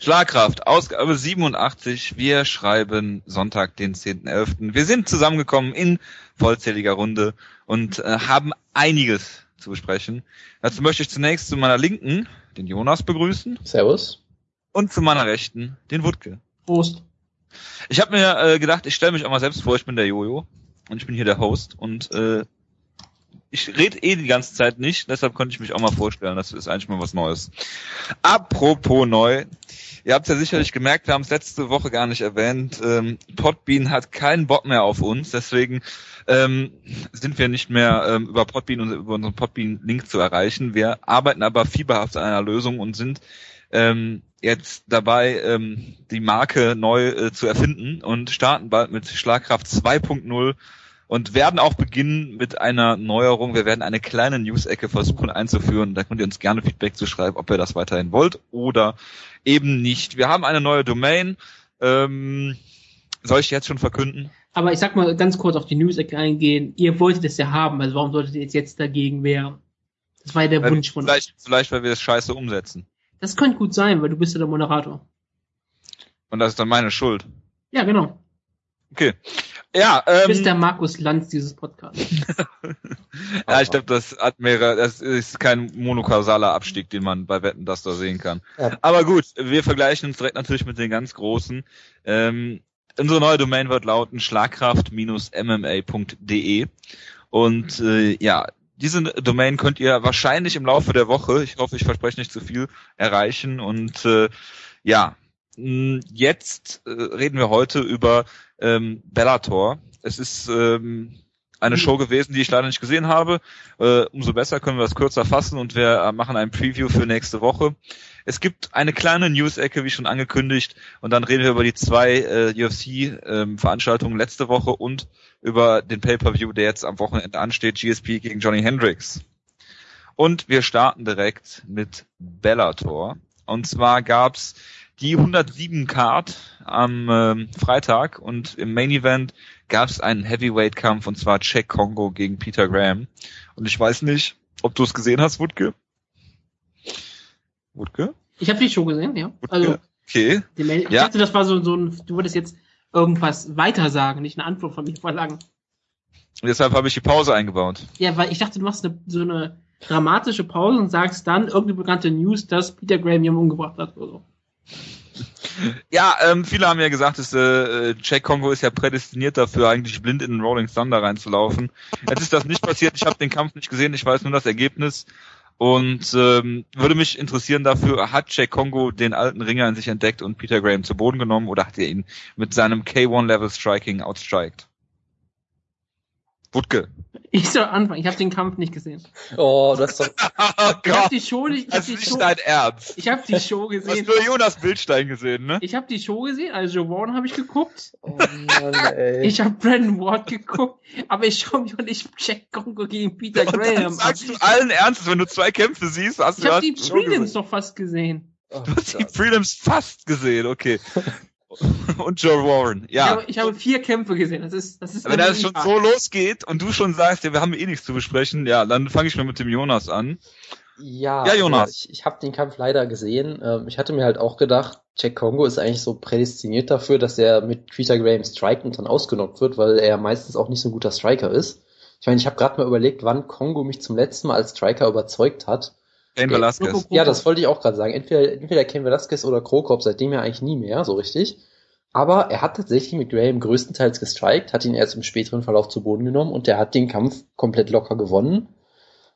Schlagkraft, Ausgabe 87. Wir schreiben Sonntag, den 10.11. Wir sind zusammengekommen in vollzähliger Runde und äh, haben einiges zu besprechen. Dazu möchte ich zunächst zu meiner Linken den Jonas begrüßen. Servus. Und zu meiner Rechten den Wutke. Prost. Ich habe mir äh, gedacht, ich stelle mich auch mal selbst vor, ich bin der Jojo und ich bin hier der Host und äh, ich rede eh die ganze Zeit nicht, deshalb konnte ich mich auch mal vorstellen, das ist eigentlich mal was Neues. Apropos neu, ihr habt ja sicherlich gemerkt, wir haben es letzte Woche gar nicht erwähnt, ähm, Podbean hat keinen Bock mehr auf uns, deswegen ähm, sind wir nicht mehr ähm, über Podbean und über unseren Podbean-Link zu erreichen. Wir arbeiten aber fieberhaft an einer Lösung und sind ähm, jetzt dabei, ähm, die Marke neu äh, zu erfinden und starten bald mit Schlagkraft 2.0 und werden auch beginnen mit einer Neuerung. Wir werden eine kleine News-Ecke versuchen einzuführen. Da könnt ihr uns gerne Feedback zu schreiben, ob ihr das weiterhin wollt oder eben nicht. Wir haben eine neue Domain. Ähm, soll ich jetzt schon verkünden? Aber ich sag mal ganz kurz auf die News-Ecke eingehen. Ihr wolltet es ja haben, also warum solltet ihr jetzt, jetzt dagegen wehren? Das war ja der Weil- Wunsch von vielleicht, vielleicht, weil wir es scheiße umsetzen. Das könnte gut sein, weil du bist ja der Moderator. Und das ist dann meine Schuld. Ja, genau. Okay. Ja, Du ähm, bist der Markus Lanz dieses Podcasts. ja ich glaube, das hat mehrere, das ist kein monokausaler Abstieg, den man bei Wetten das da sehen kann. Ja. Aber gut, wir vergleichen uns direkt natürlich mit den ganz großen. Ähm, unsere neue Domain wird lauten schlagkraft-mma.de und äh, ja, diese Domain könnt ihr wahrscheinlich im Laufe der Woche, ich hoffe, ich verspreche nicht zu viel, erreichen und äh, ja, jetzt äh, reden wir heute über ähm, Bellator. Es ist ähm, eine Mhm. Show gewesen, die ich leider nicht gesehen habe. Äh, umso besser können wir das kürzer fassen und wir äh, machen ein Preview für nächste Woche. Es gibt eine kleine News-Ecke, wie schon angekündigt, und dann reden wir über die zwei äh, UFC-Veranstaltungen letzte Woche und über den Pay-Per-View, der jetzt am Wochenende ansteht, GSP gegen Johnny Hendricks. Und wir starten direkt mit Bellator. Und zwar gab's die 107 Card am ähm, Freitag und im Main Event gab's einen Heavyweight-Kampf und zwar Jack Kongo gegen Peter Graham. Und ich weiß nicht, ob du es gesehen hast, Wutke? Wutke? Ich habe die Show gesehen, ja. Wutke? Also, okay. Mail ich Ja. dachte, das war so, so ein, du wolltest jetzt irgendwas weiter sagen, nicht eine Antwort von mir verlangen. Und deshalb habe ich die Pause eingebaut. Ja, weil ich dachte, du machst eine, so eine dramatische Pause und sagst dann irgendeine bekannte News, dass Peter Graham jemanden umgebracht hat oder so. Ja, ähm, viele haben ja gesagt, dass äh, Jack Kongo ist ja prädestiniert dafür, eigentlich blind in den Rolling Thunder reinzulaufen. Jetzt ist das nicht passiert. Ich habe den Kampf nicht gesehen. Ich weiß nur das Ergebnis. Und ähm, würde mich interessieren dafür, hat Jack Kongo den alten Ringer in sich entdeckt und Peter Graham zu Boden genommen oder hat er ihn mit seinem K1-Level Striking outstriked? Wutke. Ich soll anfangen, ich habe den Kampf nicht gesehen. Oh, du hast doch. Oh Ich habe die Show nicht, ich das habe die, ist Show, nicht dein Ernst. ich hab die Show Du hast gesehen. nur Jonas Bildstein gesehen, ne? Ich habe die Show gesehen, also Joe Warren habe ich geguckt. Oh Mann, ey. Ich habe Brandon Ward geguckt, aber ich schaue mir nicht Jack Kongo gegen Peter Und dann Graham an. sagst du allen Ernstes, wenn du zwei Kämpfe siehst, hast Ich du habe hast die Prelims gesehen. doch fast gesehen. Oh, Du hast die Gott. Prelims fast gesehen, okay. Und Joe Warren, Ich, ja. habe, ich habe vier Kämpfe gesehen. Das ist, das ist Wenn das schon so losgeht und du schon sagst, ja, wir haben eh nichts zu besprechen, ja, dann fange ich mal mit dem Jonas an. Ja, Ja, Jonas. also Ich, ich habe den Kampf leider gesehen. Ähm, Ich hatte mir halt auch gedacht, Jack Kongo ist eigentlich so prädestiniert dafür, dass er mit Peter Graham strikt und dann ausgenockt wird, weil er meistens auch nicht so ein guter Striker ist. Ich meine, ich habe gerade mal überlegt, wann Kongo mich zum letzten Mal als Striker überzeugt hat. Cain Ja, Velasquez. Ja, das wollte ich auch gerade sagen. Entweder, entweder Ken Velasquez oder Krokop, seitdem ja eigentlich nie mehr, so richtig. Aber er hat tatsächlich mit Graham größtenteils gestrikt, hat ihn erst im späteren Verlauf zu Boden genommen und der hat den Kampf komplett locker gewonnen.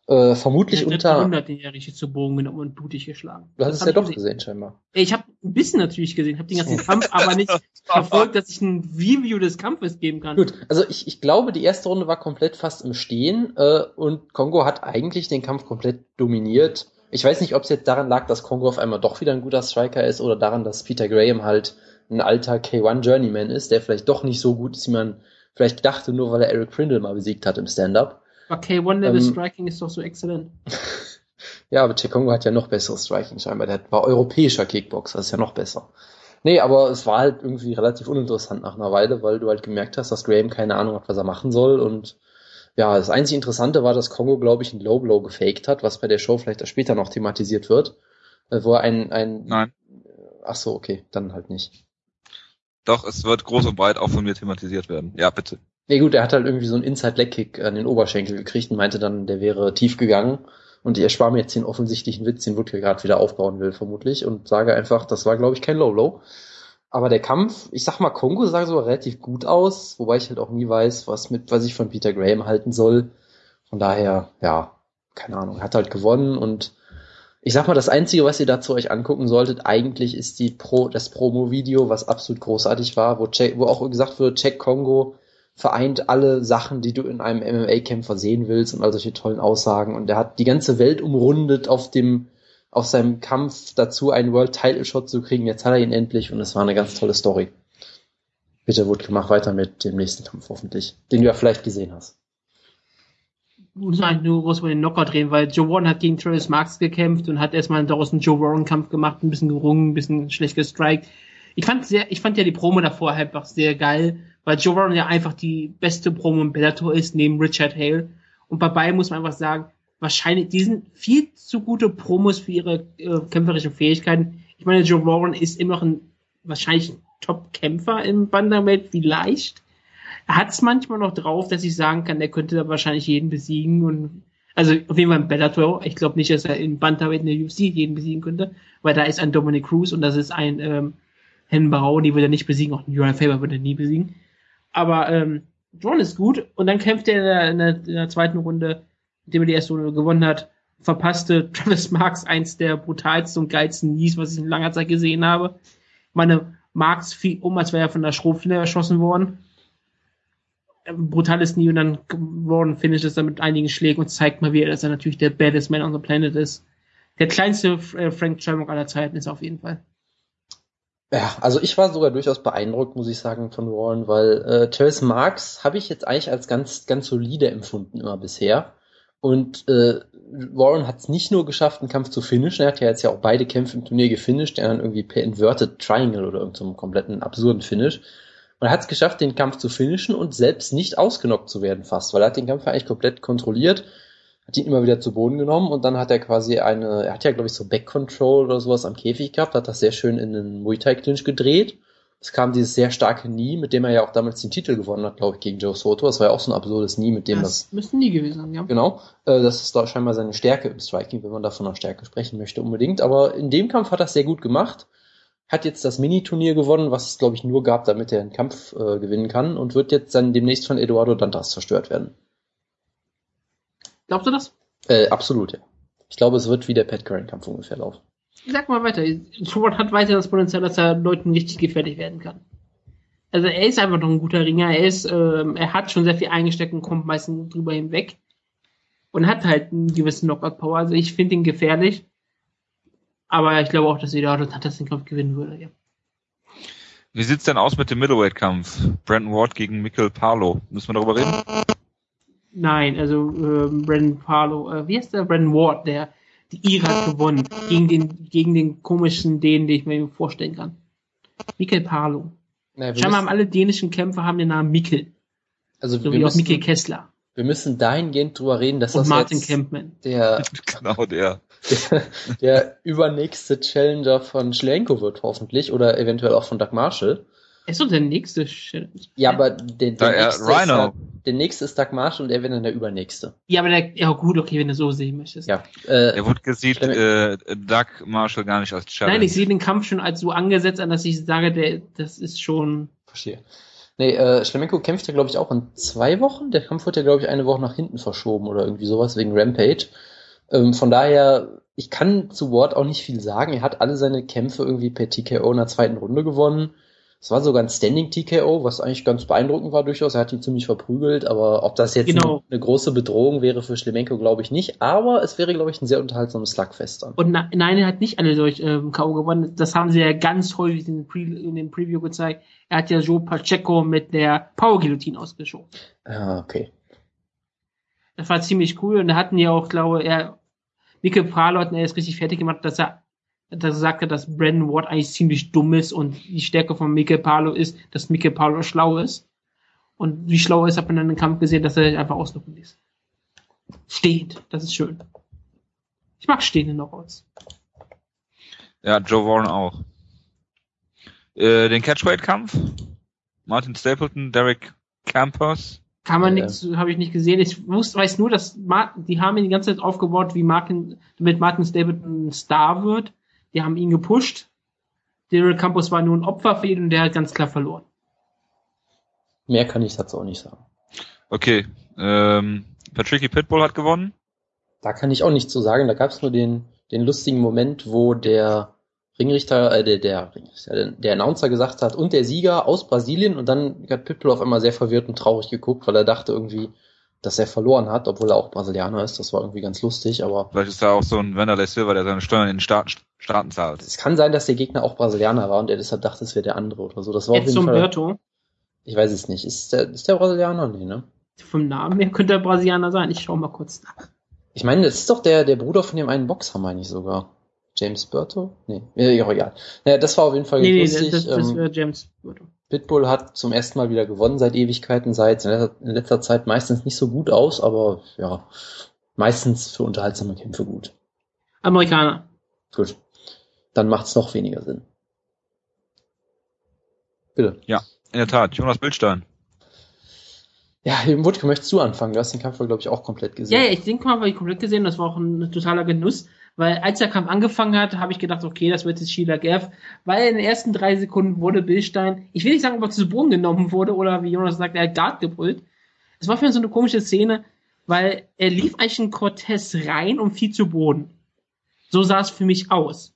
Äh, vermutlich unter. 100, den er richtig zu Bogen genommen und blutig geschlagen. Du hast Das es ja ich doch gesehen. gesehen, scheinbar. Ey, Ich habe ein bisschen natürlich gesehen, habe den ganzen Kampf, aber nicht verfolgt, dass ich ein Review des Kampfes geben kann. Gut, also ich, ich glaube, die erste Runde war komplett fast im Stehen äh, und Kongo hat eigentlich den Kampf komplett dominiert. Ich weiß nicht, ob es jetzt daran lag, dass Kongo auf einmal doch wieder ein guter Striker ist oder daran, dass Peter Graham halt ein alter K1 Journeyman ist, der vielleicht doch nicht so gut ist, wie man vielleicht dachte, nur weil er Eric Prindle mal besiegt hat im Stand-Up. Aber K1 Level Ähm, Striking ist doch so exzellent. Ja, aber Chekongo hat ja noch besseres Striking scheinbar. Der war europäischer Kickboxer, das ist ja noch besser. Nee, aber es war halt irgendwie relativ uninteressant nach einer Weile, weil du halt gemerkt hast, dass Graham keine Ahnung hat, was er machen soll. Und ja, das einzig Interessante war, dass Kongo, glaube ich, einen Low Blow gefaked hat, was bei der Show vielleicht auch später noch thematisiert wird. äh, Wo er ein, ein Nein. ach so, okay, dann halt nicht. Doch, es wird groß und breit auch von mir thematisiert werden. Ja, bitte. Nee, gut, er hat halt irgendwie so einen Inside-Leg-Kick an den Oberschenkel gekriegt und meinte dann, der wäre tief gegangen. Und ich erspare mir jetzt den offensichtlichen Witz, den Woodley gerade wieder aufbauen will, vermutlich, und sage einfach, das war, glaube ich, kein Low-Low. Aber der Kampf, ich sag mal, Kongo sah so relativ gut aus, wobei ich halt auch nie weiß, was mit, was ich von Peter Graham halten soll. Von daher, ja, keine Ahnung, hat halt gewonnen und ich sag mal, das Einzige, was ihr dazu euch angucken solltet, eigentlich ist die Pro, das Promo-Video, was absolut großartig war, wo, Check, wo auch gesagt wird, Check Kongo vereint alle Sachen, die du in einem MMA-Kämpfer sehen willst und all solche tollen Aussagen. Und er hat die ganze Welt umrundet auf dem, auf seinem Kampf dazu, einen World Title Shot zu kriegen. Jetzt hat er ihn endlich und es war eine ganz tolle Story. Bitte, Wood, mach weiter mit dem nächsten Kampf hoffentlich, den du ja vielleicht gesehen hast. muss man nur groß über den Knockout drehen, weil Joe Warren hat gegen Travis Marks gekämpft und hat erstmal daraus einen Joe Warren Kampf gemacht, ein bisschen gerungen, ein bisschen schlecht gestrikt. Ich fand sehr, ich fand ja die Promo davor einfach sehr geil, weil Joe Warren ja einfach die beste Promo im Bellator ist, neben Richard Hale. Und bei beiden muss man einfach sagen, wahrscheinlich, die sind viel zu gute Promos für ihre äh, kämpferischen Fähigkeiten. Ich meine, Joe Warren ist immer noch ein, wahrscheinlich ein Top-Kämpfer im Bantamweight, vielleicht. Er hat es manchmal noch drauf, dass ich sagen kann, er könnte da wahrscheinlich jeden besiegen und also auf jeden Fall im Bellator. Ich glaube nicht, dass er in Bantamweight in der UFC jeden besiegen könnte, weil da ist ein Dominic Cruz und das ist ein ähm, Hen Barau, die würde er nicht besiegen, auch Uriah Faber würde er nie besiegen. Aber ähm, John ist gut und dann kämpft er in der, in der, in der zweiten Runde, indem er die erste Runde gewonnen hat, verpasste Travis Marks eins der brutalsten und geilsten Knees, was ich in langer Zeit gesehen habe. Meine Marks fiel um, als wäre er von der Schrotflinte erschossen worden. Brutales Knie und dann Warren finisht es dann mit einigen Schlägen und zeigt mal wieder, dass er natürlich der baddest man on the planet ist. Der kleinste äh, Frank Shamrock aller Zeiten ist auf jeden Fall. Ja, also ich war sogar durchaus beeindruckt, muss ich sagen, von Warren, weil äh, Travis Marks habe ich jetzt eigentlich als ganz, ganz solide empfunden immer bisher. Und äh, Warren hat es nicht nur geschafft, einen Kampf zu finishen, er hat ja jetzt ja auch beide Kämpfe im Turnier gefinisht, er dann irgendwie per Inverted Triangle oder irgendeinem so kompletten absurden Finish. Und er hat es geschafft, den Kampf zu finishen und selbst nicht ausgenockt zu werden fast, weil er hat den Kampf eigentlich komplett kontrolliert, hat ihn immer wieder zu Boden genommen und dann hat er quasi eine, er hat ja glaube ich so Back Control oder sowas am Käfig gehabt, hat das sehr schön in einen Muay Thai Clinch gedreht. Es kam dieses sehr starke Knie, mit dem er ja auch damals den Titel gewonnen hat, glaube ich, gegen Joe Soto. Das war ja auch so ein absurdes Knie, mit dem das. Das müsste nie gewesen sein, ja. Genau. Äh, das ist da scheinbar seine Stärke im Striking, wenn man davon nach Stärke sprechen möchte, unbedingt. Aber in dem Kampf hat er es sehr gut gemacht. Hat jetzt das Mini-Turnier gewonnen, was es, glaube ich, nur gab, damit er einen Kampf äh, gewinnen kann und wird jetzt dann demnächst von Eduardo Dantas zerstört werden. Glaubst du das? Äh, absolut, ja. Ich glaube, es wird wie der Pat Curran-Kampf ungefähr laufen. Sag mal weiter. Schubert hat weiter das Potenzial, dass er Leuten richtig gefährlich werden kann. Also er ist einfach noch ein guter Ringer. Er ist, ähm, er hat schon sehr viel eingesteckt und kommt meistens drüber hinweg. Und hat halt einen gewissen Knockout-Power. Also ich finde ihn gefährlich. Aber ich glaube auch, dass Eduardo Dantas den Kampf gewinnen würde, ja. Wie sieht's denn aus mit dem Middleweight-Kampf? Brandon Ward gegen Mikkel Parlo. Müssen wir darüber reden? Nein, also ähm, Brandon Parlo, äh, wie heißt der? Brandon Ward, der die Ira hat gewonnen gegen den gegen den komischen Dänen, den ich mir vorstellen kann. Mikkel Parlo. Naja, wir Scheinbar haben müssen, alle dänischen Kämpfer haben den Namen Mikkel, also so wir wie auch Mikkel müssen, Kessler wir müssen dahingehend drüber reden, dass und das Martin jetzt Kempman. der, genau der. der, der übernächste Challenger von Schlenko wird, hoffentlich, oder eventuell auch von Doug Marshall. Er ist doch der nächste Challenge. Ja, aber der, der, er- nächste, ist Rhino. ja, der nächste ist Doug Marshall und er wäre dann der übernächste. Ja, aber der, ja gut, okay, wenn du so sehen möchtest. Ja, äh, Er wurde gesieht, äh, Doug Marshall gar nicht als Challenge. Nein, ich sehe den Kampf schon als so angesetzt an, dass ich sage, der, das ist schon. verstehe. Nee, äh, Schlemenko kämpft ja, glaube ich, auch in zwei Wochen. Der Kampf wird ja, glaube ich, eine Woche nach hinten verschoben oder irgendwie sowas wegen Rampage. Ähm, von daher, ich kann zu Ward auch nicht viel sagen. Er hat alle seine Kämpfe irgendwie per TKO in der zweiten Runde gewonnen. Es war sogar ein Standing TKO, was eigentlich ganz beeindruckend war durchaus. Er hat ihn ziemlich verprügelt, aber ob das jetzt Genau. eine, große Bedrohung wäre für Schlemenko, glaube ich nicht. Aber es wäre, glaube ich, ein sehr unterhaltsames Slugfest dann. Und na, nein, er hat nicht alle durch ähm, K.O. gewonnen. Das haben sie ja ganz häufig in, den Pre in dem Preview gezeigt. Er hat ja Joe Pacheco mit der Power Guillotine ausgeschoben. Ah, okay. Das war ziemlich cool. Und da hatten ja auch, glaube er, Mikkel Pralo hat ihn erst richtig fertig gemacht, dass er, er sagte, dass Brandon Ward eigentlich ziemlich dumm ist und die Stärke von Mikkel Palo ist, dass Mikkel Palo schlau ist. Und wie schlau er ist, hat man dann im Kampf gesehen, dass er einfach ausnutzen ließ. Stehend, das ist schön. Ich mag stehende Knockouts. Ja, Joe Warren auch. Äh, den Catchweight-Kampf. Martin Stapleton, Derek Campos. Kann man Ja. nichts, habe ich nicht gesehen. Ich wusste, weiß nur, dass Mar die haben ihn die ganze Zeit aufgebaut, wie Martin, damit Martin Stapleton ein Star wird. Die haben ihn gepusht. Daryl Campos war nur ein Opfer für ihn und der hat ganz klar verloren. Mehr kann ich dazu auch nicht sagen. Okay. Ähm, Patricky Pitbull hat gewonnen. Da kann ich auch nichts zu sagen. Da gab es nur den, den lustigen Moment, wo der Ringrichter, äh, der, der, Ringrichter, der, der Announcer gesagt hat, und der Sieger aus Brasilien. Und dann hat Pitbull auf einmal sehr verwirrt und traurig geguckt, weil er dachte irgendwie, dass er verloren hat, obwohl er auch Brasilianer ist. Das war irgendwie ganz lustig, aber Vielleicht ist da auch so ein Wanderlei Silva, der seine Steuern in den Staaten, Staaten zahlt. es kann sein, dass der Gegner auch Brasilianer war und er deshalb dachte, es wäre der andere oder so. Das war auf Jetzt jeden zum Fall. Berto. Ich weiß es nicht. Ist der, ist der Brasilianer? Nee, ne? Vom Namen her könnte er Brasilianer sein. Ich schau mal kurz nach. Ich meine, das ist doch der, der Bruder von dem einen Boxer, meine ich sogar. James Berto? Nee, ja, egal. Naja, das war auf jeden Fall Nee, nee, lustig. das, das ähm, wäre James Berto. Pitbull hat zum ersten Mal wieder gewonnen seit Ewigkeiten, seit in letzter, in letzter Zeit meistens nicht so gut aus, aber ja, meistens für unterhaltsame Kämpfe gut. Amerikaner. Gut. Dann macht's noch weniger Sinn. Bitte. In der Tat, Jonas Bildstein. Ja, eben Wutke, möchtest du anfangen? Du hast den Kampf, glaube ich, auch komplett gesehen. Ja, ja, ich denke mal, habe ich komplett gesehen. Das war auch ein totaler Genuss. Weil als der Kampf angefangen hat, habe ich gedacht, okay, das wird jetzt Sheila Gav. Weil in den ersten drei Sekunden wurde Billstein, ich will nicht sagen, ob er zu Boden genommen wurde oder wie Jonas sagt, er hat Guard gebrüllt. Es war für mich so eine komische Szene, weil er lief eigentlich in Cortez rein und fiel zu Boden. So sah es für mich aus.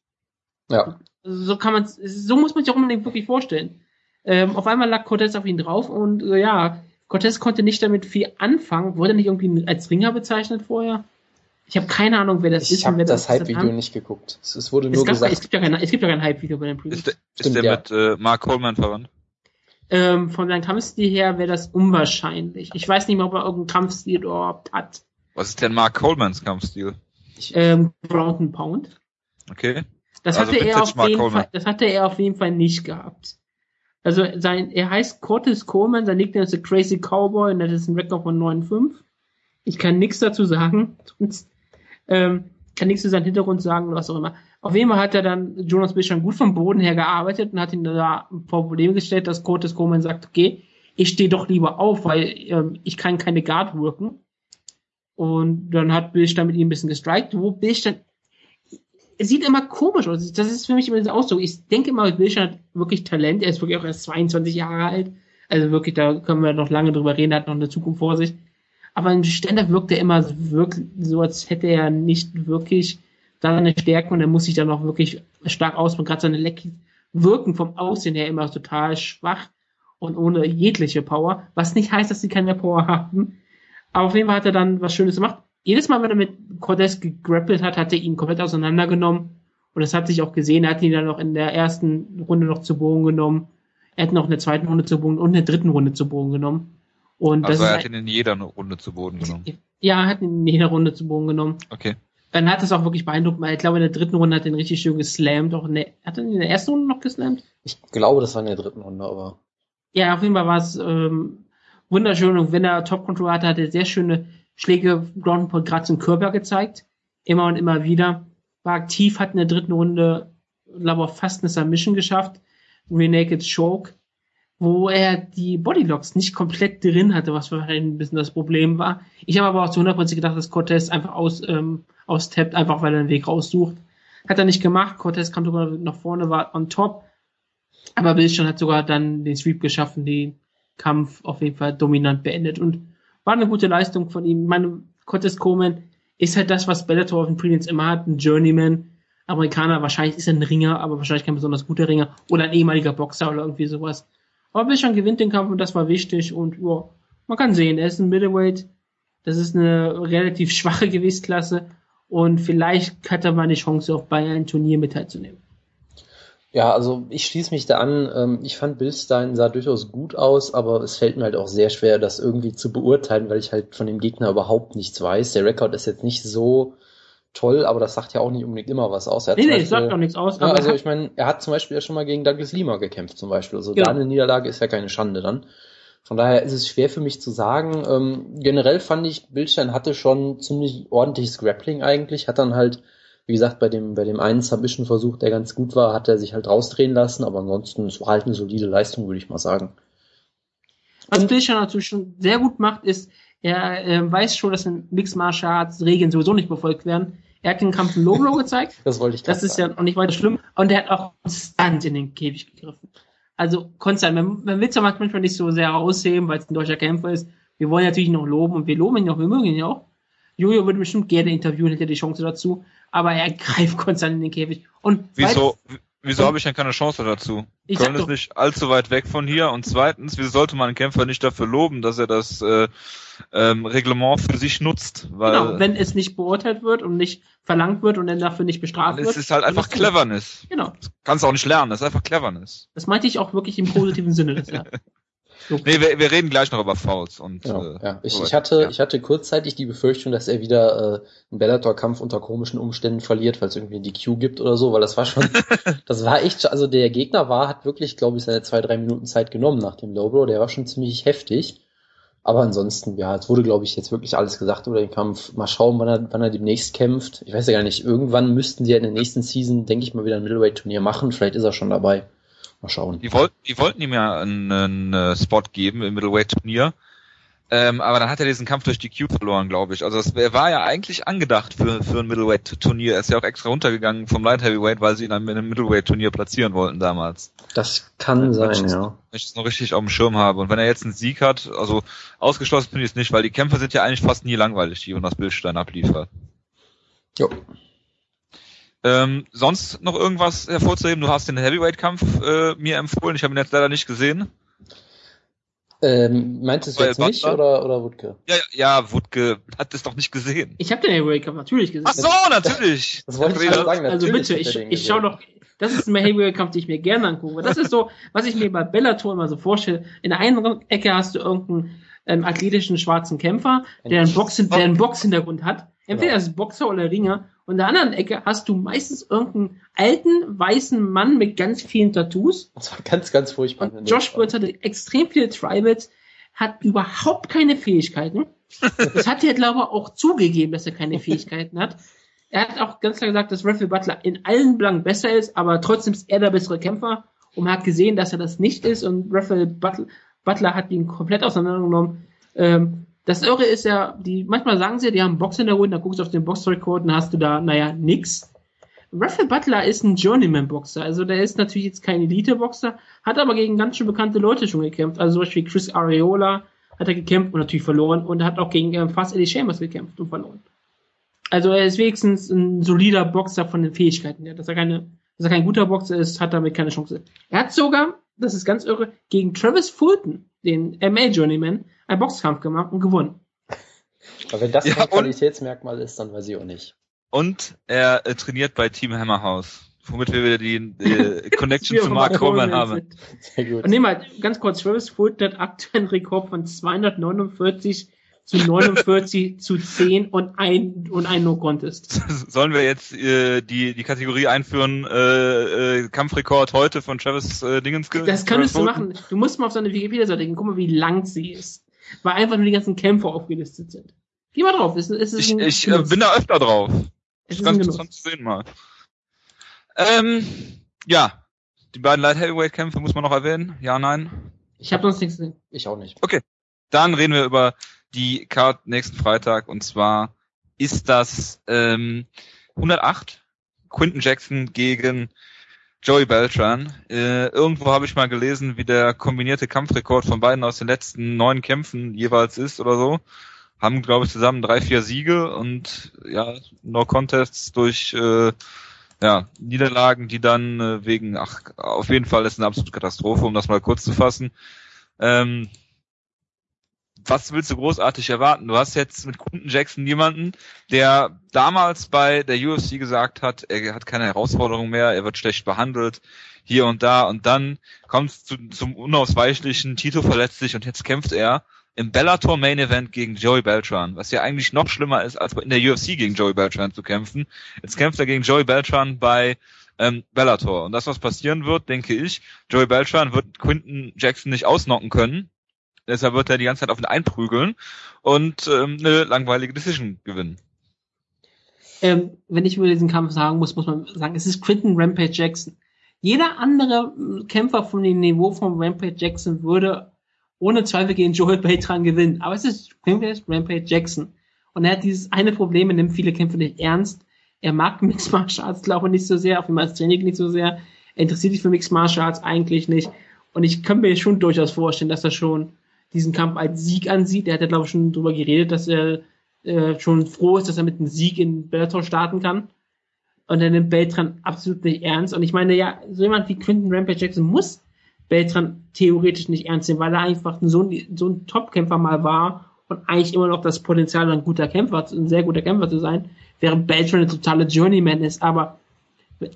ja. So kann man so muss man sich auch unbedingt wirklich vorstellen. Ähm, auf einmal lag Cortez auf ihn drauf und äh, ja, Cortez konnte nicht damit viel anfangen. Wurde er nicht irgendwie als Ringer bezeichnet vorher? Ich habe keine Ahnung, wer das ist. Ich habe das. Hype-Video nicht geguckt. Es, es wurde Es, nur gab, gesagt. es, gibt ja kein, es gibt ja kein Hype-Video bei den Previews. Ist der, ist Stimmt, der ja. mit äh, Mark Coleman verwandt? Ähm, von seinem Kampfstil her wäre das unwahrscheinlich. Ich weiß nicht mehr, ob er irgendeinen Kampfstil überhaupt hat. Was ist denn Mark Colemans Kampfstil? Ähm, Ground and Pound. Okay. Das Also hatte er auf Mark jeden Coleman. Fall, das hatte er auf jeden Fall nicht gehabt. Also sein, er heißt Curtis Coleman, sein Nickname ist The Crazy Cowboy und das ist ein Rekord von 9,5. Ich kann nichts dazu sagen. Sonst, ähm, kann nichts zu seinem Hintergrund sagen oder was auch immer. Auf jeden Fall hat er dann Jonas Bill schon gut vom Boden her gearbeitet und hat ihn da vor Probleme gestellt, dass Curtis Coleman sagt, okay, ich stehe doch lieber auf, weil ähm, ich kann keine Guard wirken. Und dann hat Billstein mit ihm ein bisschen gestrikt, wo Billstein es sieht immer komisch aus. Das ist für mich immer dieser Ausdruck. Ich denke immer, Billstein hat wirklich Talent. Er ist wirklich auch erst 22 Jahre alt. Also wirklich, da können wir noch lange drüber reden, er hat noch eine Zukunft vor sich. Aber im Ständer wirkt er immer so, als hätte er nicht wirklich seine Stärken und er muss sich dann auch wirklich stark ausbauen. Gerade seine Leck wirken vom Aussehen her immer total schwach und ohne jegliche Power. Was nicht heißt, dass sie keine Power haben. Aber auf jeden Fall hat er dann was Schönes gemacht. Jedes Mal, wenn er mit Cortez gegrappelt hat, hat er ihn komplett auseinandergenommen. Und das hat sich auch gesehen. Er hat ihn dann noch in der ersten Runde noch zu Boden genommen. Er hat noch in der zweiten Runde zu Boden und in der dritten Runde zu Boden genommen. Und Also das er ist hat ihn in jeder Runde zu Boden genommen. ja, er hat ihn in jeder Runde zu Boden genommen. Okay. Dann hat es auch wirklich beeindruckt, weil ich glaube, in der dritten Runde hat er ihn richtig schön geslammt. Auch in der, hat er ihn in der ersten Runde noch geslammt? Ich glaube, das war in der dritten Runde, aber Ja, auf jeden Fall war es ähm, wunderschön. Und wenn er Top Control hatte, hat er sehr schöne Schläge Ground and Pound gerade zum Körper gezeigt. Immer und immer wieder. War aktiv, hat in der dritten Runde, glaube ich, fast eine Submission geschafft. Rear Naked Choke. Wo er die Bodylocks nicht komplett drin hatte, was wahrscheinlich ein bisschen das Problem war. Ich habe aber auch zu 100% gedacht, dass Cortez einfach aus, ähm, austappt, einfach weil er einen Weg raussucht. Hat er nicht gemacht. Cortez kam sogar nach vorne, war on top. Aber Bildschirm hat sogar dann den Sweep geschaffen, den Kampf auf jeden Fall dominant beendet und war eine gute Leistung von ihm. Meine Cortez Coleman ist halt das, was Bellator auf den Prelims immer hat, ein Journeyman, Amerikaner, wahrscheinlich ist er ein Ringer, aber wahrscheinlich kein besonders guter Ringer oder ein ehemaliger Boxer oder irgendwie sowas. Aber Bildschirm gewinnt den Kampf und das war wichtig und ja, man kann sehen, er ist ein Middleweight, das ist eine relativ schwache Gewichtsklasse und vielleicht hat er mal eine Chance, auch bei einem Turnier mit teilzunehmen. Ja, also ich schließe mich da an. Ähm, Ich fand Billstein sah durchaus gut aus, aber es fällt mir halt auch sehr schwer, das irgendwie zu beurteilen, weil ich halt von dem Gegner überhaupt nichts weiß. Der Rekord ist jetzt nicht so toll, aber das sagt ja auch nicht unbedingt immer was aus. Er Nee, nee, Beispiel- sagt auch nichts aus, Ja, also ich meine, er hat zum Beispiel ja schon mal gegen Douglas Lima gekämpft, zum Beispiel. Also Genau. da eine Niederlage ist ja keine Schande dann. Von daher ist es schwer für mich zu sagen. Ähm, generell fand ich, Bildstein hatte schon ziemlich ordentliches Grappling eigentlich, hat dann halt Wie gesagt, bei dem, bei dem einen Submission-Versuch, der ganz gut war, hat er sich halt rausdrehen lassen, aber ansonsten, es war halt eine solide Leistung, würde ich mal sagen. Was Dillashaw natürlich schon sehr gut macht, ist, er äh, weiß schon, dass in Mixed Martial Arts Regeln sowieso nicht befolgt werden. Er hat den Kampf Low-Blow gezeigt. Das wollte ich Das ist ja auch nicht weiter schlimm. Und er hat auch konstant in den Käfig gegriffen. Also konstant. Man, man will es ja manchmal nicht so sehr ausheben, weil es ein deutscher Kämpfer ist. Wir wollen natürlich noch loben und wir loben ihn auch, wir mögen ihn auch. Jojo würde bestimmt gerne interviewen, hätte die Chance dazu. Aber er greift konstant in den Käfig. Und Wieso, wieso habe ich denn keine Chance dazu? Ich Köln sag ist doch- nicht allzu weit weg von hier und zweitens, wieso sollte man einen Kämpfer nicht dafür loben, dass er das äh, ähm, Reglement für sich nutzt? Weil genau, wenn es nicht beurteilt wird und nicht verlangt wird und dann dafür nicht bestraft wird. es ist halt einfach. Cleverness. Genau. Kannst auch nicht lernen, das ist einfach Cleverness. Das meinte ich auch wirklich im positiven Sinne. Das ja. so. Nee, wir, wir reden gleich noch über Fouls und Genau, äh, ja. Ich, ich hatte, Ja. ich hatte kurzzeitig die Befürchtung, dass er wieder äh, einen Bellator-Kampf unter komischen Umständen verliert, weil es irgendwie die Q gibt oder so, weil das war schon, das war echt, also der Gegner war, hat wirklich, glaube ich, seine zwei, drei Minuten Zeit genommen nach dem Lowbrow, der war schon ziemlich heftig. Aber ansonsten, ja, es wurde, glaube ich, jetzt wirklich alles gesagt über den Kampf. Mal schauen, wann er, wann er demnächst kämpft. Ich weiß ja gar nicht, irgendwann müssten sie ja in der nächsten Season, denke ich mal, wieder ein Middleweight-Turnier machen. Vielleicht ist er schon dabei. Mal schauen. Die, wollten, die wollten ihm ja einen, einen äh, Spot geben im Middleweight-Turnier. Ähm, aber dann hat er diesen Kampf durch die Q verloren, glaube ich. Also es er war ja eigentlich angedacht für, für ein Middleweight-Turnier. Er ist ja auch extra runtergegangen vom Light Heavyweight, weil sie ihn in einem Middleweight-Turnier platzieren wollten damals. Das kann sein, Wenn ich- ja. Wenn ich das noch richtig auf dem Schirm habe. Und wenn er jetzt einen Sieg hat, also ausgeschlossen finde ich es nicht, weil die Kämpfer sind ja eigentlich fast nie langweilig, die Jonas Bildstein abliefert. Jo. Ähm, sonst noch irgendwas hervorzuheben? Du hast den Heavyweight-Kampf äh, mir empfohlen. Ich habe ihn jetzt leider nicht gesehen. Ähm, meintest du Weil jetzt mich oder, oder Wutke? Ja, ja, Wutke hat es doch nicht gesehen. Ich habe den Heavyweight Cup natürlich gesehen. Ach so, natürlich. Das wollte ich gerade sagen. Also natürlich bitte, hat er ich, ich schau gesehen. doch, das ist ein Heavyweight-Kampf, den ich mir gerne angucke. Das ist so, was ich mir bei Bellator immer so vorstelle. In der einen Ecke hast du irgendeinen ähm, athletischen schwarzen Kämpfer, der einen, Box, der einen Boxhintergrund hat. Entweder Genau. ist es Boxer oder Ringer. Und in der anderen Ecke hast du meistens irgendeinen alten, weißen Mann mit ganz vielen Tattoos. Das war ganz, ganz furchtbar. Und Josh Burns hatte extrem viele Tribals, hat überhaupt keine Fähigkeiten. Das hat er, glaube ich, auch zugegeben, dass er keine Fähigkeiten hat. Er hat auch ganz klar gesagt, dass Raphael Butler in allen Belangen besser ist, aber trotzdem ist er der bessere Kämpfer. Und man hat gesehen, dass er das nicht ist. Und Raphael Butler, Butler hat ihn komplett auseinandergenommen. Ähm, das Irre ist ja, die, manchmal sagen sie, die haben Box in der Runde, dann guckst du auf den Boxrekord und hast du da, naja, nix. Raphael Butler ist ein Journeyman-Boxer, also der ist natürlich jetzt kein Elite-Boxer, hat aber gegen ganz schön bekannte Leute schon gekämpft, also zum Beispiel Chris Areola hat er gekämpft und natürlich verloren und hat auch gegen ähm, fast Eddie Chambers gekämpft und verloren. Also er ist wenigstens ein solider Boxer von den Fähigkeiten her, dass er keine, dass er kein guter Boxer ist, hat damit keine Chance. Er hat sogar, das ist ganz irre, gegen Travis Fulton, den MA-Journeyman, einen Boxkampf gemacht und gewonnen. Aber wenn das Ja, kein Qualitätsmerkmal ist, dann weiß ich auch nicht. Und er äh, trainiert bei Team Hammerhouse, womit wir wieder die äh, Connection zu Mark Coleman haben. Sehr gut. Und nehmen wir halt ganz kurz, Travis Fulton hat aktuell einen Rekord von 249 zu 49 zu 10 und ein, und ein No-Contest. Sollen wir jetzt äh, die die Kategorie einführen? Äh, äh, Kampfrekord heute von Travis äh, Dingens. Das könntest du machen. Du musst mal auf seine Wikipedia-Seite gehen, guck mal, wie lang sie ist. Weil einfach nur die ganzen Kämpfer aufgelistet sind. Geh mal drauf, es, es ist Ich, ich äh, bin da öfter drauf. es Ist ist ganz interessant zu sehen mal. Ähm, ja, die beiden Light Heavyweight Kämpfe muss man noch erwähnen. Ja, nein. Ich habe sonst nichts gesehen. Ich auch nicht. Dann reden wir über die Card nächsten Freitag und zwar ist das ähm, 108 Quinton Jackson gegen Joey Beltran. Äh, irgendwo habe ich mal gelesen, wie der kombinierte Kampfrekord von beiden aus den letzten neun Kämpfen jeweils ist oder so. Haben, glaube ich, zusammen drei, vier Siege und ja, No Contests durch äh, ja, Niederlagen, die dann äh, wegen, ach, auf jeden Fall ist eine absolute Katastrophe, um das mal kurz zu fassen. Ähm, was willst du großartig erwarten? Du hast jetzt mit Quinton Jackson jemanden, der damals bei der UFC gesagt hat, er hat keine Herausforderung mehr, er wird schlecht behandelt, hier und da und dann kommt es zu, zum unausweichlichen, Tito verletzt sich und jetzt kämpft er im Bellator Main Event gegen Joey Beltran, was ja eigentlich noch schlimmer ist, als in der UFC gegen Joey Beltran zu kämpfen. Jetzt kämpft er gegen Joey Beltran bei ähm, Bellator. Und das, was passieren wird, denke ich, Joey Beltran wird Quinton Jackson nicht ausnocken können. Deshalb wird er die ganze Zeit auf ihn einprügeln und ähm, eine langweilige Decision gewinnen. ähm, wenn ich über diesen Kampf sagen muss, muss man sagen, es ist Quinton Rampage Jackson. Jeder andere Kämpfer von dem Niveau von Rampage Jackson würde ohne Zweifel gegen Joel Beltran gewinnen. Aber es ist Quinton Rampage Jackson. Und er hat dieses eine Problem, er nimmt viele Kämpfe nicht ernst. Er mag Mixed Martial Arts, glaube ich, nicht so sehr, auf ihm als Training nicht so sehr. Er interessiert sich für Mixed Martial Arts eigentlich nicht. Und ich kann mir schon durchaus vorstellen, dass er schon diesen Kampf als Sieg ansieht. Er hat ja, glaube ich, schon drüber geredet, dass er äh, schon froh ist, dass er mit einem Sieg in Bellator starten kann. Und er nimmt Beltran absolut nicht ernst. Und ich meine, ja, so jemand wie Quinton Rampage Jackson muss Beltran theoretisch nicht ernst nehmen, weil er einfach so ein, so ein Topkämpfer mal war und eigentlich immer noch das Potenzial, ein guter Kämpfer, ein sehr guter Kämpfer zu sein, während Beltran eine totale Journeyman ist. Aber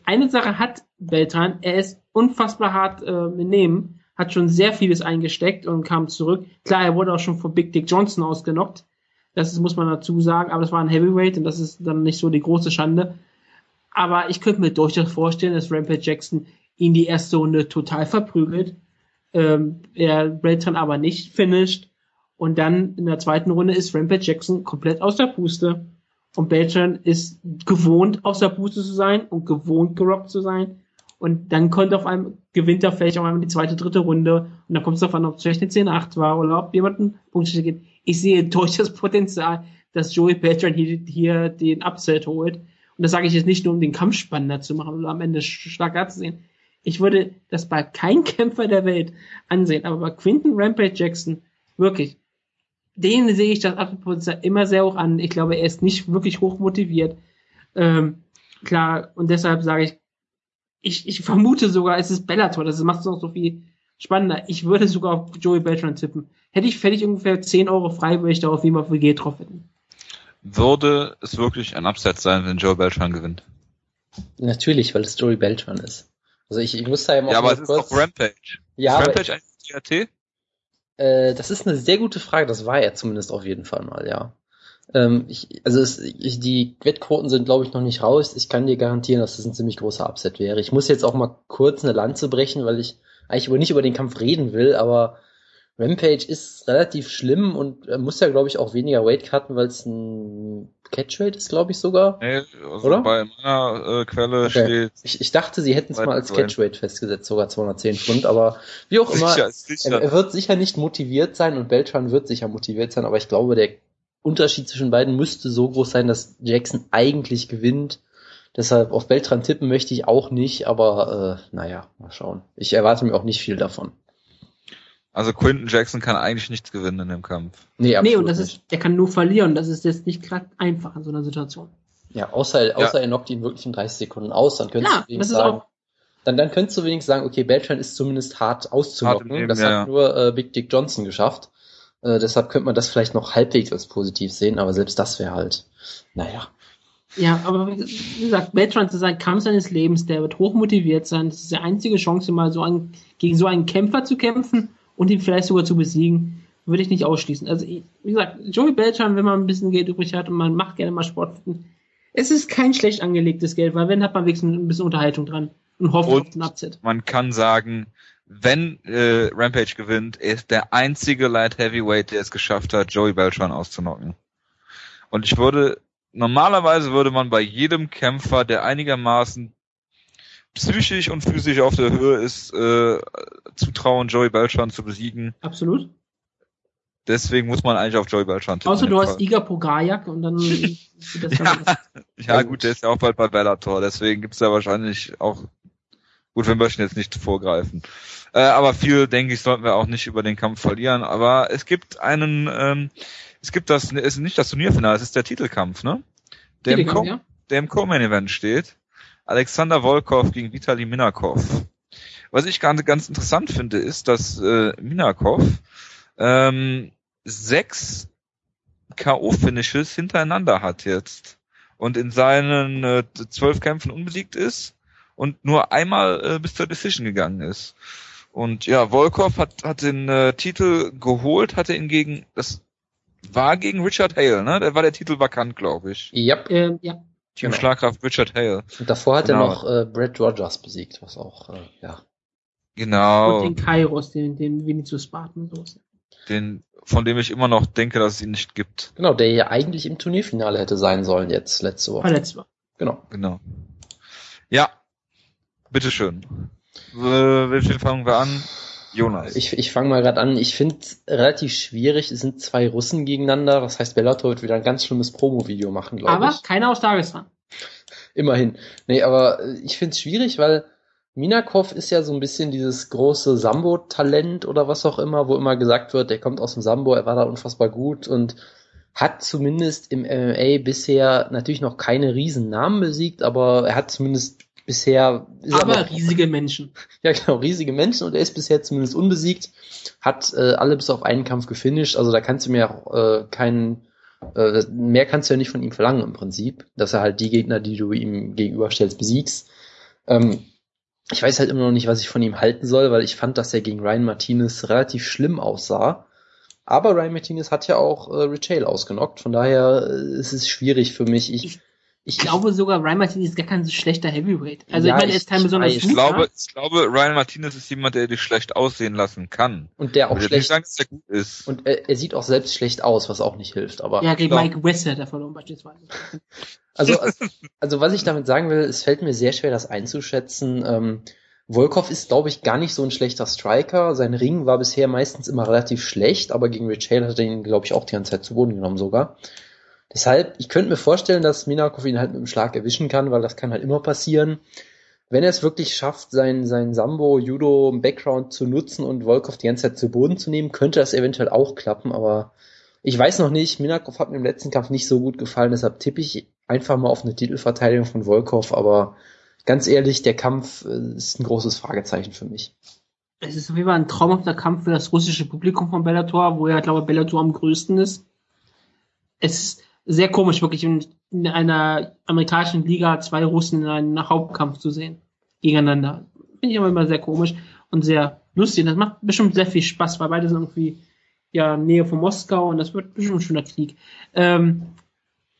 eine Sache hat Beltran, er ist unfassbar hart äh, Nehmen, hat schon sehr vieles eingesteckt und kam zurück. Klar, er wurde auch schon von Big Dick Johnson ausgenockt. Das muss man dazu sagen, aber das war ein Heavyweight und das ist dann nicht so die große Schande. Aber ich könnte mir durchaus vorstellen, dass Rampage Jackson ihn die erste Runde total verprügelt, ähm, er Beltran aber nicht finisht und dann in der zweiten Runde ist Rampage Jackson komplett aus der Puste und Beltran ist gewohnt aus der Puste zu sein und gewohnt gerockt zu sein und dann kommt auf einmal, gewinnt er vielleicht auch einmal die zweite, dritte Runde und dann kommt es davon, ob es vielleicht eine 10-8 war oder ob jemand einen Punkt geht. Ich sehe durchaus Potenzial, dass Joey Beltran hier, hier den Upset holt. Und das sage ich jetzt nicht nur, um den Kampf spannender zu machen oder am Ende stark sehen. Ich würde das bei keinem Kämpfer der Welt ansehen, aber bei Quinton Rampage Jackson, wirklich, den sehe ich das Potenzial immer sehr hoch an. Ich glaube, er ist nicht wirklich hoch motiviert. Ähm, klar, und deshalb sage ich, ich, ich vermute sogar, es ist Bellator, das macht es noch so viel spannender. Ich würde sogar auf Joey Beltran tippen. Hätte ich, hätte ich ungefähr 10 Euro frei, würde ich darauf wie auf WG drauf hätten. Würde es wirklich ein Upset sein, wenn Joey Beltran gewinnt? Natürlich, weil es Joey Beltran ist. Also ich, ich muss da ja mal Ja, aber es ist doch Rampage. Ja, ist Rampage ein THT? Äh, das ist eine sehr gute Frage. Das war er zumindest auf jeden Fall mal, ja. Ähm, ich, also es, ich, die Wettquoten sind, glaube ich, noch nicht raus. Ich kann dir garantieren, dass das ein ziemlich großer Upset wäre. Ich muss jetzt auch mal kurz eine Lanze brechen, weil ich eigentlich über, nicht über den Kampf reden will, aber Rampage ist relativ schlimm und er muss ja, glaube ich, auch weniger Weight cutten, weil es ein Catch-Rate ist, glaube ich sogar. Nee, also Oder? bei meiner äh, Quelle okay. steht. Ich, ich dachte, sie hätten es mal als Catch-Rate festgesetzt, sogar 210 Pfund, aber wie auch immer, sicher, sicher. Er, wird sicher nicht motiviert sein und Beltran wird sicher motiviert sein, aber ich glaube, der Unterschied zwischen beiden müsste so groß sein, dass Jackson eigentlich gewinnt. Deshalb auf Beltran tippen möchte ich auch nicht, aber äh, naja, mal schauen. Ich erwarte mir auch nicht viel davon. Also Quinton Jackson kann eigentlich nichts gewinnen in dem Kampf. Nee, nee und das nicht. ist, der kann nur verlieren. Das ist jetzt nicht gerade einfach in so einer Situation. Ja, außer, außer ja. er knockt ihn wirklich in 30 Sekunden aus, dann könntest ja, du wenigstens sagen, dann, dann könntest du wenigstens sagen, okay, Beltran ist zumindest hart auszunocken. Hart das ja, hat nur äh, Big Dick Johnson geschafft. Äh, deshalb könnte man das vielleicht noch halbwegs als positiv sehen, aber selbst das wäre halt, naja. Ja, aber wie gesagt, Beltran ist ein Kampf seines Lebens, der wird hochmotiviert sein. Das ist die einzige Chance, mal so an, gegen so einen Kämpfer zu kämpfen und ihn vielleicht sogar zu besiegen. Würde ich nicht ausschließen. Also, wie gesagt, Joey Beltran, wenn man ein bisschen Geld übrig hat und man macht gerne mal Sport, es ist kein schlecht angelegtes Geld, weil wenn hat man wenigstens ein bisschen Unterhaltung dran und hofft und auf den Upset. Man kann sagen, wenn äh, Rampage gewinnt, ist der einzige Light Heavyweight, der es geschafft hat, Joey Beltran auszunocken. Und ich würde, normalerweise würde man bei jedem Kämpfer, der einigermaßen psychisch und physisch auf der Höhe ist, äh, zutrauen, Joey Beltran zu besiegen. Absolut. Deswegen muss man eigentlich auf Joey Beltran tippen. Außer du hast Iga Pogajak und dann... ja, ja gut, der ist ja auch bald bei Bellator, deswegen gibt's da wahrscheinlich auch... Gut, wir möchten jetzt nicht vorgreifen. Äh, aber viel, denke ich, sollten wir auch nicht über den Kampf verlieren. Aber es gibt einen, ähm, es gibt das, es ist nicht das Turnierfinale, es ist der Titelkampf, ne? Der im, Co ja. der im Co-Main-Event steht. Alexander Volkov gegen Vitali Minakov. Was ich ganz, ganz interessant finde, ist, dass äh, Minakov ähm, sechs K.O.-Finishes hintereinander hat jetzt und in seinen äh, zwölf Kämpfen unbesiegt ist und nur einmal äh, bis zur Decision gegangen ist. Und ja, Volkov hat, hat den äh, Titel geholt, hatte ihn gegen, das war gegen Richard Hale, ne? Der war der Titel vakant, glaube ich. Yep. Ähm, ja. Genau. Schlagkraft Richard Hale. Und davor hat genau. er noch äh, Brad Rogers besiegt, was auch, äh, ja. Genau. Und den Kairos, den, den Vinicius Spartan so. Den, von dem ich immer noch denke, dass es ihn nicht gibt. Genau, der ja eigentlich im Turnierfinale hätte sein sollen jetzt, letzte Woche. Verletzt war. Genau. Genau. Ja. Bitteschön. Äh, welchen fangen wir an? Jonas. Ich, ich fange mal gerade an. Ich finde relativ schwierig. Es sind zwei Russen gegeneinander. Das heißt, Bellator wird wieder ein ganz schlimmes Promo-Video machen, glaube Aber ich. keiner aus Dagestan. Immerhin. Nee, aber äh, ich finde es schwierig, weil Minakov ist ja so ein bisschen dieses große Sambo-Talent oder was auch immer, wo immer gesagt wird, der kommt aus dem Sambo, er war da unfassbar gut und hat zumindest im MMA bisher natürlich noch keine Riesennamen besiegt, aber er hat zumindest bisher er Aber noch- riesige Menschen. ja, genau, riesige Menschen und er ist bisher zumindest unbesiegt, hat äh, alle bis auf einen Kampf gefinisht, also da kannst du mir auch äh, keinen, äh, mehr kannst du ja nicht von ihm verlangen im Prinzip, dass er halt die Gegner, die du ihm gegenüberstellst, besiegst. Ähm, ich weiß halt immer noch nicht, was ich von ihm halten soll, weil ich fand, dass er gegen Ryan Martinez relativ schlimm aussah. Aber Ryan Martinez hat ja auch äh, Rich Hale ausgenockt, von daher äh, ist es schwierig für mich. Ich, Ich- Ich glaube sogar, Ryan Martinez ist gar kein so schlechter Heavyweight. Also Ja, ich meine, er ist kein besonders ich ich guter. glaube, ich glaube, Ryan Martinez ist jemand, der dich schlecht aussehen lassen kann. und der auch schlecht, sagen, dass er gut ist. und er, er sieht auch selbst schlecht aus, was auch nicht hilft, aber. Ja, gegen Doch. Mike West hat er verloren beispielsweise. Also, also was ich damit sagen will, es fällt mir sehr schwer, das einzuschätzen. Ähm, Volkov ist, glaube ich, gar nicht so ein schlechter Striker. Sein Ring war bisher meistens immer relativ schlecht, aber gegen Rich Hale hat er ihn, glaube ich, auch die ganze Zeit zu Boden genommen sogar. Deshalb, ich könnte mir vorstellen, dass Minakov ihn halt mit dem Schlag erwischen kann, weil das kann halt immer passieren. Wenn er es wirklich schafft, sein, sein Sambo, Judo, Background zu nutzen und Volkov die ganze Zeit zu Boden zu nehmen, könnte das eventuell auch klappen, aber ich weiß noch nicht. Minakov hat mir im letzten Kampf nicht so gut gefallen, deshalb tippe ich einfach mal auf eine Titelverteidigung von Volkov, aber ganz ehrlich, der Kampf äh, ist ein großes Fragezeichen für mich. Es ist auf jeden Fall ein traumhafter Kampf für das russische Publikum von Bellator, wo ja, glaube ich, Bellator am größten ist. Es ist sehr komisch, wirklich in, in einer amerikanischen Liga zwei Russen in einem Hauptkampf zu sehen. Gegeneinander. Finde ich aber immer sehr komisch und sehr lustig. Das macht bestimmt sehr viel Spaß, weil beide sind irgendwie ja Nähe von Moskau und das wird bestimmt ein schöner Krieg. Ähm,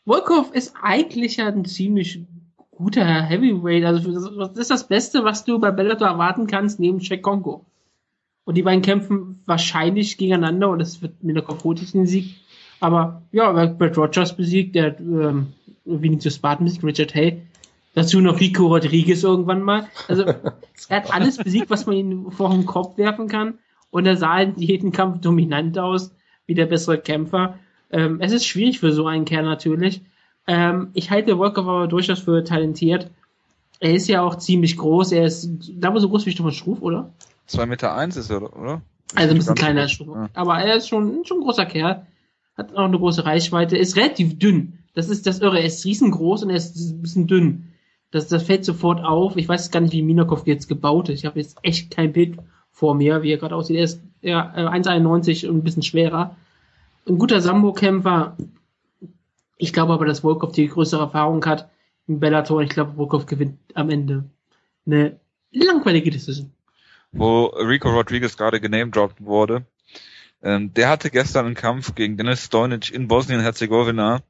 Volkov ist eigentlich ja ein ziemlich guter Heavyweight. Also das ist das Beste, was du bei Bellator erwarten kannst, neben Jack Kongo. Und die beiden kämpfen wahrscheinlich gegeneinander und es wird holt den Sieg. Aber ja, wer hat Brad Rogers besiegt, der hat ähm, Vinicius Spartan besiegt, Richard Hay. Dazu noch Rico Rodriguez irgendwann mal. Also er hat alles besiegt, was man ihm vor den Kopf werfen kann. Und er sah in jedem Kampf dominant aus, wie der bessere Kämpfer. Ähm, es ist schwierig für so einen Kerl natürlich. Ähm, ich halte Volkov aber durchaus für talentiert. Er ist ja auch ziemlich groß. Er ist, ich, so groß wie Stefan Struf, oder? Zwei Meter eins ist er, oder? Also ein bisschen kleiner Struf. Ja. Aber er ist schon, schon ein großer Kerl. Hat auch eine große Reichweite. Ist relativ dünn. Das ist das Irre. Er ist riesengroß und er ist ein bisschen dünn. Das, das fällt sofort auf. Ich weiß gar nicht, wie Minakov jetzt gebaut ist. Ich habe jetzt echt kein Bild vor mir, wie er gerade aussieht. Er ist ja, äh, 1,91 und ein bisschen schwerer. Ein guter Sambo-Kämpfer. Ich glaube aber, dass Volkov die größere Erfahrung hat im Bellator. Ich glaube, Volkov gewinnt am Ende eine langweilige Decision. Wo Rico Rodriguez gerade genamedroppt wurde. Ähm, der hatte gestern einen Kampf gegen Dennis Stojnic in Bosnien-Herzegowina.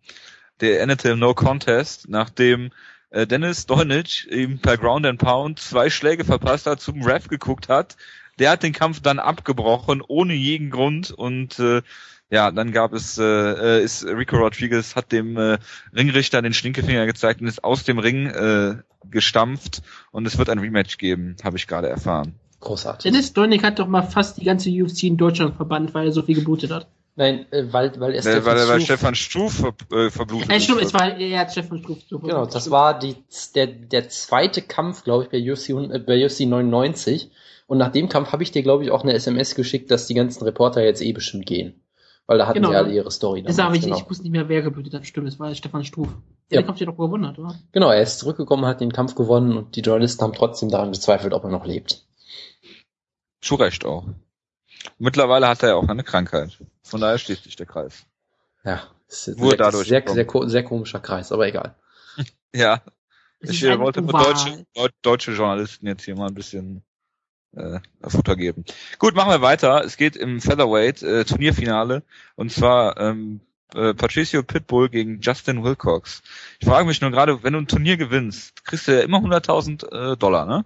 Der endete im No Contest, nachdem äh, Dennis Stojnic ihm per Ground and Pound zwei Schläge verpasst hat, zum Ref geguckt hat. Der hat den Kampf dann abgebrochen, ohne jeden Grund und äh, ja, dann gab es, äh, äh, ist Rico Rodriguez hat dem äh, Ringrichter den Stinkefinger gezeigt und ist aus dem Ring äh, gestampft und es wird ein Rematch geben, habe ich gerade erfahren. Großartig. Dennis Dolnik hat doch mal fast die ganze UFC in Deutschland verbannt, weil er so viel geblutet hat. Nein, äh, weil, weil er Weil, weil, er- weil Stefan Struf ver, äh, verblutet Äh, stimmt, es war, er hat Stefan Struff so Genau, das war die, der, der zweite Kampf, glaube ich, bei UFC, äh, bei UFC 99. Und nach dem Kampf habe ich dir, glaube ich, auch eine SMS geschickt, dass die ganzen Reporter jetzt eh bestimmt gehen. Weil da hatten Genau. sie alle ihre Story. Das damals, habe ich, genau. ich wusste nicht mehr, wer geblutet hat. Stimmt, es war Stefan Struff. Der Ja. den Kampf ja doch gewonnen hat, oder? genau, er ist zurückgekommen, hat den Kampf gewonnen und die Journalisten haben trotzdem daran gezweifelt, ob er noch lebt. Zu Recht auch. Mittlerweile hat er ja auch eine Krankheit. Von daher schließt sich der Kreis. Ja, ist ein Nur sehr, dadurch sehr, sehr, sehr komischer Kreis, aber egal. Ja, ich äh, wollte Oval. deutsche, deu- deutsche Journalisten jetzt hier mal ein bisschen äh, Futter geben. Gut, machen wir weiter. Es geht im Featherweight äh, Turnierfinale und zwar ähm, äh, Patricio Pitbull gegen Justin Wilcox. Ich frage mich nur gerade, wenn du ein Turnier gewinnst, kriegst du ja immer 100.000 äh, Dollar, ne?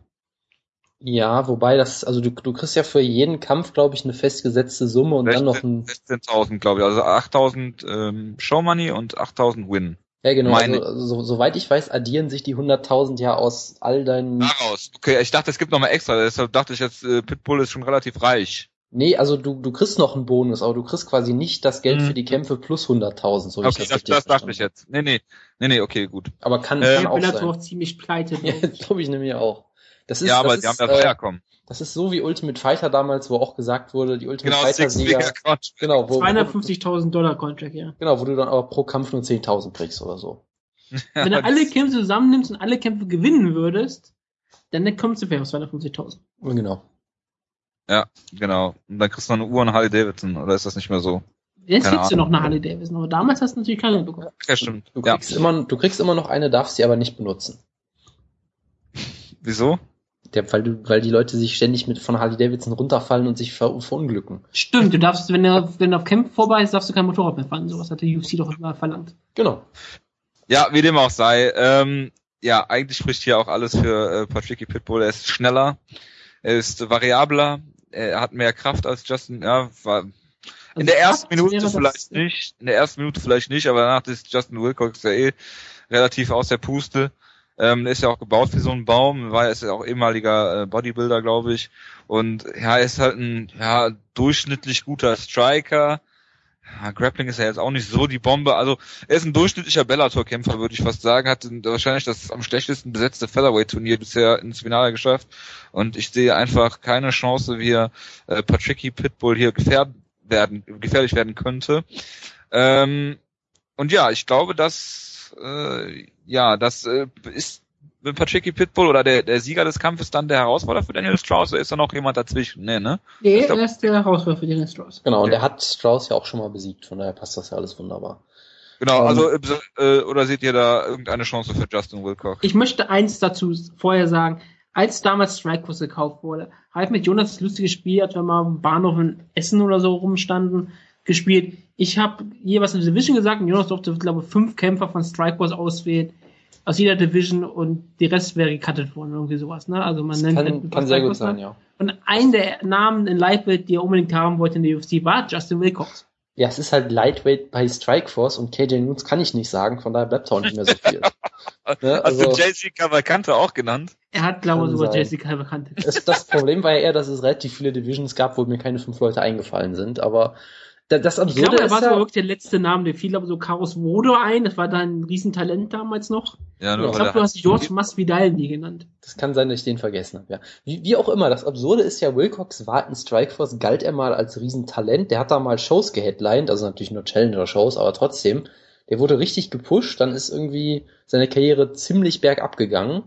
Ja, wobei das, also du, du kriegst ja für jeden Kampf, glaube ich, eine festgesetzte Summe und dann noch ein. 16.000, glaube ich. Also 8.000 ähm, Showmoney und 8.000 Win. Ja, genau. Meine- Also, so, soweit ich weiß, addieren sich die 100.000 ja aus all deinen. Daraus. Okay, ich dachte, es gibt noch mal extra. Deshalb dachte ich jetzt, äh, Pitbull ist schon relativ reich. Nee, also du, du kriegst noch einen Bonus, aber du kriegst quasi nicht das Geld Mhm. für die Kämpfe plus 100.000, so wie Okay, ich das, das das dachte verstanden ich jetzt. Nee, nee. Nee, nee, okay, gut. Aber kann, Äh, kann auch Bellator sein. ziemlich pleite. Ja, glaub ich. glaube ich nämlich auch. Das ist, ja, aber das die haben ist, das äh, herkommen. das ist so wie Ultimate Fighter damals, wo auch gesagt wurde, die Ultimate Genau, Fighter Sieger, genau, wo, wo, 250.000 Dollar Contract, ja. genau, wo du dann aber pro Kampf nur 10.000 kriegst oder so. Wenn du alle Kämpfe zusammennimmst und alle Kämpfe gewinnen würdest, dann kommst du vielleicht auf 250.000. Genau. Ja, genau. Und dann kriegst du noch eine Uhr und Harley Davidson, oder ist das nicht mehr so? Jetzt kriegst du noch eine Harley Davidson, aber damals hast du natürlich keine bekommen. Ja, stimmt. Du Ja. kriegst immer, du kriegst immer noch eine, darfst sie aber nicht benutzen. Wieso? Der, weil du, weil die Leute sich ständig mit von Harley Davidson runterfallen und sich ver, verunglücken. Stimmt, du darfst, wenn du, wenn du auf Kämpfe vorbei ist, darfst du kein Motorrad mehr fahren. Sowas hat der UFC doch immer verlangt. Genau. Ja, wie dem auch sei. Ähm, ja, eigentlich spricht hier auch alles für äh, Patricky Pitbull. Er ist schneller, er ist variabler, er hat mehr Kraft als Justin. Ja, war in Also der ersten Minute vielleicht nicht. In der ersten Minute vielleicht nicht, aber danach ist Justin Wilcox ja eh relativ aus der Puste. Ähm, ist ja auch gebaut wie so ein Baum, war ist ja auch ehemaliger äh, Bodybuilder, glaube ich. Und ja, ist halt ein ja, durchschnittlich guter Striker. Ja, Grappling ist ja jetzt auch nicht so die Bombe. Also er ist ein durchschnittlicher Bellator-Kämpfer, würde ich fast sagen. Hat wahrscheinlich das am schlechtesten besetzte Featherweight-Turnier bisher ins Finale geschafft. Und ich sehe einfach keine Chance, wie er äh, Patricky Pitbull hier gefährd werden, gefährlich werden könnte. Ähm, und ja, ich glaube, dass äh, ja, das äh, ist mit Patricky Pitbull oder der, der Sieger des Kampfes dann der Herausforderer für Daniel Strauss oder ist da noch jemand dazwischen? Nee, ne? Nee, glaub- er ist der Herausforderer für Dennis Strauss. Genau, und Ja. er hat Strauss ja auch schon mal besiegt, von daher passt das ja alles wunderbar. Genau, Ähm, also äh, oder seht ihr da irgendeine Chance für Justin Wilcox? Ich möchte eins dazu vorher sagen. Als damals Strikeforce gekauft wurde, habe ich mit Jonas das lustige Spiel, als wir mal am Bahnhof in Essen oder so rumstanden, gespielt. Ich habe jeweils eine Division gesagt und Jonas durfte, glaube ich, fünf Kämpfer von Strikeforce auswählen aus jeder Division und die Rest wäre gecuttet worden, irgendwie sowas. Ne? Also man Das nennt kann, kann sehr gut sein, ja. Und ein der Namen in Lightweight, die er unbedingt haben wollte in der UFC, war Justin Wilcox. Ja, es ist halt Lightweight bei Strikeforce und KJ Nunes kann ich nicht sagen, von daher bleibt auch nicht mehr so viel. Ne, Hast du also- JC Cavalcante auch genannt? Er hat, glaube ich, sogar. Jessica bekannt. Es, das Problem war ja eher, dass es relativ viele Divisions gab, wo mir keine fünf Leute eingefallen sind, aber da- das Ich Absurde glaube, er ist war sogar ja, wirklich der letzte Name, der fiel aber so Karos Wodo ein. Das war da ein Riesentalent damals noch. Ja, Ja, nur Ich glaube, du hast George Masvidal nie genannt. das kann sein, dass ich den vergessen habe, ja. Wie, wie auch immer, das Absurde ist ja, Wilcox war in Strikeforce, galt er mal als Riesentalent, der hat da mal Shows geheadlined, also natürlich nur Challenger-Shows, aber trotzdem, der wurde richtig gepusht, dann ist irgendwie seine Karriere ziemlich bergab gegangen.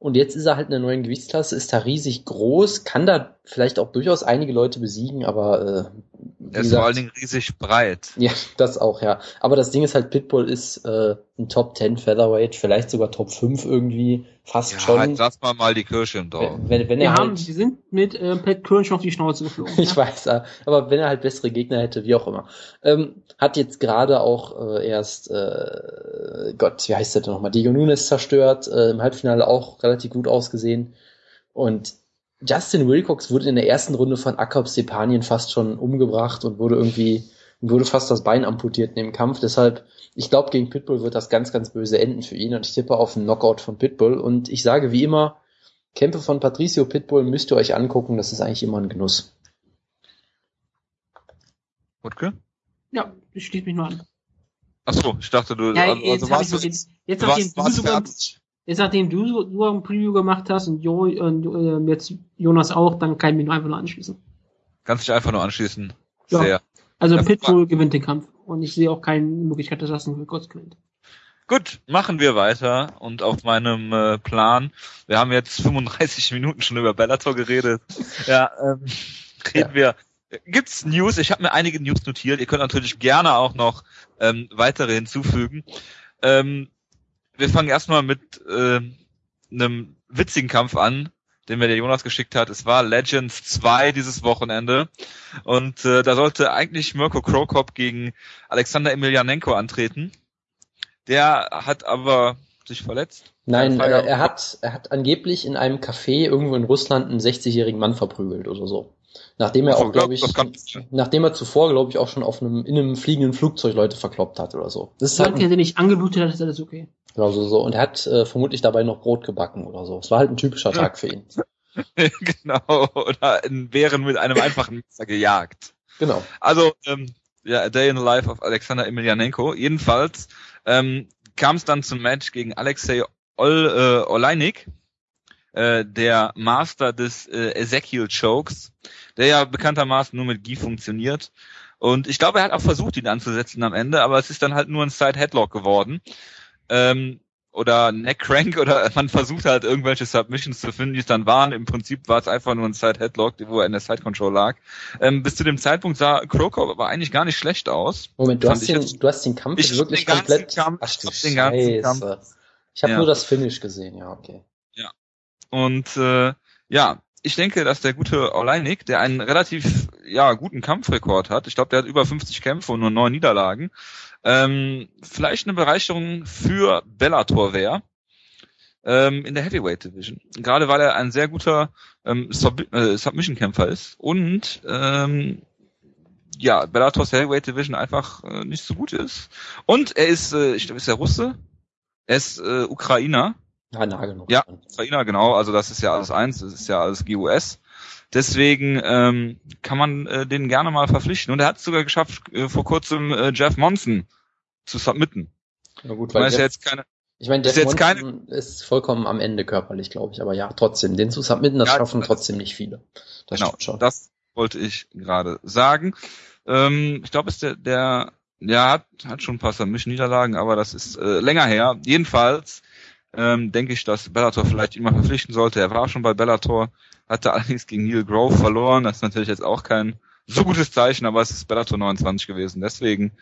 Und jetzt ist er halt in der neuen Gewichtsklasse, ist da riesig groß, kann da vielleicht auch durchaus einige Leute besiegen, aber äh, wie Er ist vor allen Dingen riesig breit. Ja, das auch, ja. Aber das Ding ist halt, Pitbull ist äh, ein Top 10 Featherweight, vielleicht sogar Top 5 irgendwie, fast Ja, schon. jetzt lass mal mal die Kirsche im Dorf. Wenn, wenn, wenn Wir er haben, halt, die sind mit äh, Pat Kirsch auf die Schnauze geflogen. ich weiß, ja, aber wenn er halt bessere Gegner hätte, wie auch immer. Ähm, hat jetzt gerade auch äh, erst, äh, Gott, wie heißt der denn nochmal, Diego Nunes zerstört, äh, im Halbfinale auch relativ gut ausgesehen. Und Justin Wilcox wurde in der ersten Runde von Akop Sepanien fast schon umgebracht und wurde irgendwie, wurde fast das Bein amputiert in dem Kampf. Deshalb, ich glaube, gegen Pitbull wird das ganz, ganz böse enden für ihn und ich tippe auf einen Knockout von Pitbull. Und ich sage wie immer, Kämpfe von Patricio Pitbull müsst ihr euch angucken, das ist eigentlich immer ein Genuss. Wutke? Ja, ich schließe mich nur an. Ach so, ich dachte du, Ja, also, jetzt, also warst du, so, jetzt, jetzt du warst, sogar, jetzt nachdem du, so- du ein Preview gemacht hast und, jo, und äh, jetzt Jonas auch, dann kann ich mich nur einfach nur anschließen. Kannst dich einfach nur anschließen. Ja. Sehr. Also Ja, Pitbull gewinnt den Kampf und ich sehe auch keine Möglichkeit, dass Justin Wilcox gewinnt. Gut, machen wir weiter und auf meinem äh, Plan. Wir haben jetzt 35 Minuten schon über Bellator geredet. Ja, ähm, reden Ja. wir. Gibt's News? Ich habe mir einige News notiert. Ihr könnt natürlich gerne auch noch ähm, weitere hinzufügen. Ähm, wir fangen erstmal mit äh, einem witzigen Kampf an, den mir der Jonas geschickt hat. Es war Legends 2 dieses Wochenende. Und äh, da sollte eigentlich Mirko Krokop gegen Alexander Emelianenko antreten. Der hat aber sich verletzt? Nein, äh, er hat, er hat angeblich in einem Café irgendwo in Russland einen 60-jährigen Mann verprügelt oder so. Nachdem er auch, glaube ich, kann- nachdem er zuvor, glaube ich, auch schon auf einem, in einem fliegenden Flugzeug Leute verkloppt hat oder so. Das ist halt Solange er ein, sie nicht angeblutet hat, ist alles okay. Genau so, so. Und er hat äh, vermutlich dabei noch Brot gebacken oder so. Es war halt ein typischer. Tag für ihn. genau, oder einen Bären mit einem einfachen Messer gejagt. Genau. Also, ähm, ja, A Day in the Life of Alexander Emelianenko. Jedenfalls ähm, kam es dann zum Match gegen Alexei Ol, äh, Oleinik, äh, der Master des äh, Ezekiel Chokes, der ja bekanntermaßen nur mit Gi funktioniert. Und ich glaube, er hat auch versucht, ihn anzusetzen am Ende, aber es ist dann halt nur ein Side Headlock geworden. Ähm, oder Neck Crank oder man versucht halt irgendwelche Submissions zu finden, die es dann waren. Im Prinzip war es einfach nur ein Side Headlock, wo er in der Side Control lag. Ähm, bis zu dem Zeitpunkt sah Croker aber eigentlich gar nicht schlecht aus. Moment, du hast, den, jetzt- du hast den Kampf Ich wirklich den komplett. Kampf- Ach ich du den ganzen Kampf. Ich habe Ja. nur das Finish gesehen, ja, okay. Und äh, ja, ich denke, dass der gute Oleinik, der einen relativ ja guten Kampfrekord hat, ich glaube, der hat über 50 Kämpfe und nur neun Niederlagen, ähm, vielleicht eine Bereicherung für Bellator wäre ähm, in der Heavyweight Division. Gerade weil er ein sehr guter ähm, Sub äh, Submission-Kämpfer ist und ähm, ja, Bellators Heavyweight Division einfach äh, nicht so gut ist. Und er ist, äh, ich glaube, ist er Russe? Er ist äh, Ukrainer. Ja, nah genug. Ja. Ukrainer, genau, also das ist ja alles eins, das ist ja alles GUS. Deswegen ähm, kann man äh, den gerne mal verpflichten. Und er hat es sogar geschafft, äh, vor kurzem äh, Jeff Monson zu submitten. Na gut, Weil ist ja Jeff, jetzt keine. ich meine, ist Jeff jetzt keine- Monson ist vollkommen am Ende körperlich, glaube ich. Aber ja, trotzdem, den zu submitten, das Ja, schaffen trotzdem nicht viele. Das genau, schon. das wollte ich gerade sagen. Ähm, ich glaube, ist der, der, ja, hat, hat schon ein paar Submission-Niederlagen, aber das ist äh, länger her. Jedenfalls ähm, denke ich, dass Bellator vielleicht ihn mal verpflichten sollte. Er war schon bei Bellator, hatte allerdings gegen Neil Grove verloren. Das ist natürlich jetzt auch kein so gutes Zeichen, aber es ist Bellator 29 gewesen. Deswegen,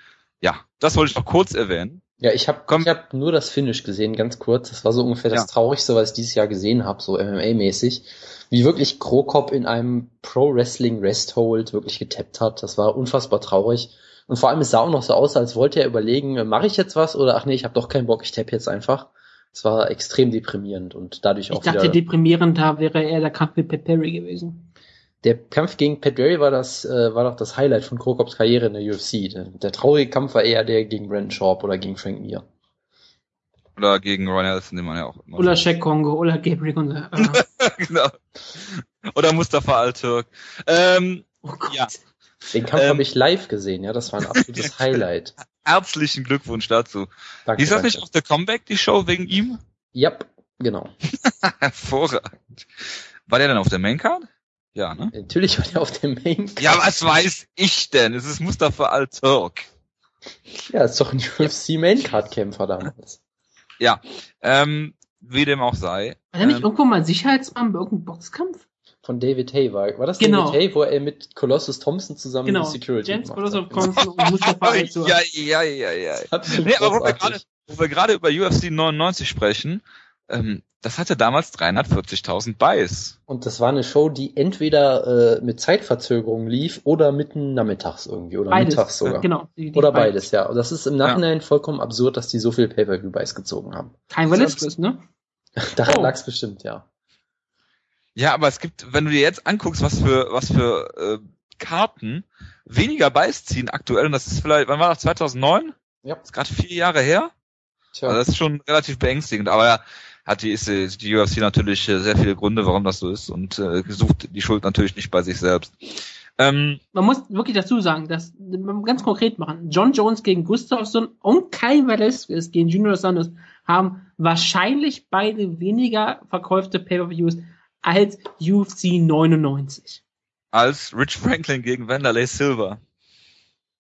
ja, das wollte ich noch kurz erwähnen. Ja, ich habe hab nur das Finish gesehen, ganz kurz. Das war so ungefähr das Ja. Traurigste, was ich dieses Jahr gesehen habe, so MMA-mäßig. Wie wirklich Krokop in einem Pro-Wrestling-Rest-Hold wirklich getappt hat. Das war unfassbar traurig. Und vor allem, es sah auch noch so aus, als wollte er überlegen, äh, mache ich jetzt was oder ach nee, ich habe doch keinen Bock, ich tapp jetzt einfach. Es war extrem deprimierend und dadurch Ich auch dachte, wieder... deprimierend da wäre eher der Kampf mit Pat Perry gewesen. Der Kampf gegen Pat Barry war das, äh, war doch das Highlight von Krokops Karriere in der UFC. Der, der traurige Kampf war eher der gegen Brandon Sharp oder gegen Frank Mir. Oder gegen Ron Nelson, den man ja auch immer Oder Shaq Kongo, oder Gabriel und äh, genau. Oder Mustafa Al-Turk. Ähm, Oh Gott. Ja. Den Kampf Ähm. habe ich live gesehen, ja, das war ein absolutes Highlight. Herzlichen Glückwunsch dazu. Danke, Hieß das danke. nicht auch der Comeback, die Show wegen ihm? Yep, genau. Hervorragend. War der dann auf der Maincard? Ja, ne? Natürlich war der auf dem Main. Ja, was weiß ich denn? Es ist Mustafa Al-Turk. Ja, ist doch ein UFC Maincard Kämpfer damals. Ähm, wie dem auch sei. War der nicht Ähm, irgendwo mal Sicherheitsmann bei irgendeinem Boxkampf? Von David Hay war, war das Genau. David Hay, wo er mit Colossus Thompson zusammen Genau. die Security James gemacht Colossus hat? Thompson und Mustafa ja, ja, ja, ja. Absolut Nee, aber wo wir gerade, wo wir gerade über UFC 99 sprechen, ähm, das hatte damals 340.000 Buys. Und das war eine Show, die entweder äh, mit Zeitverzögerung lief oder mitten nachmittags irgendwie oder Beides. mittags sogar. Genau. die- die Oder beiden. beides, ja. Und das ist im Nachhinein vollkommen absurd, dass die so viel Pay-Per-View-Buys gezogen haben. Kein Velasquez, ne? Daran Oh. lag's bestimmt, ja. Ja, aber es gibt, wenn du dir jetzt anguckst, was für, was für äh, Karten weniger Buys ziehen aktuell, und das ist vielleicht, wann war das, 2009? Ja. Das ist gerade vier Jahre her. Tja. Also das ist schon relativ beängstigend, aber ja, hat die, ist äh, die UFC natürlich äh, sehr viele Gründe, warum das so ist und äh, sucht die Schuld natürlich nicht bei sich selbst. Ähm, Man muss wirklich dazu sagen, dass, man ganz konkret machen, John Jones gegen Gustafsson und Kai Velasquez gegen Junior Santos haben wahrscheinlich beide weniger verkaufte Pay-Per-Views als UFC 99. als Rich Franklin gegen Wanderlei Silver.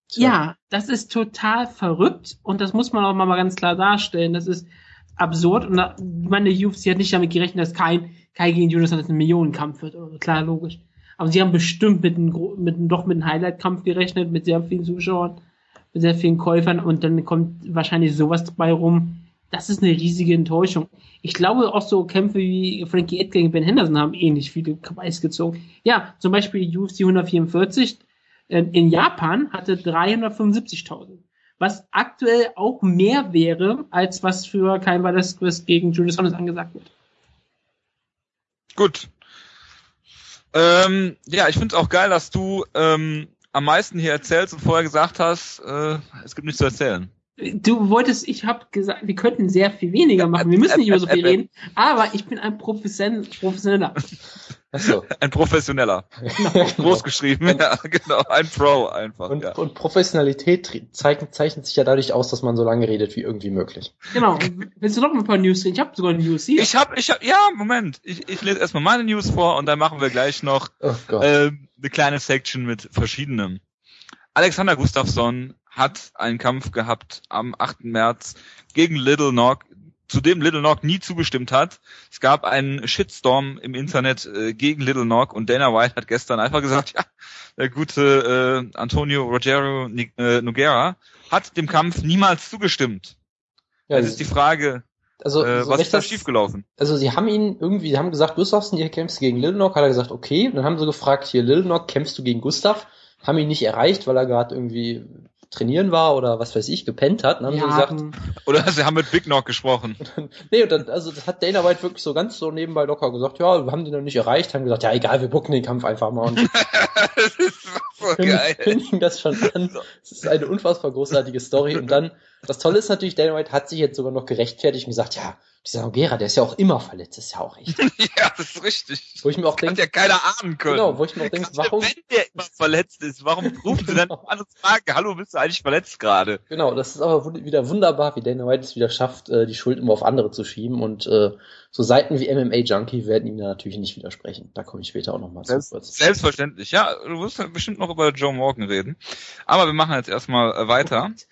Tja. Ja, das ist total verrückt und das muss man auch mal ganz klar darstellen. Das ist absurd und da, ich meine, UFC hat nicht damit gerechnet, dass kein Kai gegen Jonas ein Millionenkampf wird. Oder so. Klar, logisch. Aber sie haben bestimmt mit einem, mit einem doch mit einem Highlight-Kampf gerechnet, mit sehr vielen Zuschauern, mit sehr vielen Käufern und dann kommt wahrscheinlich sowas dabei rum. Das ist eine riesige Enttäuschung. Ich glaube, auch so Kämpfe wie Frankie Edgar gegen Ben Henderson haben ähnlich viele Weiß gezogen. Ja, zum Beispiel UFC 144 äh, in Japan hatte 375.000. was aktuell auch mehr wäre, als was für Kein Velasquez gegen Julius Honest angesagt wird. Gut. Ähm, ja, ich finde es auch geil, dass du ähm, am meisten hier erzählst und vorher gesagt hast, äh, es gibt nichts zu erzählen. Du wolltest, ich habe gesagt, wir könnten sehr viel weniger machen. Wir müssen nicht über so viel reden. Aber ich bin ein Profession Professioneller. Achso. Ein Professioneller. Genau. Groß geschrieben, ja, genau. Ein Pro einfach. Und, ja. und Professionalität zeichnet, zeichnet sich ja dadurch aus, dass man so lange redet wie irgendwie möglich. Genau. Willst du noch ein paar News reden? Ich habe sogar News hier. Ich habe, ich hab, ja, Moment. Ich, ich lese erstmal meine News vor und dann machen wir gleich noch oh äh, eine kleine Section mit verschiedenem. Alexander Gustafsson hat einen Kampf gehabt am 8. März gegen Little Nog, zu dem Little Nog nie zugestimmt hat. Es gab einen Shitstorm im Internet äh, gegen Little Nog und Dana White hat gestern einfach gesagt, ja, der gute äh, Antonio Rogero äh, Noguera hat dem Kampf niemals zugestimmt. Ja, das ist die Frage, also, äh, was ist da schiefgelaufen? Also sie haben ihn irgendwie, sie haben gesagt, Gustafsson, ihr kämpfst gegen Little Nog, hat er gesagt, okay. Und dann haben sie gefragt, hier Little Nog, kämpfst du gegen Gustav? Haben ihn nicht erreicht, weil er gerade irgendwie trainieren war oder was weiß ich, gepennt hat. Dann haben ja, sie gesagt. Oder sie haben mit Big Knock gesprochen. nee, und dann, also das hat Dana White wirklich so ganz so nebenbei locker gesagt, ja, wir haben den noch nicht erreicht, haben gesagt, ja egal, wir bucken den Kampf einfach mal und das ist so geil. kündigen das schon an. Das ist eine unfassbar großartige Story. Und dann, das Tolle ist natürlich, Dana White hat sich jetzt sogar noch gerechtfertigt und gesagt, ja, dieser Noguera, der ist ja auch immer verletzt, ist ja auch echt. ja, das ist richtig. Wo ich mir auch denke. ja keiner ahnen können. Genau, wo ich mir auch denke, warum. Wenn der immer verletzt ist, warum rufen sie dann noch an und fragen, hallo, bist du eigentlich verletzt gerade? Genau, das ist aber wieder wunderbar, wie Dana White es wieder schafft, äh, die Schuld immer auf andere zu schieben und äh, so Seiten wie MMA Junkie werden ihm da natürlich nicht widersprechen. Da komme ich später auch nochmal zu kurz. Selbstverständlich, ja, du wirst bestimmt noch über Joe Morgan reden. Aber wir machen jetzt erstmal äh, weiter. Und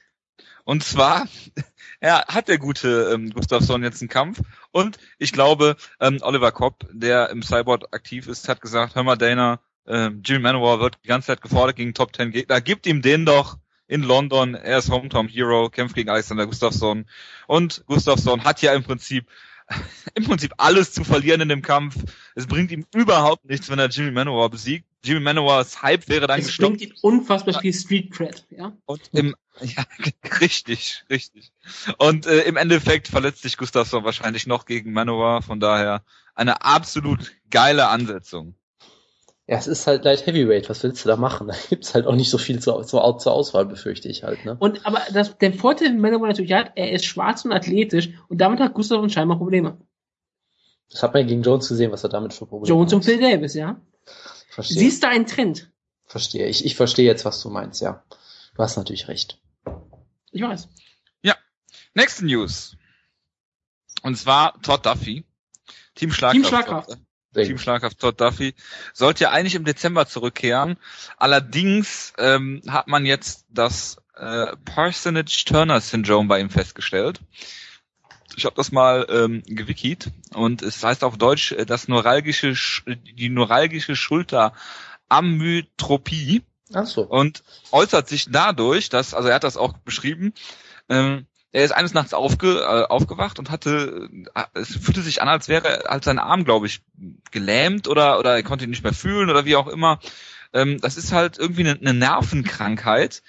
zwar ja, hat der gute ähm, Gustafsson jetzt einen Kampf. Und ich glaube, ähm, Oliver Kopp, der im Cyborg aktiv ist, hat gesagt, hör mal Dana, äh, Jimmy Manowar wird die ganze Zeit gefordert gegen Top 10 Gegner. Gib ihm den doch in London. Er ist Hometown Hero, kämpft gegen Alexander Gustafsson. Und Gustafsson hat ja im Prinzip im Prinzip alles zu verlieren in dem Kampf. Es bringt ihm überhaupt nichts, wenn er Jimmy Manowar besiegt. Jimmy Manowars Hype wäre dann es gestoppt. Es bringt ihm unfassbar viel Street Cred, ja. Und im, ja, richtig, richtig. Und äh, im Endeffekt verletzt sich Gustafsson wahrscheinlich noch gegen Manowar, von daher eine absolut geile Ansetzung. Ja, es ist halt Light Heavyweight, was willst du da machen? Da gibt's halt auch nicht so viel zur, zur, zur Auswahl, befürchte ich halt, ne? Und, aber das, der Vorteil, den Manowar natürlich hat, er ist schwarz und athletisch und damit hat Gustafsson scheinbar Probleme. Das hat man gegen Jones gesehen, was er damit für Probleme Jones hat. und Phil Davis, ja. Verstehe. Siehst du einen Trend? Verstehe. Ich, ich verstehe jetzt, was du meinst, ja. Du hast natürlich recht. Ich weiß. Ja. Nächste News. Und zwar Todd Duffy. Team Schlagkraft. Team Schlagkraft. Team Schlagkraft Todd Duffy sollte ja eigentlich im Dezember zurückkehren. Allerdings ähm, hat man jetzt das äh, Parsonage Turner Syndrome bei ihm festgestellt. Ich habe das mal ähm, gewikit und es heißt auf Deutsch äh, das neuralgische die neuralgische Schulteramyotropie. Ach so. Und äußert sich dadurch, dass also er hat das auch beschrieben. Ähm, er ist eines Nachts aufge, äh, aufgewacht und hatte, äh, es fühlte sich an, als wäre als sein Arm, glaube ich, gelähmt oder oder er konnte ihn nicht mehr fühlen oder wie auch immer. Ähm, das ist halt irgendwie eine, eine Nervenkrankheit,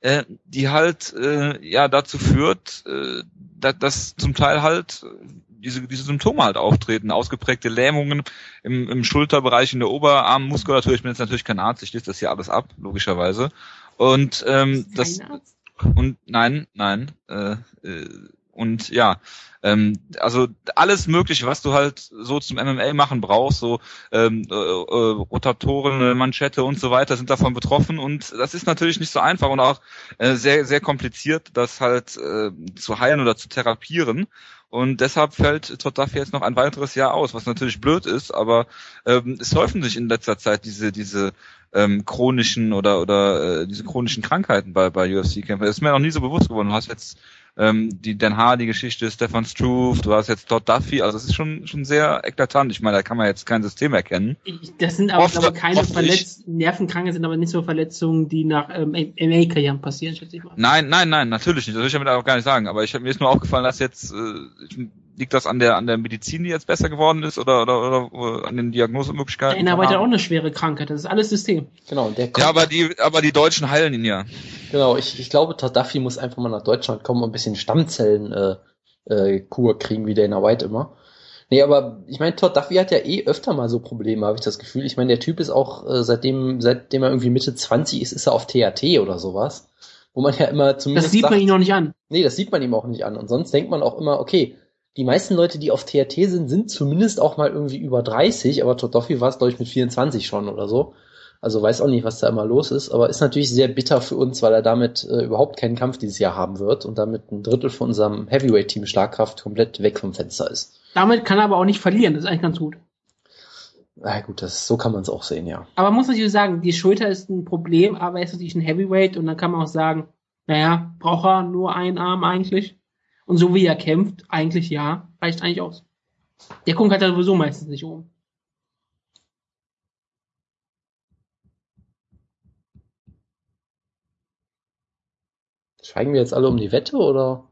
äh, die halt äh, ja dazu führt, äh, dass, dass zum Teil halt diese, diese Symptome halt auftreten, ausgeprägte Lähmungen im, im Schulterbereich, in der Oberarmmuskulatur. Ich bin jetzt natürlich kein Arzt, ich lese das hier alles ab, logischerweise. Und ähm, das und nein, nein, äh, äh, und ja, ähm, also alles Mögliche, was du halt so zum MMA machen brauchst, so ähm, äh, äh, Rotatoren, Manschette und so weiter, sind davon betroffen und das ist natürlich nicht so einfach und auch äh, sehr sehr kompliziert, das halt äh, zu heilen oder zu therapieren. Und deshalb fällt Todd Duffy jetzt noch ein weiteres Jahr aus, was natürlich blöd ist, aber ähm, es häufen sich in letzter Zeit diese, diese ähm, chronischen oder oder äh, diese chronischen Krankheiten bei, bei UFC-Kämpfern. Das ist mir noch nie so bewusst geworden. Du hast jetzt ähm, die Dan Hardy-Geschichte, Stefan Struve, du hast jetzt Todd Duffy, also es ist schon schon sehr eklatant. Ich meine, da kann man jetzt kein System erkennen. Das sind aber, aber keine Verletzungen, Nervenkranke sind aber nicht so Verletzungen, die nach ähm, MMA-Karrieren passieren, schätze ich mal. Nein, nein, nein, natürlich nicht. Das will ich damit auch gar nicht sagen. Aber ich habe mir ist nur aufgefallen, dass jetzt äh, Liegt das an der an der Medizin, die jetzt besser geworden ist, oder oder, oder an den Diagnosemöglichkeiten? Dana White hat auch eine schwere Krankheit, das ist alles System. Genau, der kommt, Ja, aber die aber die Deutschen heilen ihn ja. genau, ich, ich glaube, Todd Duffy muss einfach mal nach Deutschland kommen und ein bisschen Stammzellen äh, äh, Kur kriegen, wie Dana White immer. Nee, aber ich meine, Todd Duffy hat ja eh öfter mal so Probleme, habe ich das Gefühl. Ich meine, der Typ ist auch, äh, seitdem, seitdem er irgendwie Mitte 20 ist, ist er auf THT oder sowas. Wo man ja immer zumindest. Das sieht man sagt- ihn noch nicht an. Nee, das sieht man ihm auch nicht an. Und sonst denkt man auch immer, okay, die meisten Leute, die auf THT sind, sind zumindest auch mal irgendwie über 30, aber Duffy war es, glaube ich, mit 24 schon oder so. Also weiß auch nicht, was da immer los ist, aber ist natürlich sehr bitter für uns, weil er damit äh, überhaupt keinen Kampf dieses Jahr haben wird und damit ein Drittel von unserem Heavyweight-Team Schlagkraft komplett weg vom Fenster ist. Damit kann er aber auch nicht verlieren, das ist eigentlich ganz gut. Na gut, das, so kann man es auch sehen, ja. Aber man muss natürlich sagen, die Schulter ist ein Problem, aber er ist natürlich ein Heavyweight und dann kann man auch sagen, naja, braucht er nur einen Arm eigentlich? Und so wie er kämpft, eigentlich ja, reicht eigentlich aus. Der Kunk hat er sowieso meistens nicht oben. Schweigen wir jetzt alle um die Wette oder?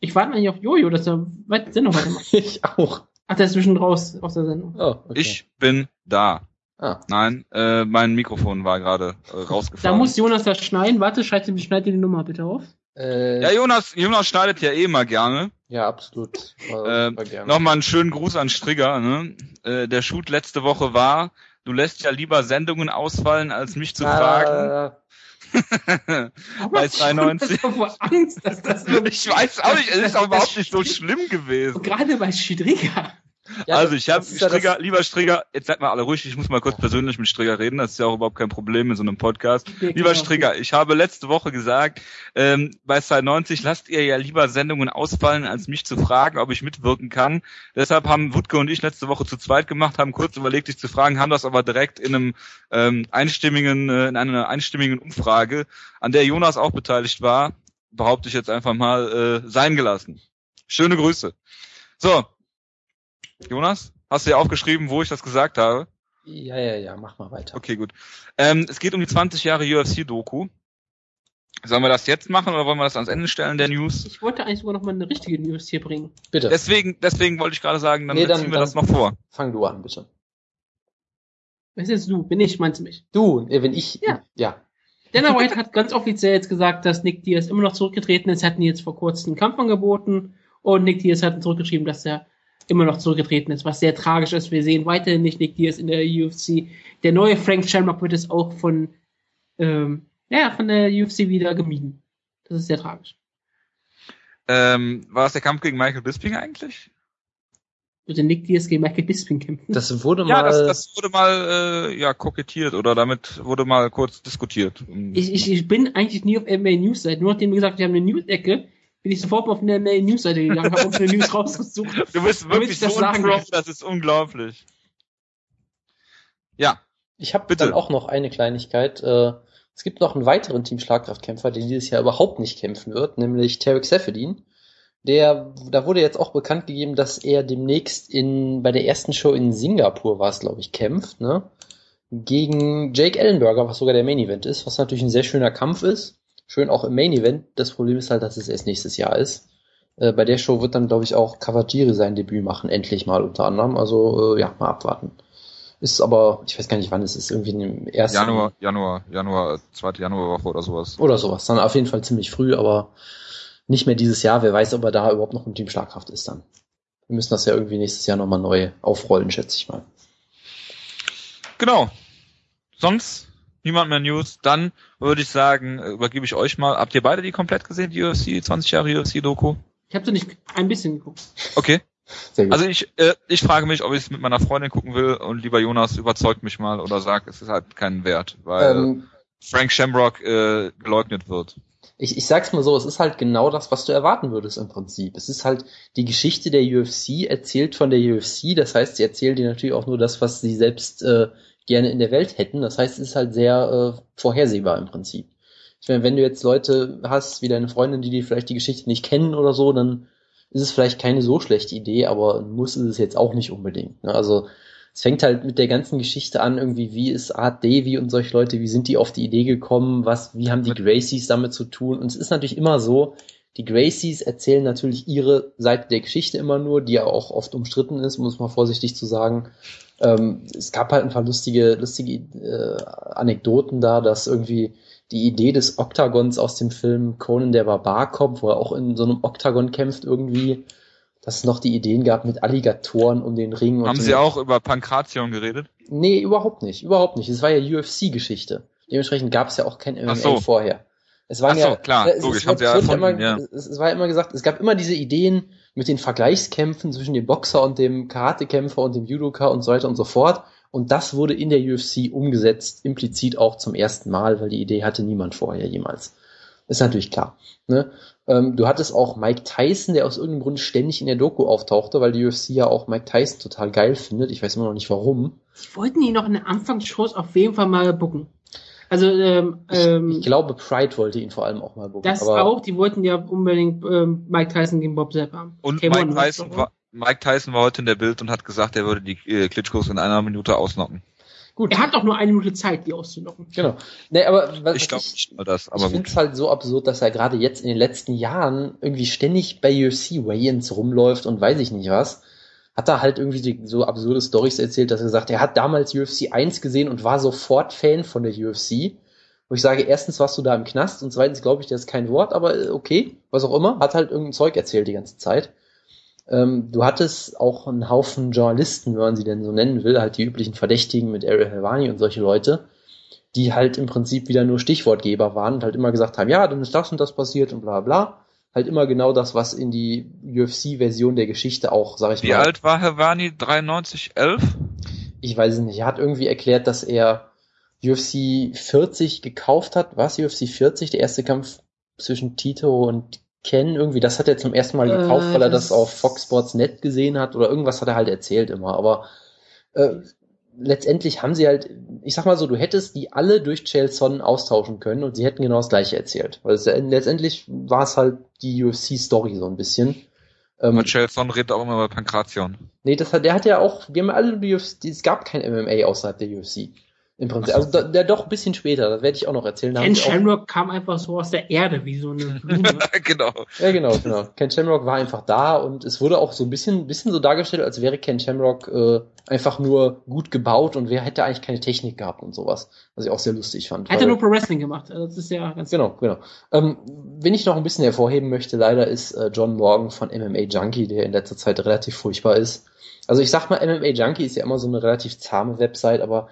Ich warte eigentlich auf Jojo, dass er weit Sendung weitermacht. ich auch. Ach, der ist zwischen raus aus der Sendung. Oh, okay. Ich bin da. Ah, Nein, äh, mein Mikrofon war gerade äh, Da rausgefallen. muss Jonas das schneiden. Warte, schreib dir, schneid dir die Nummer bitte auf. äh, ja, Jonas, Jonas schneidet ja eh mal gerne. ja, absolut. War gerne. Nochmal einen schönen Gruß an Strigger. Ne? Äh, der Shoot letzte Woche war, du lässt ja lieber Sendungen ausfallen, als mich zu fragen. Ah, Bei 93. Ich hab vor Angst, dass das Ich weiß auch nicht, es ist auch überhaupt nicht so schlimm gewesen. Gerade bei Schidriga. Ja, also ich habe Strigger, lieber Strigger, jetzt seid mal alle ruhig, ich muss mal kurz persönlich mit Strigger reden, das ist ja auch überhaupt kein Problem in so einem Podcast. Lieber Strigger, ich habe letzte Woche gesagt, ähm, bei Side 90 lasst ihr ja lieber Sendungen ausfallen, als mich zu fragen, ob ich mitwirken kann. Deshalb haben Wutke und ich letzte Woche zu zweit gemacht, haben kurz überlegt, dich zu fragen, haben das aber direkt in einem ähm, einstimmigen, äh, in einer einstimmigen Umfrage, an der Jonas auch beteiligt war, behaupte ich jetzt einfach mal, äh, sein gelassen. Schöne Grüße. So. Jonas, hast du ja aufgeschrieben, wo ich das gesagt habe? Ja, ja, ja, mach mal weiter. Okay, gut. Ähm, es geht um die 20 Jahre UFC-Doku. Sollen wir das jetzt machen oder wollen wir das ans Ende stellen der News? Ich wollte eigentlich sogar noch mal eine richtige News hier bringen. Bitte, Deswegen, deswegen wollte ich gerade sagen, dann Nee, dann- ziehen wir dann- das noch vor. fang du an, bitte. Wer ist jetzt du? Bin ich, meinst du mich? Du, wenn ich, Ja. ja. Dana White hat ganz offiziell jetzt gesagt, dass Nick Diaz immer noch zurückgetreten ist. Er hat ihn jetzt vor kurzem einen Kampf angeboten und Nick Diaz hat zurückgeschrieben, dass er immer noch zurückgetreten ist, was sehr tragisch ist. Wir sehen weiterhin nicht Nick Diaz in der UFC. Der neue Frank Shamrock wird es auch von, ähm, ja, von der UFC wieder gemieden. Das ist sehr tragisch. Ähm, war das der Kampf gegen Michael Bisping eigentlich? Wird der Nick Diaz gegen Michael Bisping kämpfen? Das wurde Ja, mal, das, das wurde mal äh, ja kokettiert oder damit wurde mal kurz diskutiert. Ich, ich, ich bin eigentlich nie auf MMA News Seite. Nur nachdem wir gesagt haben, wir haben eine News-Ecke, bin ich sofort auf eine MMA News Seite gegangen, habe uns eine News rausgesucht. du bist wirklich ich das so kann. das ist unglaublich. Ja, ich habe bitte. dann auch noch eine Kleinigkeit. Äh, es gibt noch einen weiteren Team Schlagkraftkämpfer, der dieses Jahr überhaupt nicht kämpfen wird, nämlich Tarek Seferdin. Der, da wurde jetzt auch bekannt gegeben, dass er demnächst in, bei der ersten Show in Singapur war es, glaube ich, kämpft, ne? Gegen Jake Ellenberger, was sogar der Main Event ist, was natürlich ein sehr schöner Kampf ist. Schön auch im Main Event. Das Problem ist halt, dass es erst nächstes Jahr ist. Äh, bei der Show wird dann, glaube ich, auch Kawajiri sein Debüt machen, endlich mal unter anderem. Also, äh, ja, mal abwarten. Ist aber, ich weiß gar nicht wann es ist, irgendwie im ersten Januar, Januar, Januar, zweite Januarwoche oder sowas. oder sowas. Dann auf jeden Fall ziemlich früh, aber nicht mehr dieses Jahr. Wer weiß, ob er da überhaupt noch im Team Schlagkraft ist dann. Wir müssen das ja irgendwie nächstes Jahr nochmal neu aufrollen, schätze ich mal. Genau. Sonst niemand mehr News. Dann würde ich sagen, übergebe ich euch mal. Habt ihr beide die komplett gesehen, die UFC, 20 Jahre UFC-Doku? Ich habe so nicht ein bisschen geguckt. Okay. Sehr gut. Also ich, äh, ich frage mich, ob ich es mit meiner Freundin gucken will und lieber Jonas überzeugt mich mal oder sagt, es ist halt keinen Wert, weil ähm, Frank Shamrock äh, geleugnet wird. ich, ich sag's mal so, es ist halt genau das, was du erwarten würdest im Prinzip. Es ist halt die Geschichte der UFC erzählt von der UFC. Das heißt, sie erzählt dir natürlich auch nur das, was sie selbst äh, gerne in der Welt hätten. Das heißt, es ist halt sehr äh, vorhersehbar im Prinzip. Ich meine, wenn du jetzt Leute hast, wie deine Freundin, die die vielleicht die Geschichte nicht kennen oder so, dann ist es vielleicht keine so schlechte Idee, aber muss ist es jetzt auch nicht unbedingt. Ne? Also es fängt halt mit der ganzen Geschichte an, irgendwie, wie ist Art Davy und solche Leute, wie sind die auf die Idee gekommen, was, wie haben die Gracies damit zu tun? Und es ist natürlich immer so, Die Gracies erzählen natürlich ihre Seite der Geschichte immer nur, die ja auch oft umstritten ist, muss man vorsichtig zu sagen. Ähm, es gab halt ein paar lustige, lustige äh, Anekdoten da, dass irgendwie die Idee des Oktagons aus dem Film Conan der Barbar kommt, wo er auch in so einem Oktagon kämpft irgendwie, dass es noch die Ideen gab mit Alligatoren um den Ring. Haben Sie auch über Pankration geredet? Nee, überhaupt nicht, überhaupt nicht. Es war ja UFC-Geschichte. Dementsprechend gab es ja auch kein MMA so. vorher. Es waren Ach so, ja, klar, es, logisch, es, haben sie ja erfunden, immer, ja. es, es war immer gesagt, es gab immer diese Ideen mit den Vergleichskämpfen zwischen dem Boxer und dem Karatekämpfer und dem Judoka und so weiter und so fort. Und das wurde in der UFC umgesetzt, implizit auch zum ersten Mal, weil die Idee hatte niemand vorher jemals. Ist natürlich klar. Ne? Ähm, du hattest auch Mike Tyson, der aus irgendeinem Grund ständig in der Doku auftauchte, weil die UFC ja auch Mike Tyson total geil findet. Ich weiß immer noch nicht warum. Die wollten ihn noch in der Anfangsshows auf jeden Fall mal bucken. Also, ähm, Ich, ähm, ich glaube, Pride wollte ihn vor allem auch mal bucken. das aber auch, die wollten ja unbedingt ähm, Mike Tyson gegen Bob Sepp haben. Und Came Mike on, Tyson, war, Mike Tyson war heute in der Bild und hat gesagt, er würde die äh, Klitschkos in einer Minute ausnocken. gut. Er hat doch nur eine Minute Zeit, die auszulocken. Genau. Nee, aber was Ich glaube ich, nicht nur das, ich aber finde gut. es halt so absurd, dass er gerade jetzt in den letzten Jahren irgendwie ständig bei UFC Weigh-ins rumläuft und weiß ich nicht was. Hat er halt irgendwie die, so absurde Stories erzählt, dass er sagt, er hat damals UFC 1 gesehen und war sofort Fan von der UFC. Wo ich sage, erstens warst du da im Knast und zweitens glaube ich, das ist kein Wort, aber äh, okay, was auch immer, hat halt irgendein Zeug erzählt die ganze Zeit. Ähm, du hattest auch einen Haufen Journalisten, wenn man sie denn so nennen will, halt die üblichen Verdächtigen mit Ariel Helvani und solche Leute, die halt im Prinzip wieder nur Stichwortgeber waren und halt immer gesagt haben, ja, dann ist das und das passiert und bla bla. Halt immer genau das, was in die UFC-Version der Geschichte auch, sag ich Wie mal. alt war Herr Wani? 93, 11? Ich weiß es nicht. Er hat irgendwie erklärt, dass er UFC 40 gekauft hat. Was UFC 40? Der erste Kampf zwischen Tito und Ken irgendwie. Das hat er zum ersten Mal Äh, gekauft, weil er das das- auf Fox Sports Net gesehen hat oder irgendwas hat er halt erzählt immer. Aber äh, letztendlich haben sie halt, ich sag mal so, du hättest die alle durch Chael Sonnen austauschen können und sie hätten genau das gleiche erzählt. Weil es, letztendlich war es halt die UFC-Story so ein bisschen. Ähm, Und Chelson redet auch immer über Pankration. Nee, das hat, der hat ja auch, die haben alle die UFC, es gab kein MMA außerhalb der UFC. Im Prinzip. Also da, der doch ein bisschen später, das werde ich auch noch erzählen. Da haben Ken Shamrock kam einfach so aus der Erde, wie so eine Blume. genau. ja, genau, genau. Ken Shamrock war einfach da und es wurde auch so ein bisschen, bisschen so dargestellt, als wäre Ken Shamrock äh, einfach nur gut gebaut und wer hätte eigentlich keine Technik gehabt und sowas. Was ich auch sehr lustig fand. Er weil- nur Pro Wrestling gemacht. Also das ist ja ganz Genau, genau. Ähm, wen ich noch ein bisschen hervorheben möchte, leider ist äh, John Morgan von MMA Junkie, der in letzter Zeit relativ furchtbar ist. Also ich sag mal, MMA Junkie ist ja immer so eine relativ zahme Website, aber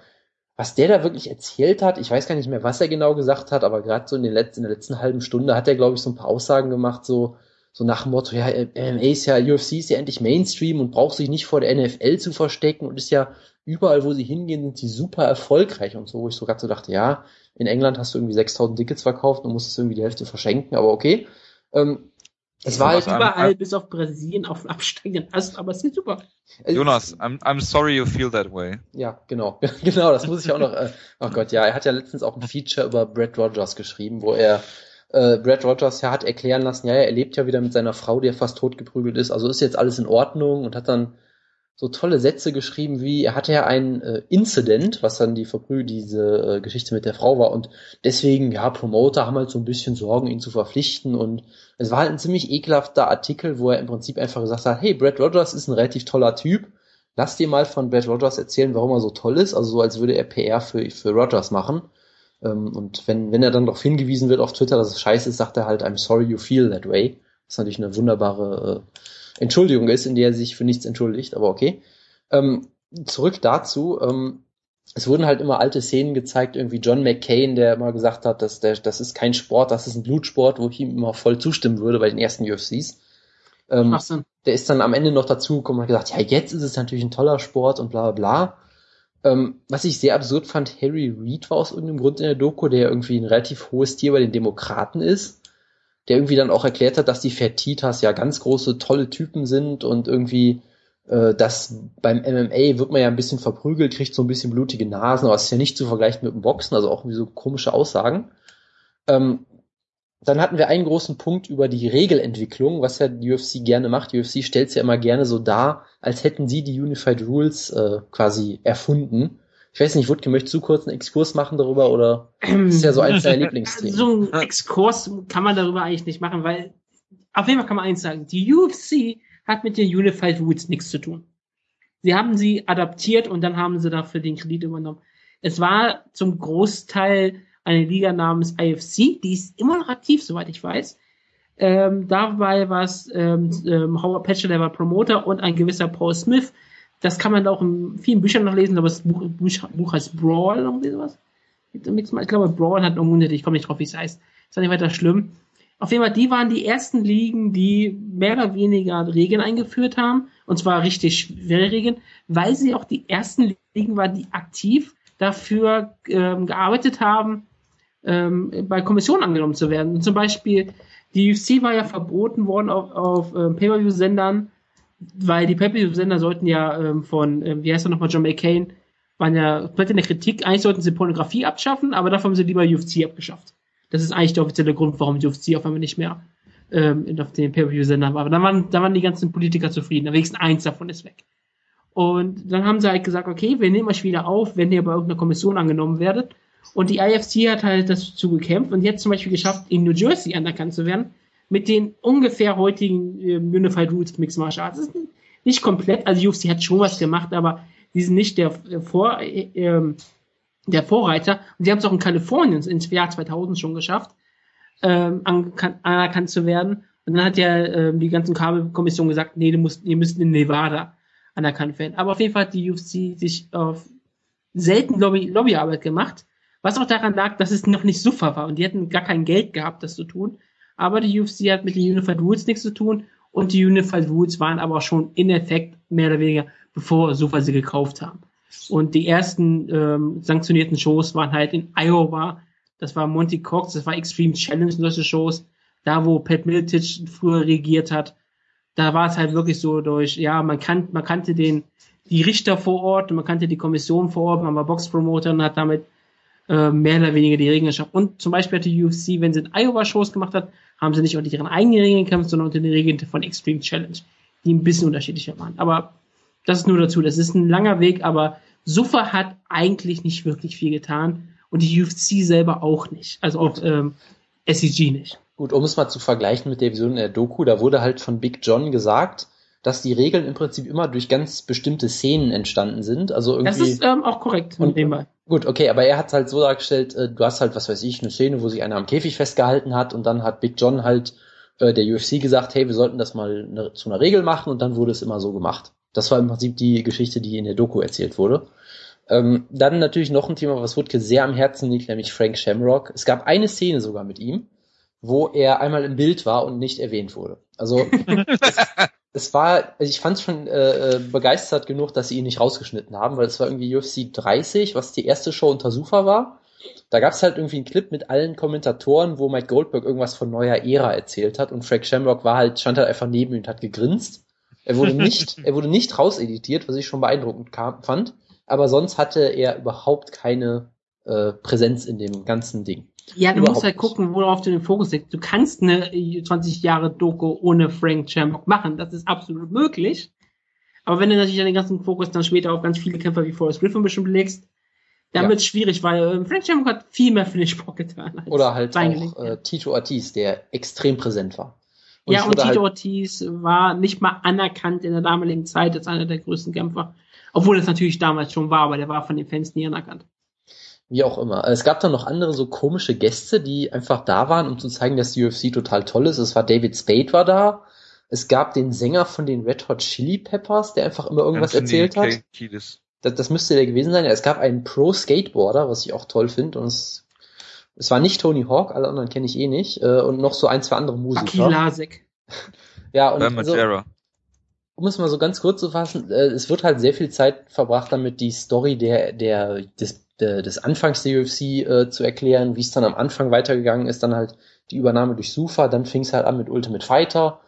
was der da wirklich erzählt hat, ich weiß gar nicht mehr, was er genau gesagt hat, aber gerade so in, den letzten, in der letzten halben Stunde hat er, glaube ich, so ein paar Aussagen gemacht, so, so nach dem Motto, ja, MMA ist ja, UFC ist ja endlich Mainstream und braucht sich nicht vor der NFL zu verstecken und ist ja überall, wo sie hingehen, sind sie super erfolgreich und so, wo ich so gerade so dachte, ja, in England hast du irgendwie 6000 Tickets verkauft und musstest irgendwie die Hälfte verschenken, aber okay. Ähm, es war halt, Was überall bis auf Brasilien auf dem absteigenden Ast, aber es ist super. äh, Jonas, I'm, I'm sorry you feel that way. Ja, genau. genau, das muss ich auch noch. Äh, oh Gott, ja, er hat ja letztens auch ein Feature über Brad Rogers geschrieben, wo er äh, Brad Rogers ja hat erklären lassen, ja, er lebt ja wieder mit seiner Frau, die ja fast totgeprügelt ist, also ist jetzt alles in Ordnung und hat dann so tolle Sätze geschrieben wie, er hatte ja ein äh, Incident, was dann die Verprü diese äh, Geschichte mit der Frau war und deswegen, ja, Promoter haben halt so ein bisschen Sorgen, ihn zu verpflichten und es war halt ein ziemlich ekelhafter Artikel, wo er im Prinzip einfach gesagt hat, hey, Brad Rogers ist ein relativ toller Typ, lass dir mal von Brad Rogers erzählen, warum er so toll ist, also so als würde er PR für, für Rogers machen. Ähm, und wenn, wenn er dann darauf hingewiesen wird auf Twitter, dass es scheiße ist, sagt er halt, I'm sorry you feel that way. Was natürlich eine wunderbare äh, Entschuldigung ist, in der er sich für nichts entschuldigt, aber okay. Ähm, zurück dazu, ähm, es wurden halt immer alte Szenen gezeigt, irgendwie John McCain, der immer gesagt hat, dass der, das ist kein Sport, das ist ein Blutsport, wo ich ihm immer voll zustimmen würde bei den ersten UFCs. Ähm, der ist dann am Ende noch dazu gekommen und hat gesagt, ja, jetzt ist es natürlich ein toller Sport und bla bla bla. Ähm, was ich sehr absurd fand, Harry Reid war aus irgendeinem Grund in der Doku, der irgendwie ein relativ hohes Tier bei den Demokraten ist, der irgendwie dann auch erklärt hat, dass die Fertitas ja ganz große, tolle Typen sind und irgendwie äh, dass beim MMA wird man ja ein bisschen verprügelt, kriegt so ein bisschen blutige Nasen, aber es ist ja nicht zu vergleichen mit dem Boxen, also auch irgendwie so komische Aussagen. Ähm, dann hatten wir einen großen Punkt über die Regelentwicklung, was ja die UFC gerne macht. Die UFC stellt es ja immer gerne so dar, als hätten sie die Unified Rules äh, quasi erfunden. Ich weiß nicht, Wutke, möchtest du kurz einen Exkurs machen darüber oder das ist ja so eins deiner Lieblingsthemen? So ein Exkurs kann man darüber eigentlich nicht machen, weil auf jeden Fall kann man eins sagen, die UFC hat mit den Unified Rules nichts zu tun. Sie haben sie adaptiert und dann haben sie dafür den Kredit übernommen. Es war zum Großteil eine Liga namens IFC, die ist immer noch aktiv, soweit ich weiß. Ähm, dabei war es ähm, ähm, Howard Patcher, der war Promoter und ein gewisser Paul Smith. Das kann man auch in vielen Büchern noch lesen, aber das Buch, Buch, Buch heißt Brawl, irgendwie sowas. Ich glaube, Brawl hat irgendwo ich komme nicht drauf, wie es heißt. Ist auch nicht weiter schlimm. Auf jeden Fall, die waren die ersten Ligen, die mehr oder weniger Regeln eingeführt haben. Und zwar richtig schwere Regeln, weil sie auch die ersten Ligen waren, die aktiv dafür ähm, gearbeitet haben, ähm, bei Kommissionen angenommen zu werden. Und zum Beispiel, die UFC war ja verboten worden auf, auf ähm, Pay-Per-View-Sendern, weil die Pay-Per-View-Sender sollten ja ähm, von, ähm, wie heißt er nochmal, John McCain, waren ja komplett in der Kritik, eigentlich sollten sie Pornografie abschaffen, aber dafür haben sie lieber UFC abgeschafft. Das ist eigentlich der offizielle Grund, warum die UFC auf einmal nicht mehr ähm, auf den Pay-Per-View-Sendern war. Aber da waren, da waren die ganzen Politiker zufrieden. Wenigstens eins davon ist weg. Und dann haben sie halt gesagt, okay, wir nehmen euch wieder auf, wenn ihr bei irgendeiner Kommission angenommen werdet. Und die IFC hat halt dazu gekämpft und jetzt zum Beispiel geschafft, in New Jersey anerkannt zu werden, mit den ungefähr heutigen äh, Unified Rules Mixed Martial Arts. Ist nicht komplett, also UFC hat schon was gemacht, aber die sind nicht der Vor, äh, der Vorreiter. Und sie haben es auch in Kalifornien ins Jahr 2000 schon geschafft, ähm, anerkannt zu werden. Und dann hat ja ähm, die ganzen Kabelkommission gesagt, nee, du musst, ihr müsst in Nevada anerkannt werden. Aber auf jeden Fall hat die UFC sich auf selten Lobby, Lobbyarbeit gemacht, was auch daran lag, dass es noch nicht super war und die hätten gar kein Geld gehabt, das zu tun. Aber die UFC hat mit den Unified Rules nichts zu tun und die Unified Rules waren aber schon in Effekt mehr oder weniger, bevor Sofa sie gekauft haben. Und die ersten ähm, sanktionierten Shows waren halt in Iowa. Das war Monty Cox, das war Extreme Challenge, solche Shows. Da, wo Pat Miletich früher regiert hat. Da war es halt wirklich so durch, ja, man, kan man kannte den, die Richter vor Ort, man kannte die Kommission vor Ort, man war Boxpromoter und hat damit äh, mehr oder weniger die Regeln geschafft. Und zum Beispiel hat die UFC, wenn sie in Iowa Shows gemacht hat, haben sie nicht unter ihren eigenen Regeln gekämpft, sondern unter den Regeln von Extreme Challenge, die ein bisschen unterschiedlicher waren. Aber das ist nur dazu. Das ist ein langer Weg, aber Suffer hat eigentlich nicht wirklich viel getan und die UFC selber auch nicht. Also auch ähm, SEG nicht. Gut, um es mal zu vergleichen mit der Vision in der Doku, da wurde halt von Big John gesagt, dass die Regeln im Prinzip immer durch ganz bestimmte Szenen entstanden sind. Also irgendwie. Das ist ähm, auch korrekt. Und, gut, okay, aber er hat halt so dargestellt, äh, du hast halt, was weiß ich, eine Szene, wo sich einer am Käfig festgehalten hat und dann hat Big John halt äh, der UFC gesagt, hey, wir sollten das mal ne, zu einer Regel machen und dann wurde es immer so gemacht. Das war im Prinzip die Geschichte, die in der Doku erzählt wurde. Ähm, dann natürlich noch ein Thema, was Wutke sehr am Herzen liegt, nämlich Frank Shamrock. Es gab eine Szene sogar mit ihm, wo er einmal im Bild war und nicht erwähnt wurde. Also es, es war, also ich fand es schon äh, äh, begeistert genug, dass sie ihn nicht rausgeschnitten haben, weil es war irgendwie UFC 30, was die erste Show unter Sufa war. Da gab es halt irgendwie einen Clip mit allen Kommentatoren, wo Mike Goldberg irgendwas von neuer Ära erzählt hat und Frank Shamrock war halt, stand halt einfach neben ihm und hat gegrinst. Er wurde nicht, er wurde nicht rauseditiert, was ich schon beeindruckend kam, fand. Aber sonst hatte er überhaupt keine äh, Präsenz in dem ganzen Ding. Ja, du überhaupt musst halt gucken, worauf du den Fokus legst. Du kannst eine 20 Jahre Doku ohne Frank Shamrock machen. Das ist absolut möglich. Aber wenn du natürlich den ganzen Fokus dann später auf ganz viele Kämpfer wie Forrest Griffin bestimmt legst, dann ja. wird es schwierig, weil äh, Frank Shamrock hat viel mehr für den Sport getan. Oder halt auch äh, Tito Ortiz, der extrem präsent war. Und ja, und Tito halt Ortiz war nicht mal anerkannt in der damaligen Zeit als einer der größten Kämpfer. Obwohl es natürlich damals schon war, aber der war von den Fans nie anerkannt. Wie auch immer. Es gab dann noch andere so komische Gäste, die einfach da waren, um zu zeigen, dass die UFC total toll ist. Es war David Spade war da. Es gab den Sänger von den Red Hot Chili Peppers, der einfach immer irgendwas Anthony erzählt hat. Das, das müsste der gewesen sein. Es gab einen Pro Skateboarder, was ich auch toll finde. Und es es war nicht Tony Hawk, alle anderen kenne ich eh nicht. Äh, und noch so ein, zwei andere Musiker. Aki Lasek. ja, und so, um es mal so ganz kurz zu fassen, äh, es wird halt sehr viel Zeit verbracht damit, die Story der, der, des, der, des Anfangs der UFC äh, zu erklären, wie es dann am Anfang weitergegangen ist, dann halt die Übernahme durch Sufa, dann fing es halt an mit Ultimate Fighter,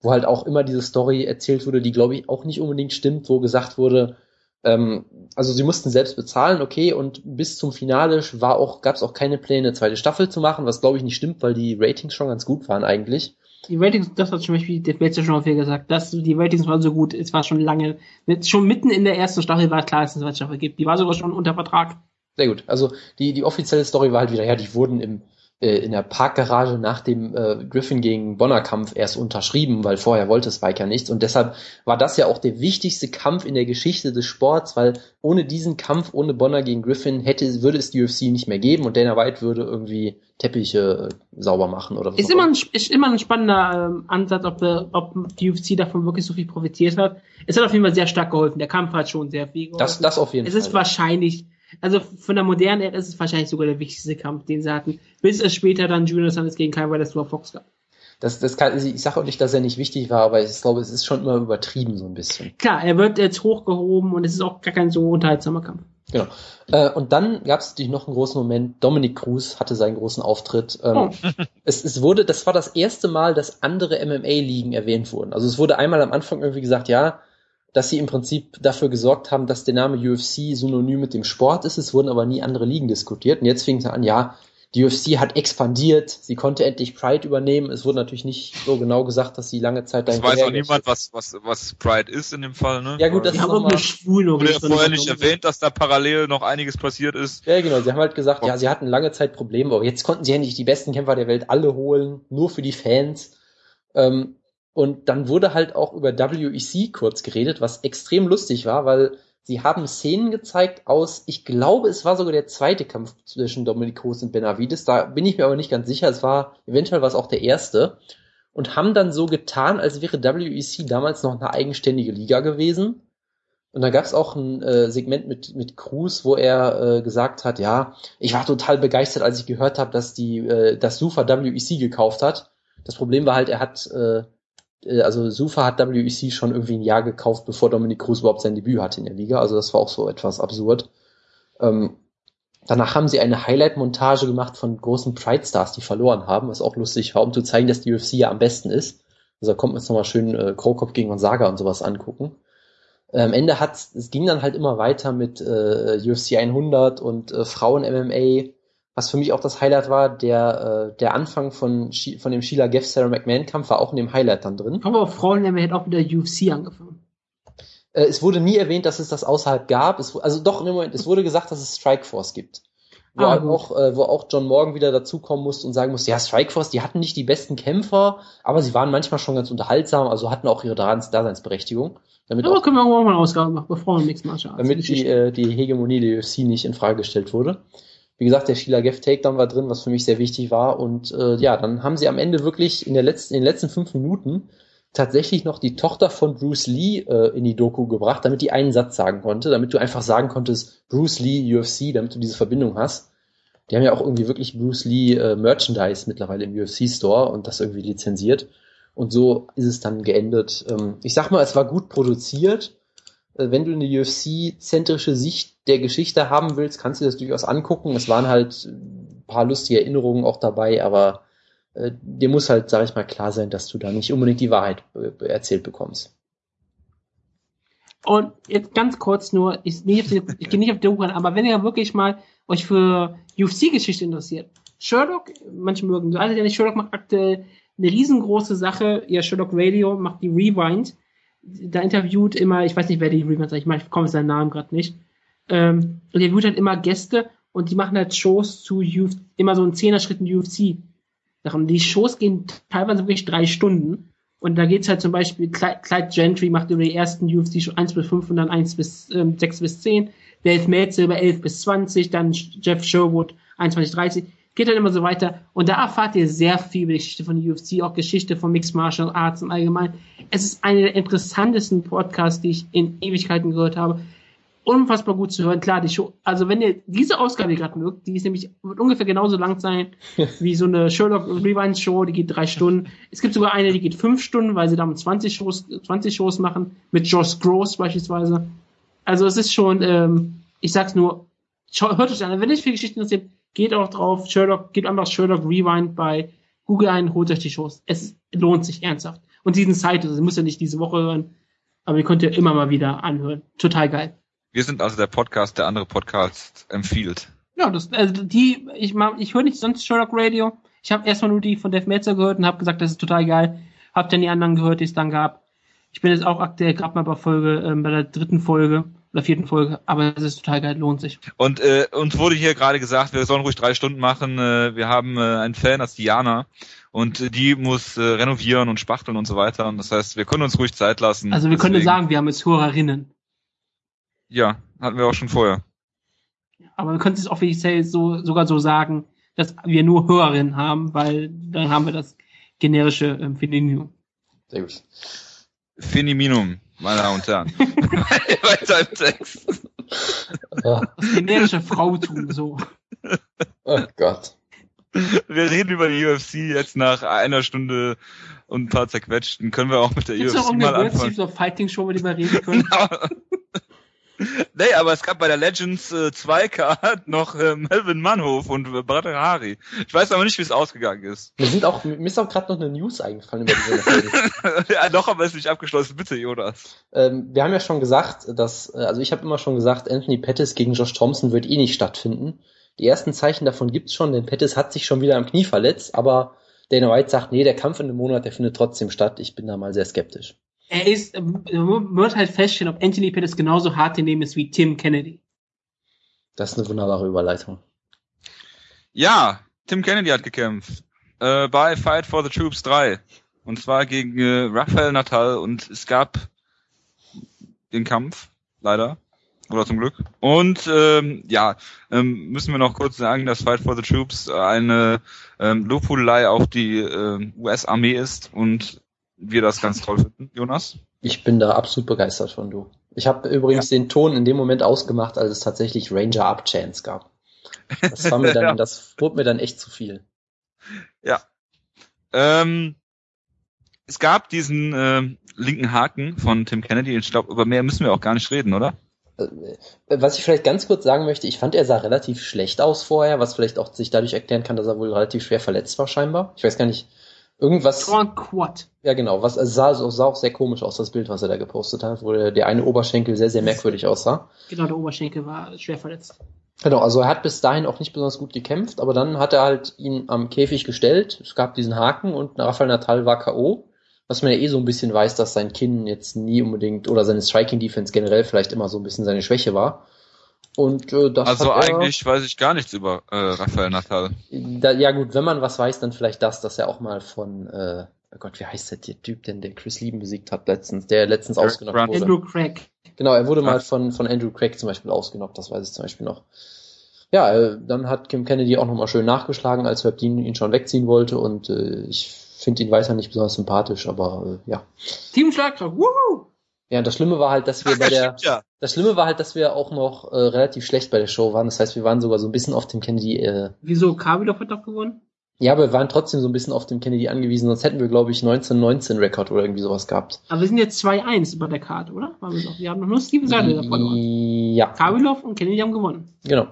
wo halt auch immer diese Story erzählt wurde, die glaube ich auch nicht unbedingt stimmt, wo gesagt wurde, ähm, also sie mussten selbst bezahlen, okay, und bis zum Finale war auch, gab es auch keine Pläne, eine zweite Staffel zu machen, was glaube ich nicht stimmt, weil die Ratings schon ganz gut waren eigentlich. Die Ratings, das hat zum Beispiel der Betzer schon viel gesagt, dass die Ratings waren so gut, es war schon lange, schon mitten in der ersten Staffel war klar, dass es eine zweite Staffel gibt. Die war sogar schon unter Vertrag. Sehr gut. Also die, die offizielle Story war halt wieder, ja, die wurden im äh, in der Parkgarage nach dem äh, Griffin gegen Bonner Kampf erst unterschrieben, weil vorher wollte Spiker nichts und deshalb war das ja auch der wichtigste Kampf in der Geschichte des Sports, weil ohne diesen Kampf, ohne Bonner gegen Griffin hätte würde es die UFC nicht mehr geben und Dana White würde irgendwie Teppiche äh, sauber machen oder was. Ist immer ein, ist immer ein spannender ähm, Ansatz, ob, äh, ob die UFC davon wirklich so viel profitiert hat. Es hat auf jeden Fall sehr stark geholfen. Der Kampf hat schon sehr viel geholfen. Das, das auf jeden es Fall. ist wahrscheinlich also von der modernen Ära ist es wahrscheinlich sogar der wichtigste Kampf, den sie hatten, bis es später dann Junior Sanders gegen Riders über Fox gab. Das, das kann, ich sage auch nicht, dass er nicht wichtig war, aber ich glaube, es ist schon immer übertrieben so ein bisschen. Klar, er wird jetzt hochgehoben und es ist auch gar kein so unterhaltsamer Kampf. Genau. Äh, und dann gab es natürlich noch einen großen Moment. Dominic Cruz hatte seinen großen Auftritt. Ähm, Oh. es, es wurde, das war das erste Mal, dass andere MMA-Ligen erwähnt wurden. Also es wurde einmal am Anfang irgendwie gesagt, ja, dass sie im Prinzip dafür gesorgt haben, dass der Name UFC synonym mit dem Sport ist. Es wurden aber nie andere Ligen diskutiert. Und jetzt fing es an, ja, die UFC hat expandiert, sie konnte endlich Pride übernehmen. Es wurde natürlich nicht so genau gesagt, dass sie lange Zeit Das dahinter weiß auch niemand, was, was, was Pride ist in dem Fall, ne? Ja, gut, das ist Schwulen Wurde ja vorher nicht erwähnt, dass da parallel noch einiges passiert ist. Ja, genau. Sie haben halt gesagt, ja, sie hatten lange Zeit Probleme, aber jetzt konnten sie endlich die besten Kämpfer der Welt alle holen, nur für die Fans. Ähm, und dann wurde halt auch über WEC kurz geredet, was extrem lustig war, weil sie haben Szenen gezeigt aus, ich glaube, es war sogar der zweite Kampf zwischen Dominic Cruz und Benavides, da bin ich mir aber nicht ganz sicher, es war, eventuell war es auch der erste, und haben dann so getan, als wäre WEC damals noch eine eigenständige Liga gewesen. Und da gab es auch ein äh, Segment mit, mit Cruz, wo er äh, gesagt hat, ja, ich war total begeistert, als ich gehört habe, dass die äh, dass Sufa WEC gekauft hat. Das Problem war halt, er hat äh, also Sufa hat WEC schon irgendwie ein Jahr gekauft, bevor Dominic Cruz überhaupt sein Debüt hatte in der Liga. Also das war auch so etwas absurd. Ähm, danach haben sie eine Highlight-Montage gemacht von großen Pride-Stars, die verloren haben, was auch lustig war, um zu zeigen, dass die UFC ja am besten ist. Also da kommt man jetzt nochmal schön äh, Krokop gegen Gonzaga und sowas angucken. Äh, Am Ende hat es ging dann halt immer weiter mit äh, UFC 100 und äh, Frauen MMA, was für mich auch das Highlight war. Der äh, der Anfang von von dem Sheila Geff Sarah McMahon Kampf war auch in dem Highlight dann drin. Aber auf Frauen hat auch wieder UFC angefangen. Äh, es wurde nie erwähnt, dass es das außerhalb gab. Es, also doch, im Moment, es wurde gesagt, dass es Strikeforce gibt. Wo, Ah, halt auch, äh, wo auch John Morgan wieder dazukommen musste und sagen musste, ja, Strikeforce, die hatten nicht die besten Kämpfer, aber sie waren manchmal schon ganz unterhaltsam, also hatten auch ihre Daseinsberechtigung. Damit Aber auch können wir auch mal eine Ausgabe machen, Frauen Mixed Martial Arts. damit die, äh, die Hegemonie der UFC nicht in Frage gestellt wurde. Wie gesagt, der Sheila Geff Takedown war drin, was für mich sehr wichtig war. Und äh, ja, dann haben sie am Ende wirklich in, der letzten, in den letzten fünf Minuten tatsächlich noch die Tochter von Bruce Lee äh, in die Doku gebracht, damit die einen Satz sagen konnte, damit du einfach sagen konntest, Bruce Lee, UFC, damit du diese Verbindung hast. Die haben ja auch irgendwie wirklich Bruce Lee äh, Merchandise mittlerweile im UFC Store und das irgendwie lizenziert. Und so ist es dann geendet. Ähm, ich sag mal, es war gut produziert. Äh, wenn du eine UFC-zentrische Sicht der Geschichte haben willst, kannst du das durchaus angucken. Es waren halt ein paar lustige Erinnerungen auch dabei, aber äh, dir muss halt, sag ich mal, klar sein, dass du da nicht unbedingt die Wahrheit äh, erzählt bekommst. Und jetzt ganz kurz nur, ich, nicht auf die, ich gehe nicht auf die an, aber wenn ihr wirklich mal euch für UFC-Geschichte interessiert, Sherlock, manche mögen so, alle ja nicht, Sherlock macht aktuell eine riesengroße Sache, ja, Sherlock Radio macht die Rewind, da interviewt immer, ich weiß nicht, wer die sagt, ich, meine, ich komme seinen Namen gerade nicht, ähm, und er interviewt halt immer Gäste und die machen halt Shows zu Uf immer so in Zehner-Schritten UFC. Sachen. Die Shows gehen teilweise wirklich drei Stunden. Und da geht's halt zum Beispiel, Clyde Gentry macht über die ersten UFC schon 1 bis 5 und dann 1 bis ähm, 6 bis 10. Dave Meltzer über 11 bis 20, dann Jeff Sherwood 21, 30. Geht dann immer so weiter. Und da erfahrt ihr sehr viel über die Geschichte von UFC, auch Geschichte von Mixed Martial Arts im Allgemeinen. Es ist einer der interessantesten Podcasts, die ich in Ewigkeiten gehört habe. Unfassbar gut zu hören. Klar, die Show, also wenn ihr diese Ausgabe gerade mögt, die ist nämlich, wird ungefähr genauso lang sein wie so eine Sherlock Rewind Show, die geht drei Stunden. Es gibt sogar eine, die geht fünf Stunden, weil sie damit 20 Shows, 20 Shows machen, mit Josh Gross beispielsweise. Also es ist schon, ähm, ich sag's nur, hört euch an, wenn euch für Geschichten interessiert, geht auch drauf, Sherlock, gebt einfach Sherlock Rewind bei Google ein, holt euch die Shows. Es lohnt sich ernsthaft. Und diesen Zeit, also ihr müsst ja nicht diese Woche hören, aber ihr könnt ja immer mal wieder anhören. Total geil. Wir sind also der Podcast, der andere Podcast empfiehlt. Ja, das, also die, ich mag, ich höre nicht sonst Sherlock Radio. Ich habe erstmal nur die von Dave Meltzer hört und habe gesagt, das ist total geil. Hab dann die anderen gehört, die es dann gab. Ich bin jetzt auch aktuell gerade mal bei Folge, ähm, bei der dritten Folge. Oder vierten Folge, aber es ist total geil, lohnt sich. Und äh, uns wurde hier gerade gesagt, wir sollen ruhig drei Stunden machen. Äh, wir haben äh, einen Fan, das ist Diana. Und äh, die muss äh, renovieren und spachteln und so weiter. Und das heißt, wir können uns ruhig Zeit lassen. Also wir können sagen, wir haben jetzt Hörerinnen. Ja, hatten wir auch schon vorher. Aber wir können es offiziell so, sogar so sagen, dass wir nur Hörerinnen haben, weil dann haben wir das generische ähm, Femininum. Sehr gut. Femininum, meine Damen und Herren. Weiter im Text. Ja. Generische Frautum, so. Oh Gott. Wir reden über die UFC jetzt nach einer Stunde und ein paar zerquetschten. Können wir auch mit der Gibt es noch UFC mal irgendeine World anfangen? Series of Fighting Show, über die wir reden können? nee, aber es gab bei der Legends äh, 2 Card noch äh, Melvin Manhof und äh, Brate Hari. Ich weiß aber nicht, wie es ausgegangen ist. Mir sind auch, mir ist auch gerade noch eine News eingefallen über diese ja, noch aber ist nicht abgeschlossen. Bitte, Jonas. ähm, wir haben ja schon gesagt, dass, äh, also ich habe immer schon gesagt, Anthony Pettis gegen Josh Thompson wird eh nicht stattfinden. Die ersten Zeichen davon gibt's schon, denn Pettis hat sich schon wieder am Knie verletzt, aber Dana White sagt, nee, der Kampf in einem Monat, der findet trotzdem statt. Ich bin da mal sehr skeptisch. Er ist, man wird halt feststellen, ob Anthony Pettis genauso hart in dem ist wie Tim Kennedy. Das ist eine wunderbare Überleitung. Ja, Tim Kennedy hat gekämpft. Äh, bei Fight for the Troops 3. Und zwar gegen äh, Rafael Natal und es gab den Kampf, leider. Oder zum Glück. Und ähm, ja, ähm, müssen wir noch kurz sagen, dass Fight for the Troops eine ähm, Lobhudelei auf die ähm, US-Armee ist und wir das ganz toll finden, Jonas. Ich bin da absolut begeistert von du. Ich habe übrigens den Ton in dem Moment ausgemacht, als es tatsächlich Ranger Up Chance gab. Das war mir dann, Ja. das wurde mir dann echt zu viel. Ähm, es gab diesen ähm, linken Haken von Tim Kennedy. Ich glaube, über mehr müssen wir auch gar nicht reden, oder? Äh, Was ich vielleicht ganz kurz sagen möchte, ich fand, er sah relativ schlecht aus vorher, was vielleicht auch sich dadurch erklären kann, dass er wohl relativ schwer verletzt war scheinbar. Ich weiß gar nicht. Irgendwas, Strong Quad. ja genau, was es sah, so- sah auch sehr komisch aus, das Bild, was er da gepostet hat, wo der, der eine Oberschenkel sehr, sehr merkwürdig aussah. Genau, der Oberschenkel war schwer verletzt. Genau, also er hat bis dahin auch nicht besonders gut gekämpft, aber dann hat er halt ihn am Käfig gestellt. Es gab diesen Haken und Rafael Natal war K.O. Was man ja eh so ein bisschen weiß, dass sein Kinn jetzt nie unbedingt oder seine Striking Defense generell vielleicht immer so ein bisschen seine Schwäche war. Und äh, das Also hat er, eigentlich weiß ich gar nichts über äh, Rafael Natal. Da, ja gut, wenn man was weiß, dann vielleicht das, dass er auch mal von, äh, oh Gott, wie heißt der, der Typ denn, der Chris Lieben besiegt hat letztens, der letztens Eric ausgenockt Grant. wurde. Andrew Craig. Genau, er wurde Ah. mal von, von Andrew Craig zum Beispiel ausgenockt, das weiß ich zum Beispiel noch. Ja, äh, dann hat Kim Kennedy auch nochmal schön nachgeschlagen, als Herb Dean ihn schon wegziehen wollte und äh, ich finde ihn weiter nicht besonders sympathisch, aber äh, ja. Team Schlagkraft. Woohoo! Ja, und das Schlimme war halt, dass wir bei der, ja. das Schlimme war halt, dass wir auch noch äh, relativ schlecht bei der Show waren. Das heißt, wir waren sogar so ein bisschen auf Tim Kennedy, äh, Wieso? Kabilov hat doch gewonnen? ja, aber wir waren trotzdem so ein bisschen auf dem Kennedy angewiesen, sonst hätten wir, glaube ich, 1919 Rekord oder irgendwie sowas gehabt. Aber wir sind jetzt 2-1 bei der Karte, oder? Waren wir, doch. wir haben noch nur Steven Seidel davon gewonnen. Ja, Kabilov und Kennedy haben gewonnen. genau.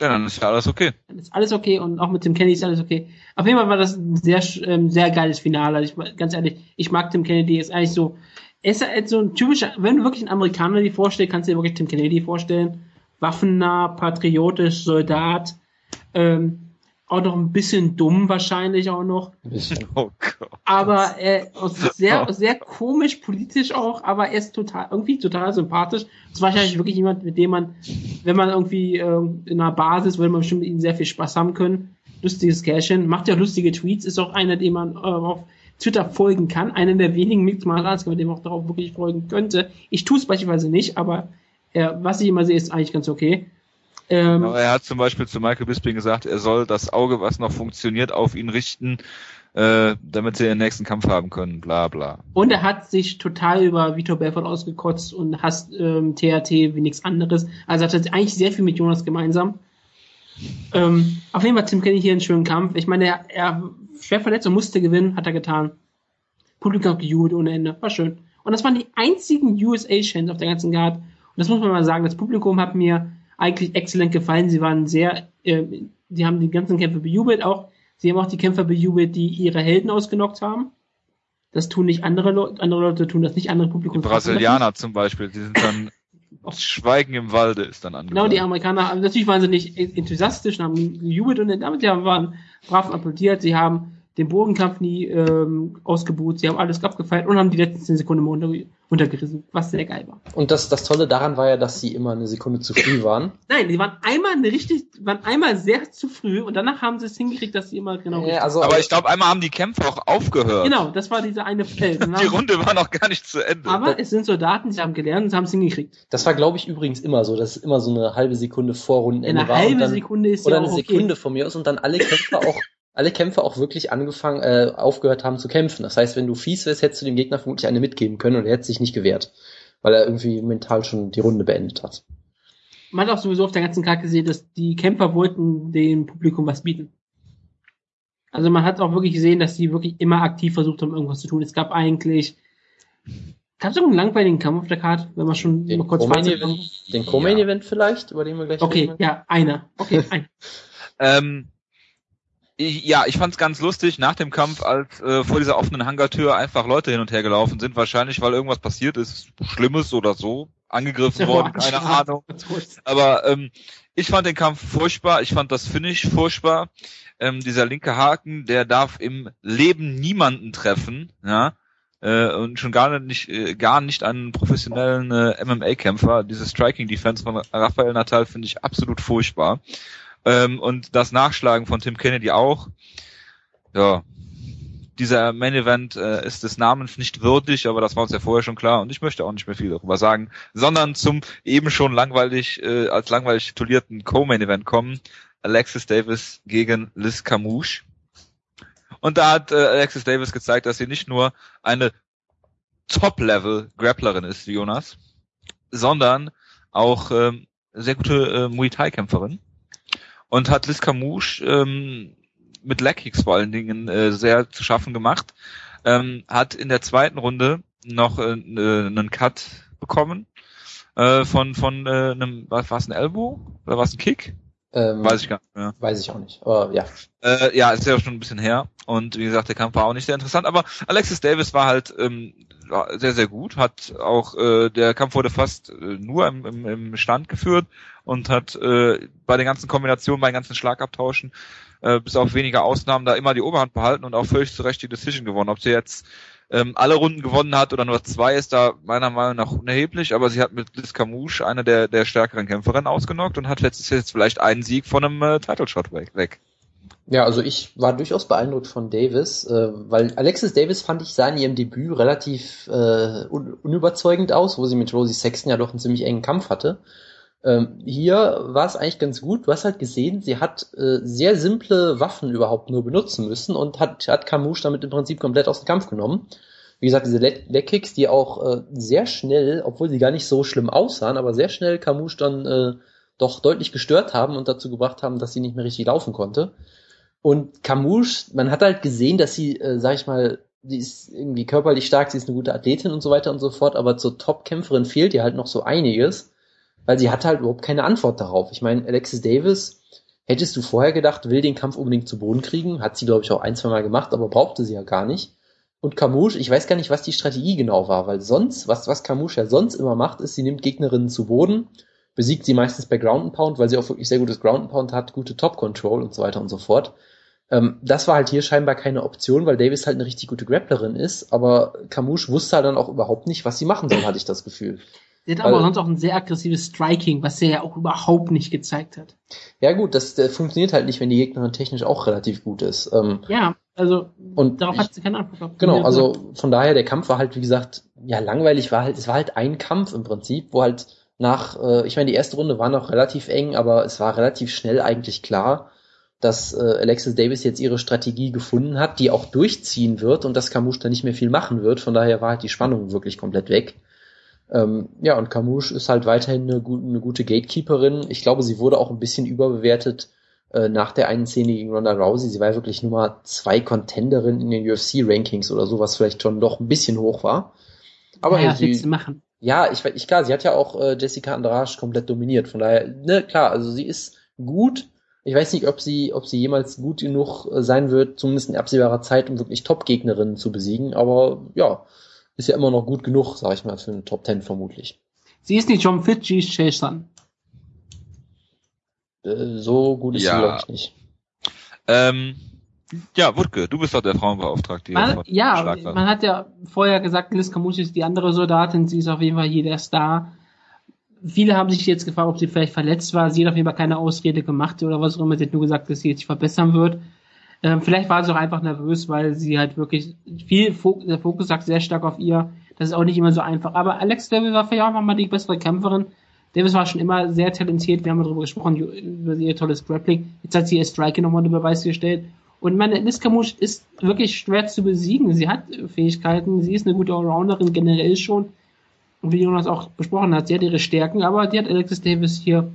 ja, dann ist ja alles okay. Dann ist alles okay und auch mit Tim Kennedy ist alles okay. Auf jeden Fall war das ein sehr, ähm, sehr geiles Finale. Also ich, ganz ehrlich, ich mag Tim Kennedy, ist eigentlich so, er ist halt so ein typischer, wenn du wirklich einen Amerikaner dir vorstellst, kannst du dir wirklich Tim Kennedy vorstellen. Waffennah, patriotisch, Soldat, ähm, auch noch ein bisschen dumm wahrscheinlich auch noch. Oh Gott. aber äh, sehr, sehr komisch, politisch auch, aber er ist total, irgendwie total sympathisch. Das ist wahrscheinlich wirklich jemand, mit dem man, wenn man irgendwie äh, in einer Basis, würde man bestimmt mit ihm sehr viel Spaß haben können. Lustiges Kerlchen, macht ja lustige Tweets, ist auch einer, dem man äh, auf Twitter folgen kann. Einer der wenigen Mixed Martial Arts, dem man auch darauf wirklich folgen könnte. Ich tue es beispielsweise nicht, aber äh, was ich immer sehe, ist eigentlich ganz okay. Ähm, Aber er hat zum Beispiel zu Michael Bisping gesagt, er soll das Auge, was noch funktioniert, auf ihn richten, äh, damit sie den nächsten Kampf haben können, bla bla. Und er hat sich total über Vitor Belfort ausgekotzt und hasst ähm, THT wie nichts anderes. Also hat er eigentlich sehr viel mit Jonas gemeinsam. Ähm, auf jeden Fall Tim Kenny hier einen schönen Kampf. Ich meine, er, er schwer verletzt und musste gewinnen, hat er getan. Publikum hat gejubelt ohne Ende. War schön. Und das waren die einzigen USA-Chants auf der ganzen Guard. Und das muss man mal sagen. Das Publikum hat mir eigentlich exzellent gefallen. Sie waren sehr, äh, die haben die ganzen Kämpfe bejubelt auch. Sie haben auch die Kämpfer bejubelt, die ihre Helden ausgenockt haben. Das tun nicht andere Leute, andere Leute tun das nicht, andere Die Publikum. Brasilianer zum Beispiel, die sind dann Schweigen im Walde ist dann angesagt. Genau, die Amerikaner, natürlich waren sie nicht enthusiastisch und haben gejubelt und damit ja, waren brav applaudiert. Sie haben den Bodenkampf nie ähm, ausgebucht, sie haben alles abgefeiert und haben die letzten 10 Sekunden unter, untergerissen, was sehr geil war. Und das, das Tolle daran war ja, dass sie immer eine Sekunde zu früh waren. Nein, die waren einmal eine richtig, waren einmal sehr zu früh und danach haben sie es hingekriegt, dass sie immer genau Ja, richtig also, Aber ich glaube, einmal haben die Kämpfe auch aufgehört. Genau, das war diese eine Feld. Die Runde war noch gar nicht zu Ende. Aber es sind Soldaten, sie haben gelernt und sie haben es hingekriegt. das war, glaube ich, übrigens immer so, dass es immer so eine halbe Sekunde vor Rundenende Eine war. und halbe dann, Sekunde ist oder ja eine auch Sekunde okay. von mir aus und dann alle Kämpfer auch alle Kämpfer auch wirklich angefangen äh, aufgehört haben zu kämpfen. Das heißt, wenn du fies wärst, hättest du dem Gegner vermutlich eine mitgeben können und er hätte sich nicht gewehrt, weil er irgendwie mental schon die Runde beendet hat. Man hat auch sowieso auf der ganzen Karte gesehen, dass die Kämpfer wollten dem Publikum was bieten. Also man hat auch wirklich gesehen, dass die wirklich immer aktiv versucht haben, irgendwas zu tun. Es gab eigentlich, gab es irgendeinen langweiligen Kampf auf der Karte, wenn man schon Den mal kurz Fazit Event, den Co-Main Ja. Event vielleicht, über den wir gleich Okay, reden. ja, einer. Okay, ein. Ähm, ich, ja, ich fand's ganz lustig nach dem Kampf, als äh, vor dieser offenen Hangartür einfach Leute hin und her gelaufen sind, wahrscheinlich weil irgendwas passiert ist, Schlimmes oder so, angegriffen worden, keine Ahnung. Aber ähm, ich fand den Kampf furchtbar, ich fand das Finish furchtbar. Ähm, dieser linke Haken, der darf im Leben niemanden treffen, ja. Äh, und schon gar nicht, äh, gar nicht einen professionellen äh, MMA-Kämpfer. Diese Striking Defense von Rafael Natal finde ich absolut furchtbar. Ähm, und das Nachschlagen von Tim Kennedy auch. Ja, dieser Main Event äh, ist des Namens nicht würdig, aber das war uns ja vorher schon klar und ich möchte auch nicht mehr viel darüber sagen, sondern zum eben schon langweilig, äh, als langweilig titulierten Co-Main Event kommen. Alexis Davis gegen Liz Camouche. Und da hat äh, Alexis Davis gezeigt, dass sie nicht nur eine Top-Level-Grapplerin ist, Jonas, sondern auch ähm, sehr gute äh, Muay Thai-Kämpferin. Und hat Liz Camouche ähm, mit Leg Kicks vor allen Dingen äh, sehr zu schaffen gemacht. Ähm, hat in der zweiten Runde noch äh, äh, einen Cut bekommen äh, von von äh, einem war es ein Elbow oder war es ein Kick? Ähm, Weiß ich gar nicht mehr. Weiß ich auch nicht. Aber ja. Äh, ja, ist ja schon ein bisschen her. Und wie gesagt, der Kampf war auch nicht sehr interessant. Aber Alexis Davis war halt ähm, sehr, sehr gut. Hat auch, äh, der Kampf wurde fast äh, nur im, im, im Stand geführt und hat äh, bei den ganzen Kombinationen, bei den ganzen Schlagabtauschen, äh, bis auf wenige Ausnahmen, da immer die Oberhand behalten und auch völlig zu Recht die Decision gewonnen. Ob sie jetzt ähm, alle Runden gewonnen hat oder nur zwei, ist da meiner Meinung nach unerheblich, aber sie hat mit Liz Camouche eine der, der stärkeren Kämpferinnen ausgenockt und hat jetzt, jetzt vielleicht einen Sieg von einem äh, Title Shot weg. weg. Ja, also ich war durchaus beeindruckt von Davis, äh, weil Alexis Davis fand ich sah in ihrem Debüt relativ äh, un unüberzeugend aus, wo sie mit Rosie Sexton ja doch einen ziemlich engen Kampf hatte. Ähm, hier war es eigentlich ganz gut. Du hast halt gesehen, sie hat äh, sehr simple Waffen überhaupt nur benutzen müssen und hat, hat Camouche damit im Prinzip komplett aus dem Kampf genommen. Wie gesagt, diese Leg Leg Kicks, die auch äh, sehr schnell, obwohl sie gar nicht so schlimm aussahen, aber sehr schnell Camouche dann äh, doch deutlich gestört haben und dazu gebracht haben, dass sie nicht mehr richtig laufen konnte. Und Camouche, man hat halt gesehen, dass sie, äh, sag ich mal, sie ist irgendwie körperlich stark, sie ist eine gute Athletin und so weiter und so fort, aber zur Top-Kämpferin fehlt ihr halt noch so einiges, weil sie hat halt überhaupt keine Antwort darauf. Ich meine, Alexis Davis, hättest du vorher gedacht, will den Kampf unbedingt zu Boden kriegen, hat sie, glaube ich, auch ein, zwei Mal gemacht, aber brauchte sie ja gar nicht. Und Camouche, ich weiß gar nicht, was die Strategie genau war, weil sonst, was, was Camouche ja sonst immer macht, ist, sie nimmt Gegnerinnen zu Boden, besiegt sie meistens bei Ground and Pound, weil sie auch wirklich sehr gutes Ground and Pound hat, gute Top Control und so weiter und so fort. Ähm, das war halt hier scheinbar keine Option, weil Davis halt eine richtig gute Grapplerin ist, aber Camouche wusste halt dann auch überhaupt nicht, was sie machen soll, hatte ich das Gefühl. Sie hat aber Weil- sonst auch ein sehr aggressives Striking, was sie ja auch überhaupt nicht gezeigt hat. Ja gut, das äh, funktioniert halt nicht, wenn die Gegnerin technisch auch relativ gut ist. Ähm, Ja, also Und darauf ich- hat sie keine Antwort gehabt. Genau, also von daher, der Kampf war halt, wie gesagt, ja, langweilig war halt, es war halt ein Kampf im Prinzip, wo halt nach, äh, ich meine, die erste Runde war noch relativ eng, aber es war relativ schnell eigentlich klar, dass äh, Alexis Davis jetzt ihre Strategie gefunden hat, die auch durchziehen wird und dass Camouche da nicht mehr viel machen wird. Von daher war halt die Spannung wirklich komplett weg. Ähm, ja, und Camouche ist halt weiterhin eine, eine gute Gatekeeperin. Ich glaube, sie wurde auch ein bisschen überbewertet äh, nach der einen Szene gegen Ronda Rousey. Sie war wirklich Nummer zwei Contenderin in den UFC-Rankings oder so, was vielleicht schon doch ein bisschen hoch war. Aber naja, hey, sie, machen? ja, ich, ich klar, sie hat ja auch äh, Jessica Andrade komplett dominiert. Von daher, ne, klar, also sie ist gut. Ich weiß nicht, ob sie, ob sie jemals gut genug äh, sein wird, zumindest in absehbarer Zeit, um wirklich Top-Gegnerinnen zu besiegen. Aber ja, ist ja immer noch gut genug, sag ich mal, für eine Top Ten vermutlich. Sie ist nicht John Fitch, Jason. Äh, so gut ist Ja. sie, glaube ich, nicht. Ähm, Ja, Wutke, du bist doch der Frauenbeauftragte. hier Man, ja, man hat ja vorher gesagt, Liz Camus ist die andere Soldatin, sie ist auf jeden Fall hier der Star. Viele haben sich jetzt gefragt, ob sie vielleicht verletzt war. Sie hat auf jeden Fall keine Ausrede gemacht oder was auch immer. Sie hat nur gesagt, dass sie sich verbessern wird. Ähm, vielleicht war sie auch einfach nervös, weil sie halt wirklich viel, Fok der Fokus sagt sehr stark auf ihr. Das ist auch nicht immer so einfach. Aber Alex Davis war vielleicht auch mal die bessere Kämpferin. Davis war schon immer sehr talentiert. Wir haben darüber gesprochen, über ihr tolles Grappling. Jetzt hat sie ihr Striking nochmal unter Beweis gestellt. Und meine Liz Camus ist wirklich schwer zu besiegen. Sie hat Fähigkeiten. Sie ist eine gute Allrounderin generell schon. Wie Jonas auch besprochen hat, sie hat ihre Stärken, aber die hat Alexis Davis hier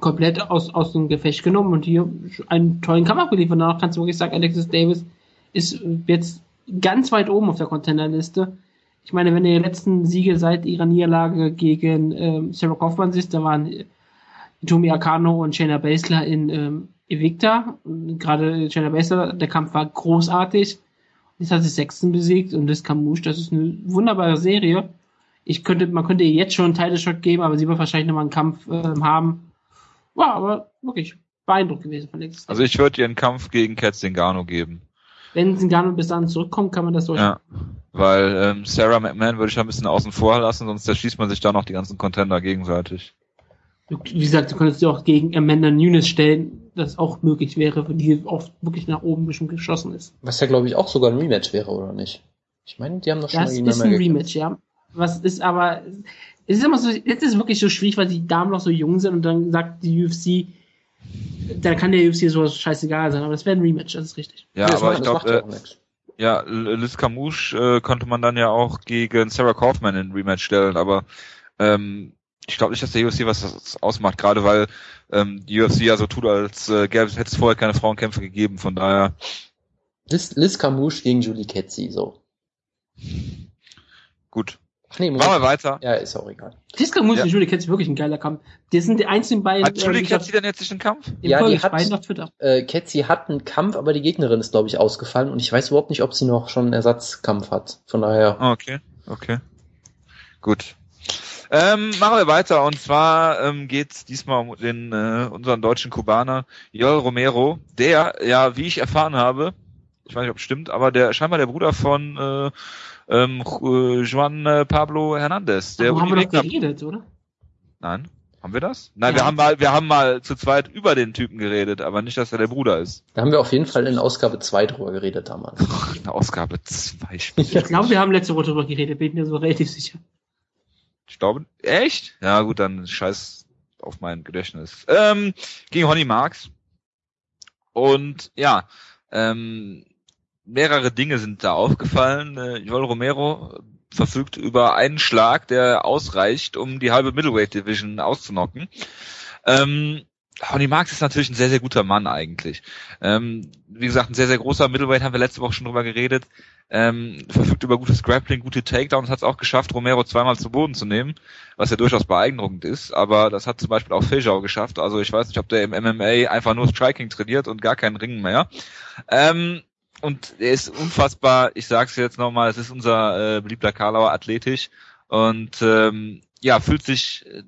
komplett aus, aus dem Gefecht genommen und hier einen tollen Kampf abgeliefert. Danach kannst du wirklich sagen, Alexis Davis ist jetzt ganz weit oben auf der Contenderliste. Ich meine, wenn du die letzten Siege seit ihrer Niederlage gegen ähm, Sarah Kaufmann siehst, da waren Tomi Akano und Shayna Baszler in ähm, Evicta. Gerade Shayna Baszler, der Kampf war großartig. Jetzt hat sie Sexton besiegt und das Camus, das ist eine wunderbare Serie. Ich könnte, man könnte ihr jetzt schon einen Title Shot geben, aber sie wird wahrscheinlich nochmal einen Kampf ähm, haben. War aber wirklich beeindruckt gewesen von Alexis. Also ich würde ihr einen Kampf gegen Kat Zingano geben. Wenn Zingano bis dahin zurückkommt, kann man das durch. Ja. Weil ähm, Sarah McMahon würde ich ein bisschen außen vor lassen, sonst erschließt man sich da noch die ganzen Contender gegenseitig. Wie gesagt, du könntest sie auch gegen Amanda Nunes stellen, das auch möglich wäre, die auch wirklich nach oben bestimmt geschossen ist. Was ja, glaube ich, auch sogar ein Rematch wäre, oder nicht? Ich meine, die haben doch schon Das mal ist gegeneinander ein gekämpft. Rematch, ja. Was ist aber, es ist immer so, jetzt ist es wirklich so schwierig, weil die Damen noch so jung sind und dann sagt die UFC, da kann der UFC so scheißegal sein, aber das wäre ein Rematch, das ist richtig. Ja, das aber macht- ich das macht glaube, ja äh, ja, Liz Camouche äh, konnte man dann ja auch gegen Sarah Kaufman in Rematch stellen, aber ähm, ich glaube nicht, dass der UFC was ausmacht, gerade weil ähm, die UFC ja so tut, als äh, gäbe es hätte es vorher keine Frauenkämpfe gegeben, von daher Liz, Liz Camouche gegen Julie Ketzi, so. gut. Nee, Machen wir weiter. Ja, ist auch egal. Fisker muss Ja. und Julie Katz ist wirklich ein geiler Kampf. Die sind die einzigen beiden, Hat Julie äh, Katzi denn jetzt nicht einen Kampf? Ja, die hat-. Äh, Ketzi hat einen Kampf, aber die Gegnerin ist, glaube ich, ausgefallen und ich weiß überhaupt nicht, ob sie noch schon einen Ersatzkampf hat. Von daher. Ah, Okay, okay. Gut. Ähm, machen wir weiter und zwar ähm, geht diesmal um den äh, unseren deutschen Kubaner Joel Romero, der ja, wie ich erfahren habe, ich weiß nicht, ob es stimmt, aber der scheinbar der Bruder von äh, ähm, Ju- Juan äh, Pablo Hernandez, der Wo haben wir doch geredet, oder? Nein, haben wir das? Nein, Ja. wir haben mal wir haben mal zu zweit über den Typen geredet, aber nicht, dass er der Bruder ist. Da haben wir auf jeden Fall in Ausgabe 2 drüber geredet damals. In Ausgabe 2. Ich glaube, wir haben letzte Woche drüber geredet, bin mir so relativ sicher. Ich glaube, echt? Ja, gut, dann scheiß auf mein Gedächtnis. Ähm, gegen Honey Marks. Und ja, ähm, mehrere Dinge sind da aufgefallen. Äh, Joel Romero verfügt über einen Schlag, der ausreicht, um die halbe Middleweight Division auszunocken. Ähm, Honey Marks ist natürlich ein sehr, sehr guter Mann eigentlich. Ähm, wie gesagt, ein sehr, sehr großer Middleweight, haben wir letzte Woche schon drüber geredet. Ähm, verfügt über gutes Grappling, gute Takedowns, hat es auch geschafft, Romero zweimal zu Boden zu nehmen, was ja durchaus beeindruckend ist, aber das hat zum Beispiel auch Fejau geschafft, also ich weiß nicht, ob der im MMA einfach nur Striking trainiert und gar keinen Ringen mehr. Ähm, und er ist unfassbar, ich sag's jetzt nochmal, es ist unser äh, beliebter Karlauer athletisch und ähm, ja, fühlt sich, äh,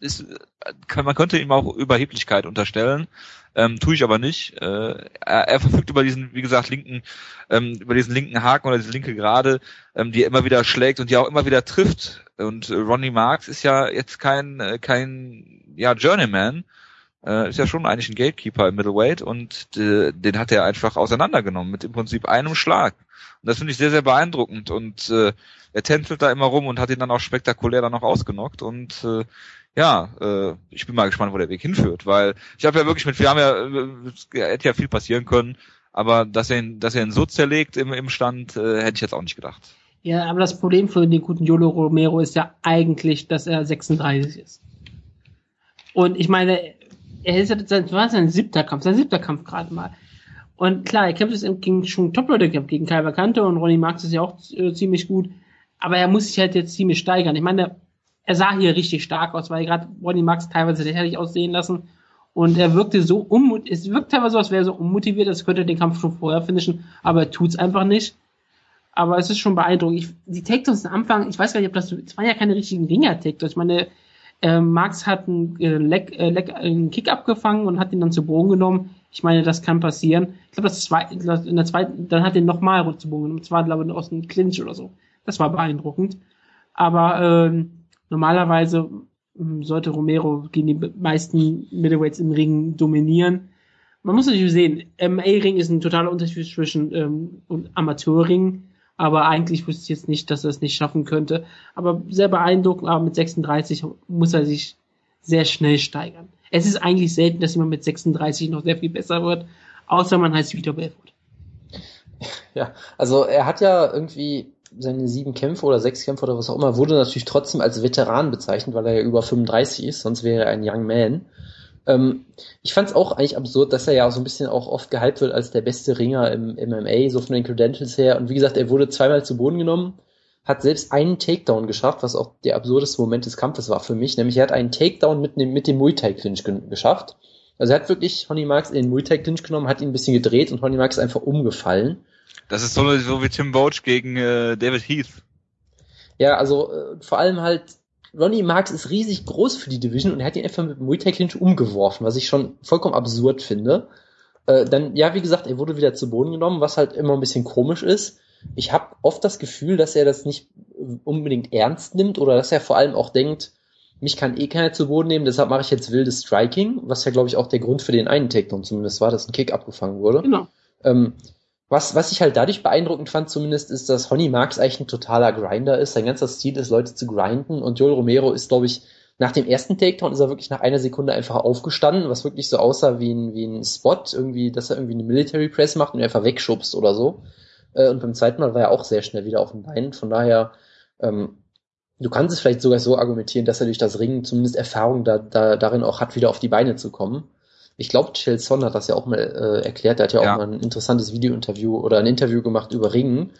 ist, äh, kann, man könnte ihm auch Überheblichkeit unterstellen, ähm, tue ich aber nicht. Äh, er, er verfügt über diesen, wie gesagt, linken, ähm, über diesen linken Haken oder diese linke Gerade, ähm, die er immer wieder schlägt und die auch immer wieder trifft. Und äh, Ronnie Marks ist ja jetzt kein, äh, kein, ja, Journeyman, äh, ist ja schon eigentlich ein Gatekeeper im Middleweight und äh, den hat er einfach auseinandergenommen mit im Prinzip einem Schlag. Und das finde ich sehr, sehr beeindruckend und äh, er tänzelt da immer rum und hat ihn dann auch spektakulär dann noch ausgenockt und äh, ja, äh, ich bin mal gespannt, wo der Weg hinführt, weil ich habe ja wirklich mit, wir haben ja, äh, hätte ja viel passieren können, aber dass er ihn, dass er ihn so zerlegt im, im Stand, äh, hätte ich jetzt auch nicht gedacht. Ja, aber das Problem für den guten Yolo Romero ist ja eigentlich, dass er 36 ist. Und ich meine, er ist jetzt sein, war sein siebter Kampf, sein siebter Kampf gerade mal. Und klar, er kämpft jetzt gegen schon Top-Leute gekämpft, gegen Kai Vakante und Ronnie Marx ist ja auch äh, ziemlich gut. Aber er muss sich halt jetzt ziemlich steigern. Ich meine, er sah hier richtig stark aus, weil gerade Ronnie Marx teilweise lächerlich aussehen lassen. Und er wirkte so unmut, es wirkt teilweise so, als wäre er so unmotiviert, als könnte er den Kampf schon vorher finishen, aber er tut's einfach nicht. Aber es ist schon beeindruckend. Ich, die Takedowns am Anfang, ich weiß gar nicht, ob das, es waren ja keine richtigen Ringer-Takedowns. Ich meine, äh, Max hat einen, äh, Leg, äh, einen Kick abgefangen und hat ihn dann zu Boden genommen. Ich meine, das kann passieren. Ich glaube, das zwei, in der zweiten, dann hat er nochmal zu Boden genommen. Das war, glaube ich, aus dem Clinch oder so. Das war beeindruckend. Aber ähm, normalerweise ähm, sollte Romero gegen die meisten Middleweights im Ring dominieren. Man muss natürlich sehen, MA-Ring ist ein totaler Unterschied zwischen ähm, Amateurring, aber eigentlich wusste ich jetzt nicht, dass er es nicht schaffen könnte. Aber sehr beeindruckend, aber mit 36 muss er sich sehr schnell steigern. Es ist eigentlich selten, dass jemand mit 36 noch sehr viel besser wird, außer man heißt Vitor Belfort. Ja, also er hat ja irgendwie seine sieben Kämpfe oder sechs Kämpfe oder was auch immer, wurde natürlich trotzdem als Veteran bezeichnet, weil er ja über 35 ist, sonst wäre er ein Young Man. Ähm, ich fand es auch eigentlich absurd, dass er ja so ein bisschen auch oft gehypt wird als der beste Ringer im, MMA, so von den Credentials her. Und wie gesagt, er wurde zweimal zu Boden genommen, hat selbst einen Takedown geschafft, was auch der absurdeste Moment des Kampfes war für mich. Nämlich er hat einen Takedown mit dem, mit dem Muay Thai Clinch geschafft. Also er hat wirklich Honey Marks in den Muay Thai Clinch genommen, hat ihn ein bisschen gedreht und Honey Marks ist einfach umgefallen. Das ist so, so wie Tim Boach gegen äh, David Heath. Ja, also äh, vor allem halt, Ronnie Marks ist riesig groß für die Division und er hat ihn einfach mit dem Muay Clinch umgeworfen, was ich schon vollkommen absurd finde. Äh, dann, ja, wie gesagt, er wurde wieder zu Boden genommen, was halt immer ein bisschen komisch ist. Ich habe oft das Gefühl, dass er das nicht unbedingt ernst nimmt oder dass er vor allem auch denkt, mich kann eh keiner zu Boden nehmen, deshalb mache ich jetzt wildes Striking, was ja, glaube ich, auch der Grund für den einen Takedown zumindest war, dass ein Kick abgefangen wurde. Genau. Ähm, was, was ich halt dadurch beeindruckend fand zumindest, ist, dass Honey Marks eigentlich ein totaler Grinder ist. Sein ganzer Stil ist, Leute zu grinden. Und Joel Romero ist, glaube ich, nach dem ersten Takedown ist er wirklich nach einer Sekunde einfach aufgestanden, was wirklich so aussah wie ein, wie ein Spot, irgendwie, dass er irgendwie eine Military Press macht und einfach wegschubst oder so. Äh, und beim zweiten Mal war er auch sehr schnell wieder auf dem Bein. Von daher, ähm, du kannst es vielleicht sogar so argumentieren, dass er durch das Ringen zumindest Erfahrung da, da, darin auch hat, wieder auf die Beine zu kommen. Ich glaube, Chelson hat das ja auch mal äh, erklärt. Der hat ja, ja, auch mal ein interessantes Video-Interview oder ein Interview gemacht über Ringen,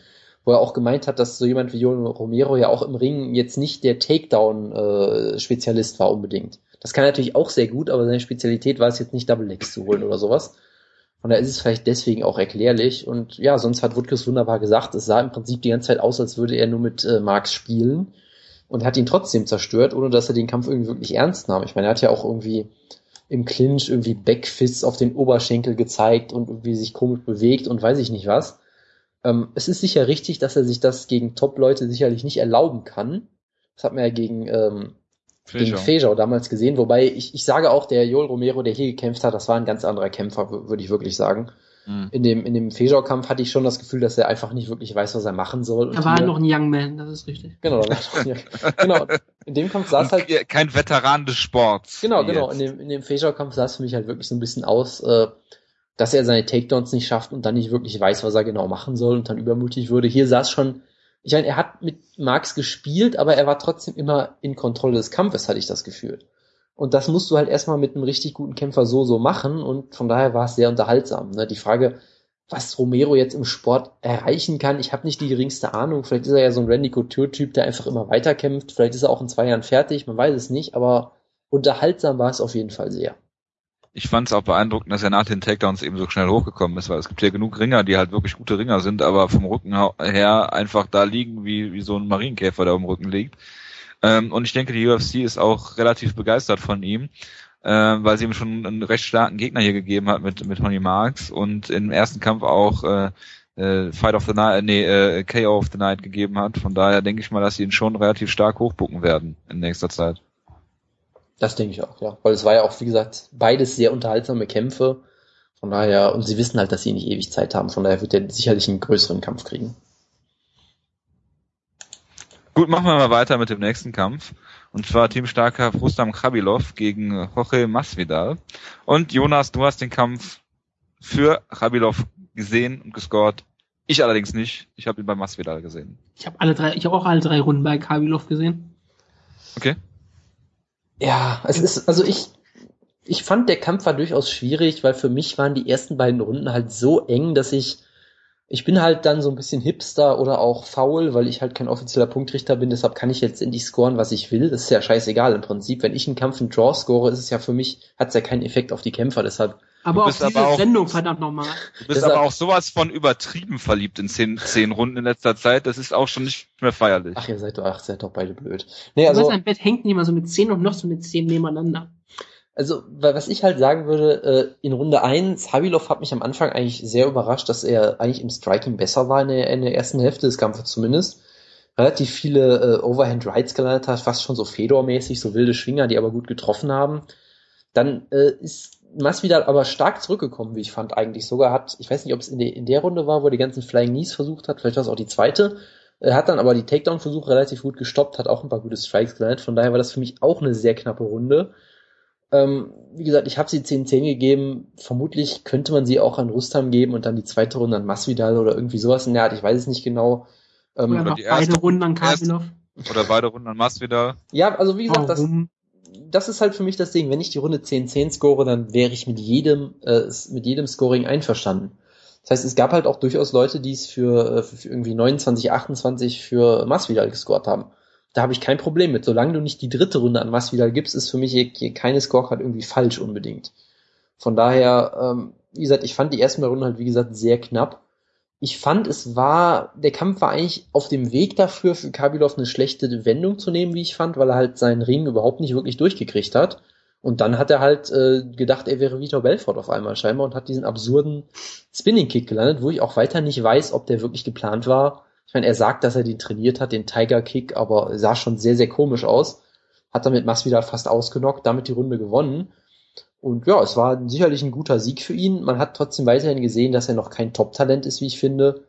wo er auch gemeint hat, dass so jemand wie Romero ja auch im Ringen jetzt nicht der Takedown-Spezialist äh, war unbedingt. Das kann er natürlich auch sehr gut, aber seine Spezialität war es jetzt nicht Double Legs zu holen oder sowas. Und da ist es vielleicht deswegen auch erklärlich. Und ja, sonst hat Woodkes wunderbar gesagt, es sah im Prinzip die ganze Zeit aus, als würde er nur mit äh, Marx spielen und hat ihn trotzdem zerstört, ohne dass er den Kampf irgendwie wirklich ernst nahm. Ich meine, er hat ja auch irgendwie im Clinch irgendwie Backfists auf den Oberschenkel gezeigt und irgendwie sich komisch bewegt und weiß ich nicht was. Ähm, es ist sicher richtig, dass er sich das gegen Top-Leute sicherlich nicht erlauben kann. Das hat man ja gegen, ähm, gegen Feschau damals gesehen, wobei ich, ich sage auch, der Joel Romero, der hier gekämpft hat, das war ein ganz anderer Kämpfer, würde ich wirklich sagen. Mhm. In dem, in dem Feschau-Kampf hatte ich schon das Gefühl, dass er einfach nicht wirklich weiß, was er machen soll. Er war hier, noch ein Young Man, das ist richtig. Genau, genau. In dem Kampf es halt. Kein Veteran des Sports. Genau, genau. In dem, in dem Feschau-Kampf sah es für mich halt wirklich so ein bisschen aus, äh, dass er seine Takedowns nicht schafft und dann nicht wirklich weiß, was er genau machen soll und dann übermutig würde. Hier es schon, ich meine, er hat mit Marx gespielt, aber er war trotzdem immer in Kontrolle des Kampfes, hatte ich das Gefühl. Und das musst du halt erstmal mit einem richtig guten Kämpfer so, so machen. Und von daher war es sehr unterhaltsam. Ne? Die Frage, was Romero jetzt im Sport erreichen kann, ich habe nicht die geringste Ahnung. Vielleicht ist er ja so ein Randy Couture-Typ, der einfach immer weiterkämpft. Vielleicht ist er auch in zwei Jahren fertig, man weiß es nicht. Aber unterhaltsam war es auf jeden Fall sehr. Ich fand es auch beeindruckend, dass er nach den Takedowns eben so schnell hochgekommen ist, weil es gibt ja genug Ringer, die halt wirklich gute Ringer sind, aber vom Rücken her einfach da liegen, wie, wie so ein Marienkäfer, der am Rücken liegt. Ähm, und ich denke, die UFC ist auch relativ begeistert von ihm, äh, weil sie ihm schon einen recht starken Gegner hier gegeben hat mit, mit Honey Marks und im ersten Kampf auch äh, äh, Fight of the Night, äh, nee, äh, KO of the Night gegeben hat. Von daher denke ich mal, dass sie ihn schon relativ stark hochbucken werden in nächster Zeit. Das denke ich auch, ja. Weil es war ja auch, wie gesagt, beides sehr unterhaltsame Kämpfe. Von daher, und sie wissen halt, dass sie nicht ewig Zeit haben. Von daher wird er sicherlich einen größeren Kampf kriegen. Gut, machen wir mal weiter mit dem nächsten Kampf. Und zwar teamstarker Rustam Khabilov gegen Jorge Masvidal. Und Jonas, du hast den Kampf für Khabilov gesehen und gescored. Ich allerdings nicht. Ich habe ihn bei Masvidal gesehen. Ich habe alle drei, ich habe auch alle drei Runden bei Khabilov gesehen. Okay. Ja, es ist, also ich, ich fand der Kampf war durchaus schwierig, weil für mich waren die ersten beiden Runden halt so eng, dass ich ich bin halt dann so ein bisschen Hipster oder auch faul, weil ich halt kein offizieller Punktrichter bin, deshalb kann ich letztendlich scoren, was ich will. Das ist ja scheißegal im Prinzip. Wenn ich einen Kampf einen Draw score, ist es ja für mich, hat es ja keinen Effekt auf die Kämpfer, deshalb. Aber auf diese auch, Sendung, verdammt nochmal. Du bist deshalb, aber auch sowas von übertrieben verliebt in zehn, zehn Runden in letzter Zeit, das ist auch schon nicht mehr feierlich. Ach, ihr seid doch, ach, seid doch beide blöd. Nee, also. Weißt, ein Bett hängt nicht mal so mit zehn und noch so mit zehn nebeneinander. Also, wa- was ich halt sagen würde, äh, in Runde 1, Habilov hat mich am Anfang eigentlich sehr überrascht, dass er eigentlich im Striking besser war in der, in der ersten Hälfte des Kampfes zumindest. Relativ viele äh, Overhand Rights gelandet hat, fast schon so Fedor-mäßig, so wilde Schwinger, die aber gut getroffen haben. Dann äh, ist Masvidal aber stark zurückgekommen, wie ich fand eigentlich sogar. Hat, ich weiß nicht, ob es in der, in der Runde war, wo er die ganzen Flying Knees versucht hat, vielleicht war es auch die zweite. Er hat dann aber die Takedown-Versuche relativ gut gestoppt, hat auch ein paar gute Strikes gelandet. Von daher war das für mich auch eine sehr knappe Runde. Ähm, wie gesagt, ich habe sie 10-10 gegeben. Vermutlich könnte man sie auch an Rustam geben und dann die zweite Runde an Masvidal oder irgendwie sowas in der Art. Ich weiß es nicht genau. Ähm, Oder Oder noch die beide erste- Runden an Karpilov. Oder beide Runden an Masvidal. ja, also wie gesagt, das, Warum? das ist halt für mich das Ding. Wenn ich die Runde 10-10 score, dann wäre ich mit jedem, äh, mit jedem Scoring einverstanden. Das heißt, es gab halt auch durchaus Leute, die es für, äh, für irgendwie 29, 28 für Masvidal gescored haben. Da habe ich kein Problem mit. Solange du nicht die dritte Runde an Masvidal gibst, ist für mich hier, keine Scorecard irgendwie falsch unbedingt. Von daher, ähm, wie gesagt, ich fand die ersten beiden Runden halt, wie gesagt, sehr knapp. Ich fand, es war, der Kampf war eigentlich auf dem Weg dafür, für Kabilov eine schlechte Wendung zu nehmen, wie ich fand, weil er halt seinen Ring überhaupt nicht wirklich durchgekriegt hat. Und dann hat er halt äh, gedacht, er wäre Vitor Belfort auf einmal scheinbar und hat diesen absurden Spinning-Kick gelandet, wo ich auch weiter nicht weiß, ob der wirklich geplant war. Ich meine, er sagt, dass er den trainiert hat, den Tiger-Kick, aber sah schon sehr, sehr komisch aus. Hat damit Masvidal fast ausgenockt, damit die Runde gewonnen. Und ja, es war sicherlich ein guter Sieg für ihn. Man hat trotzdem weiterhin gesehen, dass er noch kein Top-Talent ist, wie ich finde,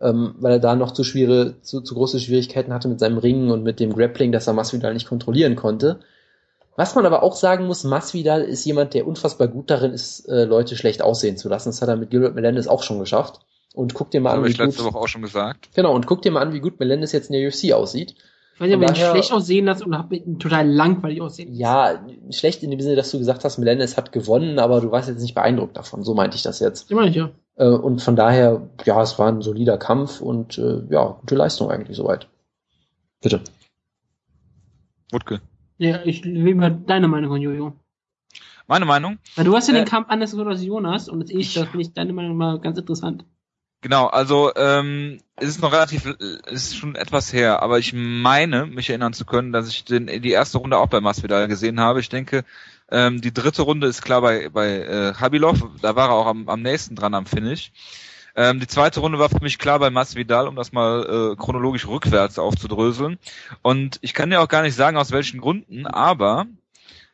ähm, weil er da noch zu schwere, zu, zu große Schwierigkeiten hatte mit seinem Ringen und mit dem Grappling, dass er Masvidal nicht kontrollieren konnte. Was man aber auch sagen muss, Masvidal ist jemand, der unfassbar gut darin ist, äh, Leute schlecht aussehen zu lassen. Das hat er mit Gilbert Melendez auch schon geschafft. Und guck dir mal an, Habe wie ich letzte gut, Woche auch schon gesagt. genau, und guck dir mal an, wie gut Melendez jetzt in der UFC aussieht. Ich weiß nicht, ob er ihn schlecht aussehen lassen oder hab ihn total langweilig aussehen lassen. Ja, schlecht in dem Sinne, dass du gesagt hast, Melendez hat gewonnen, aber du warst jetzt nicht beeindruckt davon. So meinte ich das jetzt. Immer nicht, ja. Äh, und von daher, ja, es war ein solider Kampf und äh, ja, gute Leistung eigentlich soweit. Bitte. Wutke. Ja, ich will mal deine Meinung von Jojo. Meine Meinung? Weil du hast ja Äh, den Kampf anders gesehen als Jonas und ich, das finde ich deine Meinung mal ganz interessant. Genau, also ähm, es ist noch relativ, es ist schon etwas her, aber ich meine, mich erinnern zu können, dass ich den, die erste Runde auch bei Masvidal gesehen habe. Ich denke, ähm, die dritte Runde ist klar bei, bei äh, Habilov, da war er auch am, am nächsten dran am Finish. Ähm, die zweite Runde war für mich klar bei Masvidal, um das mal äh, chronologisch rückwärts aufzudröseln. Und ich kann dir auch gar nicht sagen, aus welchen Gründen, aber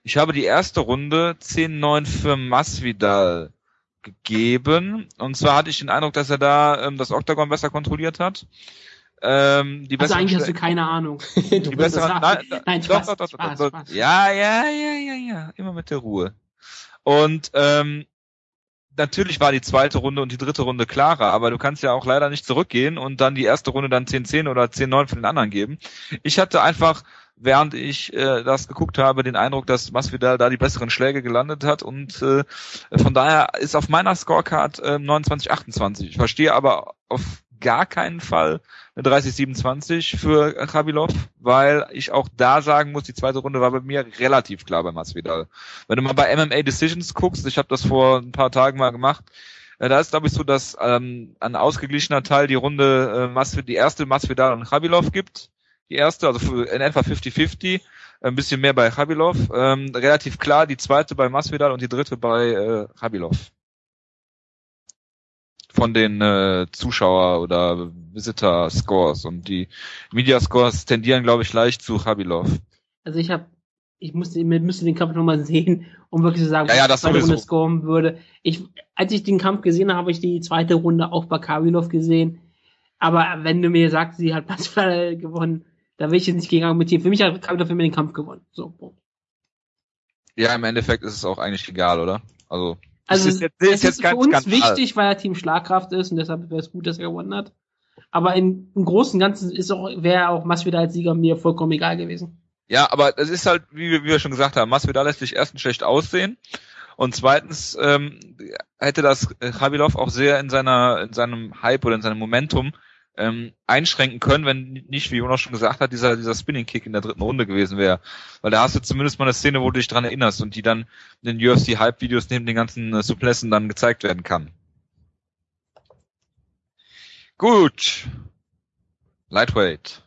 ich habe die erste Runde 10-9 für Masvidal gegeben. Und zwar hatte ich den Eindruck, dass er da ähm, das Octagon besser kontrolliert hat. Ähm, die Also eigentlich hast du keine Ahnung. du die besseren, nein, nein, Nein, doch, Spaß, doch, doch, Spaß, doch, Spaß. Ja, ja, ja, ja, ja, immer mit der Ruhe. Und ähm, natürlich war die zweite Runde und die dritte Runde klarer, aber du kannst ja auch leider nicht zurückgehen und dann die erste Runde dann 10-10 oder 10-9 für den anderen geben. Ich hatte einfach, während ich äh, das geguckt habe, den Eindruck, dass Masvidal da die besseren Schläge gelandet hat und äh, von daher ist auf meiner Scorecard äh, 29-28. Ich verstehe aber auf gar keinen Fall eine 30-27 für Khabilov, weil ich auch da sagen muss, die zweite Runde war bei mir relativ klar bei Masvidal. Wenn du mal bei MMA Decisions guckst, ich habe das vor ein paar Tagen mal gemacht, äh, da ist glaube ich so, dass ähm, ein ausgeglichener Teil die Runde äh, Masvidal, die erste Masvidal und Khabilov gibt. Die erste, also in etwa 50-50, ein bisschen mehr bei Khabilov. Ähm, relativ klar die zweite bei Masvidal und die dritte bei äh, Khabilov von den äh, Zuschauer- oder Visitor-Scores und die Media-Scores tendieren, glaube ich, leicht zu Khabilov. Also ich habe, ich musste, ich müsste den Kampf nochmal sehen, um wirklich zu sagen, Ja, ja, was sowieso. Runde scoren würde. Ich, als ich den Kampf gesehen habe, habe ich die zweite Runde auch bei Kabilov gesehen. Aber wenn du mir sagst, sie hat Masvidal gewonnen, da will ich jetzt nicht gegen argumentieren. Für mich hat Kabilov immer den Kampf gewonnen. So. Ja, im Endeffekt ist es auch eigentlich egal, oder? Also, Also es ist jetzt, es ist jetzt ist kein für uns Skandal. wichtig, weil er Team Schlagkraft ist und deshalb wäre es gut, dass er gewonnen hat. Aber in, im Großen und Ganzen ist auch, wäre auch Masvidal als Sieger mir vollkommen egal gewesen. Ja, aber es ist halt, wie wir, wie wir schon gesagt haben, Masvidal lässt sich erstens schlecht aussehen und zweitens ähm, hätte das Khabilov auch sehr in seiner in seinem Hype oder in seinem Momentum ähm, einschränken können, wenn nicht, wie Jonas schon gesagt hat, dieser dieser Spinning Kick in der dritten Runde gewesen wäre, weil da hast du zumindest mal eine Szene, wo du dich dran erinnerst und die dann in den UFC Hype Videos neben den ganzen äh, Suplessen dann gezeigt werden kann. Gut. Lightweight.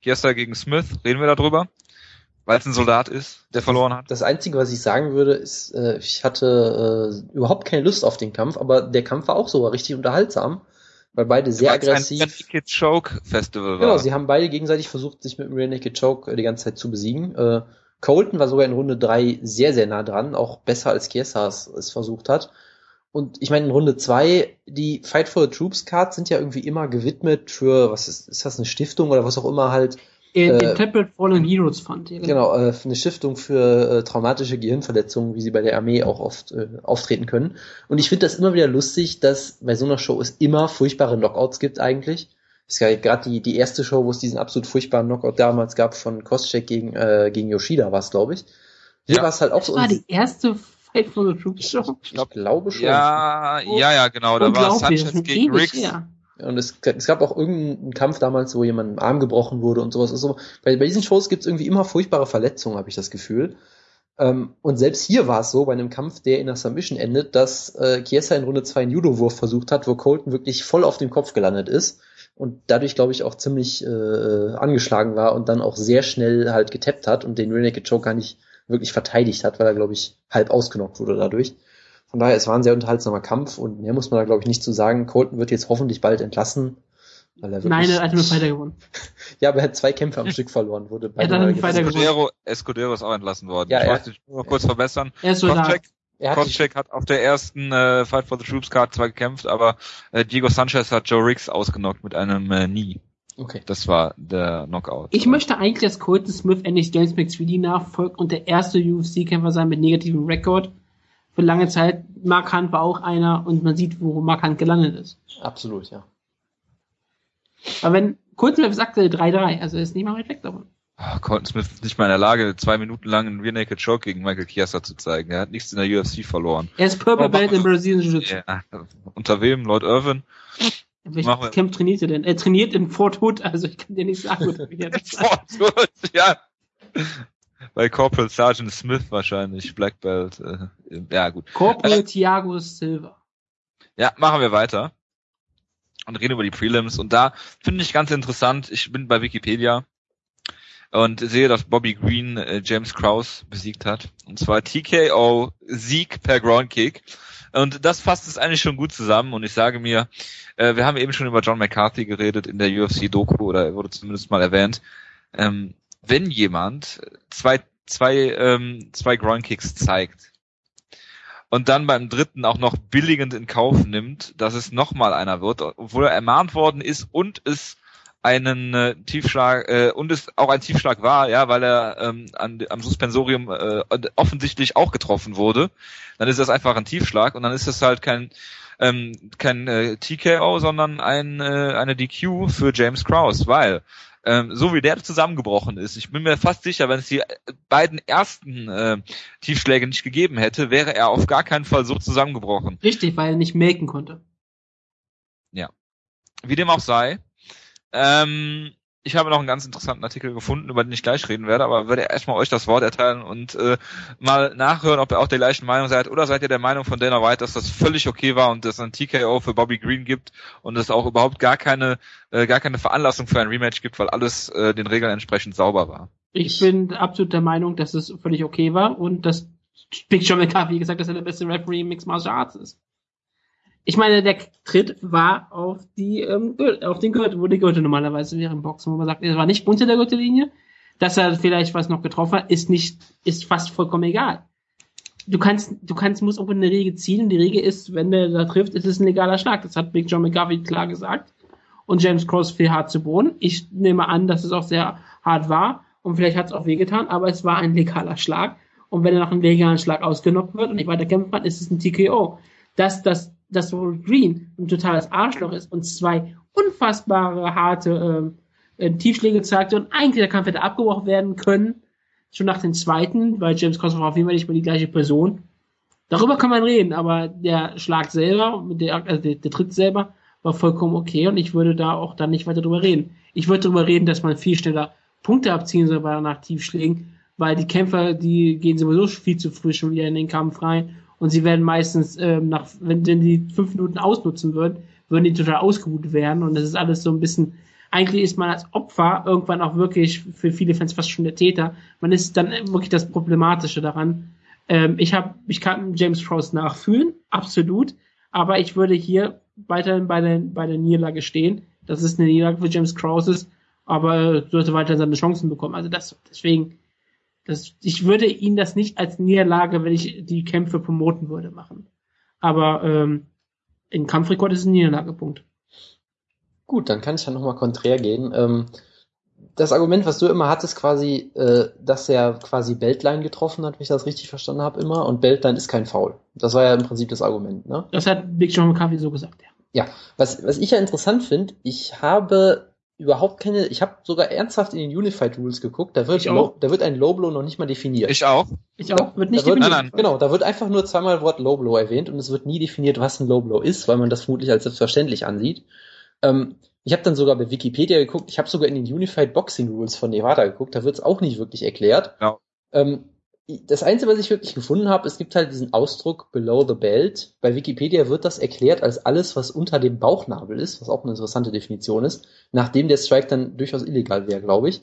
Kiesa gegen Smith, reden wir darüber. Weil es ein Soldat ist, der verloren hat. Das Einzige, was ich sagen würde, ist, äh, ich hatte äh, überhaupt keine Lust auf den Kampf, aber der Kampf war auch so richtig unterhaltsam, weil beide sehr aggressiv. Ein Naked Choke Festival war. Genau, sie haben beide gegenseitig versucht, sich mit dem Rear Naked Choke die ganze Zeit zu besiegen. Äh, Colton war sogar in Runde drei sehr, sehr nah dran, auch besser als Kiesas es versucht hat. Und ich meine, in Runde zwei die Fight for the Troops Cards sind ja irgendwie immer gewidmet für, was ist, ist das eine Stiftung oder was auch immer halt. Äh, äh, Tablet Fallen Heroes Fund. Ja, genau, äh, eine Stiftung für äh, traumatische Gehirnverletzungen, wie sie bei der Armee auch oft äh, auftreten können. Und ich finde das immer wieder lustig, dass bei so einer Show es immer furchtbare Knockouts gibt eigentlich. Es gab gerade die, die erste Show, wo es diesen absolut furchtbaren Knockout damals gab von Koscheck gegen, äh, gegen Yoshida war es, glaube ich. Hier ja. war es halt auch das so. war die erste Fight for the Troops Show. Ich glaube schon. Ja, ja, ja, genau. Da war Sanchez gegen Riggs. Ja. Und es, es, gab auch irgendeinen Kampf damals, wo jemand Arm gebrochen wurde und sowas. Also bei, bei diesen Shows gibt es irgendwie immer furchtbare Verletzungen, habe ich das Gefühl. Ähm, und selbst hier war es so, bei einem Kampf, der in der Submission endet, dass äh, Chiesa in Runde 2 einen Judo-Wurf versucht hat, wo Colton wirklich voll auf dem Kopf gelandet ist und dadurch, glaube ich, auch ziemlich äh, angeschlagen war und dann auch sehr schnell halt getappt hat und den Naked Choke gar nicht wirklich verteidigt hat, weil er, glaube ich, halb ausgenockt wurde dadurch. Von daher, es war ein sehr unterhaltsamer Kampf und mehr muss man da, glaube ich, nicht zu sagen. Colton wird jetzt hoffentlich bald entlassen. Weil er Nein, er hat nur Fighter gewonnen. ja, aber er hat zwei Kämpfe am Stück verloren, wurde bei er hat Fighter Escudero, Escudero ist auch entlassen worden. Ja, ich er, wollte dich nur kurz verbessern. Er ist so Koscheck hat auf der ersten äh, Fight for the Troops Card zwar gekämpft, aber äh, Diego Sanchez hat Joe Riggs ausgenockt mit einem äh, Nie. Okay. Das war der Knockout. Ich möchte eigentlich, dass Colton Smith endlich James McSweedy nachfolgt und der erste UFC-Kämpfer sein mit negativem Rekord. Für lange Zeit, Mark Hunt war auch einer und man sieht, wo Mark Hunt gelandet ist. Absolut, ja. Aber wenn Colton Smith sagt 3-3, also er ist nicht mal weit weg davon. Oh, Colton Smith ist nicht mal in der Lage, zwei Minuten lang einen Rear Naked Choke gegen Michael Chiesa zu zeigen. Er hat nichts in der UFC verloren. Er ist Purple Belt in Brazilian Jiu-Jitsu. Ja, unter wem? Lloyd Irvin? Welches Camp trainiert er denn? Er trainiert in Fort Hood, also ich kann dir nicht sagen, er Fort Hood, ja. Bei Corporal Sergeant Smith wahrscheinlich, Black Belt. Äh, ja, gut. Corporal äh, Thiago Silva. Ja, machen wir weiter. Und reden über die Prelims. Und da finde ich ganz interessant, ich bin bei Wikipedia und sehe, dass Bobby Green äh, James Krause besiegt hat. Und zwar TKO Sieg per Ground Kick. Und das fasst es eigentlich schon gut zusammen. Und ich sage mir, äh, wir haben eben schon über John McCarthy geredet in der UFC-Doku oder er wurde zumindest mal erwähnt. Ähm, wenn jemand zwei, zwei, ähm, zwei Ground Kicks zeigt und dann beim dritten auch noch billigend in Kauf nimmt, dass es nochmal einer wird, obwohl er ermahnt worden ist und es einen äh, Tiefschlag äh, und es auch ein Tiefschlag war, ja, weil er ähm, an, am Suspensorium äh, offensichtlich auch getroffen wurde, dann ist das einfach ein Tiefschlag und dann ist das halt kein ähm, kein äh, TKO, sondern ein, äh, eine DQ für James Krause, weil ähm, so wie der zusammengebrochen ist, ich bin mir fast sicher, wenn es die beiden ersten äh, Tiefschläge nicht gegeben hätte, wäre er auf gar keinen Fall so zusammengebrochen. Richtig, weil er nicht melken konnte. Ja. Wie dem auch sei, ähm, ich habe noch einen ganz interessanten Artikel gefunden, über den ich gleich reden werde, aber würde erstmal euch das Wort erteilen und äh, mal nachhören, ob ihr auch der gleichen Meinung seid oder seid ihr der Meinung von Dana White, dass das völlig okay war und es ein TKO für Bobby Green gibt und es auch überhaupt gar keine äh, gar keine Veranlassung für ein Rematch gibt, weil alles äh, den Regeln entsprechend sauber war. Ich bin absolut der Meinung, dass es völlig okay war und dass Big John McCarthy gesagt, dass er der beste Referee im Mixed Martial Arts ist. Ich meine, der Tritt war auf die ähm, auf den Gürtel, wo die Gürtel normalerweise wäre im Boxen, wo man sagt, er war nicht unter der Gürtellinie. Dass er vielleicht was noch getroffen hat, ist nicht, ist fast vollkommen egal. Du kannst, du kannst, musst auch eine Regel ziehen. Die Regel ist, wenn der da trifft, ist es ein legaler Schlag. Das hat Big John McGuffey klar gesagt. Und James Cross fiel hart zu Boden. Ich nehme an, dass es auch sehr hart war. Und vielleicht hat es auch wehgetan, aber es war ein legaler Schlag. Und wenn er nach einem legalen Schlag ausgenockt wird und nicht weiter kämpfen kann, ist es ein TKO. Dass das dass Robert Green ein totales Arschloch ist und zwei unfassbare harte äh, Tiefschläge zeigte und eigentlich der Kampf hätte abgebrochen werden können, schon nach dem zweiten, weil James Cross war auf jeden Fall nicht mehr die gleiche Person. Darüber kann man reden, aber der Schlag selber, der, also der, der Tritt selber, war vollkommen okay und ich würde da auch dann nicht weiter drüber reden. Ich würde drüber reden, dass man viel schneller Punkte abziehen soll bei nach Tiefschlägen, weil die Kämpfer, die gehen sowieso viel zu früh schon wieder in den Kampf rein und sie werden meistens ähm, nach, wenn, wenn die fünf Minuten ausnutzen würden, würden die total ausgebucht werden und das ist alles so ein bisschen eigentlich ist man als Opfer irgendwann auch wirklich für viele Fans fast schon der Täter. Man ist dann wirklich das Problematische daran. Ähm, ich habe, ich kann James Cross nachfühlen, absolut, aber ich würde hier weiterhin bei der, bei der Niederlage stehen. Das ist eine Niederlage für James Krause, aber er sollte weiterhin seine Chancen bekommen. Also das, deswegen, das, ich würde ihn das nicht als Niederlage, wenn ich die Kämpfe promoten würde, machen. Aber ähm, im Kampfrekord ist es ein Niederlagepunkt. Gut, dann kann ich ja nochmal konträr gehen. Ähm, das Argument, was du immer hattest, quasi, äh, dass er quasi Beltline getroffen hat, wenn ich das richtig verstanden habe, immer, und Beltline ist kein Foul. Das war ja im Prinzip das Argument, ne? Das hat Big John McCarthy so gesagt, ja. Ja, was, was ich ja interessant finde, ich habe überhaupt keine, ich habe sogar ernsthaft in den Unified Rules geguckt, da wird, low, da wird ein Low Blow noch nicht mal definiert. Ich auch. Ich auch, wird nicht da wird, definiert. Nein, nein. Genau, da wird einfach nur zweimal Wort Low Blow erwähnt und es wird nie definiert, was ein Low Blow ist, weil man das vermutlich als selbstverständlich ansieht. Ähm, ich habe dann sogar bei Wikipedia geguckt, ich habe sogar in den Unified Boxing Rules von Nevada geguckt, da wird es auch nicht wirklich erklärt. Ja. Ähm, das Einzige, was ich wirklich gefunden habe, es gibt halt diesen Ausdruck below the belt. Bei Wikipedia wird das erklärt als alles, was unter dem Bauchnabel ist, was auch eine interessante Definition ist, nachdem der Strike dann durchaus illegal wäre, glaube ich.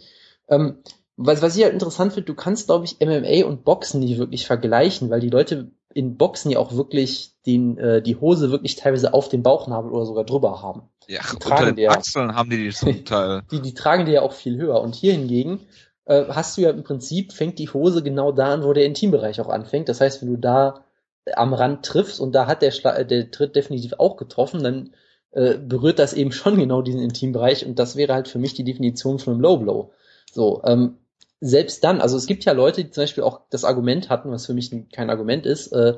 Ähm, was, was ich halt interessant finde, du kannst, glaube ich, MMA und Boxen nicht wirklich vergleichen, weil die Leute in Boxen ja auch wirklich den, äh, die Hose wirklich teilweise auf dem Bauchnabel oder sogar drüber haben. Ja, Die unter tragen den die ja. Achseln haben die die zum Teil. Die, die tragen die ja auch viel höher. Und hier hingegen äh, hast du ja im Prinzip, fängt die Hose genau da an, wo der Intimbereich auch anfängt. Das heißt, wenn du da am Rand triffst und da hat der, Schla der Tritt definitiv auch getroffen, dann äh, berührt das eben schon genau diesen Intimbereich und das wäre halt für mich die Definition von einem Low Blow. So, ähm, selbst dann, also es gibt ja Leute, die zum Beispiel auch das Argument hatten, was für mich kein Argument ist, äh,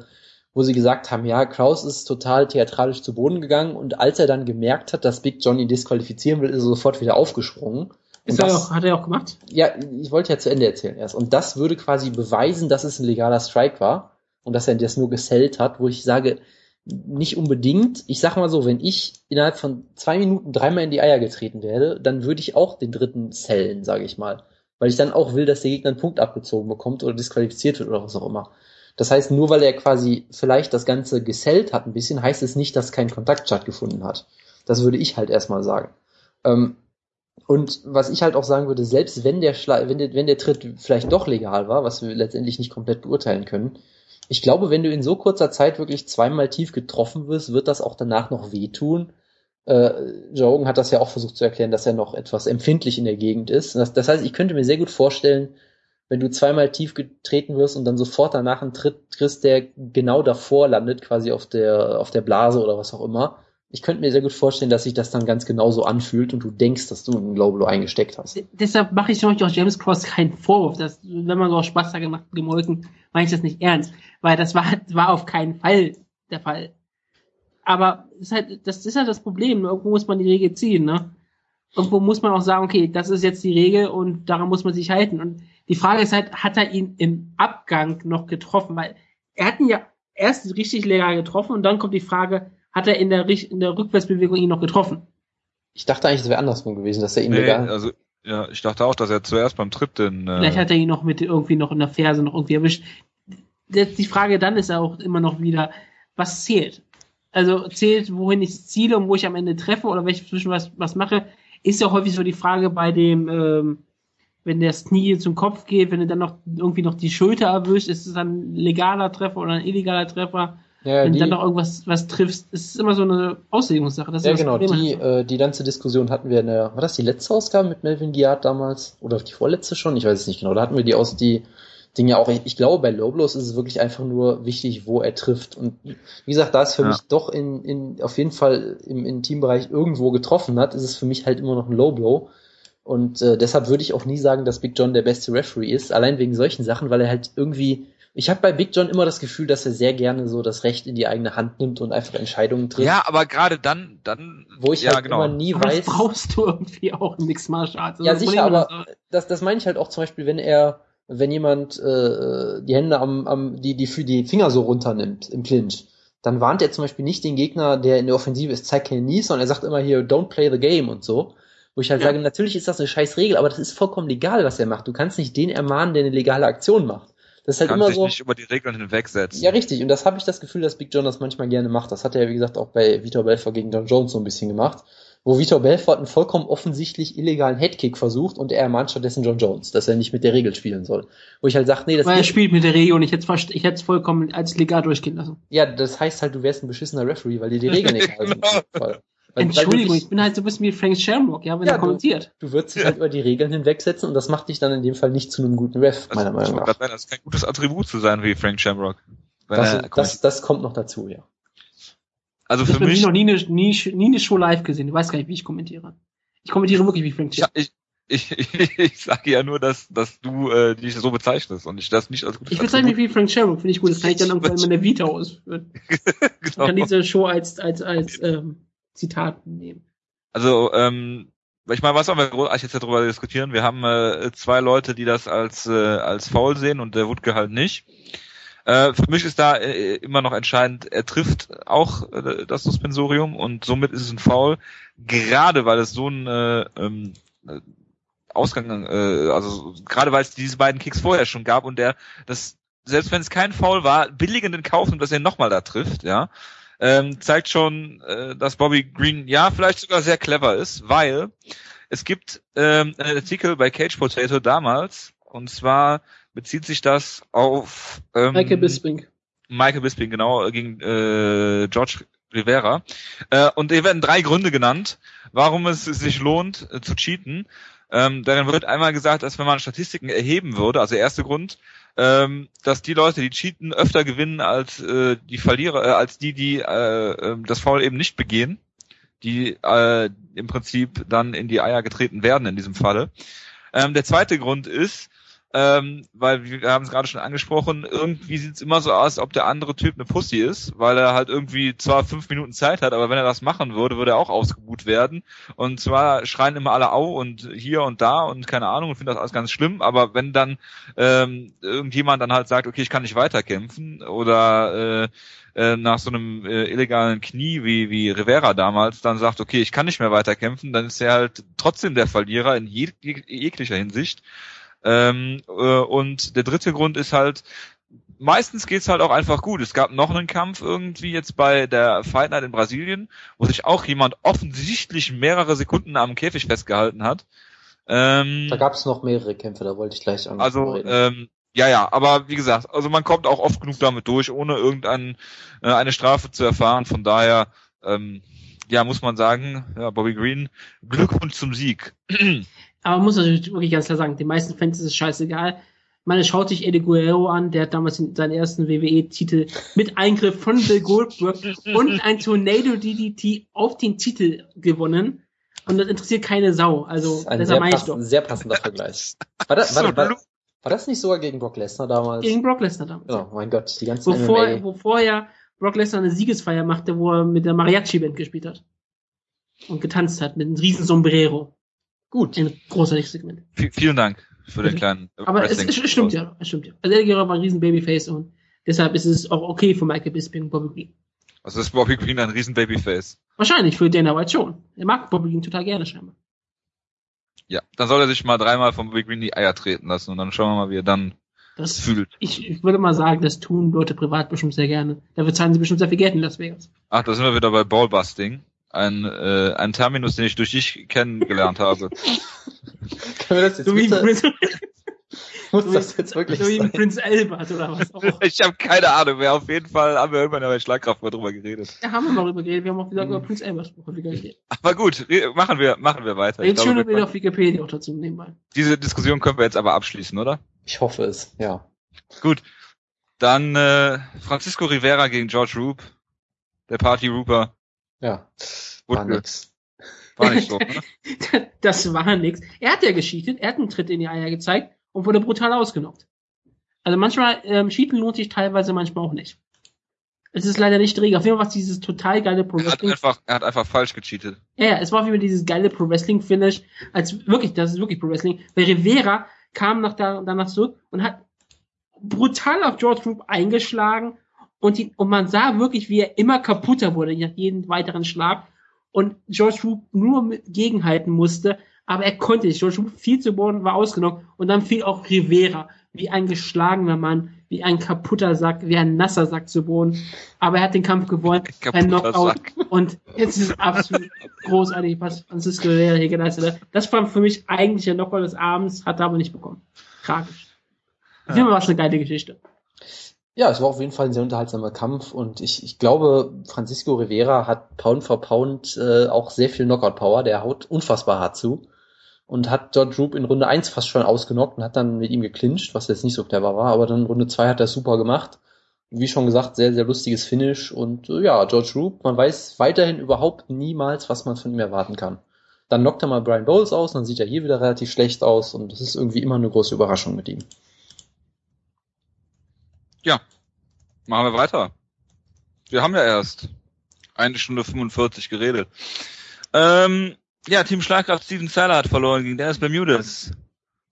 wo sie gesagt haben, ja, Kraus ist total theatralisch zu Boden gegangen und als er dann gemerkt hat, dass Big John ihn disqualifizieren will, ist er sofort wieder aufgesprungen. Ist er das- auch, hat er auch gemacht? ja, ich wollte ja zu Ende erzählen erst. Und das würde quasi beweisen, dass es ein legaler Strike war und dass er das nur gesellt hat, wo ich sage, nicht unbedingt. Ich sag mal so, wenn ich innerhalb von zwei Minuten dreimal in die Eier getreten werde, dann würde ich auch den dritten sellen, sage ich mal. Weil ich dann auch will, dass der Gegner einen Punkt abgezogen bekommt oder disqualifiziert wird oder was auch immer. Das heißt, nur weil er quasi vielleicht das Ganze gesellt hat ein bisschen, heißt es nicht, dass kein Kontakt stattgefunden hat. Das würde ich halt erstmal sagen. Ähm, und was ich halt auch sagen würde, selbst wenn der, Schla wenn der, wenn der Tritt vielleicht doch legal war, was wir letztendlich nicht komplett beurteilen können, ich glaube, wenn du in so kurzer Zeit wirklich zweimal tief getroffen wirst, wird das auch danach noch wehtun. Äh, Joe hat das ja auch versucht zu erklären, dass er noch etwas empfindlich in der Gegend ist. Das, das heißt, ich könnte mir sehr gut vorstellen, wenn du zweimal tief getreten wirst und dann sofort danach einen Tritt kriegst, der genau davor landet, quasi auf der, auf der Blase oder was auch immer. Ich könnte mir sehr gut vorstellen, dass sich das dann ganz genauso anfühlt und du denkst, dass du einen Low eingesteckt hast. Deshalb mache ich Beispiel auch James Cross keinen Vorwurf. Das, wenn man so aus Spaß da gemacht, gemolken, meine ich das nicht ernst. Weil das war, war auf keinen Fall der Fall. Aber ist halt, das ist halt das Problem. Irgendwo muss man die Regel ziehen, ne? Irgendwo muss man auch sagen, okay, das ist jetzt die Regel und daran muss man sich halten. Und die Frage ist halt, hat er ihn im Abgang noch getroffen? Weil er hat ihn ja erst richtig legal getroffen und dann kommt die Frage, hat er in der, Richt- in der Rückwärtsbewegung ihn noch getroffen? Ich dachte eigentlich, es wäre andersrum gewesen, dass er ihn Nee, legal. also, ja, ich dachte auch, dass er zuerst beim Tritt den, Vielleicht äh, hat er ihn noch mit irgendwie noch in der Ferse noch irgendwie erwischt. Jetzt die Frage dann ist auch immer noch wieder, was zählt? Also zählt, wohin ich ziele und wo ich am Ende treffe oder welche zwischen was, was mache, ist ja häufig so die Frage bei dem, ähm, wenn das Knie zum Kopf geht, wenn du dann noch irgendwie noch die Schulter erwischt, ist es dann ein legaler Treffer oder ein illegaler Treffer? Ja, wenn die, du dann noch irgendwas was triffst, ist es immer so eine Auslegungssache. Ja das genau, die, äh, die ganze Diskussion hatten wir in der, war das die letzte Ausgabe mit Melvin Giard damals? Oder die vorletzte schon? Ich weiß es nicht genau. Da hatten wir die aus, die Dinge auch. Ich, ich glaube, bei Low Blows ist es wirklich einfach nur wichtig, wo er trifft. Und wie gesagt, da es für Ja. mich doch in, in, auf jeden Fall im Intimbereich irgendwo getroffen hat, ist es für mich halt immer noch ein Low Blow. Und äh, deshalb würde ich auch nie sagen, dass Big John der beste Referee ist, allein wegen solchen Sachen, weil er halt irgendwie. Ich habe bei Big John immer das Gefühl, dass er sehr gerne so das Recht in die eigene Hand nimmt und einfach Entscheidungen trifft. ja, aber gerade dann, dann, wo ich ja, halt genau. immer nie aber das weiß. brauchst du irgendwie auch im Mixed Martial Arts. Ja, Das sicher, Problem aber ist, das, das meine ich halt auch zum Beispiel, wenn er, wenn jemand äh, die Hände am, am die, die, für die Finger so runternimmt im Clinch, dann warnt er zum Beispiel nicht den Gegner, der in der Offensive ist, zeig keine Knees, sondern er sagt immer hier, don't play the game und so. Wo ich halt Ja. sage, natürlich ist das eine scheiß Regel, aber das ist vollkommen legal, was er macht. Du kannst nicht den ermahnen, der eine legale Aktion macht. Das ist halt kann immer sich so. nicht über die Regeln hinwegsetzen. Ja, richtig. Und das habe ich das Gefühl, dass Big John das manchmal gerne macht. Das hat er, wie gesagt, auch bei Vitor Belfort gegen John Jones so ein bisschen gemacht. wo Vitor Belfort einen vollkommen offensichtlich illegalen Headkick versucht und er ermahnt stattdessen John Jones, dass er nicht mit der Regel spielen soll. Wo ich halt sage, nee, das Weil er ist, spielt mit der Regel und ich hätte es ich es vollkommen als legal durchgehen lassen. ja, das heißt halt, du wärst ein beschissener Referee, weil dir die Regeln nicht halten. Genau. Weil Entschuldigung, du, ich bin halt so ein bisschen wie Frank Shamrock, ja, wenn Ja, er du- kommentiert. du würdest dich halt über die Regeln hinwegsetzen und das macht dich dann in dem Fall nicht zu einem guten Ref, Also, meiner ich Meinung nach. das ist kein gutes Attribut zu sein wie Frank Shamrock. Das, er das, das kommt noch dazu, ja. also Ich für habe mich, noch nie eine, nie, nie eine Show live gesehen. Du weißt gar nicht, wie ich kommentiere. Ich kommentiere wirklich wie Frank ich, Shamrock. ich, ich, ich, ich sage ja nur, dass, dass du äh, dich so bezeichnest und ich das nicht als gutes Ich bezeichne mich wie Frank Shamrock, finde ich gut. Das kann ich dann irgendwann in meiner Vita ausführen. Ich genau. kann diese Show als, als, als ähm, Zitat nehmen. Also, ähm, ich meine, was sollen wir großartig jetzt darüber diskutieren? Wir haben äh, zwei Leute, die das als äh, als faul sehen und der Wutke halt nicht. Äh, für mich ist da äh, immer noch entscheidend, er trifft auch äh, das Suspensorium und somit ist es ein Foul, gerade weil es so ein äh, ähm, äh, Ausgang, äh, also gerade weil es diese beiden Kicks vorher schon gab und der das selbst wenn es kein Foul war, billigend in Kauf nimmt, dass er nochmal da trifft, ja, ähm, zeigt schon, äh, dass Bobby Green ja vielleicht sogar sehr clever ist, weil es gibt ähm, einen Artikel bei Cage Potato damals und zwar bezieht sich das auf ähm, Michael Bisping. Michael Bisping, genau, gegen äh, George Rivera. Äh, und hier werden drei Gründe genannt, warum es sich lohnt äh, zu cheaten. Ähm, darin wird einmal gesagt, dass wenn man Statistiken erheben würde, also der erste Grund, ähm, dass die Leute, die cheaten, öfter gewinnen als äh, die Verlierer, äh, als die, die äh, äh, das Foul eben nicht begehen, die äh, im Prinzip dann in die Eier getreten werden in diesem Falle. Ähm, der zweite Grund ist, ähm, weil wir haben es gerade schon angesprochen, irgendwie sieht es immer so aus, ob der andere Typ eine Pussy ist, weil er halt irgendwie zwar fünf Minuten Zeit hat, aber wenn er das machen würde, würde er auch ausgebuht werden. Und zwar schreien immer alle au und hier und da und keine Ahnung und finden das alles ganz schlimm, aber wenn dann ähm, irgendjemand dann halt sagt, okay, ich kann nicht weiterkämpfen oder äh, äh, nach so einem äh, illegalen Knie wie, wie Rivera damals dann sagt, okay, ich kann nicht mehr weiterkämpfen, dann ist er halt trotzdem der Verlierer in jeg jeglicher Hinsicht. Ähm, äh, und der dritte Grund ist halt, meistens geht's halt auch einfach gut. Es gab noch einen Kampf irgendwie jetzt bei der Fight Night in Brasilien, wo sich auch jemand offensichtlich mehrere Sekunden am Käfig festgehalten hat. Ähm, Da gab es noch mehrere Kämpfe, da wollte ich gleich an. also, ähm, ja, ja, aber wie gesagt, also man kommt auch oft genug damit durch, ohne irgendeine äh, eine Strafe zu erfahren. Von daher, ähm, ja, muss man sagen, ja, Bobby Green, Glückwunsch zum Sieg. Aber man muss natürlich wirklich ganz klar sagen, den meisten Fans ist es scheißegal. Man schaut sich Eddie Guerrero an, der hat damals in- seinen ersten WWE-Titel mit Eingriff von Bill Goldberg und ein Tornado DDT auf den Titel gewonnen. Und das interessiert keine Sau. Also, ein deshalb sehr, meine ich doch. pass sehr passender Vergleich. War das, war, war, war das nicht sogar gegen Brock Lesnar damals? Gegen Brock Lesnar damals. Oh mein Gott, die ganzen Bevor, MMA. wo vorher Brock Lesnar eine Siegesfeier machte, wo er mit der Mariachi-Band gespielt hat. Und getanzt hat mit einem riesen Sombrero. Gut. Ein großartiges Segment. V vielen Dank für den kleinen Aber es, es stimmt ja, es stimmt ja. Also Eddie Guerrero war ein riesen Babyface und deshalb ist es auch okay für Michael Bisping und Bobby Green. Also ist Bobby Green ein riesen Babyface. Wahrscheinlich für Dana White schon. Er mag Bobby Green total gerne scheinbar. Ja, dann soll er sich mal dreimal von Bobby Green die Eier treten lassen und dann schauen wir mal, wie er dann Das, fühlt. ich, ich würde mal sagen, das tun Leute privat bestimmt sehr gerne. Dafür zahlen sie bestimmt sehr viel Geld in Las Vegas. Ach, da sind wir wieder bei Ballbusting. Ein, äh, ein Terminus, den ich durch dich kennengelernt habe. Können wir das jetzt So wie, bitte, Prince, muss so das wie, jetzt wirklich so wie sein? Prince Albert oder was auch. Ich habe keine Ahnung mehr. Auf jeden Fall haben wir irgendwann bei Schlagkraft mal drüber geredet. Da haben wir mal drüber geredet. Wir haben auch wieder über Prince Albert geredet. Aber gut, machen wir, machen wir weiter. Jetzt schöne wir auf Wikipedia auch dazu nebenbei. diese Diskussion können wir jetzt aber abschließen, oder? Ich hoffe es, ja. Gut. Dann äh, Francisco Rivera gegen George Roop. Der Party Rooper. Ja. War Wutke. nix. War nicht so, ne? Das war nix. Er hat ja gescheatet, er hat einen Tritt in die Eier gezeigt und wurde brutal ausgenockt. Also manchmal, ähm, Cheaten lohnt sich teilweise, manchmal auch nicht. Es ist leider nicht Regel. Auf jeden Fall war es dieses total geile Pro Er hat Wrestling. einfach, er hat einfach falsch gecheatet. Ja, ja, es war auf jeden Fall dieses geile Pro Wrestling Finish. Als wirklich, das ist wirklich Pro Wrestling. Weil Rivera kam nach da, danach zurück und hat brutal auf George Roop eingeschlagen und, die, und man sah wirklich, wie er immer kaputter wurde nach jedem weiteren Schlag und George Roop nur mit gegenhalten musste, aber er konnte nicht. George Roop fiel zu Boden, war ausgenommen und dann fiel auch Rivera, wie ein geschlagener Mann, wie ein kaputter Sack, wie ein nasser Sack zu Boden. Aber er hat den Kampf gewonnen, ein Knockout. Sack. Und jetzt ist es absolut großartig, was Francisco Rivera hier geleistet hat. Das war für mich eigentlich der Knockout des Abends, hat er aber nicht bekommen. Tragisch. Jeden Fall war es eine geile Geschichte. Ja, es war auf jeden Fall ein sehr unterhaltsamer Kampf und ich, ich glaube, Francisco Rivera hat Pound for Pound äh, auch sehr viel Knockout-Power, der haut unfassbar hart zu und hat George Roop in Runde 1 fast schon ausgenockt und hat dann mit ihm geclincht, was jetzt nicht so clever war, aber dann Runde 2 hat er super gemacht. Wie schon gesagt, sehr, sehr lustiges Finish und äh, ja, George Roop, man weiß weiterhin überhaupt niemals, was man von ihm erwarten kann. Dann knockt er mal Brian Bowles aus, dann sieht er hier wieder relativ schlecht aus und das ist irgendwie immer eine große Überraschung mit ihm. Ja, machen wir weiter. Wir haben ja erst eine Stunde 45 geredet. Ähm, ja, Team Schlagkraft Steven Seiler hat verloren gegen Dennis Bermudez.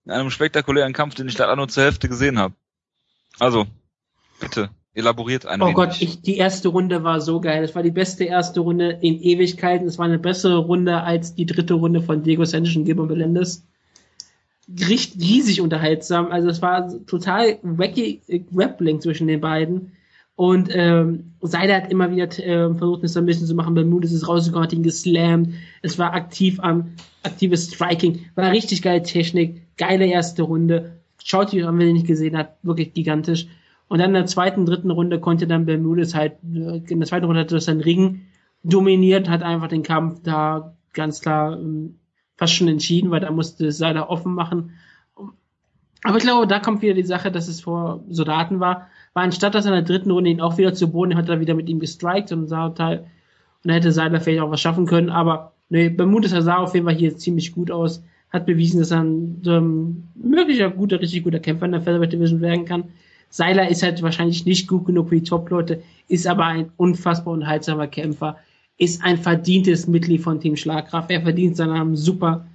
In einem spektakulären Kampf, den ich leider nur zur Hälfte gesehen habe. Also, bitte, elaboriert ein Oh wenig. Gott, ich, die erste Runde war so geil. Es war die beste erste Runde in Ewigkeiten. Es war eine bessere Runde als die dritte Runde von Diego Sanchez und Gilbert Melendez riesig unterhaltsam. Also es war total wacky Grappling zwischen den beiden. Und ähm, Seiler hat immer wieder äh, versucht, eine Submission zu machen. Bermudes ist rausgekommen, hat ihn geslammt. Es war aktiv am aktives Striking. War richtig geile Technik. Geile erste Runde. Schaut euch an, wenn ihr nicht gesehen habt. Wirklich gigantisch. Und dann in der zweiten, dritten Runde konnte dann Bermudes halt, äh, in der zweiten Runde hat er seinen Ring dominiert, hat einfach den Kampf da ganz klar ähm, fast schon entschieden, weil da musste Seiler offen machen. Aber ich glaube, da kommt wieder die Sache, dass es vor Soldaten war. War anstatt, dass er in der dritten Runde ihn auch wieder zu Boden, hat er wieder mit ihm gestrikt und sah total, und hätte Seiler vielleicht auch was schaffen können. Aber nee, Bermudes sah auf jeden Fall hier ziemlich gut aus. Hat bewiesen, dass er ein ähm, möglicher guter, richtig guter Kämpfer in der Featherweight Division werden kann. Seiler ist halt wahrscheinlich nicht gut genug für die Top-Leute, ist aber ein unfassbar unterhaltsamer Kämpfer ist ein verdientes Mitglied von Team Schlagkraft. Er verdient seinen Namen super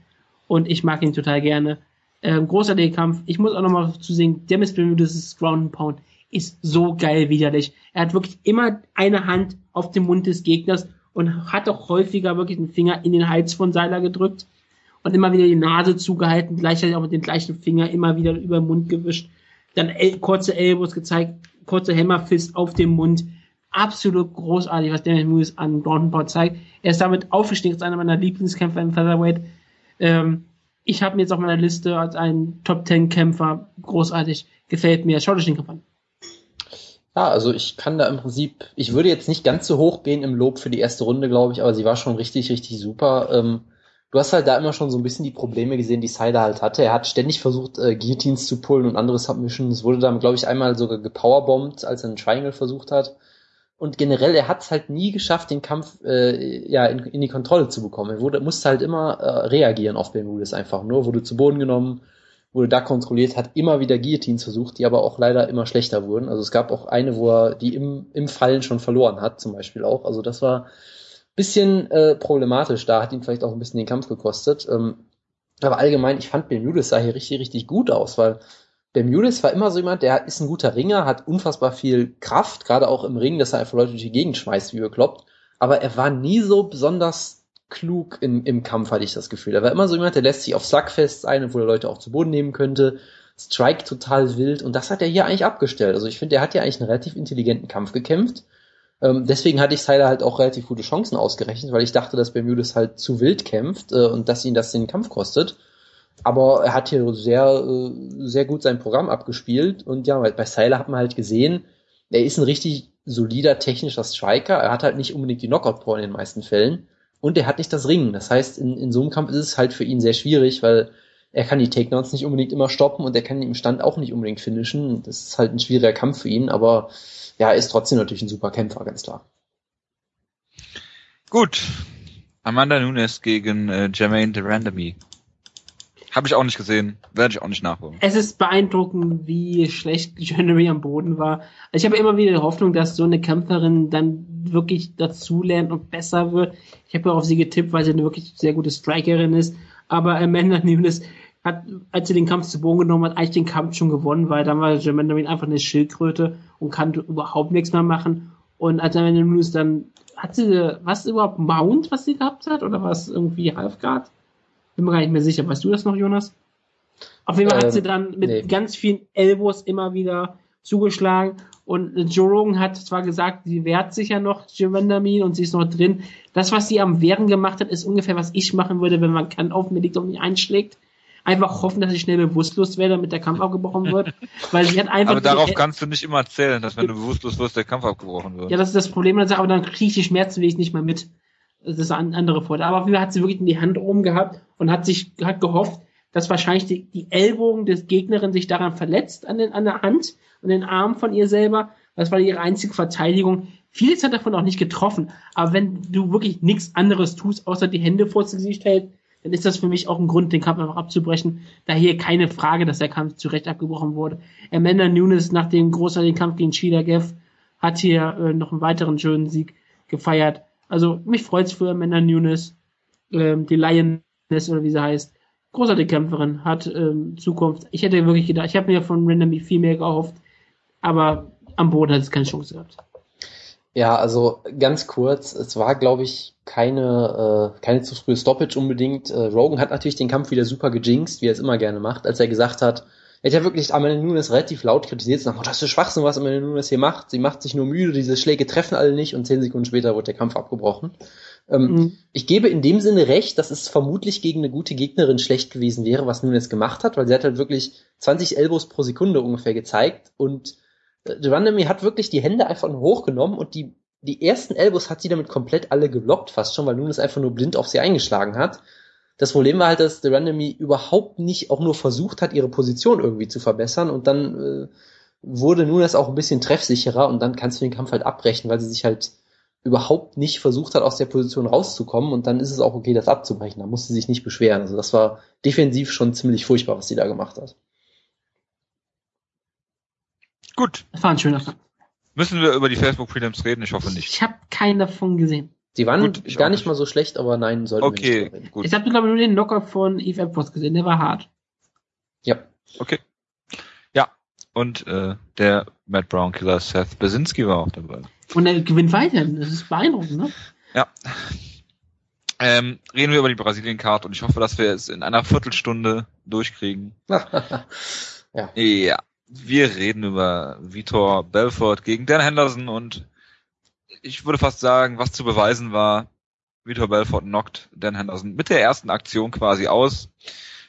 und ich mag ihn total gerne. Ähm, großartiger Kampf. Ich muss auch nochmal zu sehen, Demis Bermudes Ground Pound ist so geil widerlich. Er hat wirklich immer eine Hand auf dem Mund des Gegners und hat auch häufiger wirklich den Finger in den Hals von Seiler gedrückt und immer wieder die Nase zugehalten, gleichzeitig auch mit dem gleichen Finger immer wieder über den Mund gewischt. Dann kurze Elbows gezeigt, kurze Hammerfist auf dem Mund absolut großartig, was Daniel Lewis an Ground zeigt. Er ist damit aufgestiegen als einer meiner Lieblingskämpfer im Featherweight. Ähm, ich habe ihn jetzt auf meiner Liste als einen Top Ten Kämpfer. Großartig. Gefällt mir. Schaut euch den Kampf an. Ja, also ich kann da im Prinzip, ich würde jetzt nicht ganz so hoch gehen im Lob für die erste Runde, glaube ich, aber sie war schon richtig, richtig super. Ähm, du hast halt da immer schon so ein bisschen die Probleme gesehen, die Sider halt hatte. Er hat ständig versucht, äh, Guillotines zu pullen und andere Submissions. Wurde dann, glaube ich, einmal sogar gepowerbombt, als er einen Triangle versucht hat und generell, er hat es halt nie geschafft, den Kampf äh, ja in, in die Kontrolle zu bekommen. Er wurde, musste halt immer äh, reagieren auf Bermudez einfach nur, wurde zu Boden genommen, wurde da kontrolliert, hat immer wieder Guillotines versucht, die aber auch leider immer schlechter wurden. Also es gab auch eine, wo er die im, im Fallen schon verloren hat, zum Beispiel auch. Also das war bisschen äh, problematisch. Da hat ihn vielleicht auch ein bisschen den Kampf gekostet. Ähm, aber allgemein, ich fand Bermudez sah hier richtig, richtig gut aus, weil Bermudez war immer so jemand, der ist ein guter Ringer, hat unfassbar viel Kraft, gerade auch im Ring, dass er einfach Leute durch die Gegend schmeißt, wie bekloppt. Aber er war nie so besonders klug im, im Kampf, hatte ich das Gefühl. Er war immer so jemand, der lässt sich auf Slugfest ein, wo er Leute auch zu Boden nehmen könnte. Strike total wild. Und das hat er hier eigentlich abgestellt. Also ich finde, der hat ja eigentlich einen relativ intelligenten Kampf gekämpft. Ähm, deswegen hatte ich Siler halt auch relativ gute Chancen ausgerechnet, weil ich dachte, dass Bermudez halt zu wild kämpft äh, und dass ihn das den Kampf kostet. Aber er hat hier sehr, äh, sehr gut sein Programm abgespielt. Und ja, bei Seiler hat man halt gesehen, er ist ein richtig solider technischer Striker. Er hat halt nicht unbedingt die Knockout-Power in den meisten Fällen. Und er hat nicht das Ringen. Das heißt, in, in so einem Kampf ist es halt für ihn sehr schwierig, weil er kann die Takedowns nicht unbedingt immer stoppen und er kann im Stand auch nicht unbedingt finishen. Das ist halt ein schwieriger Kampf für ihn, aber ja, er ist trotzdem natürlich ein super Kämpfer, ganz klar. Gut. Amanda Nunes gegen äh, Jermaine Durandamy. Habe ich auch nicht gesehen, werde ich auch nicht nachholen. Es ist beeindruckend, wie schlecht Jeremy am Boden war. Also ich habe immer wieder die Hoffnung, dass so eine Kämpferin dann wirklich dazulernt und besser wird. Ich habe ja auf sie getippt, weil sie eine wirklich sehr gute Strikerin ist. Aber Amanda Nunes hat, als sie den Kampf zu Boden genommen hat, eigentlich den Kampf schon gewonnen, weil dann war Jermaine einfach eine Schildkröte und kann überhaupt nichts mehr machen. Und als Amanda Nunes dann, hat sie, was überhaupt Mount, was sie gehabt hat? Oder was irgendwie Halfguard? Bin mir gar nicht mehr sicher. Weißt du das noch, Jonas? Auf jeden Fall Ähm, hat sie dann mit nee. ganz vielen Elbows immer wieder zugeschlagen. Und Joe Rogan hat zwar gesagt, sie wehrt sich ja noch, Giovandamin, und sie ist noch drin. Das, was sie am Wehren gemacht hat, ist ungefähr, was ich machen würde, wenn man kann auf mir liegt und mich einschlägt. Einfach hoffen, dass ich schnell bewusstlos werde, damit der Kampf abgebrochen wird. Weil sie hat einfach. Aber darauf kannst du nicht immer erzählen, dass wenn du bewusstlos wirst, der Kampf abgebrochen wird. Ja, das ist das Problem, aber dann kriege ich die Schmerzen wenigstens nicht mehr mit. Das ist eine andere Vorteil. Aber auf jeden Fall hat sie wirklich in die Hand oben gehabt und hat sich, hat gehofft, dass wahrscheinlich die, die Ellbogen des Gegnerin sich daran verletzt an, den, an der Hand und den Arm von ihr selber. Das war ihre einzige Verteidigung. Vieles hat davon auch nicht getroffen. Aber wenn du wirklich nichts anderes tust, außer die Hände vors Gesicht hält, dann ist das für mich auch ein Grund, den Kampf einfach abzubrechen. Daher keine Frage, dass der Kampf zu Recht abgebrochen wurde. Amanda Nunes nach dem großartigen Kampf gegen Sheila Geff hat hier äh, noch einen weiteren schönen Sieg gefeiert. Also mich freut's für Amanda Nunes, ähm, die Lioness oder wie sie heißt. Großartige Kämpferin, hat ähm, Zukunft. Ich hätte wirklich gedacht, ich habe mir von Randomly viel mehr gehofft, aber am Boden hat es keine Chance gehabt. Ja, also ganz kurz, es war, glaube ich, keine, äh, keine zu frühe Stoppage unbedingt. Äh, Rogan hat natürlich den Kampf wieder super gejinxt, wie er es immer gerne macht, als er gesagt hat, er hat ja wirklich Amanda Nunes relativ laut kritisiert, nach, oh, das ist Schwachsinn, was Amanda Nunes hier macht. Sie macht sich nur müde, diese Schläge treffen alle nicht und zehn Sekunden später wird der Kampf abgebrochen. Ähm, Mhm. Ich gebe in dem Sinne recht, dass es vermutlich gegen eine gute Gegnerin schlecht gewesen wäre, was Nunes gemacht hat, weil sie hat halt wirklich 20 Elbows pro Sekunde ungefähr gezeigt und äh, Durandamy hat wirklich die Hände einfach nur hochgenommen und die, die ersten Elbows hat sie damit komplett alle geblockt, fast schon, weil Nunes einfach nur blind auf sie eingeschlagen hat. Das Problem war halt, dass Durandamy überhaupt nicht auch nur versucht hat, ihre Position irgendwie zu verbessern und dann äh, wurde Nunes auch ein bisschen treffsicherer und dann kannst du den Kampf halt abbrechen, weil sie sich halt überhaupt nicht versucht hat, aus der Position rauszukommen und dann ist es auch okay, das abzubrechen. Da musste sie sich nicht beschweren. Also das war defensiv schon ziemlich furchtbar, was sie da gemacht hat. Gut, Das war ein schöner Kampf. müssen wir über die Facebook Prelims reden? Ich hoffe nicht. Ich habe keinen davon gesehen. Die waren Gut, ich gar nicht mal so schlecht, aber nein, sollten wir nicht Okay, gut. Ich habe glaube nur den Knockout von Eve Epworth gesehen, der war hart. Ja. Okay. Ja. Und äh, der Matt Brown Killer Seth Besinski war auch dabei. Und er gewinnt weiterhin. Das ist beeindruckend, ne? Ja. Ähm, reden wir über die Brasilien-Card und ich hoffe, dass wir es in einer Viertelstunde durchkriegen. ja. Ja. Wir reden über Vitor Belfort gegen Dan Henderson und ich würde fast sagen, was zu beweisen war, Vitor Belfort knockt Dan Henderson mit der ersten Aktion quasi aus.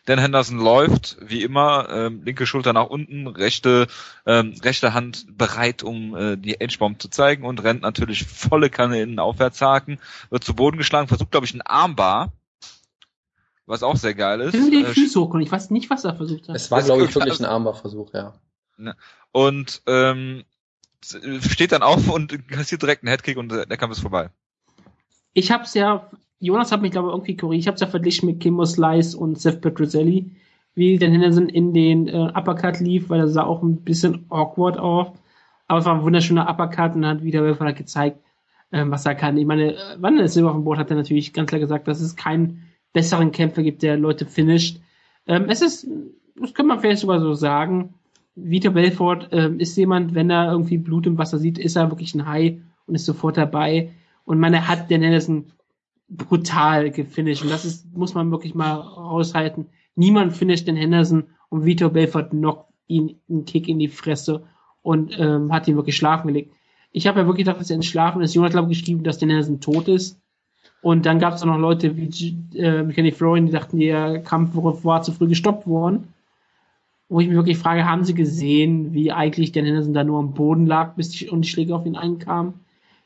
Dan Henderson läuft wie immer, ähm, linke Schulter nach unten, rechte, ähm, rechte Hand bereit, um äh, die Edgebomb zu zeigen und rennt natürlich volle Kanne in den Aufwärtshaken, wird zu Boden geschlagen, versucht glaube ich ein Armbar, was auch sehr geil ist. Irgendwie den Äh, Füße hoch und ich weiß nicht, was er versucht hat. Es war, glaube ich, wirklich ein Armbarversuch, ja. und ähm, steht dann auf und kassiert direkt einen Headkick und äh, der Kampf ist vorbei. Ich hab's ja, Jonas hat mich glaube ich irgendwie korrigiert, ich hab's ja verglichen mit Kimbo Slice und Seth Petrozelli, wie Dan Henderson in den äh, Uppercut lief, weil er sah auch ein bisschen awkward auf. Aber es war ein wunderschöner Uppercut und hat wieder Welfer gezeigt, ähm, was er kann. Ich meine, äh, wann ist Silber auf dem Board, hat er natürlich ganz klar gesagt, dass es keinen besseren Kämpfer gibt, der Leute finisht. Ähm, es ist, das kann man vielleicht sogar so sagen, Vitor Belfort ähm, ist jemand, wenn er irgendwie Blut im Wasser sieht, ist er wirklich ein Hai und ist sofort dabei. Und man hat den Henderson brutal gefinisht. Und das ist, muss man wirklich mal aushalten. Niemand finisht den Henderson und Vitor Belfort knockt ihn einen Kick in die Fresse und ähm, hat ihn wirklich schlafen gelegt. Ich habe ja wirklich gedacht, dass er entschlafen ist. Jonas glaube geschrieben, dass der Henderson tot ist. Und dann gab es noch Leute wie äh, Kenny Florian, die dachten, der Kampf war zu früh gestoppt worden. Wo ich mich wirklich frage, haben sie gesehen, wie eigentlich der Henderson da nur am Boden lag, bis die, und die Schläge auf ihn einkamen?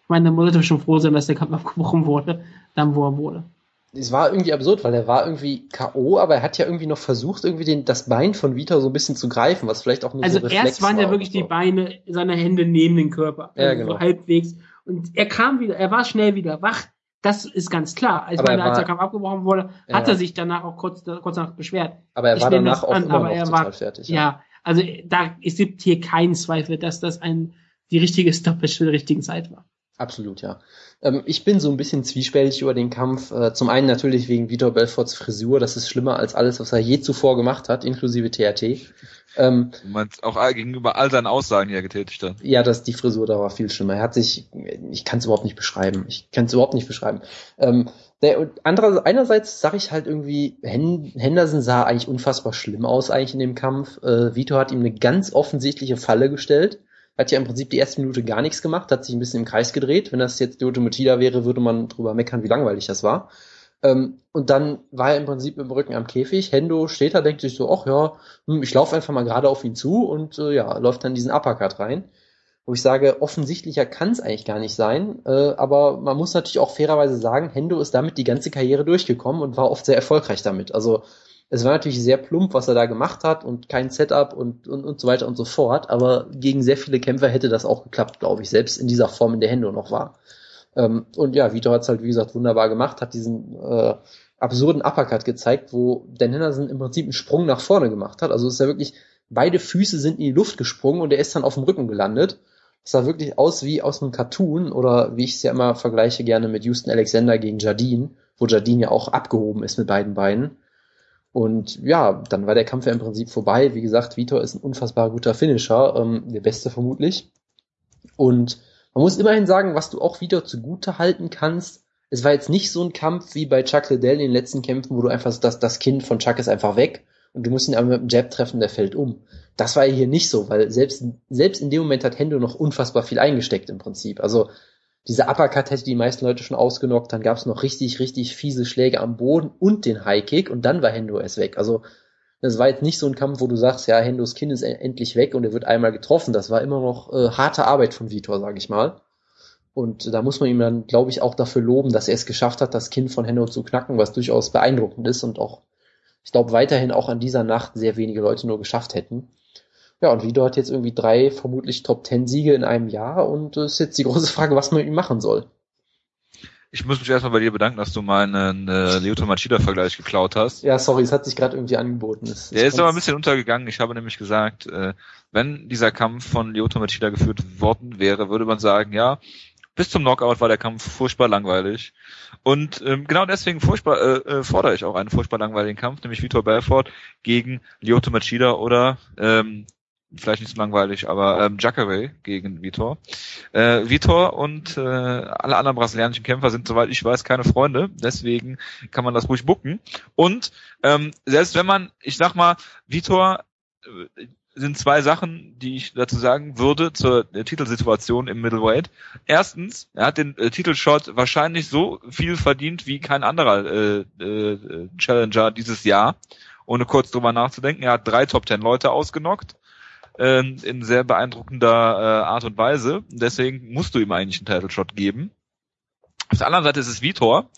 Ich meine, da muss er schon froh sein, dass der Kampf abgebrochen wurde, dann wo er wurde. Es war irgendwie absurd, weil er war irgendwie K.O., aber er hat ja irgendwie noch versucht, irgendwie den, das Bein von Vitor so ein bisschen zu greifen, was vielleicht auch nur Also so Reflex erst waren ja wirklich oder die Beine seiner Hände neben den Körper. Ja, also genau. so halbwegs. Und er kam wieder, er war schnell wieder wach. Das ist ganz klar. Aber meine, als der Kampf abgebrochen wurde, Ja. hat er sich danach auch kurz, kurz danach beschwert. Aber er Ich war danach auch an, immer aber noch er total war- fertig. Ja, also da es gibt hier keinen Zweifel, dass das ein die richtige Stoppage für die richtige Zeit war. Absolut, ja. Ähm, ich bin so ein bisschen zwiespältig über den Kampf. Äh, zum einen natürlich wegen Vitor Belforts Frisur. Das ist schlimmer als alles, was er je zuvor gemacht hat, inklusive TRT. Ähm, meinst auch gegenüber all seinen Aussagen, die er getätigt hat. ja, das, die Frisur da war viel schlimmer. Er hat sich, ich kann es überhaupt nicht beschreiben. Ich kann es überhaupt nicht beschreiben. Ähm, Der, andererseits, einerseits sage ich halt irgendwie, Henderson sah eigentlich unfassbar schlimm aus eigentlich in dem Kampf. Äh, Vito hat ihm eine ganz offensichtliche Falle gestellt. Hat ja im Prinzip die erste Minute gar nichts gemacht, hat sich ein bisschen im Kreis gedreht. Wenn das jetzt Lyoto Machida wäre, würde man drüber meckern, wie langweilig das war. Ähm, und dann war er im Prinzip im Rücken am Käfig. Hendo steht da, denkt sich so, ach ja, hm, ich laufe einfach mal gerade auf ihn zu und äh, ja, läuft dann diesen Uppercut rein. Wo ich sage, offensichtlicher kann es eigentlich gar nicht sein. Äh, aber man muss natürlich auch fairerweise sagen, Hendo ist damit die ganze Karriere durchgekommen und war oft sehr erfolgreich damit. Also es war natürlich sehr plump, was er da gemacht hat und kein Setup und, und, und so weiter und so fort. Aber gegen sehr viele Kämpfer hätte das auch geklappt, glaube ich, selbst in dieser Form, in der Hendo noch war. Ähm, und ja, Vitor hat es halt, wie gesagt, wunderbar gemacht, hat diesen äh, absurden Uppercut gezeigt, wo Dan Henderson im Prinzip einen Sprung nach vorne gemacht hat. Also es ist ja wirklich, beide Füße sind in die Luft gesprungen und er ist dann auf dem Rücken gelandet. Das sah wirklich aus wie aus einem Cartoon oder wie ich es ja immer vergleiche gerne mit Houston Alexander gegen Jardine, wo Jardine ja auch abgehoben ist mit beiden Beinen. Und ja, dann war der Kampf ja im Prinzip vorbei. Wie gesagt, Vitor ist ein unfassbar guter Finisher, ähm, der beste vermutlich. Und man muss immerhin sagen, was du auch wieder zugute halten kannst, es war jetzt nicht so ein Kampf wie bei Chuck Liddell in den letzten Kämpfen, wo du einfach das, das Kind von Chuck ist einfach weg und du musst ihn aber mit dem Jab treffen, der fällt um. Das war hier nicht so, weil selbst, selbst in dem Moment hat Hendo noch unfassbar viel eingesteckt im Prinzip. Also dieser Uppercut hätte die meisten Leute schon ausgenockt, dann gab es noch richtig, richtig fiese Schläge am Boden und den High Kick und dann war Hendo erst weg. Also das war jetzt nicht so ein Kampf, wo du sagst, ja, Hendos Kind ist endlich weg und er wird einmal getroffen. Das war immer noch äh, harte Arbeit von Vitor, sag ich mal. Und da muss man ihm dann, glaube ich, auch dafür loben, dass er es geschafft hat, das Kind von Hendo zu knacken, was durchaus beeindruckend ist und auch, ich glaube, weiterhin auch an dieser Nacht sehr wenige Leute nur geschafft hätten. Ja, und Vitor hat jetzt irgendwie drei vermutlich Top Ten Siege in einem Jahr und es äh, ist jetzt die große Frage, was man mit ihm machen soll. Ich muss mich erstmal bei dir bedanken, dass du meinen äh, Lyoto Machida-Vergleich geklaut hast. Ja, sorry, es hat sich gerade irgendwie angeboten. Es, Der ist aber ein bisschen untergegangen. Ich habe nämlich gesagt, äh, wenn dieser Kampf von Lyoto Machida geführt worden wäre, würde man sagen, ja, bis zum Knockout war der Kampf furchtbar langweilig. Und ähm, genau deswegen furchtbar, äh, äh, fordere ich auch einen furchtbar langweiligen Kampf, nämlich Vitor Belfort gegen Lyoto Machida oder ähm, vielleicht nicht so langweilig, aber ähm, Jacare gegen Vitor. Äh, Vitor und äh, alle anderen brasilianischen Kämpfer sind, soweit ich weiß, keine Freunde. Deswegen kann man das ruhig bucken. Und ähm, selbst wenn man, ich sag mal, Vitor äh, sind zwei Sachen, die ich dazu sagen würde zur äh, Titelsituation im Middleweight. Erstens, er hat den äh, Titelshot wahrscheinlich so viel verdient wie kein anderer äh, äh, Challenger dieses Jahr, ohne kurz drüber nachzudenken. Er hat drei Top Ten Leute ausgenockt äh, in sehr beeindruckender äh, Art und Weise. Deswegen musst du ihm eigentlich einen Title Shot geben. Auf der anderen Seite ist es Vitor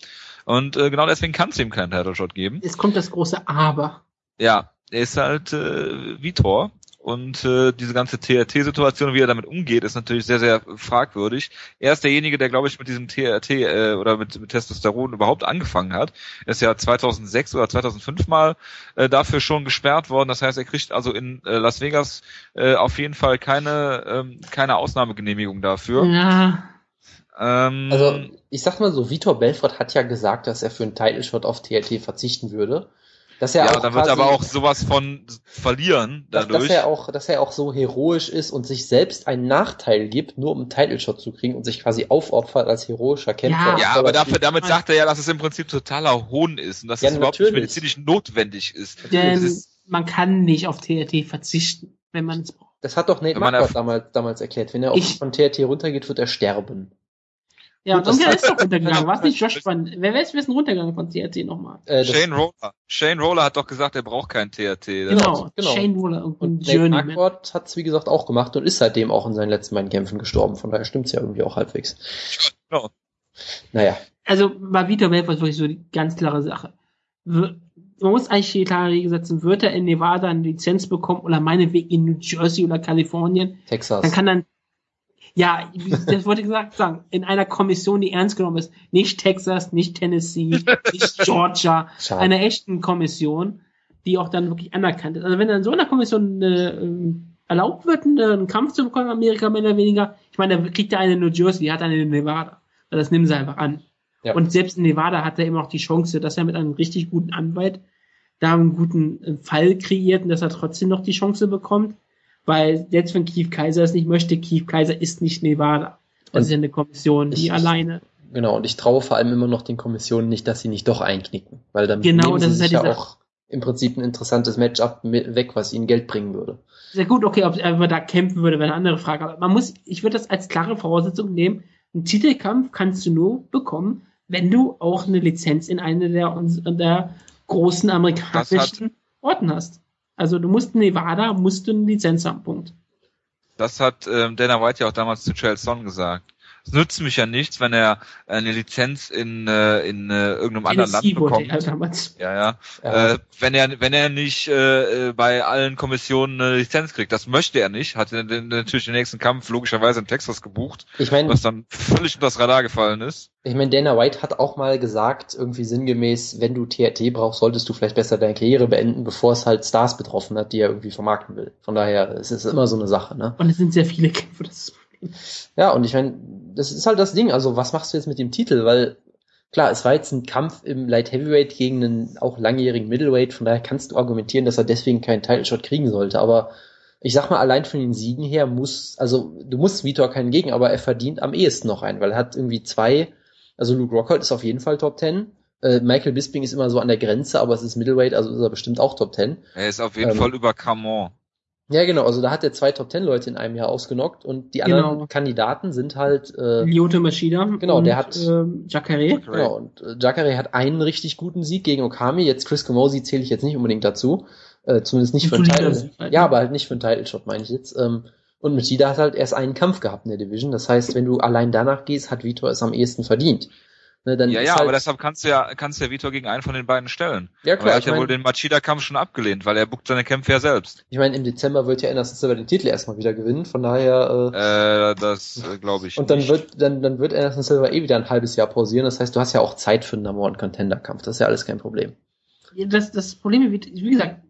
und äh, genau deswegen kannst du ihm keinen Title Shot geben. Jetzt kommt das große Aber. Ja, er ist halt äh, Vitor und äh, diese ganze TRT-Situation, wie er damit umgeht, ist natürlich sehr, sehr fragwürdig. Er ist derjenige, der, glaube ich, mit diesem TRT äh, oder mit, mit Testosteron überhaupt angefangen hat. Er ist ja 2006 oder 2005 mal äh, dafür schon gesperrt worden. Das heißt, er kriegt also in äh, Las Vegas äh, auf jeden Fall keine, ähm, keine Ausnahmegenehmigung dafür. Ja. Ähm, also ich sag mal so, Vitor Belfort hat ja gesagt, dass er für einen Title Shot auf TRT verzichten würde. Dass er ja, auch dann wird er aber auch sowas von verlieren dadurch. Dass, dass, er auch, dass er auch so heroisch ist und sich selbst einen Nachteil gibt, nur um einen Title Shot zu kriegen und sich quasi aufopfert als heroischer Kämpfer. Ja, ja aber dafür, damit sagt er ja, dass es im Prinzip totaler Hohn ist und dass ja, es überhaupt nicht medizinisch notwendig ist. Denn ist, man kann nicht auf TRT verzichten, wenn man es braucht. Das hat doch Nate Marquardt damals, damals erklärt. Wenn er ich, von TRT runtergeht, wird er sterben. Ja, Gut, und wer ist doch runtergegangen? War es nicht Josh von, wer ist, wer ist denn runtergegangen von TRT nochmal? Äh, Shane Roller. Shane Roller hat doch gesagt, er braucht kein TRT. Genau, genau. Shane Roller und, und Journeyman. Marquardt hat es wie gesagt auch gemacht und ist seitdem auch in seinen letzten beiden Kämpfen gestorben. Von daher stimmt's ja irgendwie auch halbwegs. Genau. Naja. Also bei Vitor Belfort ist wirklich so die ganz klare Sache. Man muss eigentlich die klare Regel setzen, wird er in Nevada eine Lizenz bekommen oder meinetwegen in New Jersey oder Kalifornien, Texas. dann kann dann ja, das wollte ich gesagt sagen, in einer Kommission, die ernst genommen ist, nicht Texas, nicht Tennessee, nicht Georgia, Schade. einer echten Kommission, die auch dann wirklich anerkannt ist. Also wenn dann so einer Kommission äh, erlaubt wird, einen Kampf zu bekommen Amerika mehr oder weniger, ich meine, da kriegt er eine in New Jersey, hat eine in Nevada. Also das nehmen sie einfach an. Ja. Und selbst in Nevada hat er immer noch die Chance, dass er mit einem richtig guten Anwalt da einen guten äh, Fall kreiert und dass er trotzdem noch die Chance bekommt. Weil jetzt, wenn Keith Kaiser es nicht möchte, Keith Kaiser ist nicht Nevada. Das und ist ja eine Kommission, die ich, alleine. Genau, und ich traue vor allem immer noch den Kommissionen nicht, dass sie nicht doch einknicken, weil dann Genau, nehmen das sie ist sich ja auch im Prinzip ein interessantes Matchup mit- weg, was ihnen Geld bringen würde. Sehr gut, okay, ob er da kämpfen würde, wäre eine andere Frage. Aber man muss, ich würde das als klare Voraussetzung nehmen. Einen Titelkampf kannst du nur bekommen, wenn du auch eine Lizenz in eine der, der großen amerikanischen Orten hast. Also du musst Nevada, musst du eine Lizenz haben, Punkt. Das hat ähm, Dana White ja auch damals zu Chael Son gesagt. Es nützt mich ja nichts, wenn er eine Lizenz in, äh, in äh, irgendeinem anderen Land bekommt. er damals. Ja, ja. Ja. Äh, wenn er wenn er nicht äh, äh, bei allen Kommissionen eine Lizenz kriegt, das möchte er nicht, hat er natürlich den nächsten Kampf logischerweise in Texas gebucht, Ich meine, was dann völlig unter das Radar gefallen ist. ich meine, Dana White hat auch mal gesagt, irgendwie sinngemäß, wenn du TRT brauchst, solltest du vielleicht besser deine Karriere beenden, bevor es halt Stars betroffen hat, die er irgendwie vermarkten will. Von daher, es ist immer so eine Sache, ne? Und es sind sehr viele Kämpfe, das ist. Ja, und ich meine, das ist halt das Ding. Also, was machst du jetzt mit dem Titel? Weil, klar, es war jetzt ein Kampf im Light Heavyweight gegen einen auch langjährigen Middleweight, von daher kannst du argumentieren, dass er deswegen keinen Title Shot kriegen sollte. Aber ich sag mal, allein von den Siegen her muss, also du musst Vitor keinen gegen, aber er verdient am ehesten noch einen, weil er hat irgendwie zwei, also Luke Rockhold ist auf jeden Fall Top 10. Äh, Michael Bisping ist immer so an der Grenze, aber es ist Middleweight, also ist er bestimmt auch Top 10. Er ist auf jeden Ähm, Fall über Camon. Ja, genau, also da hat er zwei Top 10 Leute in einem Jahr ausgenockt und die anderen Genau. Kandidaten sind halt äh, Lyoto Machida. Genau, und, der hat- Ähm, Jacare. Genau, und äh, Jacare hat einen richtig guten Sieg gegen Okami. Jetzt Chris Comosi zähle ich jetzt nicht unbedingt dazu. Äh, zumindest nicht für einen Title. Sieg halt, Ja, ne? aber halt nicht für einen Title-Shot, meine ich jetzt. Ähm, und Machida hat halt erst einen Kampf gehabt in der Division. Das heißt, wenn du allein danach gehst, hat Vitor es am ehesten verdient. Ne, dann Ja, ist ja, halt, aber deshalb kannst du ja, kannst du ja Vitor gegen einen von den beiden stellen. ja Aber er klar, hat ja wohl meine, den Machida-Kampf schon abgelehnt, weil er buckt seine Kämpfe ja selbst. ich mein, im Dezember wird ja Anderson Silva den Titel erstmal wieder gewinnen. Von daher, äh, Äh, das äh, glaube ich und dann nicht. wird, dann, dann wird Anderson Silva eh wieder ein halbes Jahr pausieren. Das heißt, du hast ja auch Zeit für einen Number One Contender Kampf. Das ist ja alles kein Problem. Das, das Problem ist, wie gesagt,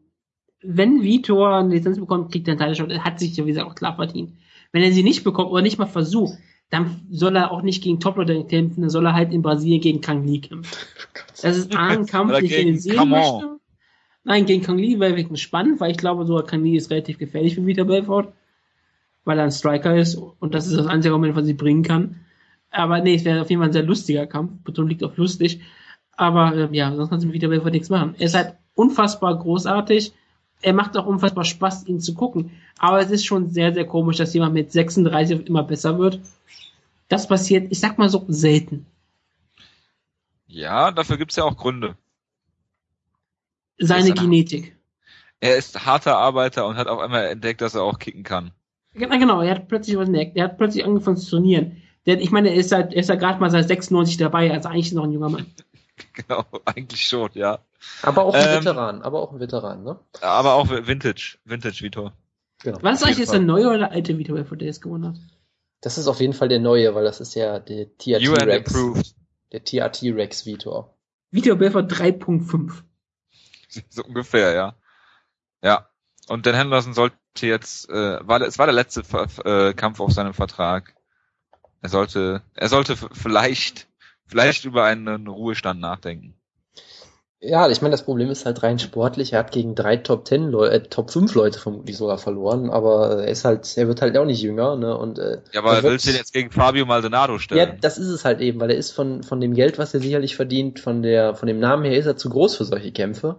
wenn Vitor eine Lizenz bekommt, kriegt er einen Shot. Er hat sich ja, wie gesagt, auch klar verdient. Wenn er sie nicht bekommt oder nicht mal versucht, dann soll er auch nicht gegen Top-Leute kämpfen, dann soll er halt in Brasilien gegen Kang Lee kämpfen. Das ist A, ein Kampf, den ich gegen gerne sehen möchte. Nein, gegen Kang Lee wäre wirklich spannend, weil ich glaube, so Kang Lee ist relativ gefährlich für Vitor Belfort, weil er ein Striker ist und das ist das einzige Argument, was sie bringen kann. Aber nee, es wäre auf jeden Fall ein sehr lustiger Kampf. Betonung liegt auf lustig. Aber ähm, ja, sonst kannst du mit Vitor Belfort nichts machen. Er ist halt unfassbar großartig. Er macht auch unfassbar Spaß, ihn zu gucken. Aber es ist schon sehr, sehr komisch, dass jemand mit 36 immer besser wird. Das passiert, ich sag mal so, selten. Ja, dafür gibt's ja auch Gründe. Seine er- Genetik. Er ist harter Arbeiter und hat auf einmal entdeckt, dass er auch kicken kann. Ja, genau, er hat plötzlich was entdeckt. Er hat plötzlich angefangen zu trainieren. Der, ich meine, er ist halt, er ist ja gerade mal seit 96 dabei, also eigentlich noch ein junger Mann. Genau, eigentlich schon, ja. Aber auch ein Ähm, Veteran, aber auch ein Veteran, ne? Aber auch Vintage, Vintage Vitor. Genau. Was eigentlich jetzt der neue oder der alte Vitor Belfort, der jetzt gewonnen hat? Das ist auf jeden Fall der neue, weil das ist ja der TRT Rex. improved. Der TRT Rex Vitor. Vitor Belfort 3.5. So ungefähr, ja. Ja. Und Dan Henderson sollte jetzt, äh, war, es war der letzte äh, Kampf auf seinem Vertrag. Er sollte, er sollte vielleicht, vielleicht über einen Ruhestand nachdenken. Ja, ich meine, das Problem ist halt rein sportlich. Er hat gegen drei Top 10 Leute, äh, Top 5 Leute vermutlich sogar verloren, aber er ist halt, er wird halt auch nicht jünger, ne? Und äh, Ja, aber er willst du jetzt gegen Fabio Maldonado Ja, stellen? das ist es halt eben, weil er ist von, von dem Geld, was er sicherlich verdient, von der, von dem Namen her ist er zu groß für solche Kämpfe.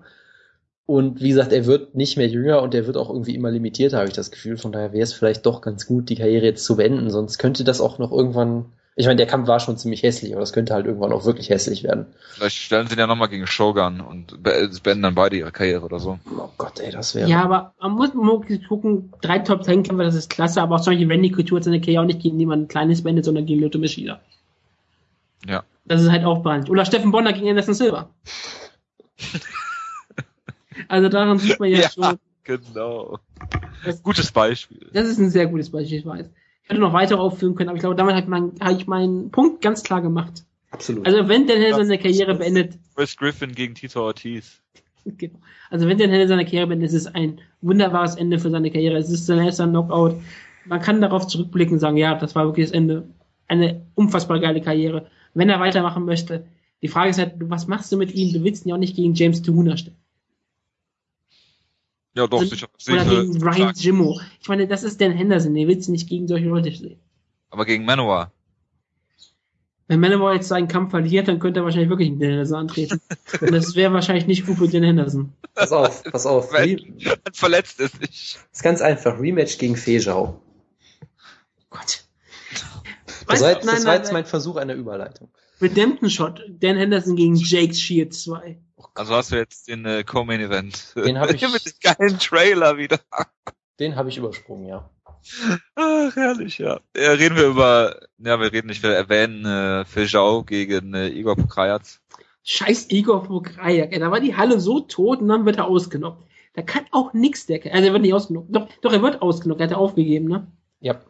Und wie gesagt, er wird nicht mehr jünger und er wird auch irgendwie immer limitierter, habe ich das Gefühl. Von daher wäre es vielleicht doch ganz gut, die Karriere jetzt zu beenden. Sonst könnte das auch noch irgendwann. Ich meine, der Kampf war schon ziemlich hässlich, aber das könnte halt irgendwann auch wirklich hässlich werden. Vielleicht stellen sie ihn ja nochmal gegen Shogun und be beenden dann beide ihre Karriere oder so. Oh Gott, ey, das wäre. Ja, aber man muss mal gucken, drei Top 10 Kämpfer, das ist klasse, aber auch zum Beispiel Randy Couture hat seine Karriere auch nicht gegen jemanden Kleines beendet, sondern gegen Lyoto Machida. Ja. Das ist halt auch bekannt. Oder Steffen Bonner gegen Anderson Silva. also daran sieht man ja, Ja. schon, Genau. Das- Gutes Beispiel. das ist ein sehr gutes Beispiel, ich weiß. Ich hätte noch weiter aufführen können, aber ich glaube, damit habe mein, hab ich meinen Punkt ganz klar gemacht. absolut. Also wenn Dan Henderson seine Karriere beendet, Chris Griffin gegen Tito Ortiz. Genau. Also wenn Dan Henderson seine Karriere beendet, ist es ein wunderbares Ende für seine Karriere. Es ist sein erster Knockout. Man kann darauf zurückblicken und sagen, ja, das war wirklich das Ende. Eine unfassbar geile Karriere. Wenn er weitermachen möchte, die Frage ist halt, was machst du mit ihm? Du willst ihn ja auch nicht gegen James Tuhuna stellen. Ja, doch, Also- sicher. Oder sicher gegen Ryan stark. Jimmo. Ich meine, das ist Dan Henderson, den willst du nicht gegen solche Leute sehen. Aber gegen Manowar. Wenn Manowar jetzt seinen Kampf verliert, dann könnte er wahrscheinlich wirklich einen Dan Henderson antreten. Und das wäre wahrscheinlich nicht gut für Dan Henderson. Pass auf, pass auf. Wenn- Verletzt ist nicht. ist ganz einfach. Rematch gegen Fejau. Gott. Das war, jetzt, das war nein, jetzt mein Versuch einer Überleitung. Redemption Shot. Dan Henderson gegen Jake Shield 2. Also hast du jetzt den äh, Co-Main Event. Den hab ich- Mit dem geilen Trailer wieder. Den habe ich übersprungen, ja. Ach, herrlich, ja. Äh, reden wir über, ja, wir reden nicht, wir erwähnen äh, Fejau gegen äh, Igor Pokrajac. Scheiß Igor Vograjak, ey. Da war die Halle so tot und dann wird er ausgenockt. Da kann auch nix der, also er wird nicht ausgenockt. Doch, doch, er wird ausgenockt, er hat er aufgegeben, ne? Ja.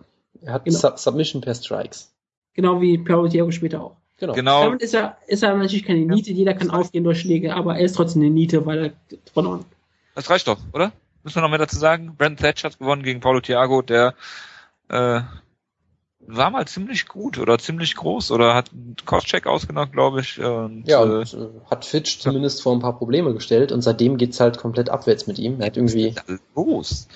Er hat Genau. Sub Submission per Strikes. Genau wie Thiago später auch. Genau. Genau, Damit ist er, ist er natürlich keine Niete, jeder kann aufgehen durch Schläge, aber er ist trotzdem eine Niete, weil er verloren. das reicht doch, oder? Müssen wir noch mehr dazu sagen? Brent Thatch hat gewonnen gegen Paulo Thiago, der äh, war mal ziemlich gut oder ziemlich groß oder hat Koscheck ausgenockt, glaube ich. Und, Ja, äh, und äh, hat Fitch zumindest vor ein paar Probleme gestellt und seitdem geht's halt komplett abwärts mit ihm. Er hat irgendwie, los.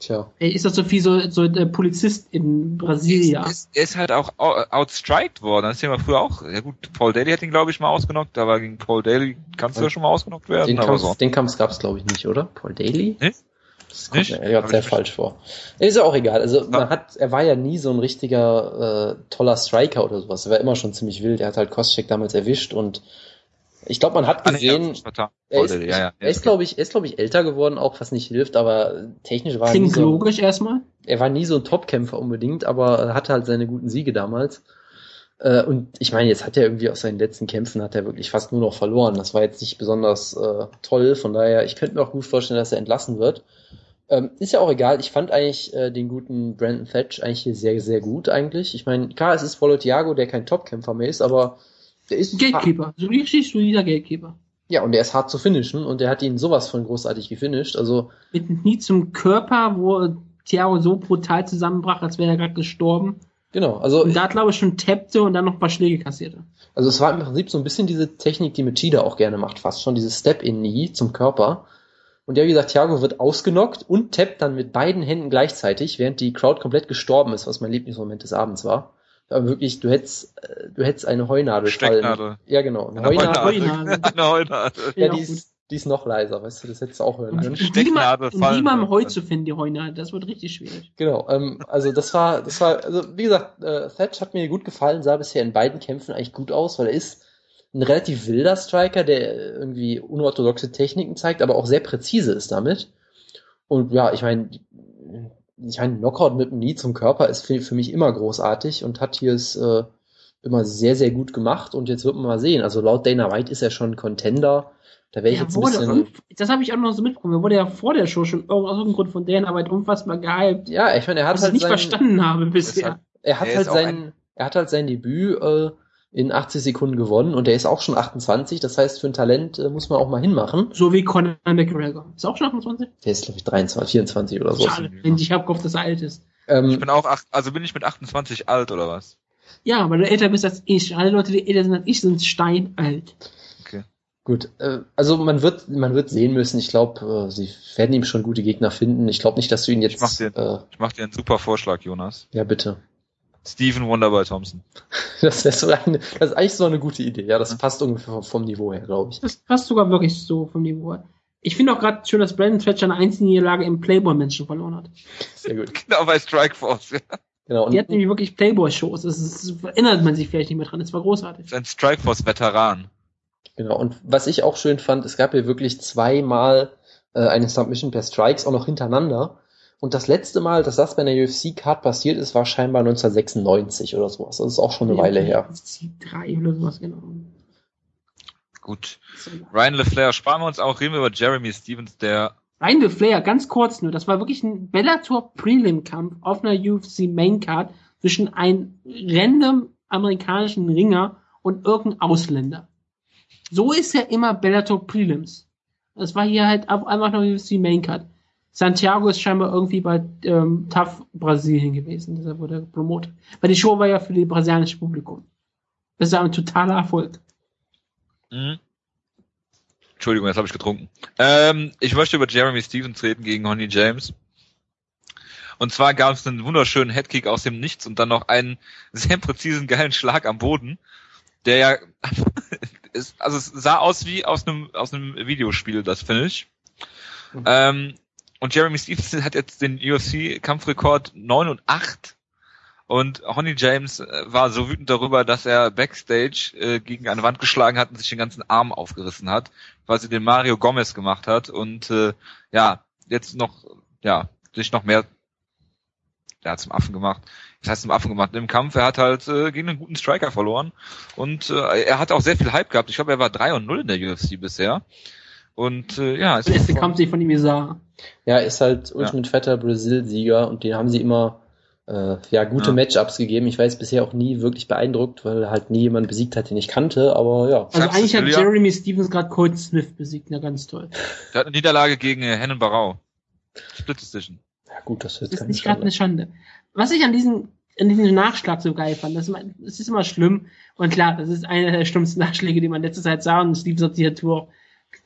Tja, Er ist doch so wie so, so der Polizist in Brasilia. Er ist, ist halt auch au- outstriked worden. Das ist ja mal früher auch. Ja gut, Paul Daly hat ihn, glaube ich, mal ausgenockt. Da war gegen Paul Daly, kannst du ja schon mal ausgenockt werden, den aber Kampf, so. den Kampf gab's glaube ich nicht, oder? Paul Daly? Nee? Das kommt Nicht? mir Hab sehr falsch vor. Ist ja auch egal. Also Ja. man hat, er war ja nie so ein richtiger äh, toller Striker oder sowas. Er war immer schon ziemlich wild. Er hat halt Koscheck damals erwischt und ich glaube, man hat Ah, nee, gesehen, vertan. er ist, ja, ja. er ist glaube ich, er ist glaube ich älter geworden, auch was nicht hilft, aber technisch war er nie so, logisch erstmal. er war nie so ein Topkämpfer unbedingt, aber er hatte halt seine guten Siege damals. Äh, und ich meine, jetzt hat er irgendwie aus seinen letzten Kämpfen hat er wirklich fast nur noch verloren. Das war jetzt nicht besonders äh, toll. Von daher, ich könnte mir auch gut vorstellen, dass er entlassen wird. Ähm, ist ja auch egal. Ich fand eigentlich äh, den guten Brandon Thatch eigentlich hier sehr, sehr gut eigentlich. Ich meine, klar, es ist Paulo Thiago, der kein Topkämpfer mehr ist, aber der ist Gatekeeper. So richtig solider Gatekeeper. Ja, und der ist hart zu finishen und der hat ihn sowas von großartig gefinisht. Also Mit Knie zum Körper, wo Thiago so brutal zusammenbrach, als wäre er gerade gestorben. genau, also Und da glaube ich schon tappte und dann noch ein paar Schläge kassierte. Also es war im Prinzip so ein bisschen diese Technik, die Machida auch gerne macht, fast schon dieses Step-in-Knee zum Körper. Und ja, wie gesagt, Thiago wird ausgenockt und tappt dann mit beiden Händen gleichzeitig, während die Crowd komplett gestorben ist, was mein Lieblingsmoment des Abends war. Aber wirklich, du hättest, äh, du hättest eine Heunadel Stecknadel. fallen. Ja, genau. Eine Eine Heunadel. Heunadel. Eine Heunadel. Ja, die ist, die ist noch leiser, weißt du, das hättest du auch hören können. Stecknadel fallen lassen. Heu zu finden, die Heunadel, das wird richtig schwierig. Genau, ähm, also das war, das war, also wie gesagt, äh, Thatch hat mir gut gefallen, sah bisher in beiden Kämpfen eigentlich gut aus, weil er ist ein relativ wilder Striker, der irgendwie unorthodoxe Techniken zeigt, aber auch sehr präzise ist damit. Und ja, ich meine, ich meine, Knockout mit dem Knie zum Körper ist für, für mich immer großartig und hat hier es äh, immer sehr, sehr gut gemacht und jetzt wird man mal sehen. Also laut Dana White ist er schon Contender. Da wäre ich jetzt ein wurde, bisschen. das habe ich auch noch so mitbekommen, er wurde ja vor der Show schon aus irgendeinem Grund von deren Arbeit unfassbar gehypt, Ja, ich meine, er hat was ich halt nicht sein, verstanden habe bisher. hat- er hat Er halt sein, er hat halt sein Debüt äh, in 80 Sekunden gewonnen und er ist auch schon 28. Das heißt, für ein Talent äh, muss man auch mal hinmachen. So wie Conor McGregor. Ist auch schon 28? Der ist glaube ich 23, 24 oder so. Schade, wenn ich hab gehofft, dass er alt ist. Ich Ähm, bin auch acht, also bin ich mit 28 alt oder was? Ja, weil du älter bist als ich. Alle Leute, die älter sind als ich, sind steinalt. gut, äh, also man wird, man wird sehen müssen. Ich glaube, äh, sie werden ihm schon gute Gegner finden. Ich glaube nicht, dass du ihn Ich mach jetzt. dir- Äh, Ich mache dir einen super Vorschlag, Jonas. ja, bitte. Stephen Wonderboy Thompson. Das, wäre so eine, das ist eigentlich so eine gute Idee. Ja, das passt ungefähr vom, vom Niveau her, glaube ich. Das passt sogar wirklich so vom Niveau her. Ich finde auch gerade schön, dass Brandon Thatcher eine Einzelniederlage im Playboy-Menschen verloren hat. Sehr gut. Genau bei Strikeforce. Ja. Genau. Und, Die hat nämlich wirklich Playboy-Shows. Das, ist- das erinnert man sich vielleicht nicht mehr dran. Das war großartig. Ist ein Strikeforce-Veteran. Genau, und was ich auch schön fand, es gab ja wirklich zweimal äh, eine Submission per Strikes, auch noch hintereinander. Und das letzte Mal, dass das bei einer UFC-Card passiert ist, war scheinbar 1996 oder sowas. Das ist auch schon eine Weile her. drei oder sowas, genau. Gut. Ryan LeFlair sparen wir uns auch. Reden wir über Jeremy Stevens, der Ryan de Flair, ganz kurz nur, das war wirklich ein Bellator Prelim-Kampf auf einer UFC Maincard zwischen einem random amerikanischen Ringer und irgendeinem Ausländer. So ist ja immer Bellator Prelims. Das war hier halt auf einmal noch UFC Maincard. Santiago ist scheinbar irgendwie bei ähm, TAF Brasilien gewesen, deshalb wurde er promotet. Weil die Show war ja für das brasilianische Publikum. Das ist ja ein totaler Erfolg. Mhm. Entschuldigung, jetzt habe ich getrunken. Ähm, ich möchte über Jeremy Stevens reden gegen Honey James. Und zwar gab es einen wunderschönen Headkick aus dem Nichts und dann noch einen sehr präzisen, geilen Schlag am Boden, der ja, also es sah aus wie aus einem, aus einem Videospiel, das Finish. Mhm. Ähm, und Jeremy Stevenson hat jetzt den UFC-Kampfrekord 9 und 8 und Honey James äh, war so wütend darüber, dass er Backstage äh, gegen eine Wand geschlagen hat und sich den ganzen Arm aufgerissen hat, weil sie den Mario Gomez gemacht hat und äh, ja, jetzt noch, ja, sich noch mehr ja, zum Affen gemacht. Das heißt zum Affen gemacht im Kampf. Er hat halt äh, gegen einen guten Striker verloren und äh, er hat auch sehr viel Hype gehabt. Ich glaube, er war 3 und 0 in der UFC bisher. Und äh, ja, ist der erste Kampf, den ich von ihm sah. Ja, ist halt Ultimate ja. Vetter Brasil-Sieger und den haben sie immer äh, ja, gute ja. Matchups gegeben. Ich weiß bisher auch nie wirklich beeindruckt, weil halt nie jemand besiegt hat, den ich kannte, aber ja. Also eigentlich hat Jeremy Stevens gerade Colton Smith besiegt, na ganz toll. Der hat eine Niederlage gegen äh, Hennen Barau. Split Decision. Ja gut, das ist, das ist nicht gerade eine Schande. Was ich an diesem an diesem Nachschlag so geil fand, das, das ist immer schlimm und klar, das ist einer der schlimmsten Nachschläge, die man letzte Zeit sah und Stevens hat sich dazu auch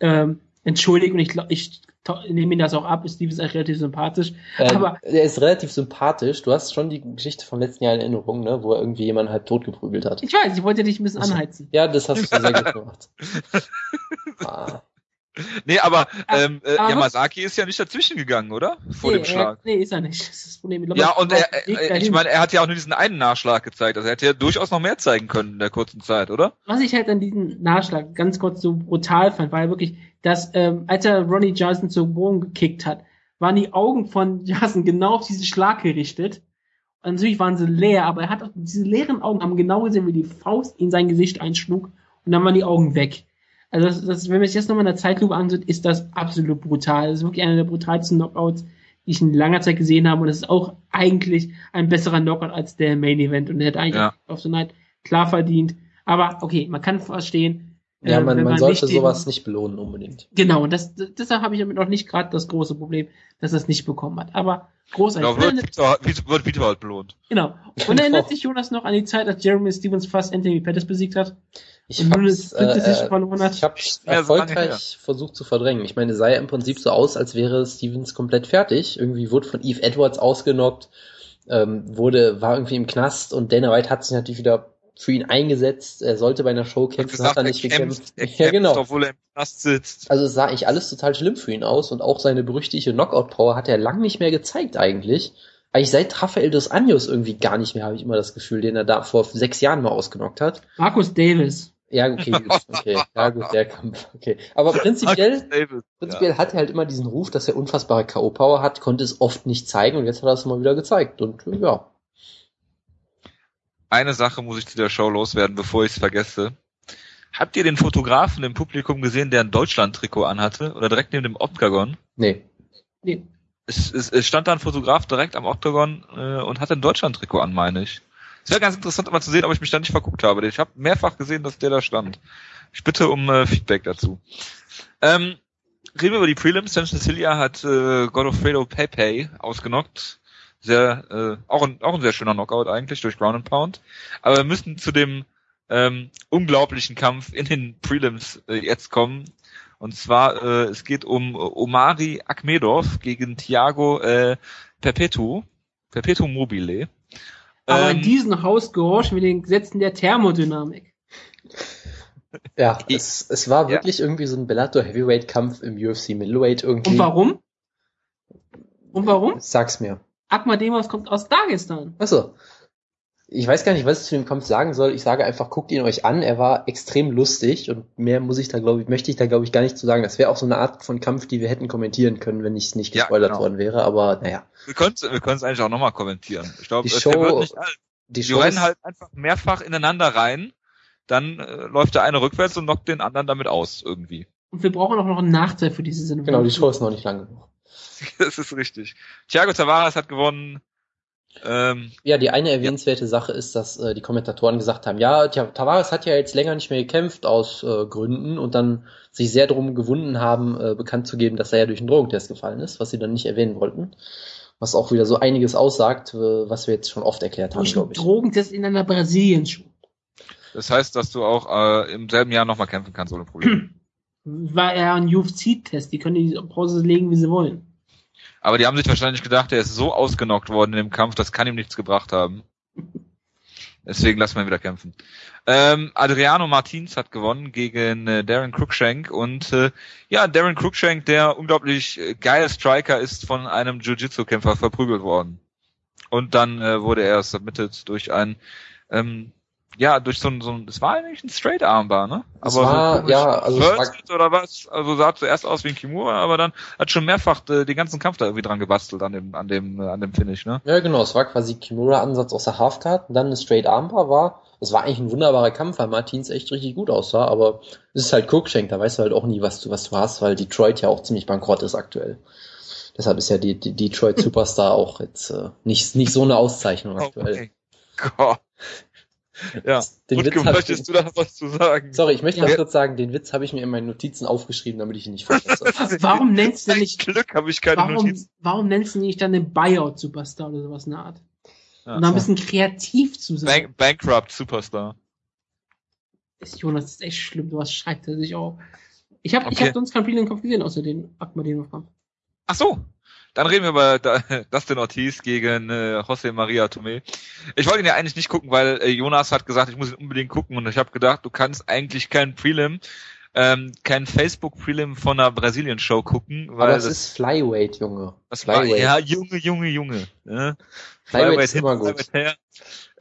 ähm, entschuldigt und ich ich nehme ihn das auch ab, Steve ist eigentlich relativ sympathisch. Ähm, aber er ist relativ sympathisch. Du hast schon die Geschichte vom letzten Jahr in Erinnerung, ne, wo er irgendwie jemanden halb tot geprügelt hat. Ich weiß, ich wollte dich ein bisschen anheizen. Ja, das hast du sehr gut gemacht. ah. Nee, aber ähm, äh, Yamazaki ist ja nicht dazwischen gegangen, oder? Vor nee, dem Schlag. Er, nee, ist er nicht. Das ist das Problem. Ich glaub, ja, und er, ich meine, er hat ja auch nur diesen einen Nachschlag gezeigt. Also er hätte ja durchaus noch mehr zeigen können in der kurzen Zeit, oder? Was ich halt an diesem Nachschlag ganz kurz so brutal fand, war ja wirklich, dass ähm, als er Ronnie Johnson zu Boden gekickt hat, waren die Augen von Johnson genau auf diesen Schlag gerichtet. Und natürlich waren sie leer, aber er hat auch diese leeren Augen haben genau gesehen, wie die Faust in sein Gesicht einschlug und dann waren die Augen weg. Also das, das, wenn man sich jetzt nochmal in der Zeitlupe ansieht, ist das absolut brutal. Das ist wirklich einer der brutalsten Knockouts, die ich in langer Zeit gesehen habe. Und das ist auch eigentlich ein besserer Knockout als der Main Event. Und er hätte eigentlich ja. auf so Night klar verdient. Aber okay, man kann verstehen. Ja, man, äh, man, man sollte nicht sowas den, nicht belohnen unbedingt. Genau, und das, deshalb habe ich damit noch nicht gerade das große Problem, dass er es nicht bekommen hat. Aber großartig. Genau, wird, wird Vito halt belohnt. Genau. Und erinnert sich Jonas noch an die Zeit, als Jeremy Stevens fast Anthony Pettis besiegt hat? Ich hab's, äh, ich hab's erfolgreich versucht zu verdrängen. Ich meine, es sah ja im Prinzip so aus, als wäre Stevens komplett fertig. Irgendwie wurde von Eve Edwards ausgenockt, ähm, wurde, war irgendwie im Knast und Dana White hat sich natürlich wieder für ihn eingesetzt. Er sollte bei einer Show kämpfen, gesagt, hat er nicht er gekämpft. er ja, genau. obwohl er im Knast sitzt. Also es sah eigentlich alles total schlimm für ihn aus und auch seine berüchtigte Knockout-Power hat er lang nicht mehr gezeigt eigentlich. Eigentlich seit Rafael dos Anjos irgendwie gar nicht mehr, habe ich immer das Gefühl, den er da vor sechs Jahren mal ausgenockt hat. Markus Davis. Ja, okay, gut, okay. Ja, gut, der Kampf, okay. Aber prinzipiell, prinzipiell hat er halt immer diesen Ruf, dass er unfassbare K.O.-Power hat, konnte es oft nicht zeigen und jetzt hat er es mal wieder gezeigt und ja. Eine Sache muss ich zu der Show loswerden, bevor ich es vergesse. Habt ihr den Fotografen im Publikum gesehen, der ein Deutschland-Trikot anhatte? Oder direkt neben dem Octagon? Nee. Nee. Es, es, es stand da ein Fotograf direkt am Octagon äh, und hatte ein Deutschland-Trikot an, meine ich. Es wäre ganz interessant, mal zu sehen, ob ich mich da nicht verguckt habe. Ich habe mehrfach gesehen, dass der da stand. Ich bitte um äh, Feedback dazu. Ähm, reden wir über die Prelims. Sam Cecilia hat äh, Godofredo Pepe ausgenockt. Sehr, äh, auch, ein, auch ein sehr schöner Knockout eigentlich durch Ground and Pound. Aber wir müssen zu dem ähm, unglaublichen Kampf in den Prelims äh, jetzt kommen. Und zwar, äh, es geht um Omari Akmedov gegen Thiago äh, Perpetu, Perpetu Mobile. Aber ähm, in diesem Haus gehorchen wir den Gesetzen der Thermodynamik. Ja, es, es war wirklich ja. irgendwie so ein Bellator Heavyweight Kampf im UFC Middleweight irgendwie. Und warum? Und warum? Sag's mir. Akmademos kommt aus Dagestan. Achso ich weiß gar nicht, was ich zu dem Kampf sagen soll. Ich sage einfach, guckt ihn euch an. Er war extrem lustig und mehr muss ich da, glaube ich, möchte ich da, glaube ich, gar nicht zu sagen. Das wäre auch so eine Art von Kampf, die wir hätten kommentieren können, wenn ich nicht gespoilert ja, genau. worden wäre. Aber naja. Wir können es wir können's eigentlich auch nochmal kommentieren. Ich glaube, die Show, wird nicht alt. Die, Show rennen halt einfach mehrfach ineinander rein. Dann äh, läuft der eine rückwärts und knockt den anderen damit aus irgendwie. Und wir brauchen auch noch einen Nachteil für diese Sendung. Genau, die Show ist noch nicht lang genug. das ist richtig. Thiago Tavares hat gewonnen ähm, ja, die eine erwähnenswerte ja. Sache ist, dass äh, die Kommentatoren gesagt haben, ja, tja, Tavares hat ja jetzt länger nicht mehr gekämpft aus äh, Gründen und dann sich sehr darum gewunden haben, äh, bekannt zu geben, dass er ja durch einen Drogentest gefallen ist, was sie dann nicht erwähnen wollten. Was auch wieder so einiges aussagt, äh, was wir jetzt schon oft erklärt haben, glaube ich. Drogentest in einer Brasilien-Show. Das heißt, dass du auch äh, im selben Jahr nochmal kämpfen kannst ohne Probleme. War er ein UFC-Test, die können die Pause legen, wie sie wollen. Aber die haben sich wahrscheinlich gedacht, er ist so ausgenockt worden in dem Kampf, das kann ihm nichts gebracht haben. Deswegen lassen wir ihn wieder kämpfen. Ähm, Adriano Martins hat gewonnen gegen äh, Darren Cruikshank und äh, ja, Darren Cruikshank, der unglaublich äh, geile Striker ist, von einem Jiu-Jitsu-Kämpfer verprügelt worden. Und dann äh, wurde er submitted durch ein ähm, ja, durch so ein, so ein, es war eigentlich ein Straight Armbar, ne? Es war, so ja, also war, oder was? Also sah zuerst aus wie ein Kimura, aber dann hat schon mehrfach äh, den ganzen Kampf da irgendwie dran gebastelt an dem, an dem, äh, an dem Finish, ne? Ja, genau, es war quasi Kimura-Ansatz aus der Halfguard, dann ein Straight Armbar war, es war eigentlich ein wunderbarer Kampf, weil Martins echt richtig gut aussah, aber es ist halt Cookshank, da weißt du halt auch nie, was du, was du hast, weil Detroit ja auch ziemlich bankrott ist aktuell. Deshalb ist ja die, die Detroit Superstar auch jetzt äh, nicht, nicht so eine Auszeichnung aktuell. Oh Gott. Ja, den Witz möchtest ich, du da was zu sagen? Sorry, ich möchte Ja. ganz kurz sagen, den Witz habe ich mir in meinen Notizen aufgeschrieben, damit ich ihn nicht vergesse. Warum nennst du nicht, Glück habe ich keine warum, Notizen. warum nennst du nicht dann den Buyout-Superstar oder sowas in der Art? Ja. um da ein bisschen kreativ zu sein. Bank Bankrupt Superstar. Ist Jonas, das ist echt schlimm, was schreibt er sich auf. Ich habe ich Okay. hab sonst keinen Freelance-Kampf gesehen, außer den Akmadinov-Kampf. Ach so. Dann reden wir über Dustin Ortiz gegen äh, José Maria Tomé. Ich wollte ihn ja eigentlich nicht gucken, weil äh, Jonas hat gesagt, ich muss ihn unbedingt gucken und ich habe gedacht, du kannst eigentlich kein Prelim, ähm, kein Facebook Prelim von einer Brasilien Show gucken, weil Aber es das, ist Flyweight, Junge. das war, Flyweight. ja Junge, Junge, Junge. Ne? Flyweight ist hin, immer gut. Flyweight her.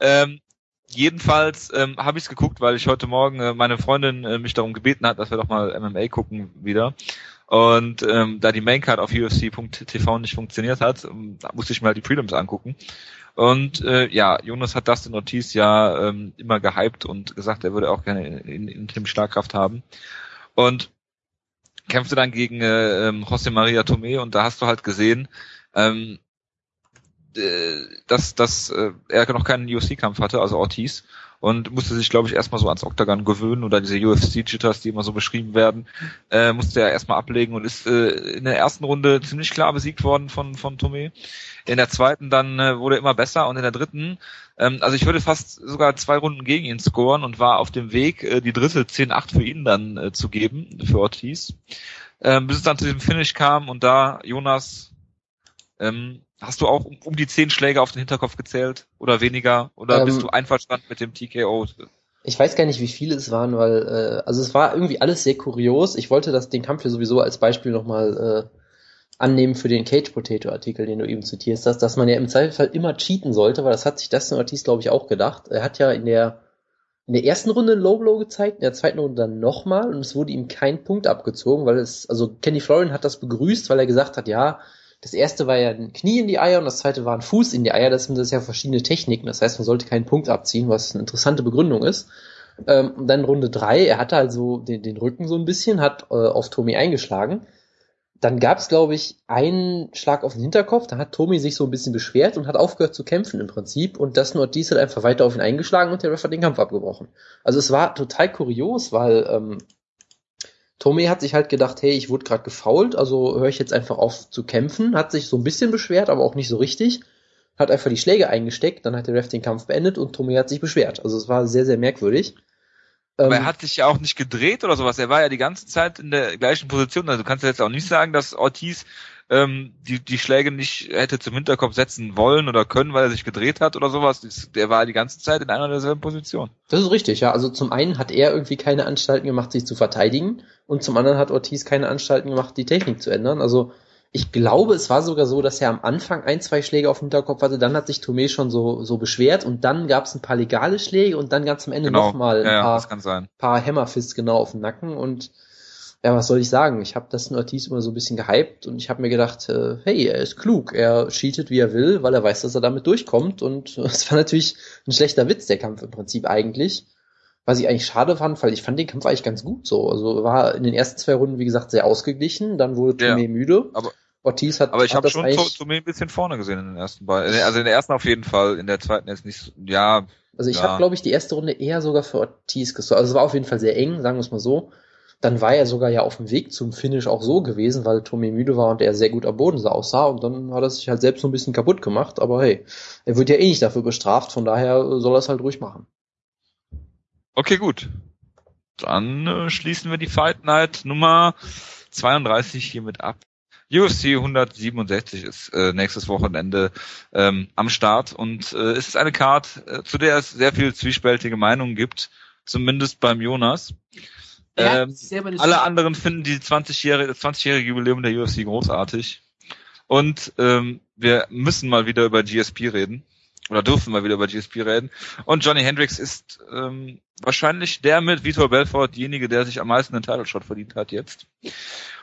Ähm, jedenfalls ähm, habe ich es geguckt, weil ich heute Morgen äh, meine Freundin äh, mich darum gebeten hat, dass wir doch mal MMA gucken wieder. Und ähm, da die Maincard auf UFC.tv nicht funktioniert hat, ähm, musste ich mir halt die Prelims angucken. Und äh, ja, Jonas hat Dustin Ortiz ja ähm, immer gehypt und gesagt, er würde auch gerne in, in, in Tim Schlagkraft haben. Und kämpfte dann gegen äh, ähm, José Maria Tomé und da hast du halt gesehen, ähm, äh, dass, dass äh, er noch keinen UFC-Kampf hatte, also Ortiz, und musste sich, glaube ich, erstmal so ans Octagon gewöhnen oder diese UFC-Jitters, die immer so beschrieben werden, äh, musste er erstmal ablegen und ist äh, in der ersten Runde ziemlich klar besiegt worden von, von Tomé. In der zweiten dann äh, wurde er immer besser und in der dritten, ähm, also ich würde fast sogar zwei Runden gegen ihn scoren und war auf dem Weg, äh, die dritte 10-8 für ihn dann äh, zu geben, für Ortiz. Ähm, bis es dann zu diesem Finish kam und da Jonas ähm, Hast du auch um, um die zehn Schläge auf den Hinterkopf gezählt oder weniger? Oder Ähm, bist du einverstanden mit dem TKO? Ich weiß gar nicht, wie viele es waren, weil, äh, also es war irgendwie alles sehr kurios. Ich wollte das, den Kampf hier sowieso als Beispiel nochmal äh, annehmen für den Cage Potato Artikel, den du eben zitierst hast, dass man ja im Zweifelsfall immer cheaten sollte, weil das hat sich Dustin Ortiz, glaube ich, auch gedacht. Er hat ja in der, in der ersten Runde ein Low Blow gezeigt, in der zweiten Runde dann nochmal und es wurde ihm kein Punkt abgezogen, weil es, also Kenny Florian hat das begrüßt, weil er gesagt hat, ja, das erste war ja ein Knie in die Eier und das zweite war ein Fuß in die Eier. Das sind das ja verschiedene Techniken. Das heißt, man sollte keinen Punkt abziehen, was eine interessante Begründung ist. Ähm, und dann Runde drei, er hatte also den, den Rücken so ein bisschen, hat äh, auf Tommy eingeschlagen. Dann gab es, glaube ich, einen Schlag auf den Hinterkopf. Da hat Tommy sich so ein bisschen beschwert und hat aufgehört zu kämpfen im Prinzip. Und das nur dies hat einfach weiter auf ihn eingeschlagen und der Ref hat den Kampf abgebrochen. Also es war total kurios, weil ähm, Tommy hat sich halt gedacht, hey, ich wurde gerade gefault, also höre ich jetzt einfach auf zu kämpfen. Hat sich so ein bisschen beschwert, aber auch nicht so richtig. Hat einfach die Schläge eingesteckt, dann hat der Ref den Kampf beendet und Tommy hat sich beschwert. Also es war sehr, sehr merkwürdig. Aber Ähm, er hat sich ja auch nicht gedreht oder sowas. Er war ja die ganze Zeit in der gleichen Position. Also du kannst ja jetzt auch nicht sagen, dass Ortiz ähm, die, die Schläge nicht hätte zum Hinterkopf setzen wollen oder können, weil er sich gedreht hat oder sowas. Der war die ganze Zeit in einer derselben Position. Das ist richtig, ja. Also zum einen hat er irgendwie keine Anstalten gemacht, sich zu verteidigen und zum anderen hat Ortiz keine Anstalten gemacht, die Technik zu ändern. Also ich glaube, es war sogar so, dass er am Anfang ein, zwei Schläge auf dem Hinterkopf hatte, dann hat sich Tomé schon so, so beschwert und dann gab es ein paar legale Schläge und dann ganz am Ende Genau. nochmal ein ja, paar, paar Hammerfists genau auf den Nacken und ja, was soll ich sagen? Ich habe das Ortiz immer so ein bisschen gehypt und ich habe mir gedacht, äh, hey, er ist klug, er cheatet wie er will, weil er weiß, dass er damit durchkommt und es war natürlich ein schlechter Witz, der Kampf im Prinzip eigentlich. Was ich eigentlich schade fand, weil ich fand den Kampf eigentlich ganz gut so. Also war in den ersten zwei Runden, wie gesagt, sehr ausgeglichen, dann wurde Ja. Tomé müde. Aber- Ortiz hat, Aber ich habe das schon Tomé ein bisschen vorne gesehen in den ersten beiden. Also in der ersten auf jeden Fall, in der zweiten jetzt nicht. so- Ja, Also ich Ja. habe, glaube ich, die erste Runde eher sogar für Ortiz gesorgt. Also es war auf jeden Fall sehr eng, sagen wir es mal so. Dann war er sogar ja auf dem Weg zum Finish auch so gewesen, weil Tommy müde war und er sehr gut am Boden sah, aussah. Und dann hat er sich halt selbst so ein bisschen kaputt gemacht. Aber hey, er wird ja eh nicht dafür bestraft, von daher soll er es halt ruhig machen. okay, gut. Dann äh, schließen wir die Fight Night Nummer 32 hiermit ab. UFC 167 ist äh, nächstes Wochenende ähm, am Start und äh, es ist eine Card, äh, zu der es sehr viel zwiespältige Meinungen gibt, zumindest beim Jonas. Ähm, alle anderen finden die 20-jährige, das 20-jährige Jubiläum der UFC großartig. Und ähm, wir müssen mal wieder über GSP reden. Oder dürfen mal wieder über GSP reden. Und Johnny Hendricks ist ähm, wahrscheinlich der mit Vitor Belfort derjenige, der sich am meisten einen Title Shot verdient hat jetzt.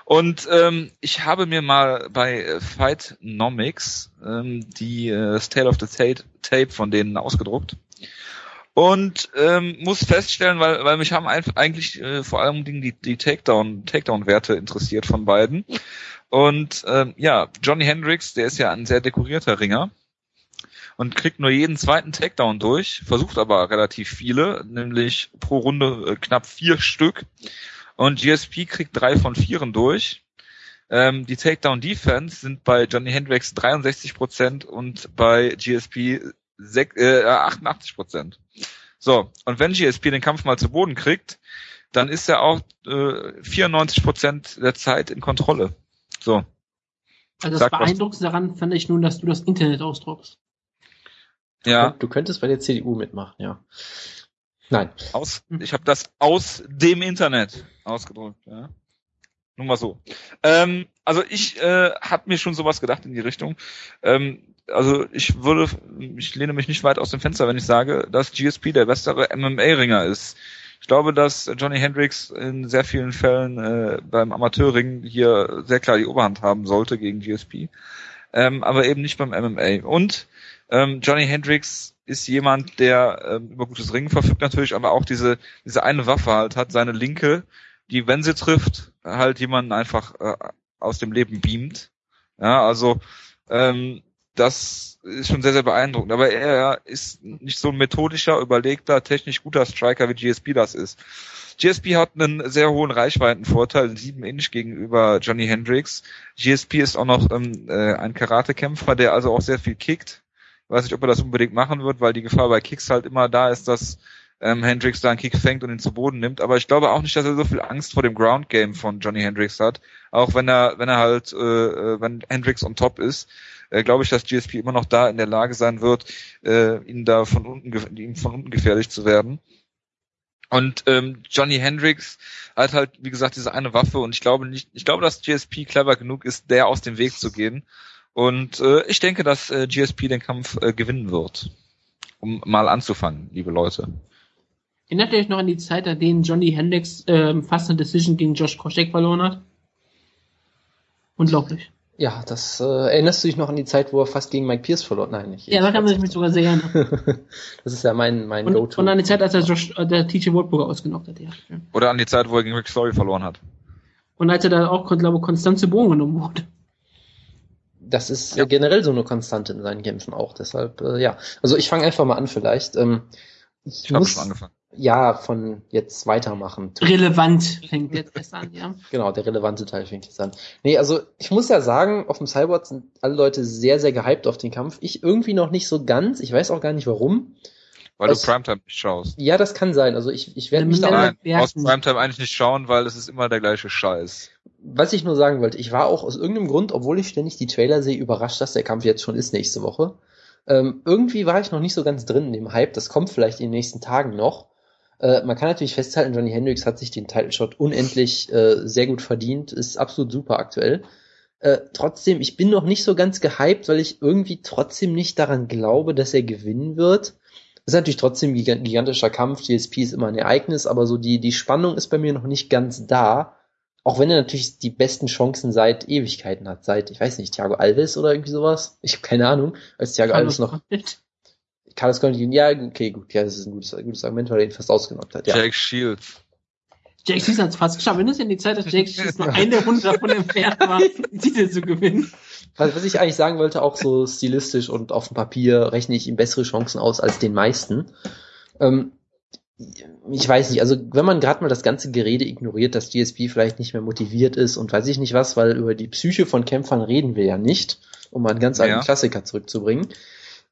Und ähm, ich habe mir mal bei Fightnomics ähm, die äh, Tale of the Tape, Tape von denen ausgedruckt und ähm, muss feststellen, weil, weil mich haben eigentlich äh, vor allem die, die Takedown, Takedown-Werte interessiert von beiden. Und ähm, ja, Johnny Hendricks, der ist ja ein sehr dekorierter Ringer und kriegt nur jeden zweiten Takedown durch, versucht aber relativ viele, nämlich pro Runde äh, knapp vier Stück. Und GSP kriegt drei von vieren durch. Ähm, die Takedown Defense sind bei Johnny Hendricks 63 Prozent und bei GSP sech- äh, 88 Prozent. So, und wenn GSP den Kampf mal zu Boden kriegt, dann ist er auch äh, 94 Prozent der Zeit in Kontrolle. So, Also das Sag. Beeindruckendste daran fand ich nun, dass du das Internet ausdruckst. ja, Du könntest bei der CDU mitmachen, ja. Nein. aus, ich habe das aus dem Internet ausgedrückt. Ja. Nur mal so. Ähm, also ich äh, habe mir schon sowas gedacht in die Richtung. Ähm, also ich würde, ich lehne mich nicht weit aus dem Fenster, wenn ich sage, dass GSP der bessere MMA-Ringer ist. Ich glaube, dass Johnny Hendricks in sehr vielen Fällen äh, beim Amateurring hier sehr klar die Oberhand haben sollte gegen GSP, ähm, aber eben nicht beim MMA. Und ähm, Johnny Hendricks ist jemand, der ähm, über gutes Ringen verfügt natürlich, aber auch diese diese eine Waffe halt hat, seine linke, die wenn sie trifft, halt jemanden einfach äh, aus dem Leben beamt. Ja, also ähm, das ist schon sehr, sehr beeindruckend. Aber er ist nicht so ein methodischer, überlegter, technisch guter Striker, wie GSP das ist. GSP hat einen sehr hohen Reichweitenvorteil, 7 Inch gegenüber Johnny Hendricks. GSP ist auch noch ähm, äh, ein Karatekämpfer, der also auch sehr viel kickt. Weiß nicht, ob er das unbedingt machen wird, weil die Gefahr bei Kicks halt immer da ist, dass ähm, Hendricks da einen Kick fängt und ihn zu Boden nimmt. Aber ich glaube auch nicht, dass er so viel Angst vor dem Ground Game von Johnny Hendricks hat. Auch wenn er, wenn er halt, äh, äh, wenn Hendricks on top ist, äh, glaube ich, dass GSP immer noch da in der Lage sein wird, äh, ihn da von unten, ihm von unten gefährlich zu werden. Und ähm, Johnny Hendricks hat halt, wie gesagt, diese eine Waffe und ich glaube nicht, ich glaube, dass GSP clever genug ist, der aus dem Weg zu gehen. Und äh, ich denke, dass äh, GSP den Kampf äh, gewinnen wird. Um mal anzufangen, liebe Leute. Erinnert ihr euch noch an die Zeit, an denen Johnny Hendricks ähm, fast eine Decision gegen Josh Koscheck verloren hat? Unglaublich. Ja, das äh, erinnerst du dich noch an die Zeit, wo er fast gegen Mike Pierce verlor? Nein, nicht. Ja, da kann man sich mit sogar sehr gerne. das ist ja mein, mein Und, Go-To. und an die Zeit, als er Josh, äh, der TJ Waldburger ausgenockt hat, ja. Oder an die Zeit, wo er gegen Rick Story verloren hat. Und als er da auch, glaube ich, konstant zu Boden genommen wurde. Das ist Ja. generell so eine Konstante in seinen Kämpfen auch. Deshalb, äh, ja. Also ich fange einfach mal an vielleicht. Ähm, ich Ich habe muss schon angefangen. Ja von jetzt weitermachen. Relevant fängt jetzt erst an, ja. Genau, der relevante Teil fängt jetzt an. Nee, also ich muss ja sagen, auf dem Cyborg sind alle Leute sehr, sehr gehypt auf den Kampf. Ich irgendwie noch nicht so ganz. Ich weiß auch gar nicht warum. Weil Es- du Primetime nicht schaust. Ja, das kann sein. Also ich, ich werde mich Nein, du brauchst Primetime eigentlich nicht schauen, weil es ist immer der gleiche Scheiß. Was ich nur sagen wollte, ich war auch aus irgendeinem Grund, obwohl ich ständig die Trailer sehe, überrascht, dass der Kampf jetzt schon ist nächste Woche. Ähm, irgendwie war ich noch nicht so ganz drin in dem Hype. Das kommt vielleicht in den nächsten Tagen noch. Äh, man kann natürlich festhalten, Johnny Hendricks hat sich den Title Shot unendlich äh, sehr gut verdient, ist absolut super aktuell. Äh, trotzdem, ich bin noch nicht so ganz gehypt, weil ich irgendwie trotzdem nicht daran glaube, dass er gewinnen wird. Das ist natürlich trotzdem ein giga- gigantischer Kampf. GSP ist immer ein Ereignis, aber so die, die Spannung ist bei mir noch nicht ganz da. Auch wenn er natürlich die besten Chancen seit Ewigkeiten hat, seit, ich weiß nicht, Thiago Alves oder irgendwie sowas. Ich habe keine Ahnung, als Thiago Alves noch, Carlos Condit, ja, okay, gut, ja, das ist ein gutes, gutes Argument, weil er ihn fast ausgenockt hat, ja. Jake Shields. Jake Season hat es fast geschafft. Wenn es in die Zeit, dass Jake Season nur eine Runde davon entfernt war, den Titel zu gewinnen. Was, was ich eigentlich sagen wollte, auch so stilistisch und auf dem Papier rechne ich ihm bessere Chancen aus als den meisten. Ähm, ich weiß nicht, also wenn man gerade mal das ganze Gerede ignoriert, dass GSP vielleicht nicht mehr motiviert ist und weiß ich nicht was, weil über die Psyche von Kämpfern reden wir ja nicht, um mal einen ganz alten Ja. Klassiker zurückzubringen.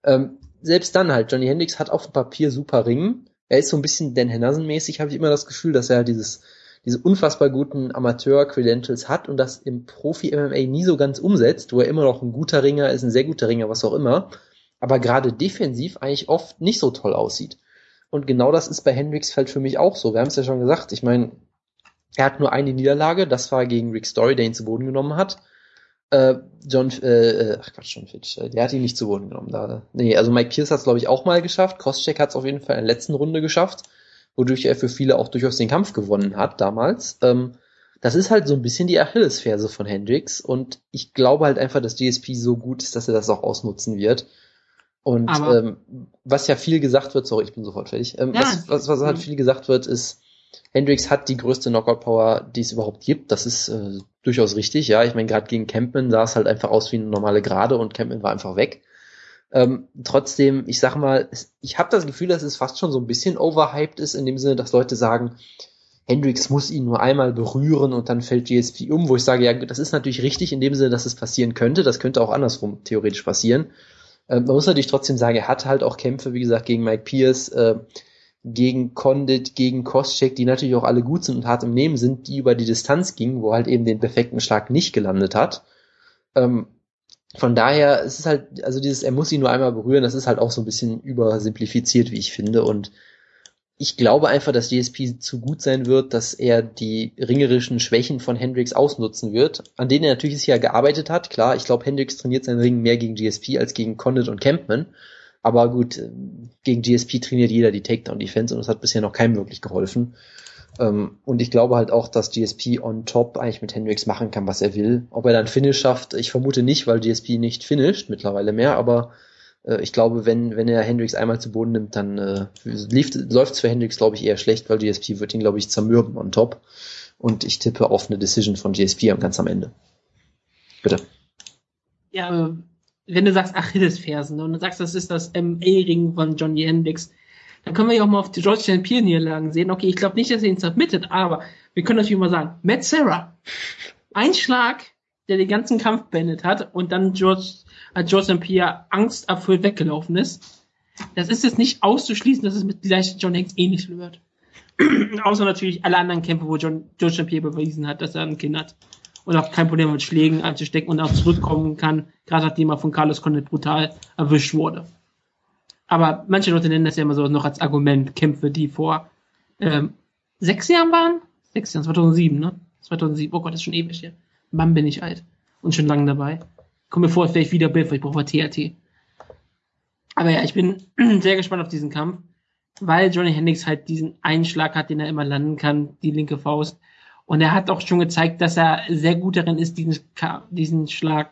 Ähm, selbst dann halt, Johnny Hendricks hat auf dem Papier super Ringen. Er ist so ein bisschen Dan Henderson-mäßig, habe ich immer das Gefühl, dass er halt dieses, diese unfassbar guten Amateur-Credentials hat und das im Profi-MMA nie so ganz umsetzt, wo er immer noch ein guter Ringer ist, ein sehr guter Ringer, was auch immer, aber gerade defensiv eigentlich oft nicht so toll aussieht. Und genau das ist bei Hendricks Feld für mich auch so. Wir haben es ja schon gesagt. Ich meine, er hat nur eine Niederlage, das war gegen Rick Story, der ihn zu Boden genommen hat. Äh, John, äh, äh ach Quatsch, John Fitch, äh, der hat ihn nicht zu Boden genommen. Da, nee, also Mike Pierce hat es, glaube ich, auch mal geschafft. Koscheck hat es auf jeden Fall in der letzten Runde geschafft, wodurch er für viele auch durchaus den Kampf gewonnen hat damals. Ähm, das ist halt so ein bisschen die Achillesferse von Hendricks und ich glaube halt einfach, dass GSP so gut ist, dass er das auch ausnutzen wird. Und ähm, was ja viel gesagt wird, sorry, ich bin sofort fertig, ähm, ja. was, was, was halt viel gesagt wird, ist, Hendricks hat die größte Knockout-Power, die es überhaupt gibt. Das ist äh, durchaus richtig, ja. Ich meine, gerade gegen Campman sah es halt einfach aus wie eine normale Gerade und Campman war einfach weg. Ähm, trotzdem, ich sag mal, ich habe das Gefühl, dass es fast schon so ein bisschen overhyped ist, in dem Sinne, dass Leute sagen, Hendricks muss ihn nur einmal berühren und dann fällt GSP um, wo ich sage, ja, das ist natürlich richtig in dem Sinne, dass es passieren könnte. Das könnte auch andersrum theoretisch passieren. Äh, man muss natürlich trotzdem sagen, er hat halt auch Kämpfe, wie gesagt, gegen Mike Pierce, äh, gegen Condit, gegen Koscheck, die natürlich auch alle gut sind und hart im Nehmen sind, die über die Distanz gingen, wo halt eben den perfekten Schlag nicht gelandet hat. Ähm, von daher es ist halt, also dieses, er muss ihn nur einmal berühren, das ist halt auch so ein bisschen übersimplifiziert, wie ich finde. Und ich glaube einfach, dass DSP zu gut sein wird, dass er die ringerischen Schwächen von Hendrix ausnutzen wird, an denen er natürlich ja gearbeitet hat. Klar, ich glaube, Hendrix trainiert seinen Ring mehr gegen GSP als gegen Condit und Campman. Aber gut, gegen GSP trainiert jeder die Takedown-Defense und das hat bisher noch keinem wirklich geholfen. Ähm, und ich glaube halt auch, dass GSP on top eigentlich mit Hendrix machen kann, was er will. Ob er dann Finish schafft, ich vermute nicht, weil GSP nicht finisht mittlerweile mehr, aber äh, ich glaube, wenn, wenn er Hendrix einmal zu Boden nimmt, dann äh, läuft es für Hendrix, glaube ich, eher schlecht, weil GSP wird ihn, glaube ich, zermürben on top. Und ich tippe auf eine Decision von GSP ganz am Ende. Bitte. Ja, wenn du sagst Achillesfersen und du sagst, das ist das MA-Ring von Johnny Hendrix, dann können wir ja auch mal auf die George St. Pierre Niederlagen sehen. Okay, ich glaube nicht, dass er ihn submittet, aber wir können natürlich mal sagen, Matt Sarah, ein Schlag, der den ganzen Kampf beendet hat und dann George als George St. Pierre angsterfüllt weggelaufen ist. Das ist jetzt nicht auszuschließen, dass es mit vielleicht John Hanks ähnlich wird. Außer natürlich alle anderen Kämpfe, wo John, George St. Pierre bewiesen hat, dass er ein Kind hat. Und auch kein Problem mit Schlägen einzustecken und auch zurückkommen kann, gerade nachdem er von Carlos Condit brutal erwischt wurde. Aber manche Leute nennen das ja immer so noch als Argument, Kämpfe, die vor ähm, sechs Jahren waren? Sechs Jahren, 2007, ne? 2007, oh Gott, das ist schon ewig hier. Mann, bin ich alt. Und schon lange dabei. Komm mir vor, als wäre ich wieder Bild, weil ich brauche TRT. Aber ja, ich bin sehr gespannt auf diesen Kampf, weil Johnny Hendricks halt diesen Einschlag hat, den er immer landen kann, die linke Faust. Und er hat auch schon gezeigt, dass er sehr gut darin ist, diesen, diesen Schlag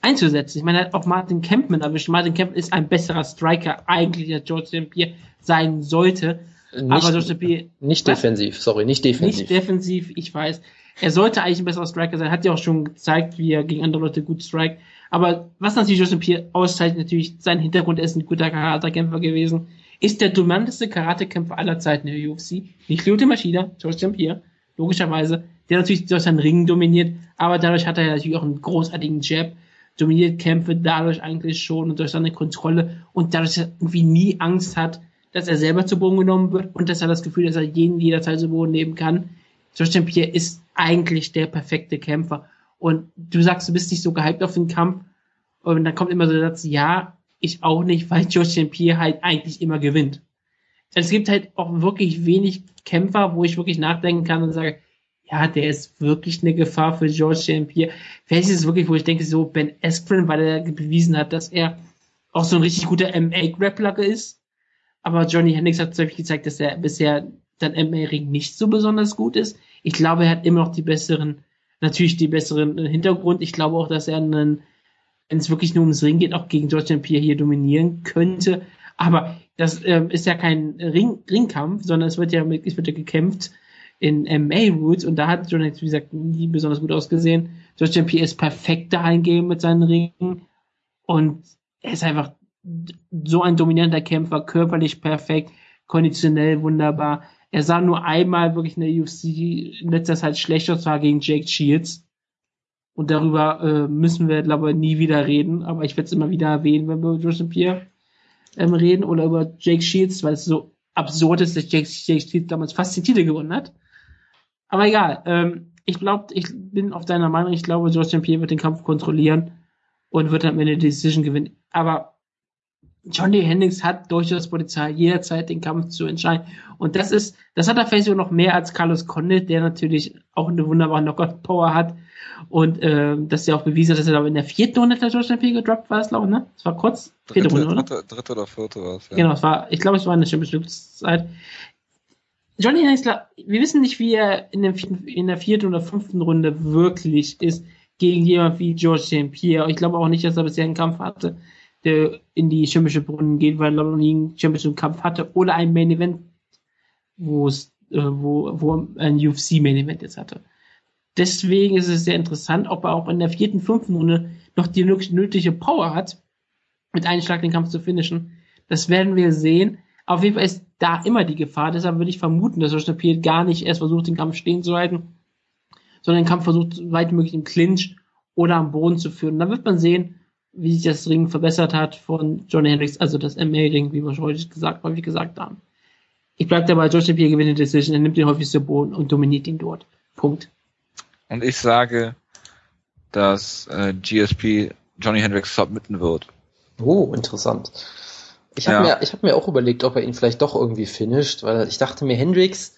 einzusetzen. Ich meine, er hat auch Martin Kempman erwischt. Martin Kempman ist ein besserer Striker eigentlich, als George St. Pierre sein sollte. Nicht, aber George St. Pierre, nicht defensiv, sorry, nicht defensiv. Nicht defensiv, ich weiß. Er sollte eigentlich ein besserer Striker sein, hat ja auch schon gezeigt, wie er gegen andere Leute gut strikt. Aber was natürlich Joseph Pierre auszeichnet, natürlich sein Hintergrund, er ist ein guter Karatekämpfer gewesen, ist der dominanteste Karatekämpfer aller Zeiten in der UFC. Nicht Lyoto Machida, George St. Pierre, logischerweise, der natürlich durch seinen Ring dominiert, aber dadurch hat er natürlich auch einen großartigen Jab, dominiert Kämpfe dadurch eigentlich schon und durch seine Kontrolle und dadurch, er irgendwie nie Angst hat, dass er selber zu Boden genommen wird und dass er das Gefühl, dass er jeden jederzeit zu Boden nehmen kann. St. Pierre ist eigentlich der perfekte Kämpfer. Und du sagst, du bist nicht so gehypt auf den Kampf. Und dann kommt immer so der Satz, ja, ich auch nicht, weil George St. Pierre halt eigentlich immer gewinnt. Es gibt halt auch wirklich wenig Kämpfer, wo ich wirklich nachdenken kann und sage, ja, der ist wirklich eine Gefahr für George St. Pierre. Vielleicht ist es wirklich, wo ich denke, so Ben Askren, weil er bewiesen hat, dass er auch so ein richtig guter MA-Grappler ist. Aber Johnny Hendricks hat natürlich gezeigt, dass er bisher sein MA-Ring nicht so besonders gut ist. Ich glaube, er hat immer noch die besseren, natürlich die besseren Hintergrund. Ich glaube auch, dass er einen, wenn es wirklich nur ums Ring geht, auch gegen George St. Pierre hier dominieren könnte. Aber das ähm, ist ja kein Ring, Ringkampf, sondern es wird ja, es wird ja gekämpft in MA-Roots und da hat John wie gesagt, nie besonders gut ausgesehen. George. Pierre ist perfekt dahingehend mit seinen Ringen und er ist einfach so ein dominanter Kämpfer, körperlich perfekt, konditionell wunderbar. Er sah nur einmal wirklich in der UFC in letzter Zeit schlechter, und zwar gegen Jake Shields. Und darüber äh, müssen wir, glaube ich, nie wieder reden. Aber ich werde es immer wieder erwähnen, wenn wir Joseph Pierre ähm, reden oder über Jake Shields, weil es so absurd ist, dass Jake, Jake Shields damals fast den Titel gewonnen hat. Aber egal. Ähm, ich glaube, ich bin auf deiner Meinung. Ich glaube, George. Pierre wird den Kampf kontrollieren und wird am Ende die Decision gewinnen. Aber Johnny Hendricks hat durchaus Potenzial, jederzeit den Kampf zu entscheiden. Und das ist, das hat er vielleicht sogar noch mehr als Carlos Condit, der natürlich auch eine wunderbare Knockout-Power hat. Und äh, dass er auch bewiesen hat, dass er glaube in der vierten Runde der George St. Pierre gedroppt war, es glaube ich, ne? Das war kurz. Vierte dritte, Runde, oder? Dritte, dritte oder vierte war es, ja. Genau, es war, ich glaube, es war eine bestimmte Zeit. Johnny Hendricks, wir wissen nicht, wie er in, dem, in der vierten oder fünften Runde wirklich ist gegen jemand wie George St. Pierre. Ich glaube auch nicht, dass er bisher einen Kampf hatte, der in die Championship Brunnen geht, weil er noch nie einen Championship Kampf hatte oder ein Main Event, wo es, äh, wo, wo ein UFC Main Event jetzt hatte. Deswegen ist es sehr interessant, ob er auch in der vierten, fünften Runde noch die nötige Power hat, mit einem Schlag den Kampf zu finishen. Das werden wir sehen. Auf jeden Fall ist da immer die Gefahr. Deshalb würde ich vermuten, dass Josh Piet gar nicht erst versucht, den Kampf stehen zu halten, sondern den Kampf versucht, so weit möglich im Clinch oder am Boden zu führen. Dann wird man sehen, wie sich das Ring verbessert hat von Johnny Hendricks, also das MA-Ring, wie wir schon häufig gesagt, häufig gesagt haben. Ich bleibe dabei, Josh Pierre gewinnt die Decision, er nimmt den häufigsten Boden und dominiert ihn dort. Punkt. Und ich sage, dass äh, GSP Johnny Hendricks submitten wird. Oh, interessant. Ich habe ja. mir, ich hab mir auch überlegt, ob er ihn vielleicht doch irgendwie finisht, weil ich dachte mir, Hendricks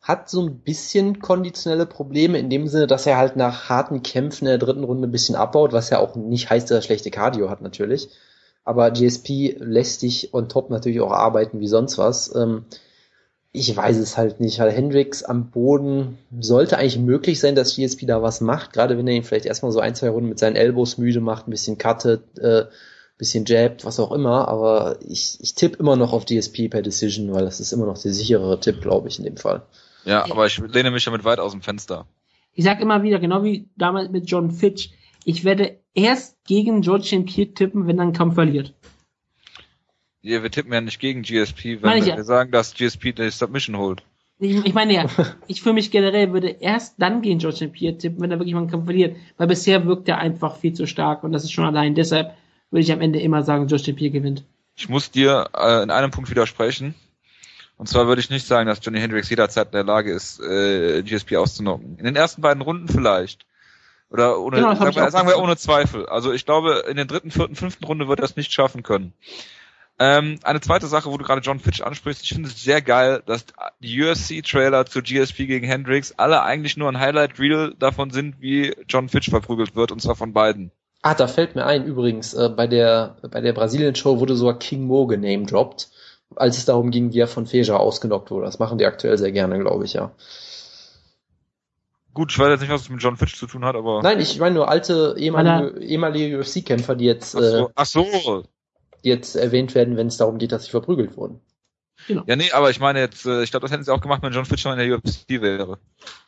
hat so ein bisschen konditionelle Probleme in dem Sinne, dass er halt nach harten Kämpfen in der dritten Runde ein bisschen abbaut, was ja auch nicht heißt, dass er schlechte Cardio hat natürlich. Aber GSP lässt dich on top natürlich auch arbeiten wie sonst was. Ähm, ich weiß es halt nicht. Halt Hendricks am Boden sollte eigentlich möglich sein, dass GSP da was macht, gerade wenn er ihn vielleicht erstmal so ein, zwei Runden mit seinen Elbows müde macht, ein bisschen cuttet, äh, bisschen jabbt, was auch immer, aber ich, ich tippe immer noch auf DSP per Decision, weil das ist immer noch der sicherere Tipp, glaube ich, in dem Fall. Ja, aber ich lehne mich damit weit aus dem Fenster. Ich sag immer wieder, genau wie damals mit John Fitch, ich werde erst gegen George St. Pierre tippen, wenn er einen Kampf verliert. Ja, wir tippen ja nicht gegen GSP, wenn wir ja. sagen, dass GSP die Submission holt. Ich, ich meine ja, ich für mich generell würde erst dann gegen George St. Pierre tippen, wenn er wirklich mal einen Kampf verliert, weil bisher wirkt er einfach viel zu stark und das ist schon allein deshalb würde ich am Ende immer sagen, Justin Pierre gewinnt. Ich muss dir äh, in einem Punkt widersprechen. Und zwar würde ich nicht sagen, dass Johnny Hendricks jederzeit in der Lage ist, äh, GSP auszunocken. In den ersten beiden Runden vielleicht. Oder ohne, genau, sagen, wir, sagen wir ohne Zweifel. Also ich glaube, in der dritten, vierten, fünften Runde wird er es nicht schaffen können. Ähm, eine zweite Sache, wo du gerade John Fitch ansprichst, ich finde es sehr geil, dass die UFC-Trailer zu GSP gegen Hendricks alle eigentlich nur ein Highlight-Reel davon sind, wie John Fitch verprügelt wird, und zwar von beiden. Ah, da fällt mir ein, übrigens, äh, bei der, bei der Brasilien-Show wurde sogar King Mo genamedroppt, als es darum ging, wie er von Feja ausgenockt wurde. Das machen die aktuell sehr gerne, glaube ich, ja. Gut, ich weiß jetzt nicht, was es mit John Fitch zu tun hat, aber. Nein, ich meine nur alte, ehemalige, ehemalige UFC-Kämpfer, die jetzt, ach so, äh, ach so. Jetzt erwähnt werden, wenn es darum geht, dass sie verprügelt wurden. Genau. Ja, nee, aber ich meine jetzt, äh, ich glaube, das hätten sie auch gemacht, wenn John Fitch noch in der UFC wäre.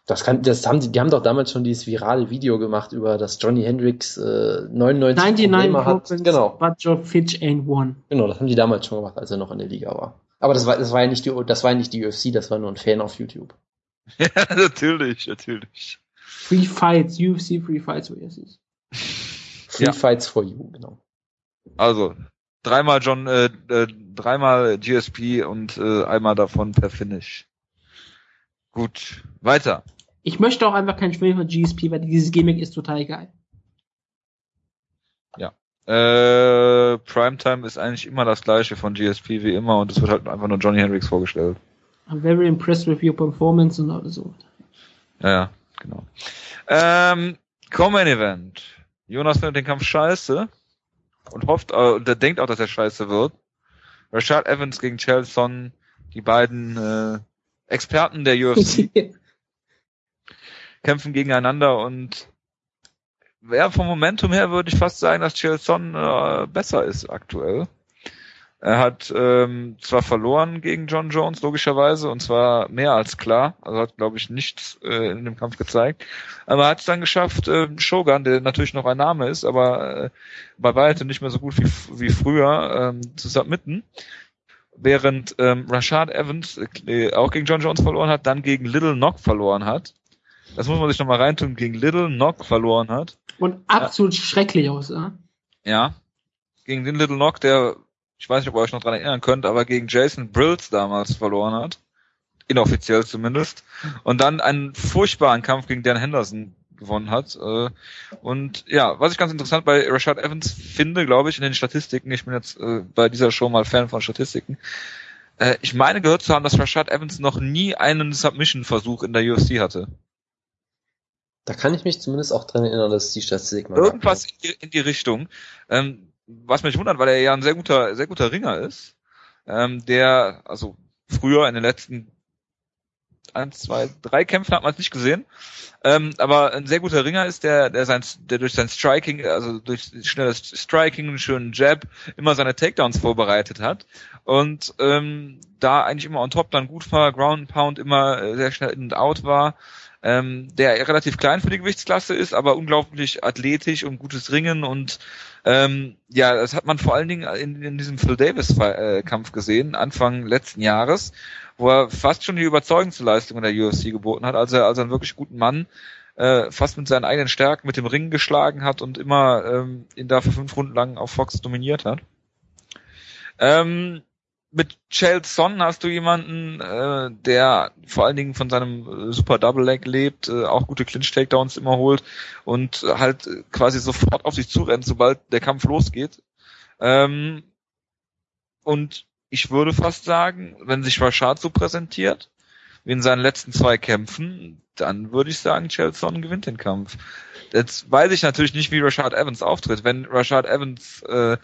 Das kann, das haben die, die haben doch damals schon dieses virale Video gemacht über das Johnny Hendricks äh, 99 Probleme hat. Genau. But John Fitch ain't one. Genau, das haben die damals schon gemacht, als er noch in der Liga war. Aber das war, das war ja nicht die, das war ja nicht die UFC, das war nur ein Fan auf YouTube. ja, natürlich, natürlich. Free Fights, UFC Free Fights, wie es ist. Free ja. Fights for You, genau. Also, dreimal John, äh, äh, dreimal GSP und äh, einmal davon per Finish. Gut, weiter. Ich möchte auch einfach keinen Spiel von GSP, weil dieses Gimmick ist total geil. Ja. Äh, Primetime ist eigentlich immer das gleiche von GSP wie immer und es wird halt einfach nur Johnny Hendricks vorgestellt. I'm very impressed with your performance und alles so. Ja, ja, genau. Ähm, Common Event. Jonas findet den Kampf scheiße und hofft, äh, der denkt auch, dass er scheiße wird. Rashad Evans gegen Chelson, die beiden äh, Experten der UFC kämpfen gegeneinander und ja, vom Momentum her würde ich fast sagen, dass Chelson äh, besser ist aktuell. Er hat ähm, zwar verloren gegen John Jones, logischerweise, und zwar mehr als klar. Also hat, glaube ich, nichts äh, in dem Kampf gezeigt. Aber er hat es dann geschafft, äh, Shogun, der natürlich noch ein Name ist, aber äh, bei weitem nicht mehr so gut wie, wie früher, ähm, zu submitten. Während ähm, Rashad Evans äh, auch gegen John Jones verloren hat, dann gegen Little Knock verloren hat. Das muss man sich nochmal reintun, gegen Little Knock verloren hat. Und absolut ja. schrecklich aus, ja? Ja. Gegen den Little Knock, der ich weiß nicht, ob ihr euch noch dran erinnern könnt, aber gegen Jason Brills damals verloren hat. inoffiziell zumindest. Und dann einen furchtbaren Kampf gegen Dan Henderson gewonnen hat. Äh, und ja, was ich ganz interessant bei Rashad Evans finde, glaube ich, in den Statistiken, ich bin jetzt äh, bei dieser Show mal Fan von Statistiken, äh, ich meine gehört zu haben, dass Rashad Evans noch nie einen Submission-Versuch in der UFC hatte. Da kann ich mich zumindest auch dran erinnern, dass die Statistik mal Irgendwas in die, in die, Richtung. Ähm, was mich wundert, weil er ja ein sehr guter, sehr guter Ringer ist, ähm, der, also früher in den letzten eins, zwei, drei Kämpfen hat man es nicht gesehen. Ähm, aber ein sehr guter Ringer ist, der, der sein, der durch sein Striking, also durch schnelles Striking, einen schönen Jab, immer seine Takedowns vorbereitet hat. Und ähm, da eigentlich immer on top dann gut war, Ground Pound immer äh, sehr schnell in und out war. Ähm, der relativ klein für die Gewichtsklasse ist, aber unglaublich athletisch und gutes Ringen und ähm, ja, das hat man vor allen Dingen in, in diesem Phil Davis äh, gesehen, Anfang letzten Jahres, wo er fast schon die Überzeugungsleistung in der UFC geboten hat, als er als einen wirklich guten Mann äh, fast mit seinen eigenen Stärken mit dem Ring geschlagen hat und immer ähm, ihn da für fünf Runden lang auf Fox dominiert hat. Ähm, mit Chael Son hast du jemanden, äh, der vor allen Dingen von seinem äh, Super Double Leg lebt, äh, auch gute Clinch Takedowns immer holt und halt quasi sofort auf sich zurennt, sobald der Kampf losgeht. Ähm, und ich würde fast sagen, wenn sich Rashad so präsentiert, wie in seinen letzten zwei Kämpfen, dann würde ich sagen, Chelson gewinnt den Kampf. Jetzt weiß ich natürlich nicht, wie Rashad Evans auftritt. Wenn Rashad Evans äh,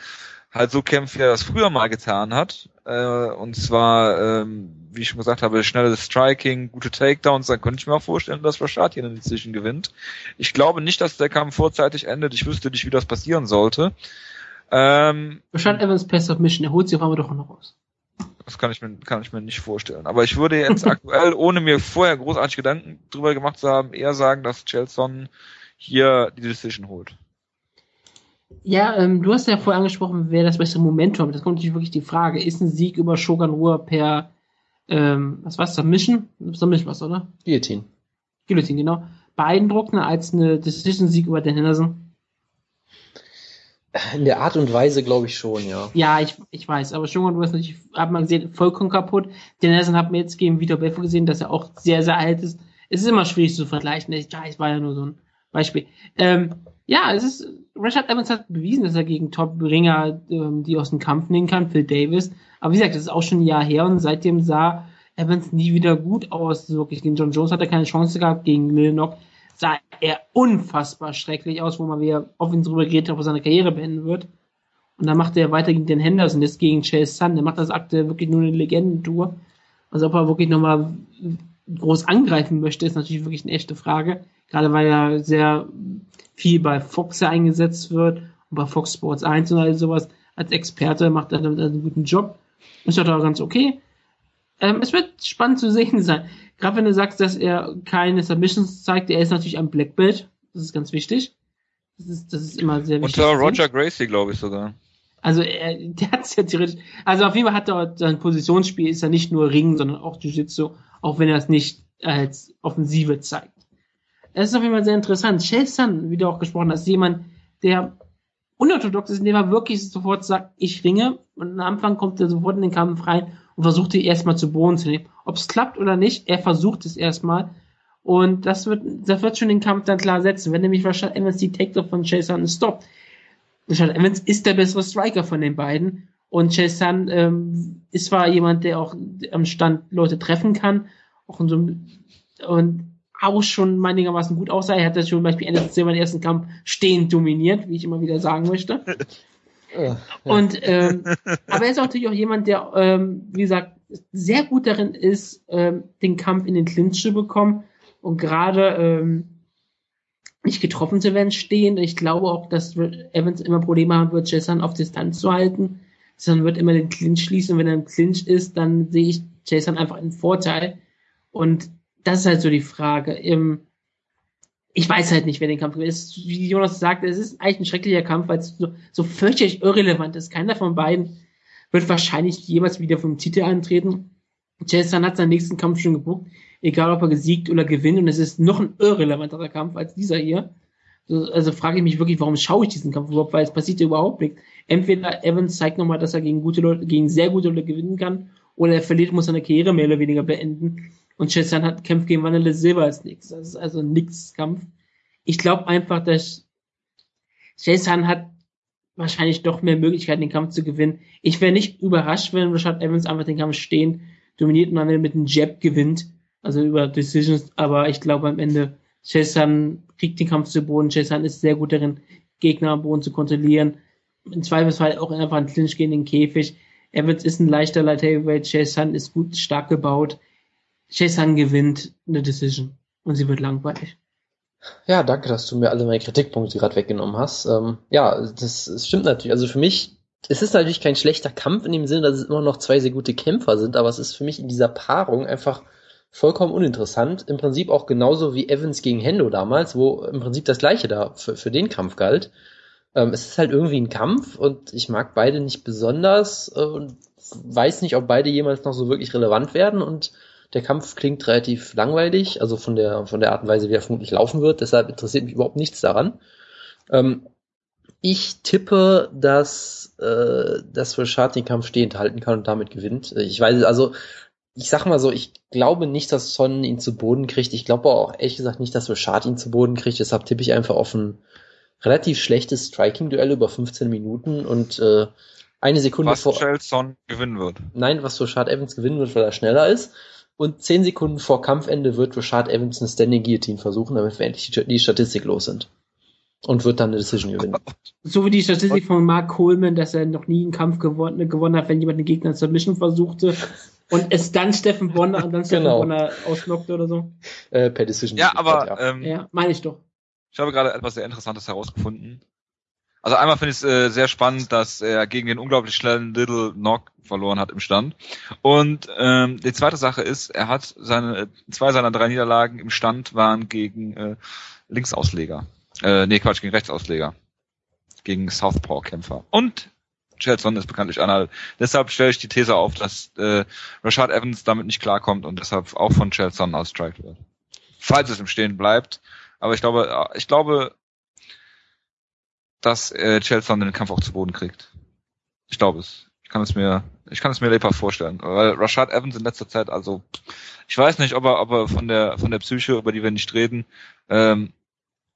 halt so kämpft, wie er das früher mal getan hat, äh, und zwar, ähm, wie ich schon gesagt habe, schnelles Striking, gute Takedowns, dann könnte ich mir auch vorstellen, dass Rashad hier eine Decision gewinnt. Ich glaube nicht, dass der Kampf vorzeitig endet. Ich wüsste nicht, wie das passieren sollte. Ähm, Rashad Evans per Submission, er holt sich auf einmal doch noch raus. Das kann ich mir, kann ich mir nicht vorstellen. Aber ich würde jetzt aktuell, ohne mir vorher großartig Gedanken drüber gemacht zu haben, eher sagen, dass Chelson hier die Decision holt. Ja, ähm, du hast ja vorher angesprochen, wer das beste Momentum. Das kommt natürlich wirklich die Frage. Ist ein Sieg über Shogun Ruhr per, ähm, was war's, Submission? Submission was, oder? Guillotine. Guillotine, genau. Beeindruckender als eine Decision-Sieg über Dan Henderson? In der Art und Weise glaube ich schon, ja. Ja, ich, ich weiß, aber Shogun Ruhr ist natürlich, hat man gesehen, vollkommen kaputt. Dan Henderson hat mir jetzt gegen Vitor Belfort gesehen, dass er auch sehr, sehr alt ist. Es ist immer schwierig zu vergleichen. Ja, es war ja nur so ein Beispiel. Ähm, ja, es ist, Rashad Evans hat bewiesen, dass er gegen Top-Ringer, ähm, die aus dem Kampf nehmen kann, Phil Davis. Aber wie gesagt, das ist auch schon ein Jahr her und seitdem sah Evans nie wieder gut aus. Wirklich, gegen John Jones hat er keine Chance gehabt, gegen Milnock sah er unfassbar schrecklich aus, wo man wieder auf ihn drüber hat, ob er seine Karriere beenden wird. Und dann macht er weiter gegen den Henderson, jetzt gegen Chase Sun. Der macht das aktuell wirklich nur eine Legendentour. Also ob er wirklich nochmal groß angreifen möchte, ist natürlich wirklich eine echte Frage. Gerade weil er sehr viel bei Fox eingesetzt wird und bei Fox Sports 1 und all sowas. Als Experte macht er damit einen guten Job. Ist doch ganz okay. Ähm, es wird spannend zu sehen sein. Gerade wenn du sagst, dass er keine Submissions zeigt, er ist natürlich ein Black Belt. Das ist ganz wichtig. Das ist, das ist immer sehr wichtig. Unter Roger Gracie, glaube ich sogar. Also er, der hat es ja theoretisch. Also auf jeden Fall hat er sein Positionsspiel ist ja nicht nur Ring, sondern auch Jiu-Jitsu, auch wenn er es nicht als Offensive zeigt. Es ist auf jeden Fall sehr interessant. Shell Sun, wie du auch gesprochen hast, jemand, der unorthodox ist, indem er wirklich sofort sagt, ich ringe und am Anfang kommt er sofort in den Kampf rein und versucht die erstmal zu Boden zu nehmen. Ob es klappt oder nicht, er versucht es erstmal und das wird, das wird schon den Kampf dann klar setzen. Wenn nämlich Evans die Takedown von Chase Sun stoppt. Rashad Evans ist der bessere Striker von den beiden und Chase Sun ähm, ist zwar jemand, der auch am Stand Leute treffen kann, auch in so einem, und auch schon einigermaßen gut aussah. Er hat das schon zum Beispiel Ende des ersten Kampf stehend dominiert, wie ich immer wieder sagen möchte. Und ähm, aber er ist auch natürlich auch jemand, der, ähm, wie gesagt, sehr gut darin ist, ähm, den Kampf in den Clinch zu bekommen und gerade ähm, nicht getroffen zu werden stehen. Ich glaube auch, dass Evans immer Probleme haben wird, Jason auf Distanz zu halten. Jason wird immer den Clinch schließen. Wenn er im Clinch ist, dann sehe ich Jason einfach einen Vorteil. Und das ist halt so die Frage. ich weiß halt nicht, wer den Kampf gewinnt. Wie Jonas sagt, es ist eigentlich ein schrecklicher Kampf, weil es so, so fürchterlich irrelevant ist. Keiner von beiden wird wahrscheinlich jemals wieder vom Titel antreten. Jason hat seinen nächsten Kampf schon gebucht, egal ob er gesiegt oder gewinnt. Und es ist noch ein irrelevanterer Kampf als dieser hier. Also frage ich mich wirklich, warum schaue ich diesen Kampf überhaupt, weil es passiert ja überhaupt nichts. Entweder Evans zeigt nochmal, dass er gegen gute Leute, gegen sehr gute Leute gewinnen kann, oder er verliert, muss seine Karriere mehr oder weniger beenden. Und Chessan hat kämpft gegen Vanilla Silver als nichts. Das ist also nix Kampf. Ich glaube einfach, dass Chessan hat wahrscheinlich doch mehr Möglichkeiten, den Kampf zu gewinnen. Ich wäre nicht überrascht, wenn Rashad Evans einfach den Kampf stehen, dominiert und dann mit einem Jab gewinnt, also über Decisions, aber ich glaube am Ende, Chessan kriegt den Kampf zu Boden, Chessan ist sehr gut darin, Gegner am Boden zu kontrollieren, im Zweifelsfall auch einfach einen Clinch gegen den Käfig. Evans ist ein leichter Light Heavyweight, Chessan ist gut, stark gebaut. Chessan gewinnt eine Decision und sie wird langweilig. Ja, danke, dass du mir alle meine Kritikpunkte gerade weggenommen hast. Ähm, ja, das, das stimmt natürlich. Also für mich, es ist natürlich kein schlechter Kampf in dem Sinne, dass es immer noch zwei sehr gute Kämpfer sind, aber es ist für mich in dieser Paarung einfach vollkommen uninteressant. Im Prinzip auch genauso wie Evans gegen Hendo damals, wo im Prinzip das gleiche da für, für den Kampf galt. Ähm, es ist halt irgendwie ein Kampf und ich mag beide nicht besonders äh, und weiß nicht, ob beide jemals noch so wirklich relevant werden und der Kampf klingt relativ langweilig, also von der, von der Art und Weise, wie er vermutlich laufen wird. Deshalb interessiert mich überhaupt nichts daran. Ähm, ich tippe, dass, äh, dass Rashad den Kampf stehend halten kann und damit gewinnt. Ich weiß, also, ich sag mal so, ich glaube nicht, dass Son ihn zu Boden kriegt. Ich glaube auch ehrlich gesagt nicht, dass Rashad ihn zu Boden kriegt. Deshalb tippe ich einfach auf ein relativ schlechtes Striking-Duell über 15 Minuten und äh, eine Sekunde Was vor. Son gewinnen wird. Nein, was Rashad Evans gewinnen wird, weil er schneller ist. Und zehn Sekunden vor Kampfende wird Rashad Evans eine Standing Guillotine versuchen, damit wir endlich die Statistik los sind. Und wird dann eine Decision gewinnen. So wie die Statistik von Mark Coleman, dass er noch nie einen Kampf gewonnen, gewonnen hat, wenn jemand den Gegner Submission versuchte und es dann Steffen Bonner und dann Steffen Genau. Bonner ausknockte oder so. Äh, per Decision. Ja, aber ja. ähm, Ja, meine ich doch. ich habe gerade etwas sehr Interessantes herausgefunden. Also einmal finde ich es äh, sehr spannend, dass er gegen den unglaublich schnellen Little Knock verloren hat im Stand. Und ähm, die zweite Sache ist, er hat seine zwei seiner drei Niederlagen im Stand waren gegen äh, Linksausleger. Äh, nee, Quatsch, gegen Rechtsausleger. Gegen Southpaw-Kämpfer. Und Chelson ist bekanntlich einer. Deshalb stelle ich die These auf, dass äh, Rashad Evans damit nicht klarkommt und deshalb auch von Chelson ausstrikt wird. Falls es im Stehen bleibt. Aber ich glaube, ich glaube, dass äh, Chelson den Kampf auch zu Boden kriegt. Ich glaube es. Ich kann es mir, ich kann es mir lebhaft vorstellen. Weil Rashad Evans in letzter Zeit, also ich weiß nicht, ob er, ob er von der von der Psyche, über die wir nicht reden, ähm,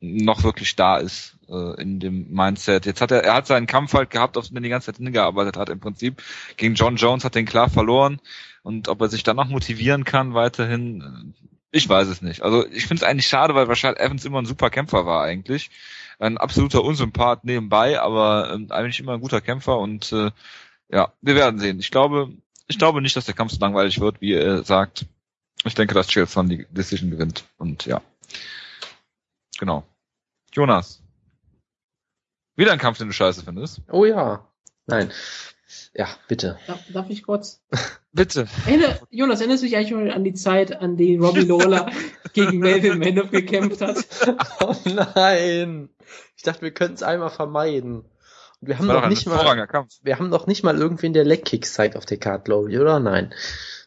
noch wirklich da ist äh, in dem Mindset. Jetzt hat er, er hat seinen Kampf halt gehabt, auf den er die ganze Zeit hingearbeitet hat. Im Prinzip gegen John Jones hat den klar verloren und ob er sich dann noch motivieren kann weiterhin, äh, ich weiß es nicht. Also ich finde es eigentlich schade, weil Rashad Evans immer ein super Kämpfer war eigentlich, ein absoluter Unsympath nebenbei, aber ähm, eigentlich immer ein guter Kämpfer und äh, ja, wir werden sehen. Ich glaube, ich glaube nicht, dass der Kampf so langweilig wird, wie er sagt. Ich denke, dass Chelson die Decision gewinnt und ja. Genau. Jonas. Wieder ein Kampf, den du scheiße findest. Oh ja. Nein. Ja, bitte. Darf, darf ich kurz? Bitte. Erinner, Jonas, erinnerst du dich eigentlich mal an die Zeit, an die Robbie Lawler gegen Melvin Manhoff gekämpft hat? Oh nein. Ich dachte, wir könnten es einmal vermeiden. Und wir haben ein nicht mal, Kampf. wir haben doch nicht mal irgendwen, der Leg-Kicks zeigt auf der Karte, glaube ich, oder? Nein.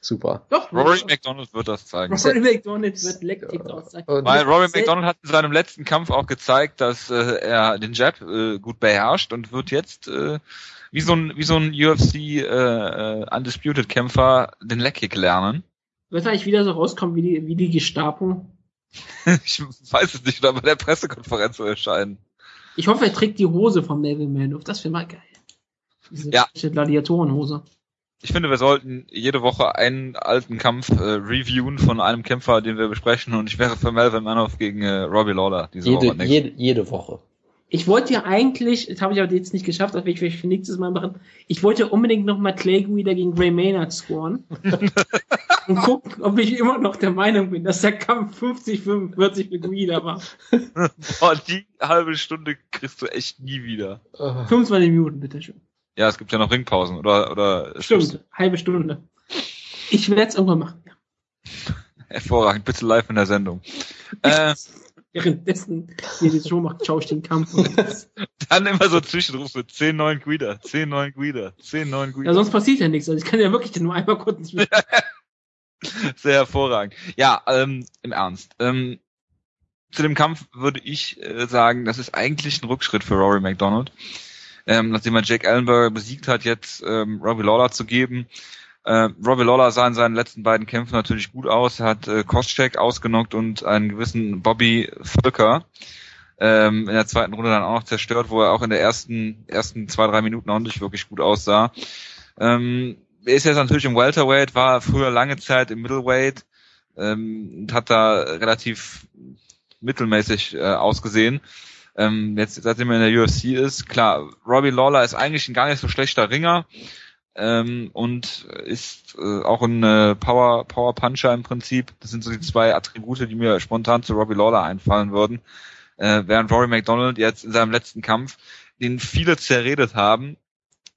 Super. Doch, Rory McDonald wird das zeigen. Rory McDonald wird Leckkick auszeichnen. Und Weil Rory McDonald hat in seinem letzten Kampf auch gezeigt, dass äh, er den Jab äh, gut beherrscht und wird jetzt äh, wie so ein wie so ein UFC äh, äh, Undisputed Kämpfer den Leckkick lernen. Wird eigentlich wieder so rauskommen wie die, wie die Gestapo? ich weiß es nicht, oder bei der Pressekonferenz zu erscheinen. Ich hoffe, er trägt die Hose von Melvin Manhoff. Das wäre mal geil. Diese Ja. Gladiatorenhose. Ich finde, wir sollten jede Woche einen alten Kampf äh, reviewen von einem Kämpfer, den wir besprechen und ich wäre für Melvin Manoff gegen äh, Robbie Lawler diese jede, Woche. jede, jede Woche. Ich wollte ja eigentlich, das habe ich aber jetzt nicht geschafft, das werde ich vielleicht für nächstes Mal machen. Ich wollte unbedingt noch mal Clay Guida gegen Gray Maynard scoren. und gucken, ob ich immer noch der Meinung bin, dass der Kampf 50-45 für Guida war. Boah, die halbe Stunde kriegst du echt nie wieder. Äh, 25 Minuten, bitteschön. Ja, es gibt ja noch Ringpausen oder oder Stimmt, halbe Stunde. Ich werde es irgendwann machen. Ja. Hervorragend, bitte live in der Sendung. äh, Währenddessen ihr die Show macht, schaue ich den Kampf. Dann immer so Zwischenrufe, 10-9 Guida, 10-9 Guida, 10-9 Guida. ja, sonst passiert ja nichts. Also ich kann ja wirklich nur einmal kurz Sehr hervorragend. Ja, ähm, im Ernst. Ähm, zu dem Kampf würde ich äh, sagen, das ist eigentlich ein Rückschritt für Rory McDonald. Ähm, nachdem er Jake Ellenberger besiegt hat, jetzt ähm, Robbie Lawler zu geben, Äh, Robbie Lawler sah in seinen letzten beiden Kämpfen natürlich gut aus. Er hat äh, Koscheck ausgenockt und einen gewissen Bobby Völker ähm, in der zweiten Runde dann auch noch zerstört, wo er auch in der ersten ersten zwei drei Minuten auch nicht wirklich gut aussah. Ähm, er ist jetzt natürlich im Welterweight, war früher lange Zeit im Middleweight ähm, und hat da relativ mittelmäßig äh, ausgesehen. Ähm, jetzt, seitdem er in der UFC ist, klar, Robbie Lawler ist eigentlich ein gar nicht so schlechter Ringer ähm, und ist äh, auch ein äh, Power, Power Puncher im Prinzip. Das sind so die zwei Attribute, die mir spontan zu Robbie Lawler einfallen würden. Äh, während Rory McDonald jetzt in seinem letzten Kampf, den viele zerredet haben,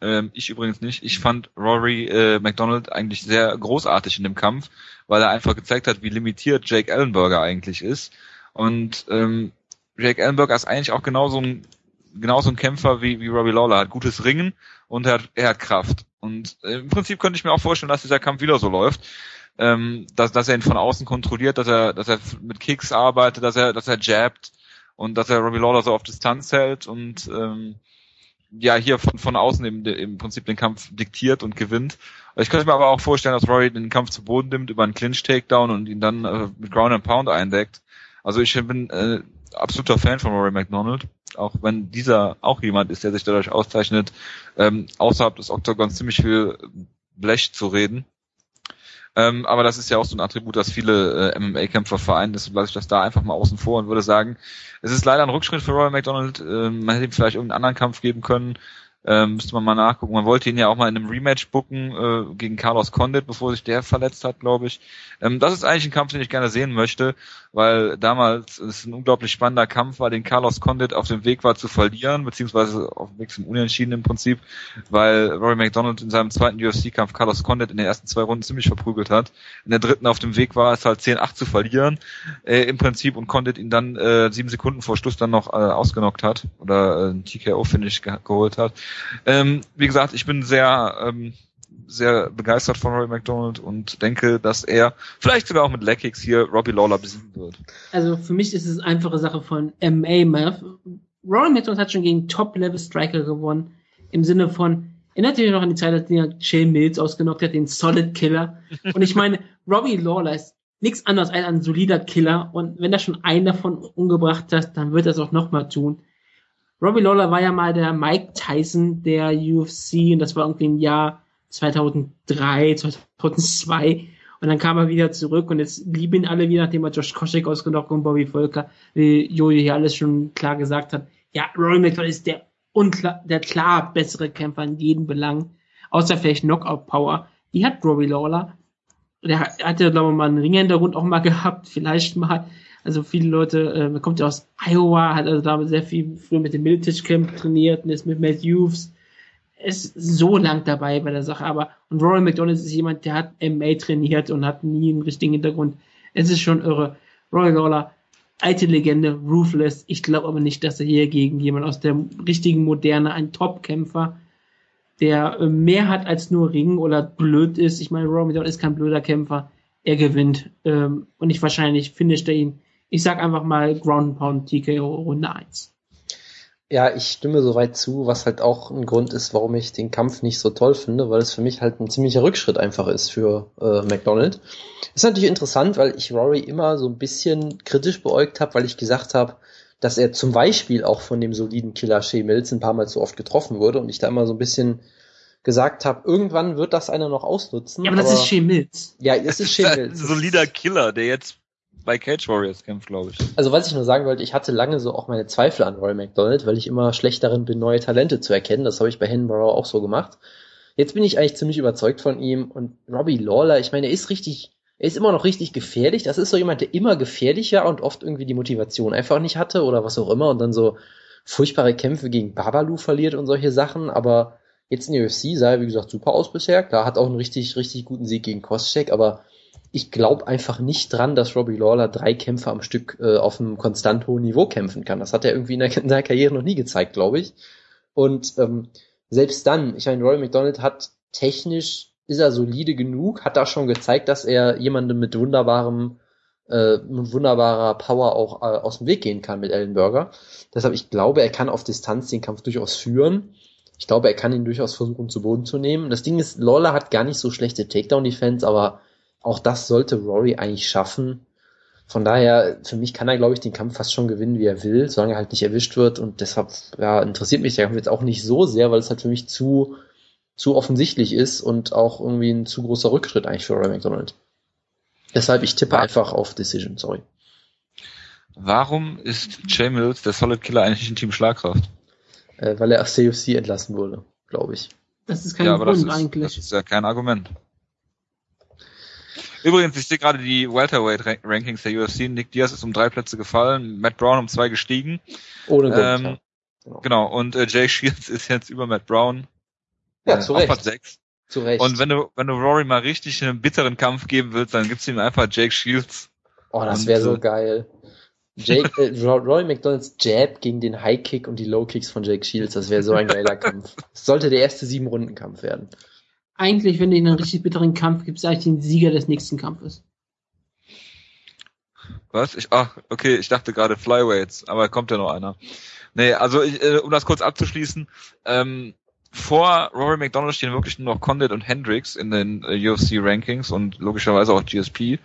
ähm, ich übrigens nicht, ich fand Rory äh, McDonald eigentlich sehr großartig in dem Kampf, weil er einfach gezeigt hat, wie limitiert Jake Ellenberger eigentlich ist. Und ähm, Jake Ellenberger ist eigentlich auch genauso ein, genauso ein Kämpfer wie, wie Robbie Lawler, hat gutes Ringen und er hat, er hat Kraft. Und äh, im Prinzip könnte ich mir auch vorstellen, dass dieser Kampf wieder so läuft. Ähm, dass, dass er ihn von außen kontrolliert, dass er, dass er mit Kicks arbeitet, dass er, dass er jabbt und dass er Robbie Lawler so auf Distanz hält und ähm, ja hier von, von außen im, im Prinzip den Kampf diktiert und gewinnt. Ich könnte mir aber auch vorstellen, dass Rory den Kampf zu Boden nimmt über einen Clinch-Takedown und ihn dann äh, mit Ground and Pound eindeckt. Also ich bin äh, absoluter Fan von Rory McDonald, auch wenn dieser auch jemand ist, der sich dadurch auszeichnet, ähm, außerhalb des Oktagons ziemlich viel Blech zu reden. Ähm, aber das ist ja auch so ein Attribut, das viele äh, MMA-Kämpfer vereinen, deshalb lasse ich das da einfach mal außen vor und würde sagen, es ist leider ein Rückschritt für Roy McDonald. Ähm, man hätte ihm vielleicht irgendeinen anderen Kampf geben können, ähm, müsste man mal nachgucken. Man wollte ihn ja auch mal in einem Rematch booken äh, gegen Carlos Condit, bevor sich der verletzt hat, glaube ich. Ähm, das ist eigentlich ein Kampf, den ich gerne sehen möchte, weil damals es ein unglaublich spannender Kampf war, den Carlos Condit auf dem Weg war zu verlieren, beziehungsweise auf dem Weg zum Unentschieden im Prinzip, weil Rory McDonald in seinem zweiten UFC-Kampf Carlos Condit in den ersten zwei Runden ziemlich verprügelt hat. In der dritten auf dem Weg war es halt 10-8 zu verlieren äh, im Prinzip und Condit ihn dann äh, sieben Sekunden vor Schluss dann noch äh, ausgenockt hat oder äh, ein TKO, finde ich, ge geholt hat. Ähm, wie gesagt, ich bin sehr, ähm, sehr begeistert von Rory McDonald und denke, dass er vielleicht sogar auch mit Leckix hier Robbie Lawler besiegen wird. Also für mich ist es eine einfache Sache von MA Math. Rory McDonald hat schon gegen Top-Level-Striker gewonnen. Im Sinne von, erinnert ihr noch an die Zeit, als er Jay Mills ausgenockt hat, den Solid Killer. Und ich meine, Robbie Lawler ist nichts anderes als ein solider Killer. Und wenn er schon einen davon umgebracht hat, dann wird er es auch nochmal tun. Robbie Lawler war ja mal der Mike Tyson der UFC und das war irgendwie im Jahr 2003, 2002 und dann kam er wieder zurück und jetzt lieben ihn alle wieder, nachdem er Josh Koscheck ausgenockt und Bobby Volker, wie Jojo hier alles schon klar gesagt hat. Ja, Rory McDonald ist der unklar, der klar bessere Kämpfer in jedem Belang, außer vielleicht Knockout Power. Die hat Robbie Lawler. Der hatte, glaube ich, mal einen Ringhintergrund auch mal gehabt, vielleicht mal. Also viele Leute, äh, kommt ja aus Iowa, hat also damit sehr viel früher mit dem Militich Camp trainiert und ist mit Matt Hughes ist so lang dabei bei der Sache, aber und Rory McDonald ist jemand, der hat MA trainiert und hat nie einen richtigen Hintergrund. Es ist schon irre. Roy Lawler, alte Legende, ruthless. Ich glaube aber nicht, dass er hier gegen jemand aus der richtigen Moderne, ein Top-Kämpfer, der äh, mehr hat als nur Ring oder blöd ist. Ich meine, Rory McDonald ist kein blöder Kämpfer. Er gewinnt. Ähm, und ich wahrscheinlich finisht er ihn ich sag einfach mal Ground Pound TKO Runde 1. Ja, ich stimme soweit zu, was halt auch ein Grund ist, warum ich den Kampf nicht so toll finde, weil es für mich halt ein ziemlicher Rückschritt einfach ist für äh, McDonald. Ist natürlich interessant, weil ich Rory immer so ein bisschen kritisch beäugt habe, weil ich gesagt habe, dass er zum Beispiel auch von dem soliden Killer Shea Mills ein paar Mal zu oft getroffen wurde und ich da immer so ein bisschen gesagt habe, irgendwann wird das einer noch ausnutzen. Ja, aber, aber das ist Shea Mills. Ja, es ist Shea Mills. Ein solider Killer, der jetzt bei Cage Warriors kämpft, glaube ich. Also was ich nur sagen wollte, ich hatte lange so auch meine Zweifel an Roy McDonald, weil ich immer schlecht darin bin, neue Talente zu erkennen. Das habe ich bei Henborough auch so gemacht. Jetzt bin ich eigentlich ziemlich überzeugt von ihm und Robbie Lawler, ich meine, er ist richtig, er ist immer noch richtig gefährlich. Das ist so jemand, der immer gefährlicher und oft irgendwie die Motivation einfach nicht hatte oder was auch immer und dann so furchtbare Kämpfe gegen Babalu verliert und solche Sachen, aber jetzt in der UFC sah er, wie gesagt, super aus bisher. Klar, hat auch einen richtig, richtig guten Sieg gegen Koscheck, aber ich glaube einfach nicht dran, dass Robbie Lawler drei Kämpfe am Stück äh, auf einem konstant hohen Niveau kämpfen kann. Das hat er irgendwie in, der, in seiner Karriere noch nie gezeigt, glaube ich. Und ähm, selbst dann, ich meine, Roy McDonald hat technisch, ist er solide genug, hat da schon gezeigt, dass er jemandem mit wunderbarem, äh, mit wunderbarer Power auch äh, aus dem Weg gehen kann mit Ellenberger. Deshalb, ich glaube, er kann auf Distanz den Kampf durchaus führen. Ich glaube, er kann ihn durchaus versuchen, zu Boden zu nehmen. Das Ding ist, Lawler hat gar nicht so schlechte Takedown-Defense, aber auch das sollte Rory eigentlich schaffen. Von daher, für mich kann er, glaube ich, den Kampf fast schon gewinnen, wie er will, solange er halt nicht erwischt wird. Und deshalb ja, interessiert mich der Kampf jetzt auch nicht so sehr, weil es halt für mich zu, zu offensichtlich ist und auch irgendwie ein zu großer Rückschritt eigentlich für Rory McDonald. Deshalb, ich tippe einfach auf Decision, sorry. Warum ist Jay Mills, der Solid Killer, eigentlich nicht ein Team Schlagkraft? Äh, weil er aus CFC entlassen wurde, glaube ich. Das ist kein ja, aber Grund das ist, eigentlich. das ist ja kein Argument. Übrigens, ich sehe gerade die Welterweight Rankings der UFC. Nick Diaz ist um drei Plätze gefallen, Matt Brown um zwei gestiegen. Ohne Grund. Ähm. Genau. Genau, und äh, Jay Shields ist jetzt über Matt Brown. Ja, äh, zu auf Recht. Platz sechs. Zu Recht. Und wenn du, wenn du Rory mal richtig einen bitteren Kampf geben willst, dann gibst du ihm einfach Jake Shields. oh, das wäre so äh, geil. Jake, äh, Ro- Roy McDonalds Jab gegen den High Kick und die Low Kicks von Jake Shields, das wäre so ein geiler Kampf. Das sollte der erste sieben Runden Kampf werden. Eigentlich, wenn du einen richtig bitteren Kampf gibst, eigentlich den Sieger des nächsten Kampfes. Was? Ich, ach, okay, ich dachte gerade Flyweights, aber kommt ja noch einer. Nee, also ich, äh, um das kurz abzuschließen, ähm, vor Rory McDonald stehen wirklich nur noch Condit und Hendricks in den äh, UFC Rankings und logischerweise auch GSP.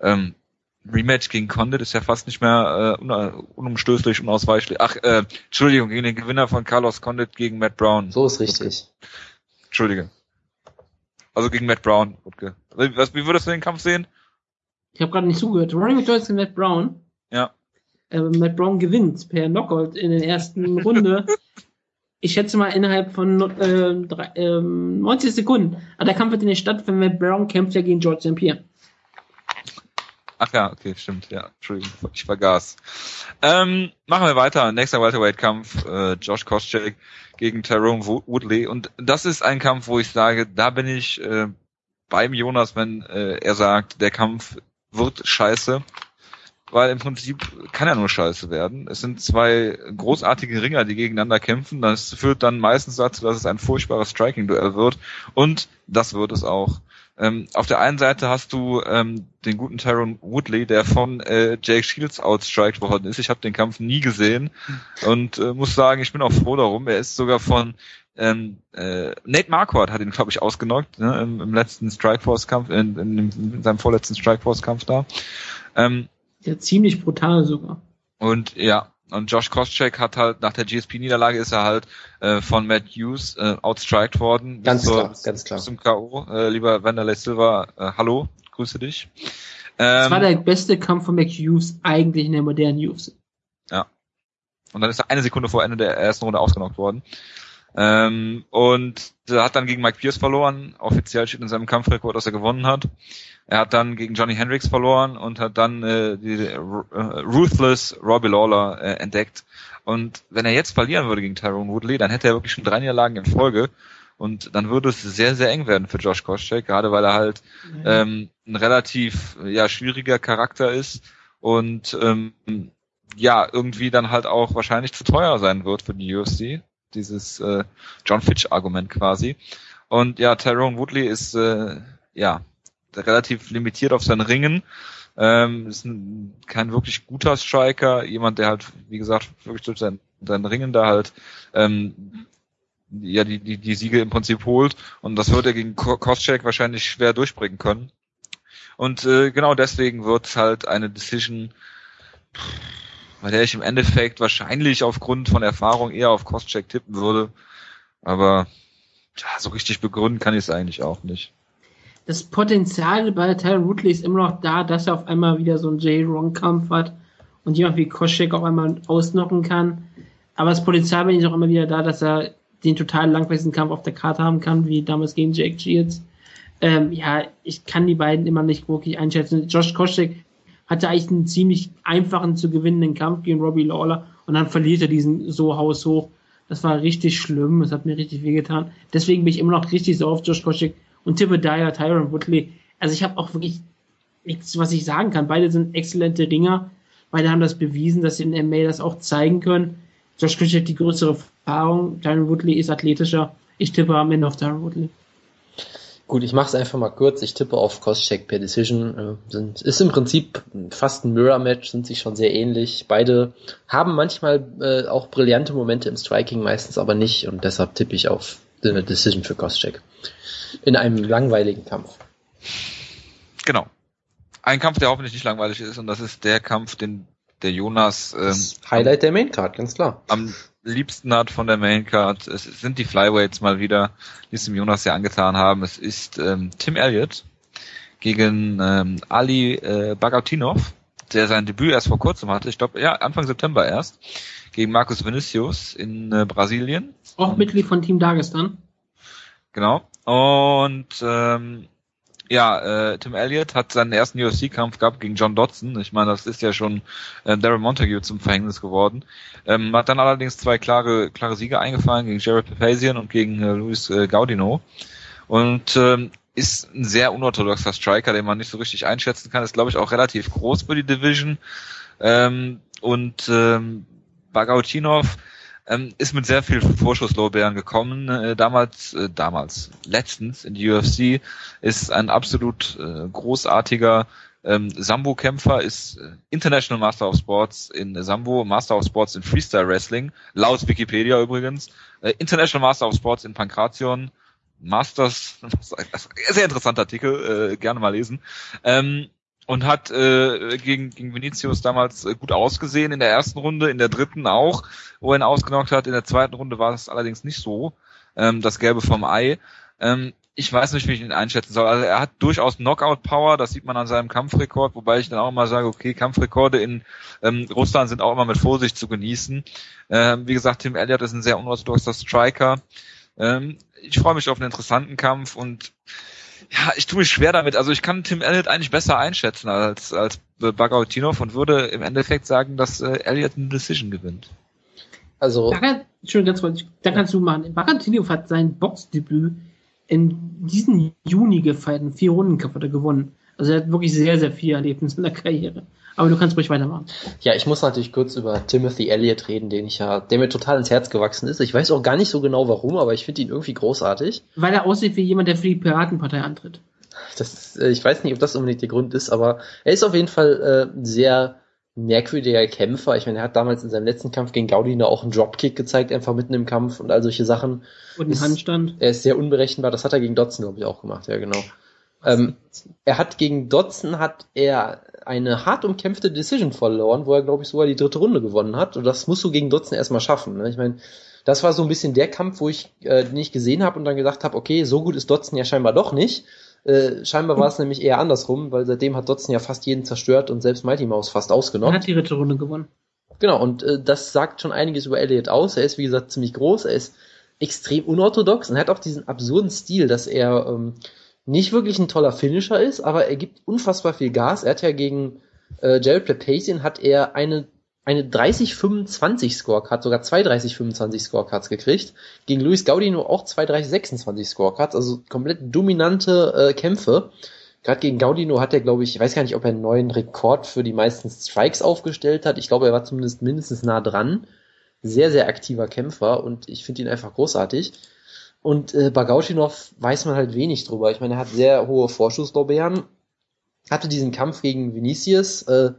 Ähm, Rematch gegen Condit ist ja fast nicht mehr äh, un unumstößlich, unausweichlich. Ach, äh, Entschuldigung, gegen den Gewinner von Carlos Condit gegen Matt Brown. So ist richtig. Entschuldige. Also gegen Matt Brown. Wutke. Was, wie würdest du den Kampf sehen? Ich habe gerade nicht zugehört. Ronnie McDonald gegen Matt Brown. Ja. Äh, Matt Brown gewinnt per Knockout in der ersten Runde. Ich schätze mal innerhalb von äh, drei, ähm, 90 Sekunden. Aber der Kampf wird nicht stattfinden. Matt Brown kämpft ja gegen George St. Pierre. Ach ja, okay, stimmt, ja. Entschuldigung, ich vergaß. Ähm, machen wir weiter. Nächster Welterweight-Kampf, äh, Josh Koscheck gegen Tyrone Wo- Woodley. Und das ist ein Kampf, wo ich sage, da bin ich äh, beim Jonas, wenn äh, er sagt, der Kampf wird scheiße. Weil im Prinzip kann er nur scheiße werden. Es sind zwei großartige Ringer, die gegeneinander kämpfen. Das führt dann meistens dazu, dass es ein furchtbares Striking-Duell wird. Und das wird es auch. Ähm, auf der einen Seite hast du ähm, den guten Tyrone Woodley, der von äh, Jake Shields outstriked worden ist. Ich habe den Kampf nie gesehen und äh, muss sagen, ich bin auch froh darum. Er ist sogar von ähm, äh, Nate Marquardt hat ihn, glaube ich, ausgenockt ne, im, im letzten Strikeforce-Kampf, in, in, in seinem vorletzten Strikeforce-Kampf da. Ähm, Ja, ziemlich brutal sogar. und ja, und Josh Koscheck hat halt nach der GSP-Niederlage ist er halt äh, von Matt Hughes äh, outstriked worden. Ganz zur- klar, ganz klar. Zum K.O. Äh, lieber Wanderlei Silva, äh, hallo, grüße dich. Das Ähm, war der beste Kampf von Mac Hughes eigentlich in der modernen UFC. und dann ist er eine Sekunde vor Ende der ersten Runde ausgenockt worden. Ähm, und er hat dann gegen Mike Pierce verloren. Offiziell steht in seinem Kampfrekord, dass er gewonnen hat. Er hat dann gegen Johnny Hendricks verloren und hat dann äh, die äh, Ruthless Robbie Lawler äh, entdeckt. Und wenn er jetzt verlieren würde gegen Tyrone Woodley, dann hätte er wirklich schon drei Niederlagen in Folge. Und dann würde es sehr, sehr eng werden für Josh Koscheck, gerade weil er halt ähm, ein relativ ja, schwieriger Charakter ist und ähm, ja, irgendwie dann halt auch wahrscheinlich zu teuer sein wird für die UFC. Dieses äh, John Fitch-Argument quasi. Und ja, Tyrone Woodley ist äh, ja relativ limitiert auf sein Ringen. Ähm, ist ein, kein wirklich guter Striker, jemand, der halt, wie gesagt, wirklich durch sein, sein Ringen da halt ähm, ja die, die, die Siege im Prinzip holt. Und das wird er gegen Ko- Koscheck wahrscheinlich schwer durchbringen können. Und äh, genau deswegen wird halt eine Decision, bei der ich im Endeffekt wahrscheinlich aufgrund von Erfahrung eher auf Koscheck tippen würde. Aber ja, so richtig begründen kann ich es eigentlich auch nicht. Das Potenzial bei Tyron Woodley ist immer noch da, dass er auf einmal wieder so einen J-Ron-Kampf hat und jemand wie Koscheck auch einmal ausnocken kann. Aber das Potenzial ihm ist auch immer wieder da, dass er den total langweiligen Kampf auf der Karte haben kann, wie damals gegen Jake Shields. Ähm, ja, ich kann die beiden immer nicht wirklich einschätzen. Josh Koscheck hatte eigentlich einen ziemlich einfachen zu gewinnenden Kampf gegen Robbie Lawler und dann verliert er diesen so haushoch. Das war richtig schlimm, das hat mir richtig wehgetan. Deswegen bin ich immer noch richtig so auf Josh Koscheck und tippe daher Tyron Woodley. Also ich habe auch wirklich nichts, was ich sagen kann. Beide sind exzellente Ringer. Beide haben das bewiesen, dass sie in MA das auch zeigen können. Josh Koscheck hat die größere Erfahrung. Tyron Woodley ist athletischer. Ich tippe am Ende auf Tyron Woodley. Gut, ich mache es einfach mal kurz. Ich tippe auf Crosscheck per Decision. Äh, ist im Prinzip fast ein Mirror-Match, sind sich schon sehr ähnlich. Beide haben manchmal äh, auch brillante Momente im Striking, meistens aber nicht. Und deshalb tippe ich auf eine Decision für Crosscheck. In einem langweiligen Kampf. Genau. Ein Kampf, der hoffentlich nicht langweilig ist, und das ist der Kampf, den der Jonas ähm, Highlight der Maincard, ganz klar. Am liebsten hat von der Maincard. Es sind die Flyweights mal wieder, die es dem Jonas ja angetan haben. Es ist ähm, Tim Elliott gegen ähm, Ali äh, Bagatinov, der sein Debüt erst vor kurzem hatte. Ich glaube, ja, Anfang September erst. Gegen Marcus Vinicius in äh, Brasilien. Auch Mitglied von Team Dagestan. Genau. Und ähm, ja, äh, Tim Elliott hat seinen ersten UFC-Kampf gehabt gegen John Dodson. Ich meine, das ist ja schon äh, Darren Montague zum Verhängnis geworden. Ähm, hat dann allerdings zwei klare, klare Siege eingefallen gegen Jared Papazian und gegen äh, Luis äh, Gaudino. Und ähm, ist ein sehr unorthodoxer Striker, den man nicht so richtig einschätzen kann. Ist, glaube ich, auch relativ groß für die Division. Ähm, und ähm, Bagautinov ähm, ist mit sehr viel Vorschusslorbeeren gekommen. Äh, damals, äh, damals, letztens in die UFC ist ein absolut äh, großartiger ähm, Sambo-Kämpfer, ist äh, International Master of Sports in Sambo, Master of Sports in Freestyle Wrestling, laut Wikipedia übrigens, äh, International Master of Sports in Pankration, Masters, sehr interessanter Artikel, äh, gerne mal lesen. Ähm, und hat äh, gegen, gegen Vinicius damals äh, gut ausgesehen in der ersten Runde, in der dritten auch, wo er ihn ausgenockt hat. In der zweiten Runde war es allerdings nicht so, ähm, das Gelbe vom Ei. Ähm, ich weiß nicht, wie ich ihn einschätzen soll. Also er hat durchaus Knockout-Power, das sieht man an seinem Kampfrekord, wobei ich dann auch mal sage, okay, Kampfrekorde in ähm, Russland sind auch immer mit Vorsicht zu genießen. Ähm, wie gesagt, Tim Elliott ist ein sehr unorthodoxer Striker. Ähm, ich freue mich auf einen interessanten Kampf und ja, ich tue mich schwer damit. Also ich kann Tim Elliott eigentlich besser einschätzen als, als Bagautinov und würde im Endeffekt sagen, dass äh, Elliott eine Decision gewinnt. Also. Da kann, schön, ganz kurz, da kannst du machen. Bagautinov hat sein Boxdebüt in diesem Juni gefeiert, einen vier Runden er gewonnen. Also er hat wirklich sehr, sehr viel erlebt in seiner Karriere. Aber du kannst ruhig weitermachen. Ja, ich muss natürlich kurz über Timothy Elliott reden, den ich ja, der mir total ins Herz gewachsen ist. Ich weiß auch gar nicht so genau warum, aber ich finde ihn irgendwie großartig. Weil er aussieht wie jemand, der für die Piratenpartei antritt. Das, äh, ich weiß nicht, ob das unbedingt der Grund ist, aber er ist auf jeden Fall äh, sehr merkwürdiger Kämpfer. Ich meine, er hat damals in seinem letzten Kampf gegen Gaudino auch einen Dropkick gezeigt, einfach mitten im Kampf und all solche Sachen. Und einen Handstand. Er ist sehr unberechenbar. Das hat er gegen Dotson, glaube ich, auch gemacht. Ja, genau. Ähm, er hat gegen Dotson hat er eine hart umkämpfte Decision verloren, wo er, glaube ich, sogar die dritte Runde gewonnen hat. Und das musst du gegen Dotson erstmal schaffen. Ne? Ich meine, das war so ein bisschen der Kampf, wo ich äh, nicht gesehen habe und dann gesagt habe, okay, so gut ist Dotson ja scheinbar doch nicht. Äh, scheinbar war es nämlich eher andersrum, weil seitdem hat Dotson ja fast jeden zerstört und selbst Mighty Mouse fast ausgenommen. Er hat die dritte Runde gewonnen. Genau, und äh, das sagt schon einiges über Elliot aus. Er ist, wie gesagt, ziemlich groß, er ist extrem unorthodox und er hat auch diesen absurden Stil, dass er ähm, nicht wirklich ein toller Finisher ist, aber er gibt unfassbar viel Gas. Er hat ja gegen äh, Jared Papazian hat er eine eine 30-25 Scorecard, sogar zwei 30-25 Scorecards gekriegt. Gegen Luis Gaudino auch zwei 30-26 Scorecards, also komplett dominante äh, Kämpfe. Gerade gegen Gaudino hat er, glaube ich, ich weiß gar nicht, ob er einen neuen Rekord für die meisten Strikes aufgestellt hat. Ich glaube, er war zumindest mindestens nah dran. Sehr, sehr aktiver Kämpfer und ich finde ihn einfach großartig. Und äh, Bagautinov weiß man halt wenig drüber. Ich meine, er hat sehr hohe Vorschusslorbeeren, hatte diesen Kampf gegen Vinicius, äh,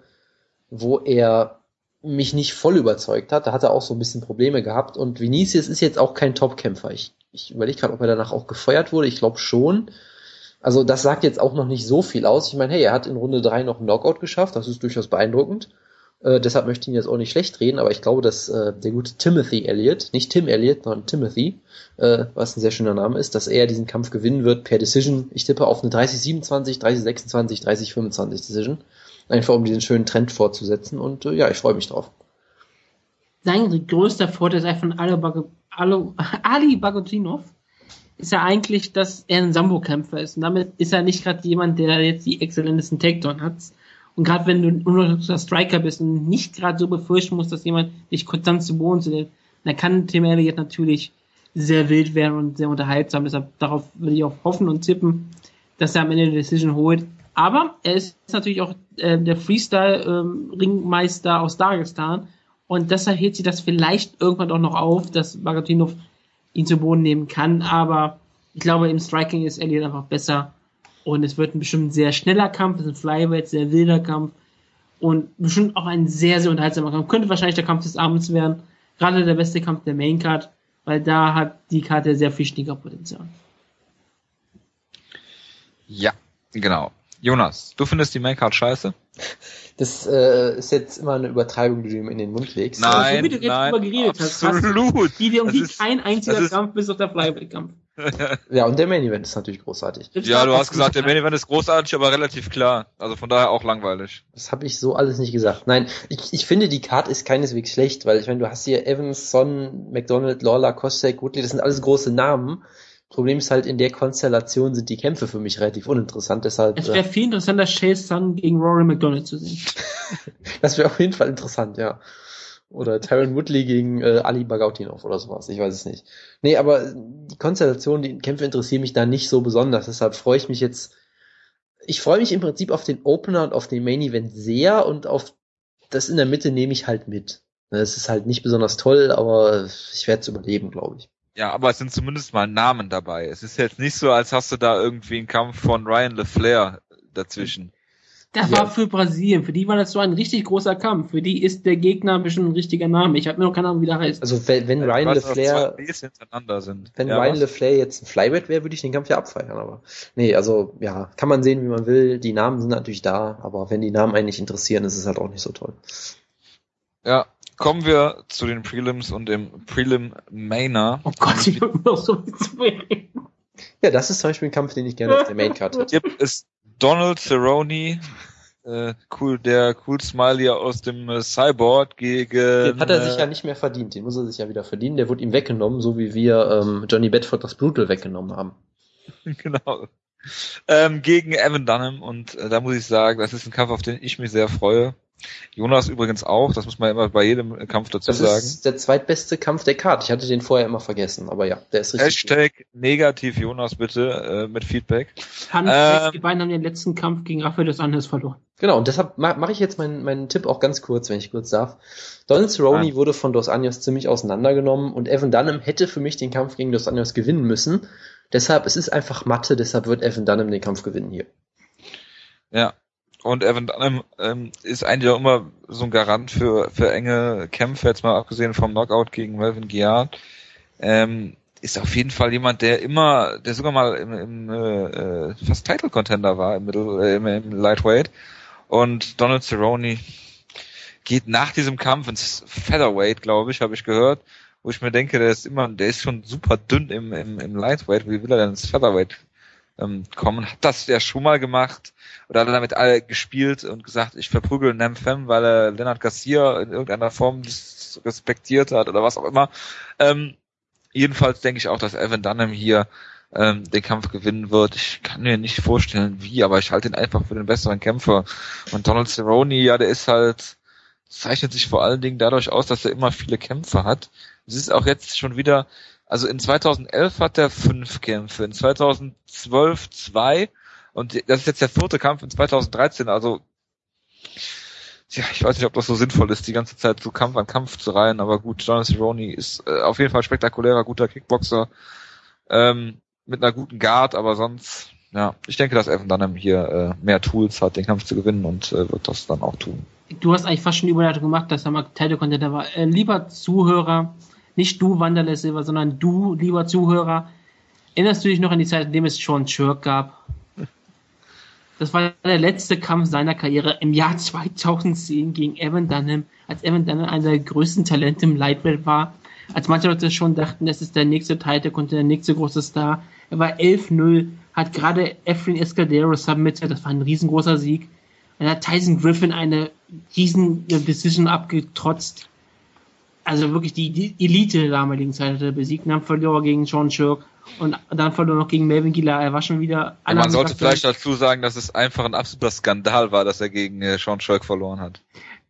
wo er mich nicht voll überzeugt hat. Da hat er auch so ein bisschen Probleme gehabt. Und Vinicius ist jetzt auch kein Top-Kämpfer. Ich, ich überlege gerade, ob er danach auch gefeuert wurde. Ich glaube schon. Also das sagt jetzt auch noch nicht so viel aus. Ich meine, hey, er hat in Runde drei noch einen Knockout geschafft. Das ist durchaus beeindruckend. Äh, deshalb möchte ich ihn jetzt auch nicht schlecht reden, aber ich glaube, dass äh, der gute Timothy Elliott, nicht Tim Elliott, sondern Timothy, äh, was ein sehr schöner Name ist, dass er diesen Kampf gewinnen wird per Decision. Ich tippe auf eine 30-27, 30-26, 30-25 Decision. Einfach um diesen schönen Trend fortzusetzen und äh, ja, ich freue mich drauf. Sein größter Vorteil einfach von Ali Bagotinov ist ja eigentlich, dass er ein Sambo-Kämpfer ist. Und damit ist er nicht gerade jemand, der jetzt die exzellentesten Takedown hat, und gerade wenn du ein unorthodoxer Striker bist und nicht gerade so befürchten musst, dass jemand dich konstant zu Boden zu dann kann Tim Elliott natürlich sehr wild werden und sehr unterhaltsam. Deshalb darauf würde ich auch hoffen und tippen, dass er am Ende die Decision holt. Aber er ist natürlich auch äh, der Freestyle-Ringmeister ähm, aus Dagestan und deshalb hält sich das vielleicht irgendwann auch noch auf, dass Bagatinov ihn zu Boden nehmen kann. Aber Ich glaube, im Striking ist Elliott einfach besser. Und es wird ein bestimmt sehr schneller Kampf, es ist ein Flyweight, sehr wilder Kampf. Und bestimmt auch ein sehr, sehr unterhaltsamer Kampf. Könnte wahrscheinlich der Kampf des Abends werden. Gerade der beste Kampf der Main Card, weil da hat die Karte sehr viel Stiegerpotenzial. Ja, genau. Jonas, du findest die Maincard scheiße? Das äh, ist jetzt immer eine Übertreibung, die du ihm in den Mund legst. Nein, so wie du jetzt nein, drüber geredet hast, absolut. hast die dir um ist- kein einziger Kampf bis auf der Flyweight-Kampf. Ja, und der Main Event ist natürlich großartig. Ja, du hast gesagt, der Main Event ist großartig, aber relativ klar. Also von daher auch langweilig. Das habe ich so alles nicht gesagt. Nein, ich, ich finde, die Card ist keineswegs schlecht, weil ich meine, du hast hier Evans, Son, McDonald, Lawler, Kostek, Woodley, das sind alles große Namen. Problem ist halt, in der Konstellation sind die Kämpfe für mich relativ uninteressant, deshalb, Es äh, wäre viel interessanter, Chase Sun gegen Rory McDonald zu sehen. das wäre auf jeden Fall interessant, ja. Oder Tyron Woodley gegen äh, Ali Bagautinov oder sowas, ich weiß es nicht. Nee, aber die Konstellation, die Kämpfe interessieren mich da nicht so besonders, deshalb freue ich mich jetzt, ich freue mich im Prinzip auf den Opener und auf den Main Event sehr und auf das in der Mitte nehme ich halt mit. Es ist halt nicht besonders toll, aber ich werde es überleben, glaube ich. Ja, aber es sind zumindest mal Namen dabei. Es ist jetzt nicht so, als hast du da irgendwie einen Kampf von Ryan LeFlair dazwischen. Das Ja. war für Brasilien. Für die war das so ein richtig großer Kampf. Für die ist der Gegner bestimmt ein richtiger Name. Ich habe mir noch keine Ahnung, wie der heißt. Also wenn, wenn Ryan LeFlair, wenn ja, Ryan was? LeFlair jetzt ein Flyweight wäre, würde ich den Kampf ja abfeiern, aber nee, also ja, kann man sehen, wie man will. Die Namen sind natürlich da, aber wenn die Namen einen nicht interessieren, ist es halt auch nicht so toll. Ja, kommen wir zu den Prelims und dem Prelim Mainer. Oh Gott, ich habe noch so viel zu reden. Ja, das ist zum Beispiel ein Kampf, den ich gerne auf der Maincard hätte. Hier ist Donald Cerrone, äh, cool, der cool Smiley aus dem äh, Cyborg gegen. Den hat er sich äh, ja nicht mehr verdient, den muss er sich ja wieder verdienen. Der wurde ihm weggenommen, so wie wir ähm, Johnny Bedford das Brutal weggenommen haben. genau. Ähm, gegen Evan Dunham und äh, da muss ich sagen, das ist ein Kampf, auf den ich mich sehr freue. Jonas übrigens auch, das muss man immer bei jedem Kampf dazu Das sagen. ist der zweitbeste Kampf der Card. Ich hatte den vorher immer vergessen, aber ja, der ist richtig. gut. Hashtag negativ Jonas bitte äh, mit Feedback. Fun Ähm. Die beiden haben den letzten Kampf gegen Rafael dos Anjos verloren. Genau, und deshalb ma mache ich jetzt meinen, meinen Tipp auch ganz kurz, wenn ich kurz darf. Donald Cerrone Ah. wurde von Dos Anjos ziemlich auseinandergenommen und Evan Dunham hätte für mich den Kampf gegen Dos Anjos gewinnen müssen. Deshalb, es ist einfach Mathe, deshalb wird Evan Dunham den Kampf gewinnen hier. Ja. Und Evan Dunham ähm, ist eigentlich auch immer so ein Garant für, für enge Kämpfe, jetzt mal abgesehen vom Knockout gegen Melvin Giard. Ähm, ist auf jeden Fall jemand, der immer, der sogar mal im, im äh, äh, fast Title Contender war im, Middle, äh, im, im Lightweight. Und Donald Cerrone geht nach diesem Kampf ins Featherweight, glaube ich, habe ich gehört, wo ich mir denke, der ist immer, der ist schon super dünn im, im, im Lightweight. Wie will er denn ins Featherweight ähm, kommen? Hat das ja schon mal gemacht oder hat er damit alle gespielt und gesagt, ich verprügel Nem Fem, weil er Leonard Garcia in irgendeiner Form respektiert hat oder was auch immer. Ähm, jedenfalls denke ich auch, dass Evan Dunham hier ähm, den Kampf gewinnen wird. Ich kann mir nicht vorstellen, wie, aber ich halte ihn einfach für den besseren Kämpfer. Und Donald Cerrone, ja, der ist halt, zeichnet sich vor allen Dingen dadurch aus, dass er immer viele Kämpfe hat. Es ist auch jetzt schon wieder, also in 2011 hat er fünf Kämpfe, in 2012 zwei und das ist jetzt der vierte Kampf in 2013, also ja, ich weiß nicht, ob das so sinnvoll ist, die ganze Zeit so Kampf an Kampf zu reihen, aber gut, Jonathan Roney ist äh, auf jeden Fall spektakulärer, guter Kickboxer, ähm, mit einer guten Guard, aber sonst, ja, ich denke, dass Evan Dunham hier äh, mehr Tools hat, den Kampf zu gewinnen und äh, wird das dann auch tun. Du hast eigentlich fast schon die Überleitung gemacht, dass er mal Title Contender war. Äh, lieber Zuhörer, nicht du Wanderlei Silver, sondern du, lieber Zuhörer, erinnerst du dich noch an die Zeit, in dem es Sean Shirk gab? Das war der letzte Kampf seiner Karriere im Jahr 2010 gegen Evan Dunham, als Evan Dunham einer der größten Talente im Lightweight war. Als manche Leute schon dachten, das ist der nächste Title Contender, der nächste große Star. Er war 11-0, hat gerade Efren Escadero submitted, das war ein riesengroßer Sieg. Dann hat Tyson Griffin eine riesen Decision abgetrotzt. Also wirklich die, die Elite der damaligen Zeit hat er besiegt. Und dann verlor er gegen Sean Shirk und dann verlor er noch gegen Melvin Gila. Er war schon wieder. Ja, man sollte vielleicht dazu sagen, dass es einfach ein absoluter Skandal war, dass er gegen äh, Sean Shirk verloren hat.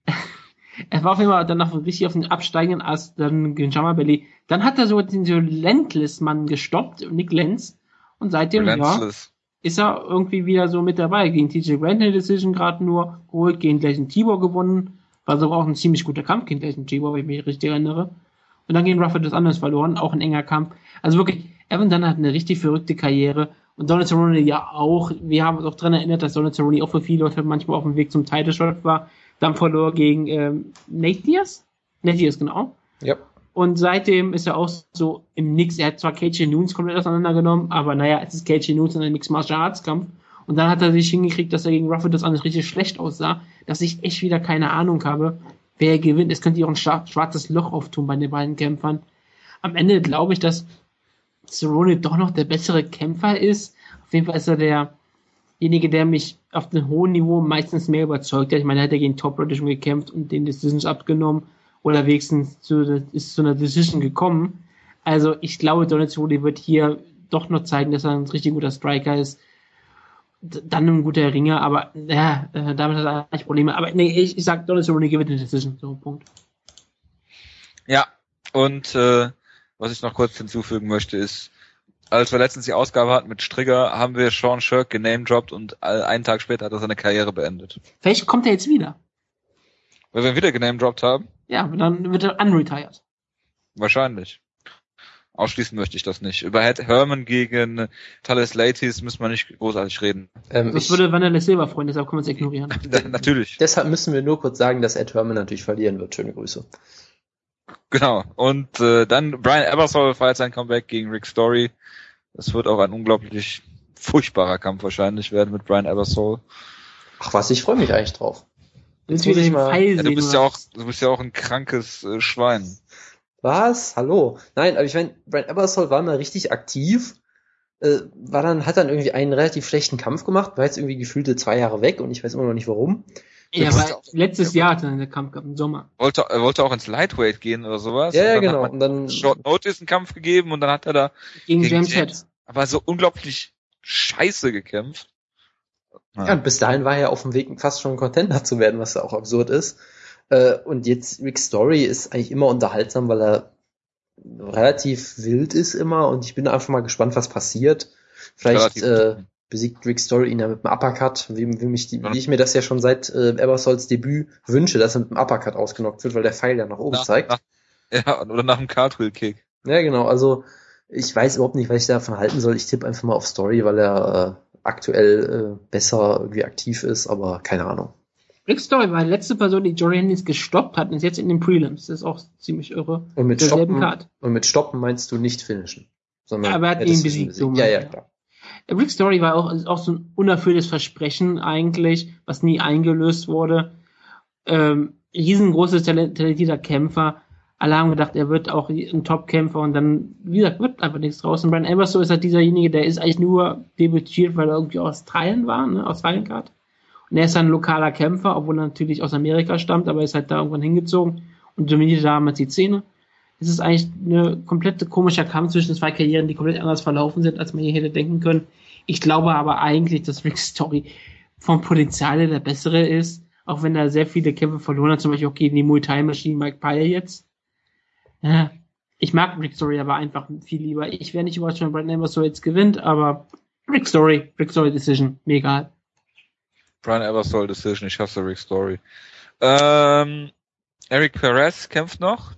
Er war auf jeden Fall danach richtig auf den absteigenden Ast, dann gegen Jama Belly. Dann hat er so den so Lentless-Mann gestoppt, Nick Lenz. Und seitdem, ja, ist er irgendwie wieder so mit dabei. Gegen TJ Grant eine Decision gerade nur geholt, gegen gleich einen Tibor gewonnen. War sogar auch ein ziemlich guter Kampf gegen einen Tibor, wenn ich mich richtig erinnere. Und dann gegen Rafa des Anderes verloren, auch ein enger Kampf. Also wirklich, Evan Dunn hat eine richtig verrückte Karriere und Donald Cerrone ja auch. Wir haben uns auch daran erinnert, dass Donald Cerrone auch für viele Leute manchmal auf dem Weg zum Title Shot war. Dann verlor gegen ähm, Nate Diaz. Nate Diaz, genau. Ja. Und seitdem ist er auch so im Nix. Er hat zwar KJ Nunes komplett auseinandergenommen, aber naja, es ist KJ Nunes in einem Mixed Martial Arts Kampf. Und dann hat er sich hingekriegt, dass er gegen Rufford das alles richtig schlecht aussah, dass ich echt wieder keine Ahnung habe, wer gewinnt. Es könnte auch ein schwarzes Loch auftun bei den beiden Kämpfern. Am Ende glaube ich, dass Cerrone doch noch der bessere Kämpfer ist. Auf jeden Fall ist er derjenige, der mich auf einem hohen Niveau meistens mehr überzeugt hat. Ich meine, er hat ja gegen Top Leute schon gekämpft und den Decisions abgenommen oder wenigstens zu, ist zu einer Decision gekommen. Also ich glaube, Donald Cerrone wird hier doch noch zeigen, dass er ein richtig guter Striker ist dann ein guter Ringer, aber ja, äh, damit hat er eigentlich Probleme. Aber nee, ich, ich sag Donald Cerrone gewinnt eine Decision. So, Punkt. Ja, und äh, was ich noch kurz hinzufügen möchte ist, als wir letztens die Ausgabe hatten mit Strigger, haben wir Sean Shirk genamedroppt und einen Tag später hat er seine Karriere beendet. Vielleicht kommt er jetzt wieder. Weil wir ihn wieder genamedroppt haben? Ja, dann wird er unretired. Wahrscheinlich. Ausschließen möchte ich das nicht. Über Head Herman gegen Thales Latis müssen wir nicht großartig reden. Ähm, das würde Vanilla Silver freuen, deshalb können wir es ignorieren. natürlich. Deshalb müssen wir nur kurz sagen, dass Ed Herman natürlich verlieren wird. Schöne Grüße. Genau. Und äh, dann Brian Ebersol feiert sein Comeback gegen Rick Story. Das wird auch ein unglaublich furchtbarer Kampf wahrscheinlich werden mit Brian Ebersol. Ach was, ich freue mich eigentlich drauf. Jetzt wieder den mal, ja, du bist ja auch, du bist ja auch ein krankes äh, Schwein. Was? Hallo? Nein, aber ich meine, Brian Ebersol war mal richtig aktiv, äh, war dann, hat dann irgendwie einen relativ schlechten Kampf gemacht, war jetzt irgendwie gefühlte zwei Jahre weg und ich weiß immer noch nicht warum. Ja, aber letztes Jahr hat er einen Kampf gehabt, im Sommer. Wollte, er wollte auch ins Lightweight gehen oder sowas. Ja, ja genau. Und dann Short Notice einen Kampf gegeben und dann hat er da gegen, gegen James Head. Aber so unglaublich scheiße gekämpft. Ja. ja, und bis dahin war er auf dem Weg, fast schon Contender zu werden, was ja auch absurd ist. Äh, und jetzt Rick Story ist eigentlich immer unterhaltsam, weil er relativ wild ist immer und ich bin einfach mal gespannt, was passiert. Vielleicht äh, besiegt Rick Story ihn ja mit einem Uppercut, wie, wie, mich wie ich mir das ja schon seit äh, Ebersols Debüt wünsche, dass er mit einem Uppercut ausgenockt wird, weil der Pfeil ja nach oben nach, zeigt. Nach, ja, oder nach einem Cartwheel-Kick. Ja, genau. Also ich weiß überhaupt nicht, was ich davon halten soll. Ich tippe einfach mal auf Story, weil er äh, aktuell äh, besser irgendwie aktiv ist, aber keine Ahnung. Rick Story war die letzte Person, die Jory Hendricks gestoppt hat und ist jetzt in den Prelims. Das ist auch ziemlich irre. Und mit, stoppen, und mit stoppen meinst du nicht finishen. Sondern aber er hat ihn besiegt. So ja, ja, klar. Rick Story war auch, auch so ein unerfülltes Versprechen eigentlich, was nie eingelöst wurde. Ähm, riesengroßes, talentierter Kämpfer. Alle haben gedacht, er wird auch ein Top-Kämpfer und dann, wie gesagt, wird einfach nichts draus. Und Brian Everso ist halt dieserjenige, der ist eigentlich nur debütiert, weil er irgendwie aus Australien war, ne, aus Wildcard. Und er ist ein lokaler Kämpfer, obwohl er natürlich aus Amerika stammt, aber er ist halt da irgendwann hingezogen und dominiert damals die Szene. Es ist eigentlich eine komplette komischer Kampf zwischen zwei Karrieren, die komplett anders verlaufen sind, als man je hätte denken können. Ich glaube aber eigentlich, dass Rick Story vom Potenzial der bessere ist, auch wenn er sehr viele Kämpfe verloren hat, zum Beispiel auch gegen die Muay Thai Maschine Mike Pyle jetzt. Ja, ich mag Rick Story aber einfach viel lieber. Ich wäre nicht überrascht, wenn Brad so jetzt gewinnt, aber Rick Story, Rick Story Decision, mir egal. Brian Ebersol Decision, ich hasse Rick Story. Ähm, Eric Perez kämpft noch.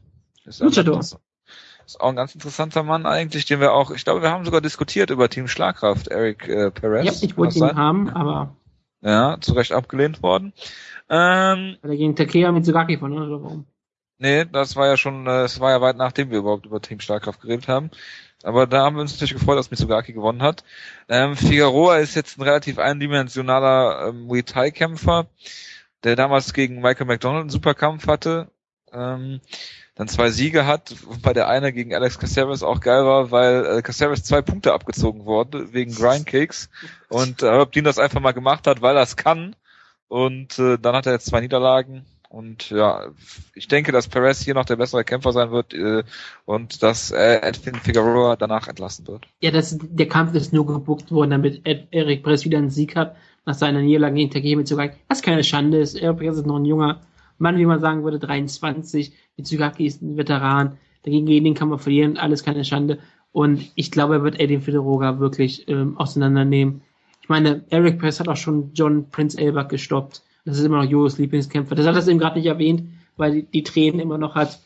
Ist, ist auch ein ganz interessanter Mann eigentlich, den wir auch, ich glaube, wir haben sogar diskutiert über Team Schlagkraft, Eric äh, Perez. Ja, ich wollte ihn sein? haben, aber. Ja, zu Recht abgelehnt worden. Ähm, Weil er gegen Takea Mitsugaki von, oder warum? Nee, das war ja schon, äh, war ja weit nachdem wir überhaupt über Team Schlagkraft geredet haben. Aber da haben wir uns natürlich gefreut, dass Mitsugaki gewonnen hat. Ähm, Figueroa ist jetzt ein relativ eindimensionaler ähm, Muay Thai Kämpfer, der damals gegen Michael McDonald einen super Kampf hatte. Ähm, dann zwei Siege hat, wobei der eine gegen Alex Caceres auch geil war, weil äh, Caceres zwei Punkte abgezogen wurde wegen Grindkicks und äh, Abdin das einfach mal gemacht hat, weil er es kann. Und äh, dann hat er jetzt zwei Niederlagen und ja, ich denke, dass Perez hier noch der bessere Kämpfer sein wird äh, und dass äh, Edwin Figueroa danach entlassen wird. Ja, das, der Kampf ist nur gebuckt worden, damit Ed, Eric Perez wieder einen Sieg hat, nach seiner Niederlage gegen Takemi Tsugaki. Was keine Schande ist. Eric Perez ist noch ein junger Mann, wie man sagen würde, 23. Mitsugaki ist ein Veteran. Dagegen gegen den kann man verlieren, alles keine Schande. Und ich glaube, er wird Edwin Figueroa wirklich ähm, auseinandernehmen. Ich meine, Eric Perez hat auch schon John Prince Elbach gestoppt das ist immer noch Jojos Lieblingskämpfer. Das hat er eben gerade nicht erwähnt, weil die, die Tränen immer noch hat.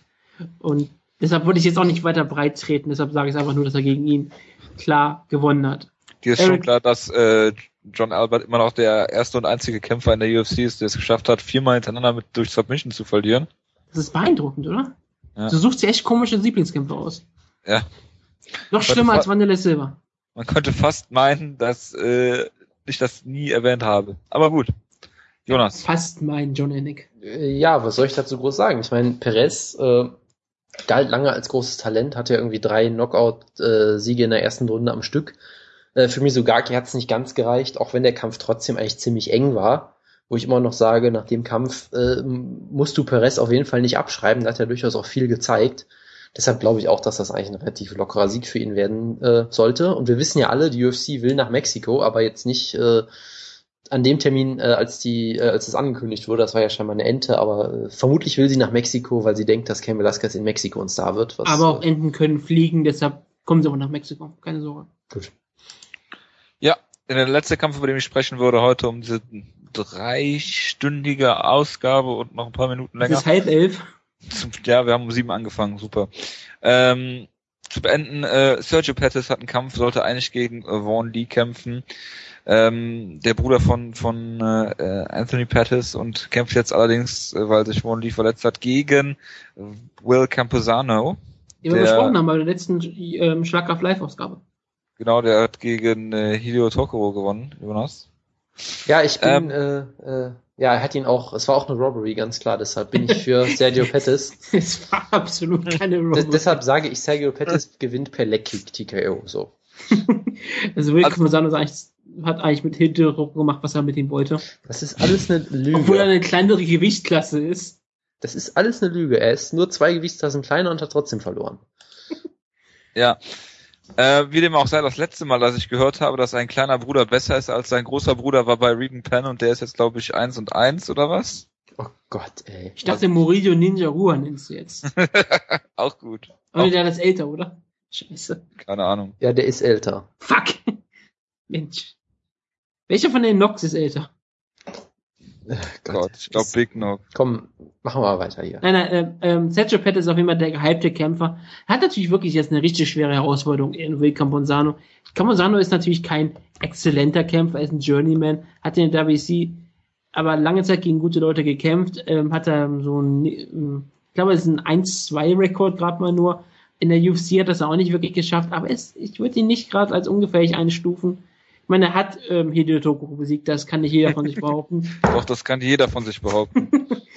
Und Deshalb würde ich jetzt auch nicht weiter breit treten, deshalb sage ich einfach nur, dass er gegen ihn klar gewonnen hat. Dir ist schon klar, dass äh, John Albert immer noch der erste und einzige Kämpfer in der UFC ist, der es geschafft hat, viermal hintereinander mit durch Submission zu verlieren. Das ist beeindruckend, oder? Ja. Du suchst dir echt komische Lieblingskämpfer aus. Ja. Noch schlimmer als Vanilla Silver. Man könnte fast meinen, dass äh, ich das nie erwähnt habe. Aber gut. Jonas. Fast mein John Ennick. Äh, ja, was soll ich dazu groß sagen? Ich meine, Perez äh, galt lange als großes Talent, hatte ja irgendwie drei Knockout-Siege in der ersten Runde am Stück. Äh, für Misugaki hat es nicht ganz gereicht, auch wenn der Kampf trotzdem eigentlich ziemlich eng war. Wo ich immer noch sage, nach dem Kampf äh, musst du Perez auf jeden Fall nicht abschreiben, da hat er durchaus auch viel gezeigt. Deshalb glaube ich auch, dass das eigentlich ein relativ lockerer Sieg für ihn werden äh, sollte. Und wir wissen ja alle, die UFC will nach Mexiko, aber jetzt nicht äh, an dem Termin, äh, als die, äh, als es angekündigt wurde, das war ja scheinbar eine Ente, aber äh, vermutlich will sie nach Mexiko, weil sie denkt, dass Ken Velasquez in Mexiko ein Star wird. Was, aber auch äh, Enten können fliegen, deshalb kommen sie auch nach Mexiko, keine Sorge. Gut. Ja, der letzte Kampf, über den ich sprechen würde, heute um diese dreistündige Ausgabe und noch ein paar Minuten länger. Es ist halb elf. Ja, wir haben um sieben angefangen, super. Ähm, zu beenden, äh, Sergio Pettis hat einen Kampf, sollte eigentlich gegen äh, Vaughn Lee kämpfen ähm, der Bruder von, von äh, Anthony Pettis und kämpft jetzt allerdings, äh, weil sich Warren Lee verletzt hat, gegen Will Camposano. Den wir besprochen haben bei der letzten ähm, Schlagkraft Live-Ausgabe. Genau, der hat gegen äh, Hideo Tokoro gewonnen, Jonas. Ja, ich bin, ähm, äh, äh, ja, er hat ihn auch, es war auch eine Robbery, ganz klar, deshalb bin ich für Sergio Pettis. es war absolut keine Robbery. deshalb sage ich, Sergio Pettis gewinnt per Leg-Kick TKO, so. also Will also, Camposano ist eigentlich hat eigentlich mit Hideo gemacht, was er mit ihm wollte. Das ist alles eine Lüge. Obwohl er eine kleinere Gewichtsklasse ist. Das ist alles eine Lüge. Er ist nur zwei Gewichtsklassen kleiner und hat trotzdem verloren. ja. Äh, wie dem auch sei, das letzte Mal, dass ich gehört habe, dass ein kleiner Bruder besser ist als sein großer Bruder, war bei Regan Penn und der ist jetzt, glaube ich, eins und eins oder was? Oh Gott, ey. Ich dachte, Moridio Ninja Ruan nennst du jetzt. auch gut. Aber auch. der ist älter, oder? Scheiße. Keine Ahnung. Ja, der ist älter. Fuck. Mensch. Welcher von den Nox ist älter? Gott, ich glaube Big Knock. Komm, machen wir mal weiter hier. Nein, nein, äh, ähm, Sergio Pettis ist auf jeden Fall der gehypte Kämpfer. Hat natürlich wirklich jetzt eine richtig schwere Herausforderung in Will Camposano. Camposano ist natürlich kein exzellenter Kämpfer, er ist ein Journeyman, hat in der WC aber lange Zeit gegen gute Leute gekämpft, ähm, hat er so ein, ähm, ich glaube, es ist ein 1-2-Rekord gerade mal nur. In der UFC hat das auch nicht wirklich geschafft, aber es, ich würde ihn nicht gerade als ungefährlich einstufen. Ich meine, er hat ähm, Hideo Tokoro besiegt, das kann nicht jeder von sich behaupten. Doch, das kann jeder von sich behaupten.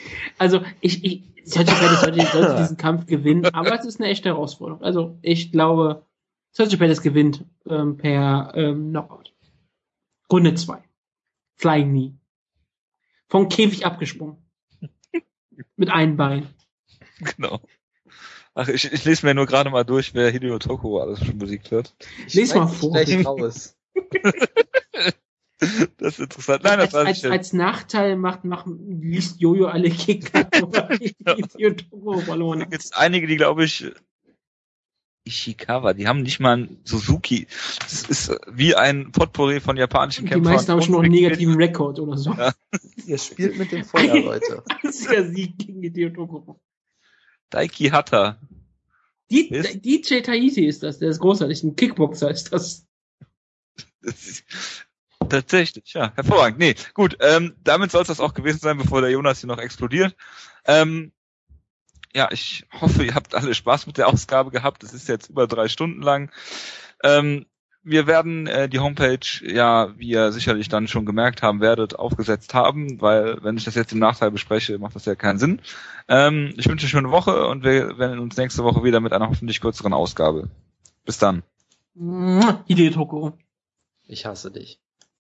also, ich, ich Sergio Pettis sollte, sollte diesen Kampf gewinnen, aber es ist eine echte Herausforderung. Also, ich glaube, Sergio Pettis gewinnt ähm, per ähm, Knockout. Runde 2. Flying Knee. Vom Käfig abgesprungen. Mit einem Bein. Genau. Ach, ich, ich lese mir nur gerade mal durch, wer Hideo Tokoro alles schon besiegt hat. Lies mal vor. Raus. Das ist interessant. Nein, das als, als, als Nachteil macht, macht liest Jojo alle Kicker, verloren. Es gibt einige, die glaube ich Ishikawa, die haben nicht mal einen Suzuki. Das ist wie ein Potpourri von japanischen Kämpfern. Die meisten haben schon noch einen negativen Rekord oder so. Ja. Ihr spielt mit dem Feuer, Leute. Einziger Sieg gegen Tokoro. Daiki Hatta. DJ Tahiti ist das, der ist großartig. Ein Kickboxer ist das. Tatsächlich, ja, hervorragend. Nee, gut, ähm, damit soll es das auch gewesen sein, bevor der Jonas hier noch explodiert. Ähm, ja, ich hoffe, ihr habt alle Spaß mit der Ausgabe gehabt. Es ist jetzt über drei Stunden lang. Ähm, wir werden äh, die Homepage, ja, wie ihr sicherlich dann schon gemerkt haben werdet, aufgesetzt haben, weil wenn ich das jetzt im Nachteil bespreche, macht das ja keinen Sinn. Ähm, ich wünsche euch eine schöne Woche und wir werden uns nächste Woche wieder mit einer hoffentlich kürzeren Ausgabe. Bis dann. Hideo Toko. Ich hasse dich.